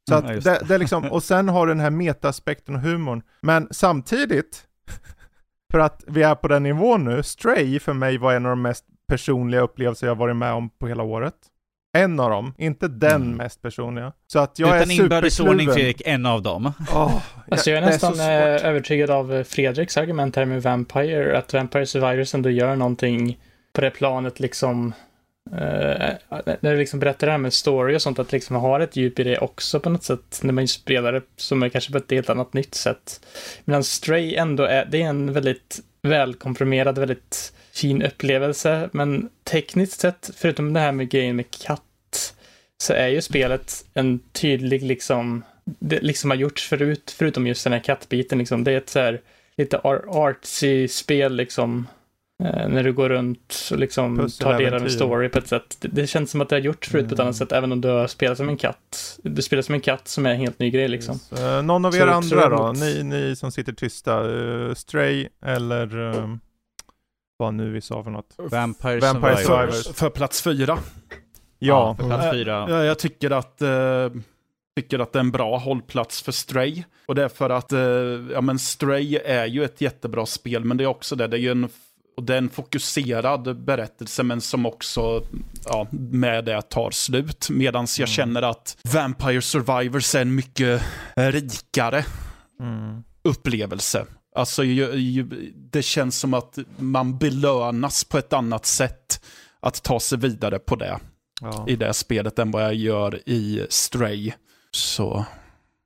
Så Mm, att det, det. det är liksom, och sen har du den här metaaspekten och humorn. Men samtidigt, för att vi är på den nivån nu, Stray för mig var en av de mest personliga upplevelser jag varit med om på hela året. En av dem, inte den Mm. mest personliga. Så att jag Utan är inbördes ordning superkluven. Fredrik, en av dem. Åh, Alltså jag är nästan svårt. eh, övertygad av eh, Fredriks argument här med Vampire, att Vampire Survivors ändå gör någonting på det planet liksom, Eh, när du liksom berättar det här med story och sånt, att liksom ha ett djup i det också på något sätt, när man spelar det som är kanske på ett helt annat nytt sätt. Medan Stray ändå är, det är en väldigt välkomprimerad, väldigt fin upplevelse, men tekniskt sett, förutom det här med grejen med katt, så är ju spelet en tydlig liksom, det liksom har gjorts förut, förutom just den här kattbiten liksom. Det är ett så här lite artsy spel liksom. Eh, när du går runt och liksom tar del av en story på ett sätt. Det, det känns som att det har gjorts förut på ett Mm. annat sätt, även om du har spelat som en katt. Du spelar som en katt som är en helt ny grej liksom. Yes. Eh, någon av Så er jag andra då? Ni, ni som sitter tysta. eh, Stray eller um, vad nu vi sa för något. Vampire, Vampire Survivor. Survivors. För, för plats fyra. Ja, för plats fyra. Ja, jag tycker att, eh, tycker att det är en bra hållplats för Stray. Och det är för att, eh, ja men Stray är ju ett jättebra spel, men det är också det, det är ju en, och det är en fokuserad berättelse, men som också, ja, med det tar slut. Medan jag känner att Vampire Survivors är en mycket rikare mm. upplevelse. Alltså, det känns som att man belönas på ett annat sätt att ta sig vidare på det ja i det spelet än vad jag gör i Stray. Så,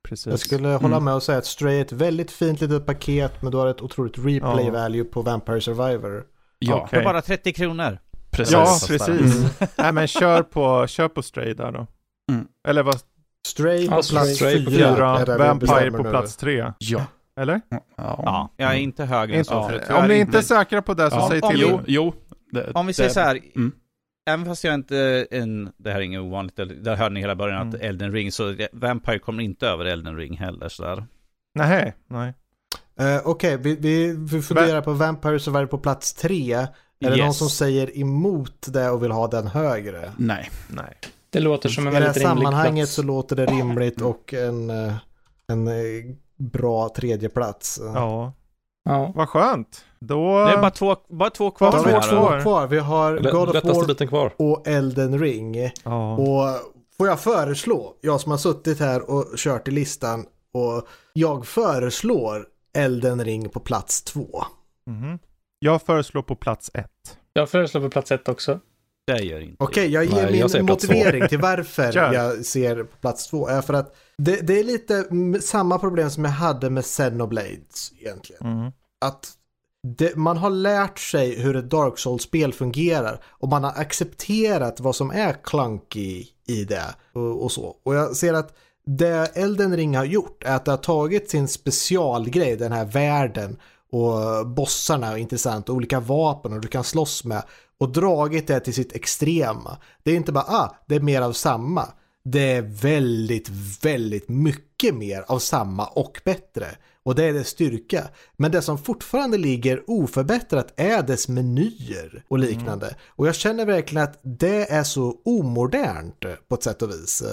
precis. Jag skulle hålla Mm. med och säga att Stray är ett väldigt fint litet paket men du har ett otroligt replay Ja. value på Vampire Survivor. ja, Okej. För bara 30 kronor. precis. Ja, Precis. precis. [laughs] Nej men kör på, kör på Stray där då. Mm. Eller vad? Stray Ja, på Stray. plats Stray på fyra. Vampire på plats tre. Ja. Eller? Ja. Ja, jag är inte högre än så. om ni inte är säkra på det så Ja, säg om till. vi- Jo, jo. Det, Om vi säger det- så här. Mm. Även fast jag inte, en, det här är inget ovanligt, där hörde ni hela början att Mm. Elden Ring, så Vampire kommer inte över Elden Ring heller sådär. Nej, nej. Eh, Okej, vi, vi, vi funderar på Vampire Survivor på plats tre. Är det någon Yes. som säger emot det och vill ha den högre? Nej. nej. Det låter som en I det här väldigt rimlig sammanhanget plats. så låter det rimligt och en, eh, en eh, bra tredje plats. Ja, Ja. vad skönt. Då... Det är bara två, bara två kvar. Då Då har har vi vi två kvar. kvar. Vi har God of War biten kvar. och Elden Ring. Ja. Och får jag föreslå, jag som har suttit här och kört i listan och jag föreslår Elden Ring på plats två. Mhm. Jag föreslår på plats ett. Jag föreslår på plats ett också. Det gör inte Okej, jag ger Nej, min jag motivering till varför [laughs] jag ser på plats två. Är för att det, det är lite samma problem som jag hade med Xenoblades egentligen. Mm. Att det, man har lärt sig hur ett Dark Souls-spel fungerar och man har accepterat vad som är clunky i det och, och så. Och jag ser att det Elden Ring har gjort är att det har tagit sin specialgrej, den här världen och bossarna är intressant och olika vapen och du kan slåss med och dragit det till sitt extrema. Det är inte bara, ah, det är mer av samma. Det är väldigt, väldigt mycket mer av samma och bättre. Och det är dess styrka. Men det som fortfarande ligger oförbättrat är dess menyer och liknande. Och jag känner verkligen att det är så omodernt på ett sätt och vis.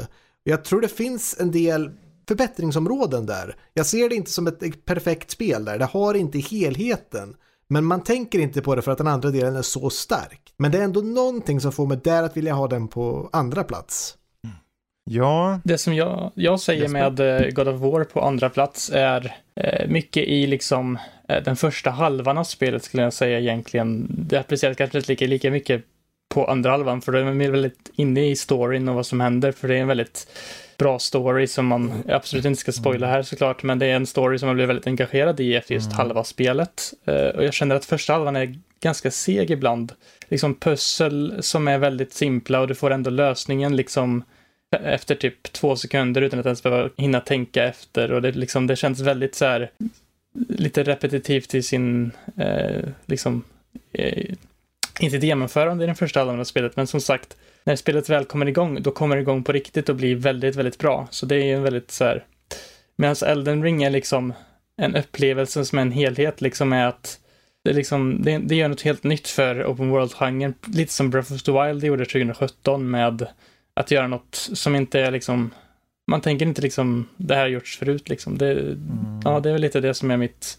Jag tror det finns en del förbättringsområden där. Jag ser det inte som ett perfekt spel där. Det har inte helheten. Men man tänker inte på det för att den andra delen är så stark. Men det är ändå någonting som får mig där att vilja ha den på andra plats. Ja, Det som jag, jag säger med eh, God of War på andra plats är eh, mycket i liksom eh, den första halvan av spelet skulle jag säga egentligen. Det appliceras kanske inte lika, lika mycket på andra halvan för då är man väldigt inne i storyn och vad som händer för det är en väldigt bra story som man absolut inte ska spoila här såklart men det är en story som man blir väldigt engagerad i efter just halva spelet. Eh, och jag känner att första halvan är ganska seg ibland. Liksom pussel som är väldigt simpla och du får ändå lösningen liksom [laughs] efter typ två sekunder utan att ens behöva hinna tänka efter. Och det, liksom, det känns väldigt så här lite repetitivt i sin eh, liksom eh, inte ett genomförande i den första halvan av spelet. Men som sagt när spelet väl kommer igång då kommer det igång på riktigt och blir väldigt, väldigt bra. Så det är ju en väldigt så här medan Elden Ring är liksom en upplevelse som är en helhet liksom är att det, liksom, det, det gör något helt nytt för open world-genren. Lite som Breath of the Wild gjorde 2017 med att göra något som inte är liksom, man tänker inte liksom, det här har gjorts förut liksom. Det, Ja, det är väl lite det som är mitt,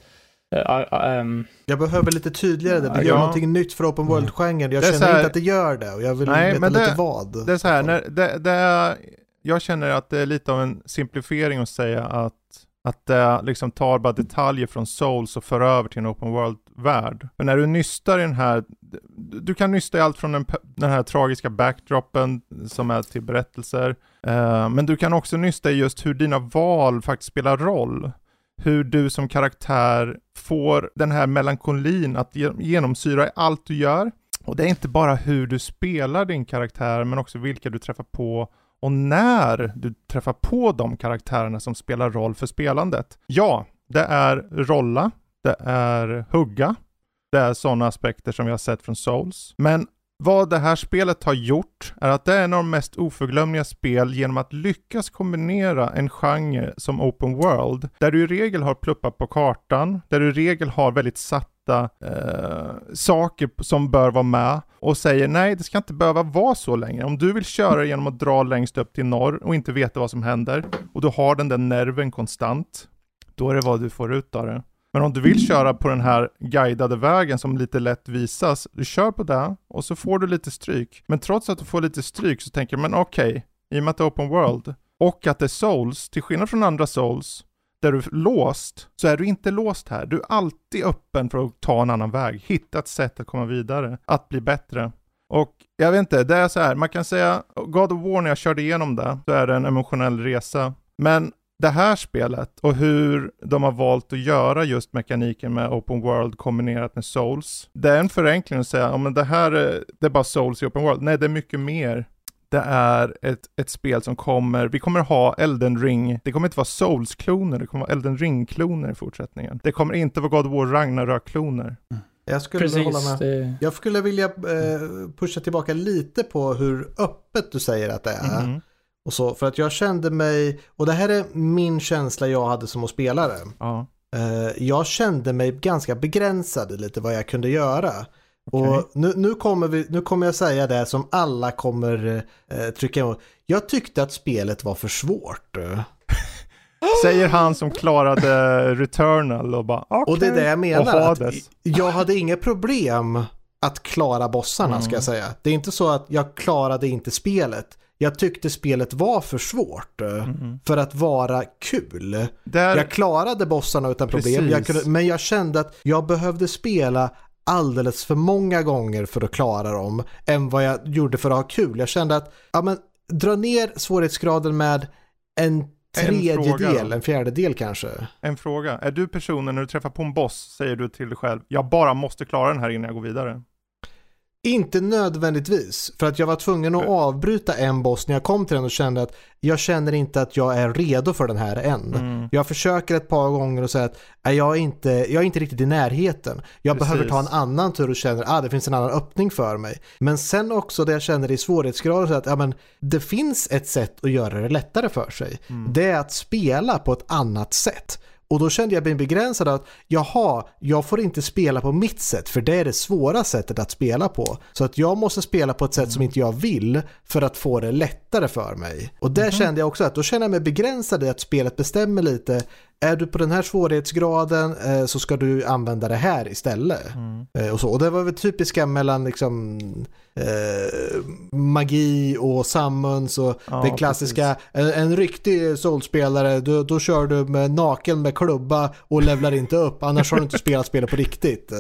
äh, äh, ähm, Jag behöver lite tydligare det. Vi Ja. gör någonting nytt för open world-genren. Jag känner här- inte att det gör det och jag vill Nej, veta men lite det- vad. det är så här, när, det, det är, jag känner att det är lite av en simplifiering att säga att, att det liksom tar bara detaljer från Souls och för över till en open värld. För när du nystar i den här, du kan nysta i allt från den, den här tragiska backdropen som är till berättelser, eh, men du kan också nysta i just hur dina val faktiskt spelar roll. Hur du som karaktär får den här melankolin att genomsyra i allt du gör. Och det är inte bara hur du spelar din karaktär, men också vilka du träffar på och när du träffar på de karaktärerna som spelar roll för spelandet. Ja, det är rolla, det är hugga, det är sådana aspekter som vi har sett från Souls. Men vad det här spelet har gjort är att det är en av de mest oförglömliga spel genom att lyckas kombinera en genre som open world, där du i regel har pluppar på kartan, där du i regel har väldigt satta eh, saker som bör vara med och säger nej, det ska inte behöva vara så länge. Om du vill köra genom att dra längst upp till norr och inte veta vad som händer och du har den där nerven konstant, då är det vad du får ut av det. Men om du vill köra på den här guidade vägen som lite lätt visas, du kör på det och så får du lite stryk. Men trots att du får lite stryk så tänker man okej, i och med att det är open world och att det är souls, till skillnad från andra souls, där du är låst, så är du inte låst här. Du är alltid öppen för att ta en annan väg, hitta ett sätt att komma vidare, att bli bättre. Och jag vet inte, det är så här, man kan säga, God of War när jag körde igenom det, så är det en emotionell resa. Men det här spelet och hur de har valt att göra just mekaniken med Open World kombinerat med Souls. Det är en förenkling att säga, ja men det här är, det är bara Souls i Open World. Nej, det är mycket mer. Det är ett, ett spel som kommer, vi kommer ha Elden Ring, det kommer inte vara Souls-kloner, det kommer vara Elden Ring-kloner i fortsättningen. Det kommer inte vara God of War Ragnarök-kloner. Jag skulle Precis. hålla med. Det, Jag skulle vilja eh, pusha tillbaka lite på hur öppet du säger att det är. Mhm. Och så, för att jag kände mig, och det här är min känsla jag hade som spelare. Ja. Eh, jag kände mig ganska begränsad lite vad jag kunde göra. Okej. Och nu, nu, kommer vi, nu kommer jag säga det som alla kommer eh, trycka emot. Jag tyckte att spelet var för svårt. [laughs] Säger han som klarade Returnal och bara okej. Och det är det jag menar. Jag hade inga problem att klara bossarna ska jag säga. Det är inte så att jag klarade inte spelet. Jag tyckte spelet var för svårt Mhm. för att vara kul. Där, Jag klarade bossarna utan problem, jag kunde, men jag kände att jag behövde spela alldeles för många gånger för att klara dem än vad jag gjorde för att ha kul. Jag kände att, ja men dra ner svårighetsgraden med en tredjedel, då. en fjärdedel kanske. en fråga. Är du personen när du träffar på en boss, säger du till dig själv, jag bara måste klara den här innan jag går vidare? Inte nödvändigtvis, för att jag var tvungen att avbryta en boss när jag kom till den och kände att jag känner inte att jag är redo för den här än. Mm. Jag försöker ett par gånger och säger att "Nej, jag är inte, jag är inte riktigt i närheten. Jag Precis. behöver ta en annan tur och känner att ah, det finns en annan öppning för mig. Men sen också det jag känner i svårighetsgrad, så att ja, men, det finns ett sätt att göra det lättare för sig. Mm. Det är att spela på ett annat sätt. Och då kände jag mig begränsad att jaha, jag får inte spela på mitt sätt för det är det svåra sättet att spela på. Så att jag måste spela på ett sätt som inte jag vill för att få det lättare för mig. Och där kände jag också att då känner jag mig begränsad i att spelet bestämmer lite. Är du på den här svårighetsgraden eh, så ska du använda det här istället. Eh, och, så. och det var väl typiska mellan liksom eh, magi och summons och Ja, den klassiska, en, en riktig soulspelare, då, då kör du med naken med klubba och levlar inte upp, annars har du inte spelat spelet på riktigt.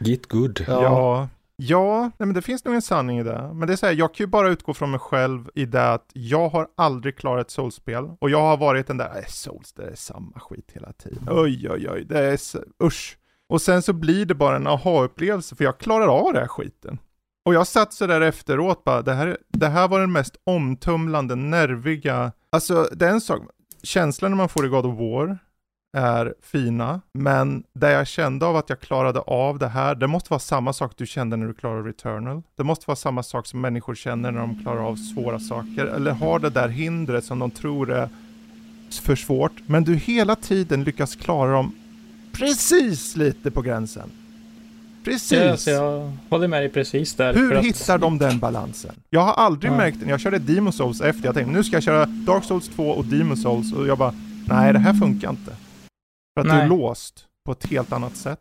Get good. Ja, ja nej, men det finns nog en sanning i det. Men det är så här, jag kan ju bara utgå från mig själv i det att jag har aldrig klarat ett soulspel och jag har varit den där, äh, souls, det är samma skit hela tiden. Oj, oj, oj, det är, usch. Och sen så blir det bara en aha-upplevelse för jag klarar av den här skiten. Och jag satt så där efteråt bara, det här, det här var den mest omtumlande, nerviga, alltså det är en sak, känslan när man får i God of War är fina, men det jag kände av att jag klarade av det här, det måste vara samma sak du kände när du klarade Returnal. Det måste vara samma sak som människor känner när de klarar av svåra saker, eller har det där hindret som de tror är för svårt, men du hela tiden lyckas klara dem precis lite på gränsen. Precis. ja, alltså jag håller med dig precis där. Hur för att- hittar de den balansen? Jag har aldrig Ja. märkt den. Jag körde Demon Souls efter. Jag tänkte nu ska jag köra Dark Souls 2 och Demon Souls och jag bara nej det här funkar inte. För att du är Nej. låst på ett helt annat sätt.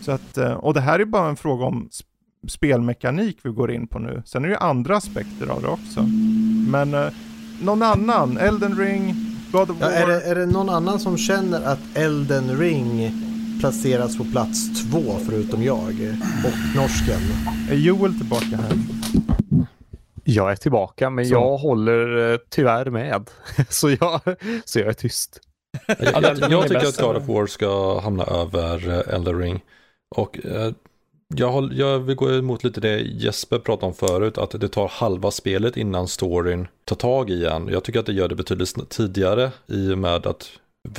Så att, eh, och det här är bara en fråga om sp- spelmekanik vi går in på nu. Sen är det ju andra aspekter av det också. Men eh, någon annan? Elden Ring? God of Ja, War? är, det, är det någon annan som känner att Elden Ring placeras på plats två förutom jag och norsken? Är Joel tillbaka här? Jag är tillbaka, men Så. jag håller eh, tyvärr med. [laughs] så, jag, så jag är tyst. Jag, Ja, jag, är jag tycker att God of War ska hamna över eh, Elden Ring. Och eh, jag, håll, jag vill gå emot lite det Jesper pratade om förut, att det tar halva spelet innan storyn tar tag i en. Jag tycker att det gör det betydligt tidigare i och med att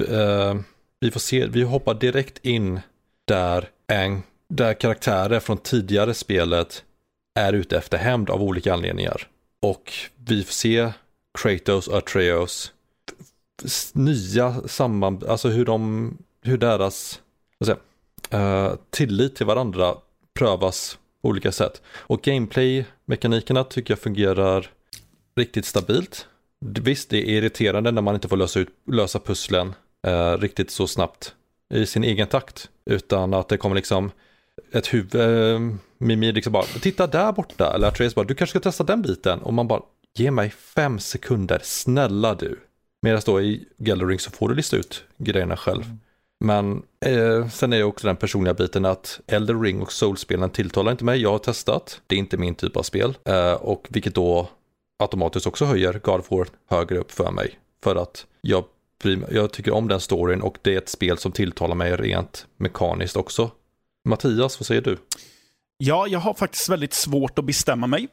eh, vi får se, vi hoppar direkt in där, en, där karaktärer från tidigare spelet är ute efter hämnd av olika anledningar. Och vi får se Kratos och Atreus nya samband, alltså hur de, hur deras säga, uh, tillit till varandra prövas på olika sätt. Och gameplay-mekanikerna tycker jag fungerar riktigt stabilt. Visst, det är irriterande när man inte får lösa, ut, lösa pusslen eh, riktigt så snabbt i sin egen takt. Utan att det kommer liksom ett huvud, eh, Mimi liksom bara, titta där borta. Eller Atreus bara, du kanske ska testa den biten. Och man bara, ge mig fem sekunder, snälla du. Medan då i Gallery så får du lista ut grejerna själv. Men eh, sen är det också den personliga biten att Elder Ring och Soul-spelen tilltalar inte mig. Jag har testat, det är inte min typ av spel. Eh, och vilket då automatiskt också höjer God of War högre upp för mig. För att jag, jag tycker om den storyn och det är ett spel som tilltalar mig rent mekaniskt också. Mattias, vad säger du? Ja, jag har faktiskt väldigt svårt att bestämma mig.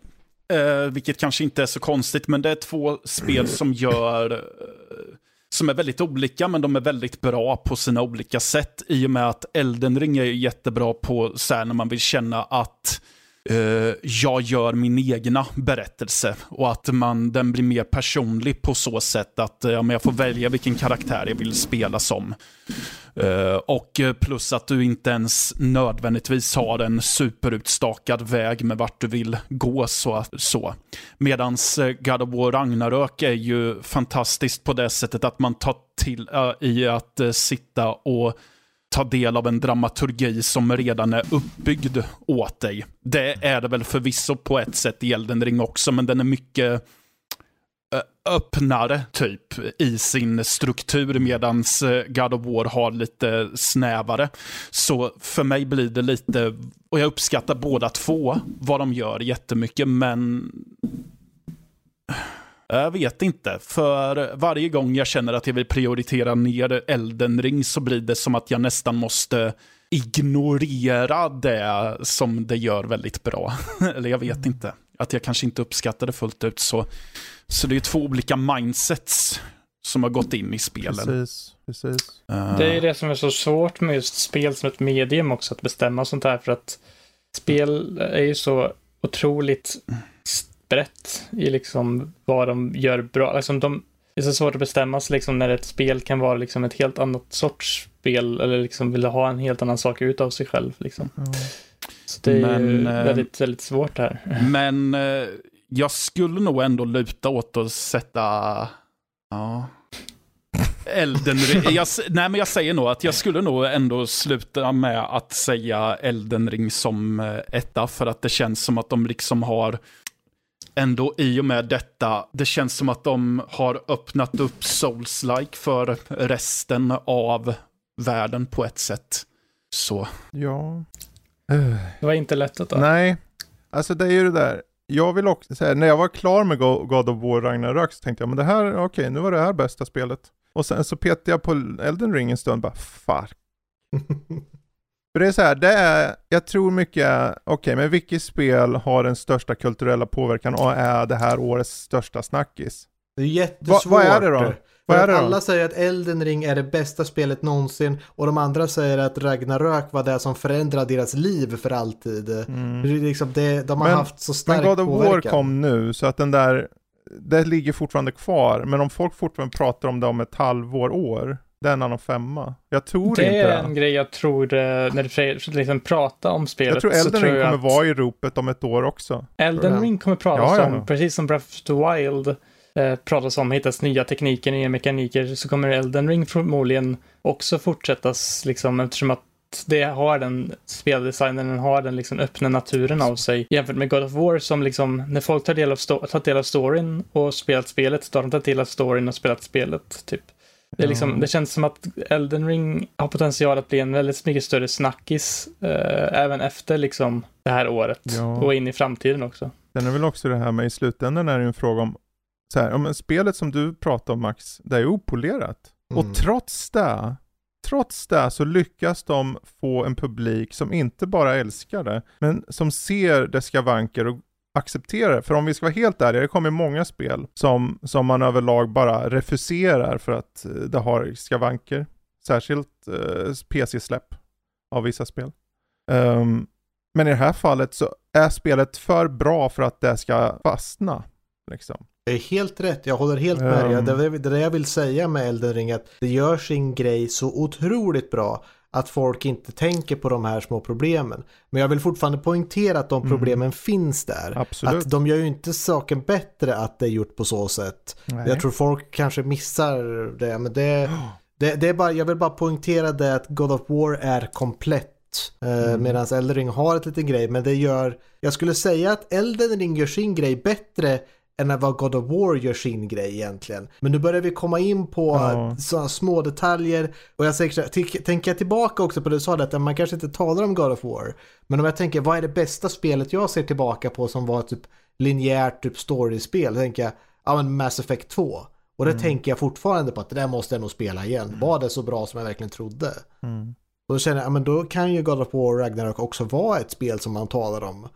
Eh, vilket kanske inte är så konstigt, men det är två spel som gör... Eh, som är väldigt olika, men de är väldigt bra på sina olika sätt. I och med att Elden Ring är jättebra på så här, när man vill känna att eh, jag gör min egna berättelse och att man, den blir mer personlig på så sätt att ja, men jag får välja vilken karaktär jag vill spela som. Uh, och plus att du inte ens nödvändigtvis har en superutstakad väg med vart du vill gå. så. så. Medans eh, God of War Ragnarök är ju fantastiskt på det sättet att man tar till uh, i att uh, sitta och ta del av en dramaturgi som redan är uppbyggd åt dig. Det är det väl förvisso på ett sätt i Elden Ring också, men den är mycket eh, öppnare typ i sin struktur medan eh, God of War har lite snävare. Så för mig blir det lite, och jag uppskattar båda två vad de gör jättemycket men jag vet inte. För varje gång jag känner att jag vill prioritera ner Elden ring så blir det som att jag nästan måste ignorera det som det gör väldigt bra. [laughs] Eller jag vet inte. Att jag kanske inte uppskattar det fullt ut. Så, så det är två olika mindsets som har gått in i spelen. Precis, precis. Uh... Det är det som är så svårt med just spel som ett medium också, att bestämma sånt här. För att spel är ju så otroligt brett i liksom vad de gör bra. Liksom de, det är så svårt att bestämma sig liksom när ett spel kan vara liksom ett helt annat sorts spel eller liksom vill ha en helt annan sak ut av sig själv. Liksom. Mm. Så det är men, eh, väldigt, väldigt svårt här. [laughs] Men eh, jag skulle nog ändå luta åt att sätta, ja, Elden [laughs] jag, Nej, men jag säger nog att jag skulle nog ändå sluta med att säga Elden ring som eh, etta, för att det känns som att de liksom har ändå i och med detta, det känns som att de har öppnat upp Souls-like för resten av världen på ett sätt. Så. Ja. Det var inte lätt att ta. Nej, alltså det är ju det där. Jag vill också säga, när jag var klar med God of War Ragnarök så tänkte jag, men det här, okej, okay, nu var det här bästa spelet. Och sen så petade jag på Elden Ring en stund, bara fuck. [laughs] För det är så här, det är, jag tror mycket, okej, okay, men vilket spel har den största kulturella påverkan och är det här årets största snackis? Det är jättesvårt. Va, vad är det då? Vad är det då? Alla säger att Elden Ring är det bästa spelet någonsin och de andra säger att Ragnarök var det som förändrade deras liv för alltid. Mm. Det liksom det, de har men, haft så stark påverkan. Men God of War kom nu så att den där, det ligger fortfarande kvar. Men om folk fortfarande pratar om det om ett halvår, år, det är en annan femma. Jag tror det inte det. är en grej jag tror eh, när du liksom pratar om spelet. Jag tror Elden Ring kommer att... vara i ropet om ett år också. Elden Ring kommer pratas ja, ja, om, precis som Breath of the Wild eh, pratas om, hittas nya tekniker, nya mekaniker, så kommer Elden Ring förmodligen också fortsättas, liksom, eftersom att det har den speldesignen, den har den liksom öppna naturen av sig jämfört med God of War som liksom, när folk tar del av, tar del av storyn och spelat spelet, då har de tagit del av storyn och spelat spelet, typ. Det, är liksom, det känns som att Elden Ring har potential att bli en väldigt mycket större snackis eh, även efter liksom, det här året ja. och in i framtiden också. Sen är väl också det här med i slutändan är det en fråga om, så här, om spelet som du pratar om Max, det är opolerat. Mm. Och trots det, trots det så lyckas de få en publik som inte bara älskar det, men som ser dess skavanker och acceptera det. För om vi ska vara helt ärliga, det kommer många spel som, som man överlag bara refuserar för att eh, det har skavanker. Särskilt eh, PC-släpp av vissa spel. Um, men i det här fallet så är spelet för bra för att det ska fastna. Liksom. Det är helt rätt, jag håller helt med dig. Um, det, det jag vill säga med Elden Ring är att det gör sin grej så otroligt bra att folk inte tänker på de här små problemen. Men jag vill fortfarande poängtera att de mm. problemen mm. finns där. Absolut. Att de gör ju inte saken bättre att det är gjort på så sätt. Nej. Jag tror folk kanske missar det. Men det, [gasps] det, det, är bara, jag vill bara poängtera det att God of War är komplett. Eh, mm. Medan Elden Ring har ett litet grej. Men det gör, jag skulle säga att Elden Ring gör sin grej bättre än vad God of War gör sin grej egentligen. Men nu börjar vi komma in på ja. sådana små detaljer och jag säger, tänker jag tillbaka också på det du sa, att man kanske inte talar om God of War. Men om jag tänker, vad är det bästa spelet jag ser tillbaka på som var typ linjärt typ storyspel? Då tänker jag, ja men Mass Effect 2. Och det mm. tänker jag fortfarande på att det där måste jag nog spela igen. Mm. Var det så bra som jag verkligen trodde? Mm. Och då känner jag, ja men då kan ju God of War Ragnarok också vara ett spel som man talar om.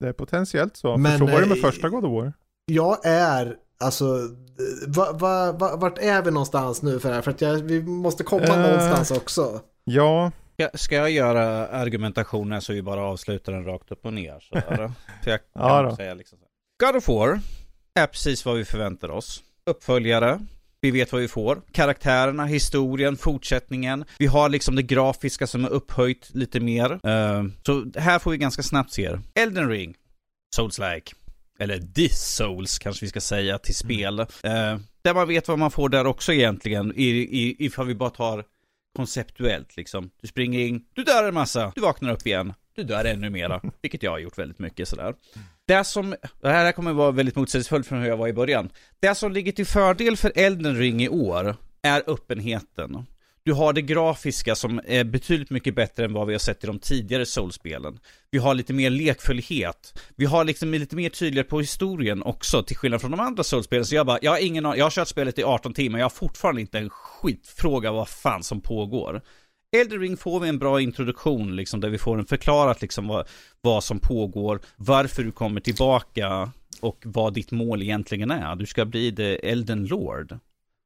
Det är potentiellt så, men, för så var det med eh, första God of War jag är alltså, va, va, va, vart är vi någonstans nu för det här? För att jag, vi måste komma Eh. någonstans också. Ja, Ska, ska jag göra argumentationen så vi bara avslutar den rakt upp och ner? Så? [laughs] För jag kan Ja då. säga liksom. God of War är precis vad vi förväntar oss. Uppföljare. Vi vet vad vi får. Karaktärerna, historien, fortsättningen. Vi har liksom det grafiska som är upphöjt lite mer. Eh, så här får vi ganska snabbt se det. Elden Ring. Souls-like. Eller This Souls kanske vi ska säga till spel. Eh, där man vet vad man får där också egentligen. I, i, ifall vi bara tar konceptuellt liksom. Du springer in, du dör en massa, du vaknar upp igen, du dör ännu mera. [laughs] Vilket jag har gjort väldigt mycket sådär. Det som, det här kommer vara väldigt motsägelsefullt från hur jag var i början. Det som ligger till fördel för Elden Ring i år är öppenheten. Du har det grafiska som är betydligt mycket bättre än vad vi har sett i de tidigare Souls-spelen. Vi har lite mer lekfullhet. Vi har liksom lite mer tydligare på historien också, till skillnad från de andra Souls-spelen. Så jag bara, jag har ingen jag har kört spelet i 18 timmar, jag har fortfarande inte en skitfråga vad fan som pågår. Elden Ring får vi en bra introduktion liksom, där vi får en förklarat liksom vad, vad som pågår, varför du kommer tillbaka och vad ditt mål egentligen är. Du ska bli the Elden Lord.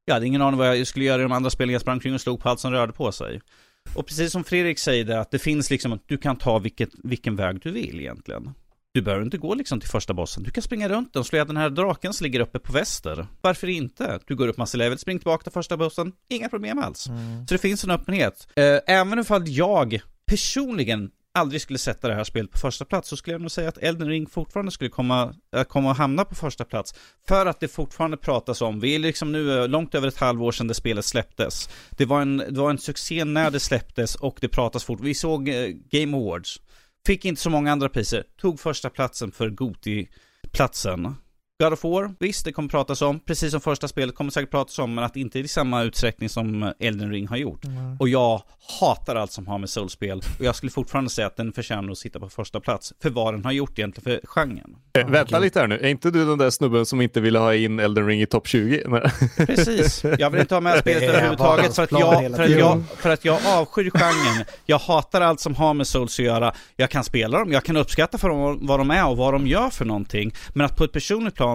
Jag hade ingen aning vad jag skulle göra i de andra spelen. Jag sprang kring och slog på allt som rörde på sig. Och precis som Fredrik säger där, att det finns liksom att du kan ta vilket, vilken väg du vill egentligen. Du behöver inte gå liksom till första bossen. Du kan springa runt och slå ihjäl den här draken som ligger uppe på väster. Varför inte? Du går upp massa level, spring tillbaka till första bossen. Inga problem alls. Så det finns en öppenhet. Eh, även ifall jag personligen aldrig skulle sätta det här spelet på första plats så skulle jag nog säga att Elden Ring fortfarande skulle komma, äh, komma att hamna på första plats. För att det fortfarande pratas om, vi är liksom nu äh, långt över ett halvår sedan det spelet släpptes. Det var en, det var en succé när det släpptes och det pratas fort. Vi såg eh, Game Awards. Fick inte så många andra priser. Tog första platsen för Goti-platsen. God of War, visst det kommer pratas om, precis som första spelet kommer säkert pratas om, men att inte i samma utsträckning som Elden Ring har gjort. Och jag hatar allt som har med soulspel, och jag skulle fortfarande säga att den förtjänar att sitta på första plats, för vad den har gjort egentligen för genren. Eh, vänta lite här nu, är inte du den där snubben som inte ville ha in Elden Ring i topp 20? [laughs] Nej. Precis, jag vill inte ha med spelet överhuvudtaget för att, jag, för, att tiden. jag, för att jag avskyr genren. Jag hatar allt som har med Souls att göra. Jag kan spela dem, jag kan uppskatta för dem, vad de är och vad de gör för någonting. Men att på ett personligt plan...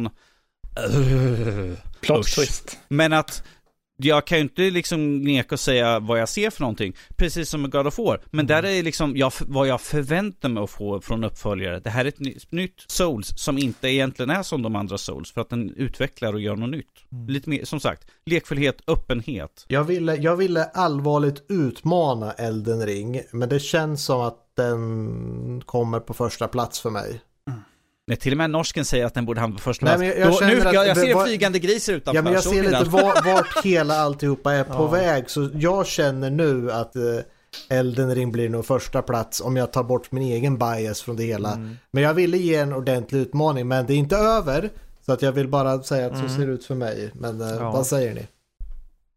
Plot Usch. twist. Men att jag kan ju inte liksom neka och säga vad jag ser för någonting. Precis som med God of War. Men där är liksom jag, vad jag förväntar mig att få från uppföljare. Det här är ett ny, nytt Souls som inte egentligen är som de andra Souls. För att den utvecklar och gör något nytt. Lite mer, som sagt, lekfullhet, öppenhet. Jag ville, jag ville allvarligt utmana Elden Ring, men det känns som att den kommer på första plats för mig. När till och med norsken säger att den borde hamna på första Nej, plats. men jag- jag nu, att jag, jag ser var- flygande gris utanför. Ja, men jag ser lite var, vart hela alltihopa är på [laughs] väg, så jag känner nu att eh, Elden Ring blir nog första plats om jag tar bort min egen bias från det hela. Men jag ville ge en ordentlig utmaning, men det är inte över. Så att jag vill bara säga att så ser det ut för mig. Men eh, Ja. vad säger ni?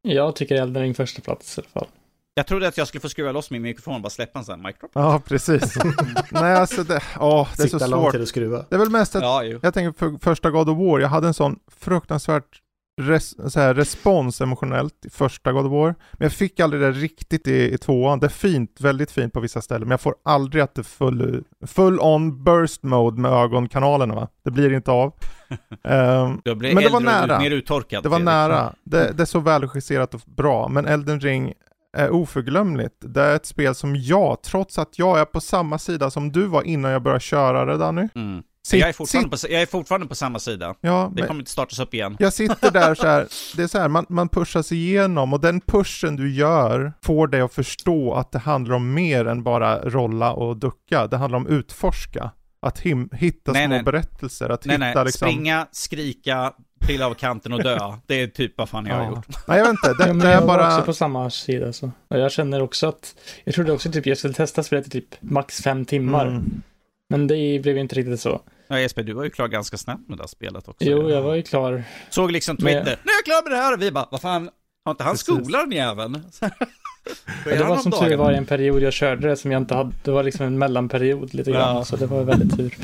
Jag tycker Elden Ring första plats i alla fall. Jag trodde att jag skulle få skruva loss min mikrofon och bara släppa en sån här mic ja precis. [laughs] Nej, alltså det, åh, det är så Sitta långt svårt. till att skruva. Det är väl mest att Ja. Jag tänker för första God of War, jag hade en sån fruktansvärt res, så här, respons emotionellt i första God of War. Men jag fick aldrig det riktigt i, i tvåan. Det är fint, väldigt fint på vissa ställen, men jag får aldrig att det full, full on burst mode med ögonkanalerna va. Det blir inte av. [laughs] Blir men det var nära. mer uttorkad. det var nära. Det, det är så välregisserat och bra, men Elden Ring är oförglömligt. Det är ett spel som jag, trots att jag är på samma sida som du var innan jag började köra det Danny. Mm. Sitt- Jag, är fortfarande sitt- på, jag är fortfarande på samma sida. Ja, Det kommer inte startas upp igen. Jag sitter där så här, [laughs] det är så här, man, man pushas igenom och den pushen du gör får dig att förstå att det handlar om mer än bara rolla och ducka. Det handlar om utforska. Att him, hitta Nej, små nej. berättelser, att Nej, hitta nej. liksom... Springa, skrika, trilla av kanten och dö. Det är typ vad fan jag har Ja. gjort. Nej jag vet inte, det, Ja, men det är jag var bara... också på samma sida så. Och jag känner också att, jag trodde också typ jag skulle testa spelet i typ max fem timmar. Mm. Men det blev inte riktigt så. Ja, Jesper, du var ju klar ganska snabbt med det här spelet också. Jo, jag var ju klar. Såg liksom Twitter, nu är jag klar med det här! Och vi bara, vad fan, har inte han Precis. skola den jäveln? [laughs] Ja, det var om som tur var i en period jag körde det som jag inte hade. Det var liksom en mellanperiod lite grann. Ja. Så det var väldigt tur.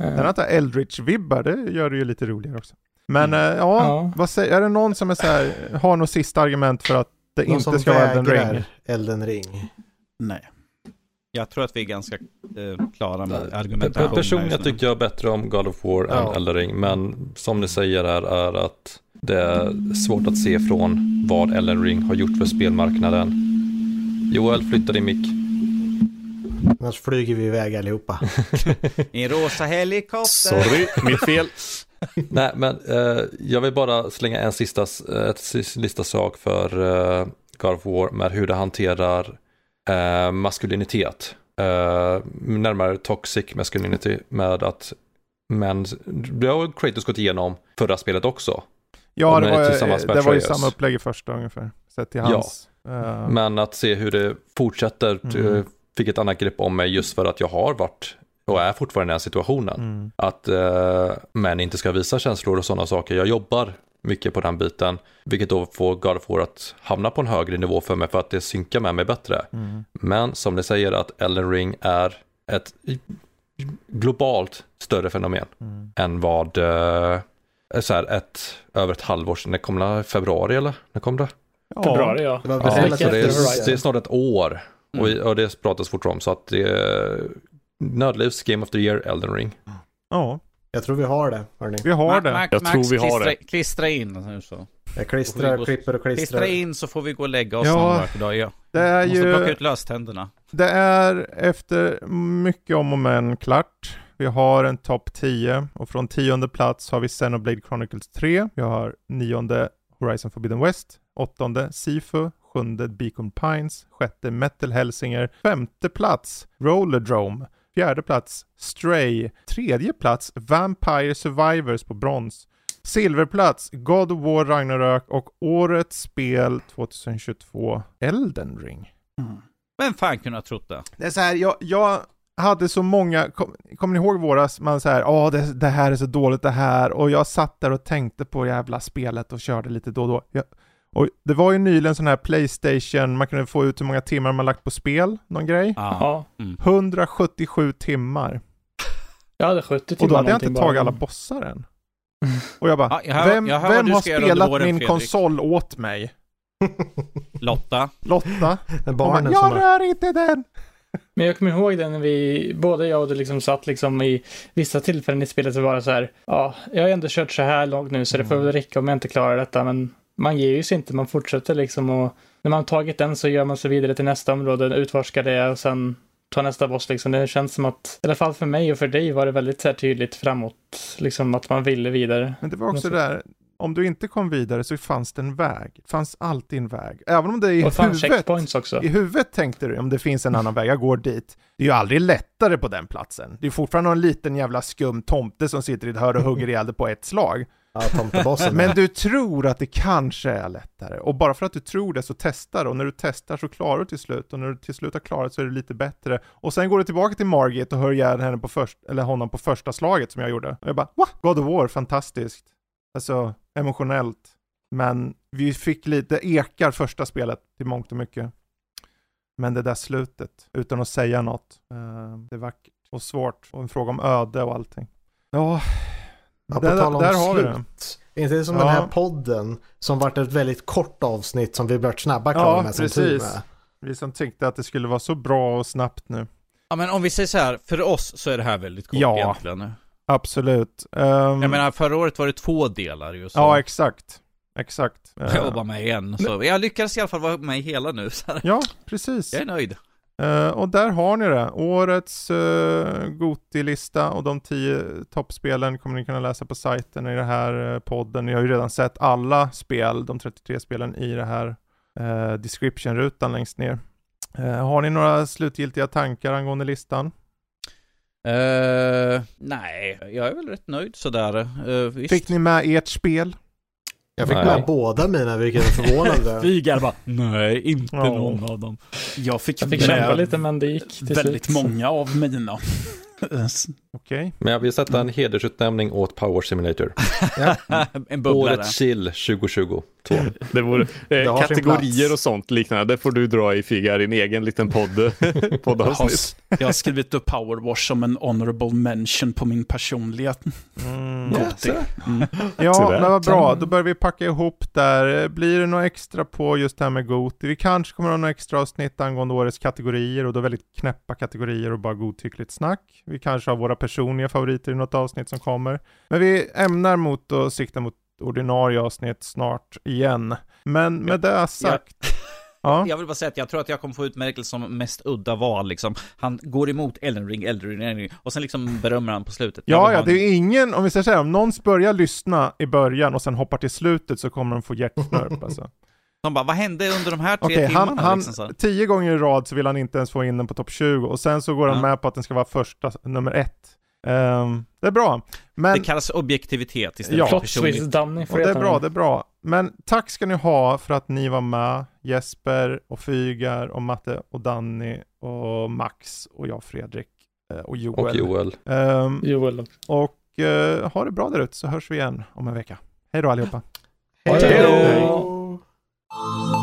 Eh, Den att ha Eldritch-vibbar, det gör det ju lite roligare också. Men Mm. ja, Ja. Vad säger, är det någon som är så här, har något sista argument för att det Någon inte ska vara Elden Ring? Elden Ring. Nej. Jag tror att vi är ganska eh, klara med argumentationen. Personligen tycker jag bättre om God of War Ja. än Elden Ring, men som ni säger här är att det är svårt att se från vad Elden Ring har gjort för spelmarknaden. Joel, flytta din mick. Annars flyger vi iväg allihopa. [laughs] En rosa helikopter. Sorry, mitt fel. [laughs] Nej, men eh, jag vill bara slänga en sista, ett sista sak för eh, God of War med hur det hanterar eh, maskulinitet. Eh, närmare toxic masculinity med att män, det har Kratos gått igenom förra spelet också. Ja, det med- var, tillsammans med det var ju samma upplägg i första ungefär. Sett till Ja. hans. eh, Men att se hur det fortsätter Mm. Fick ett annat grepp om mig just för att jag har varit och är fortfarande i den här situationen. mm. Att eh, män inte ska visa känslor och sådana saker. Jag jobbar mycket på den biten, vilket då får God of War att hamna på en högre nivå för mig för att det synkar med mig bättre. Mm. Men som ni säger att Elden Ring är ett globalt större fenomen Mm. än vad eh, så här ett, över ett halvår sedan, det kom det februari eller? När kom det? Ja, Februari ja. Det var Ja, det, är, det är snart ett år Mm. och det pratas fortfarande om så att det är Nödlivs Game of the Year Elden Ring. ja, Jag tror vi har det, hörni. vi har Ma- det. Ma- Jag Max, tror vi har klistra, det. Klistra in nu så. Jag klistrar, gå- klipper och Klistra klistrar. in så får vi gå och lägga oss Ja, någon dag. Ja. Det är Måste plocka ju, ut löständerna. det är efter mycket om och men klart. Vi har en topp 10 och från tionde plats har vi Xenoblade Chronicles 3. Vi har nionde Horizon Forbidden West, åttonde Sifu, sjunde Beacon Pines, sjätte Metal Helsinger, femte plats Rollerdrome, fjärde plats Stray, tredje plats Vampire Survivors på brons, silverplats God of War Ragnarök och årets spel 2022 Elden Ring. Vem fan kunde ha trott det? Det är så här, jag, jag hade så många, kom, kommer ni ihåg våras, man säger ja det, det här är så dåligt det här och jag satt där och tänkte på jävla spelet och körde lite då och då. Jag, och det var ju nyligen sån här Playstation, man kunde få ut hur många timmar man lagt på spel, någon grej. Ja. Ja, 177 timmar. jag hade 70 Och timmar då hade jag inte tagit bara. alla bossar än. Och jag bara, Ja, jag hör- vem, jag vem har spelat våren, min Fredrik. konsol åt mig? [laughs] Lotta. Lotta? Bara, barnen jag som har... rör inte den! Men jag kommer ihåg det när vi, både jag och du liksom satt liksom i vissa tillfällen i spelet så var det så här, ja, jag har ändå kört så här långt nu så det får väl räcka om jag inte klarar detta, men man ger ju sig inte, man fortsätter liksom och när man har tagit den så gör man sig vidare till nästa område, utforskar det och sen tar nästa boss liksom. Det känns som att, i alla fall för mig och för dig var det väldigt så här tydligt framåt, liksom att man ville vidare. Men det var också så- där, om du inte kom vidare så fanns det en väg. Det fanns alltid en väg. Även om det i huvudet, i huvudet tänkte du, om det finns en annan väg, jag går dit. Det är ju aldrig lättare på den platsen. Det är fortfarande någon liten jävla skum tomte som sitter i ett hörn och hugger ihjäl dig på ett slag. Ja, tomtebossen. Men du tror att det kanske är lättare. Och bara för att du tror det så testar du. Och när du testar så klarar du till slut. Och när du till slut har klarat så är det lite bättre. Och sen går du tillbaka till Margit och hör ihjäl henne på först, eller honom på första slaget som jag gjorde. Och jag bara, va? God of War, fantastiskt. Alltså, emotionellt. Men vi fick lite ekar första spelet till mångt och mycket. Men det där slutet, utan att säga något, eh, det är vackert och svårt. Och en fråga om öde och allting. Ja, Ja, där, där har vi det. Är inte det som Ja. den här podden som vart ett väldigt kort avsnitt som vi blivit snabba klara Ja, med som tur precis. med. Vi som tänkte att det skulle vara så bra och snabbt nu. Ja men om vi säger så här, för oss så är det här väldigt kort Ja. egentligen. Absolut. Ehm, Jag menar förra året var det två delar ju. Så ja, exakt. Exakt. [laughs] jag jobbar med igen. Så jag lyckades i alla fall vara med i hela nu. Så här. ja, precis. Jag är nöjd. Eh, och där har ni det. Årets uh, Goti-lista och de tio toppspelen kommer ni kunna läsa på sajten i den här eh, podden. Ni har ju redan sett alla spel, de 33 spelen i det här uh, description-rutan längst ner. Eh, har ni några slutgiltiga tankar angående listan? Nej, jag är väl rätt nöjd sådär. Uh, visst. Fick ni med ert spel? Jag fick Nej. med båda mina, vilket är förvånande. [laughs] Vigar bara, nej, inte Ja. någon av dem. Jag fick, Jag fick kämpa med lite men det gick till väldigt slut. många av mina. [laughs] Okej. Men jag vill sätta en hedersutnämning åt Power Simulator. [laughs] en bubblare. Årets chill 2022. Det vore, eh, kategorier och sånt liknande, det får du dra i Figa, din egen liten podd, [laughs] Jag poddavsnitt. har, jag har skrivit upp Powerwash som en honorable mention på min personliga Mm. Mm. Ja, men vad bra. Då börjar vi packa ihop där. Blir det något extra på just det här med Goti? Vi kanske kommer att ha något extra avsnitt angående årets kategorier och då väldigt knäppa kategorier och bara godtyckligt snack. Vi kanske har våra personliga favoriter i något avsnitt som kommer. Men vi ämnar mot att sikta mot ordinarie avsnitt snart igen. Men med det sagt. [laughs] Ja. Jag vill bara säga att jag tror att jag kommer få utmärkelse som mest udda val liksom. Han går emot Elden Ring, Elden Ring, Elden Ring och sen liksom berömmer han på slutet. Ja, ja, det är ingen, om vi säger så här, om någon börjar lyssna i början och sen hoppar till slutet så kommer de få hjärtsnörp [laughs] alltså. De bara, vad hände under de här tre han, timmarna? han, liksom, så här. tio gånger i rad så vill han inte ens få in den på topp 20 och sen så går han Ja. med på att den ska vara första, nummer ett. Ehm, det är bra. Men, Det kallas objektivitet istället Ja. för Danny och det är bra, det är bra. Men tack ska ni ha för att ni var med. Jesper och Fygar och Matte och Danny och Max och jag Fredrik eh, och Joel. Och Joel. Ehm, Joel. och eh, ha det bra där ute så hörs vi igen om en vecka. Hej då allihopa. Hej då! Oh.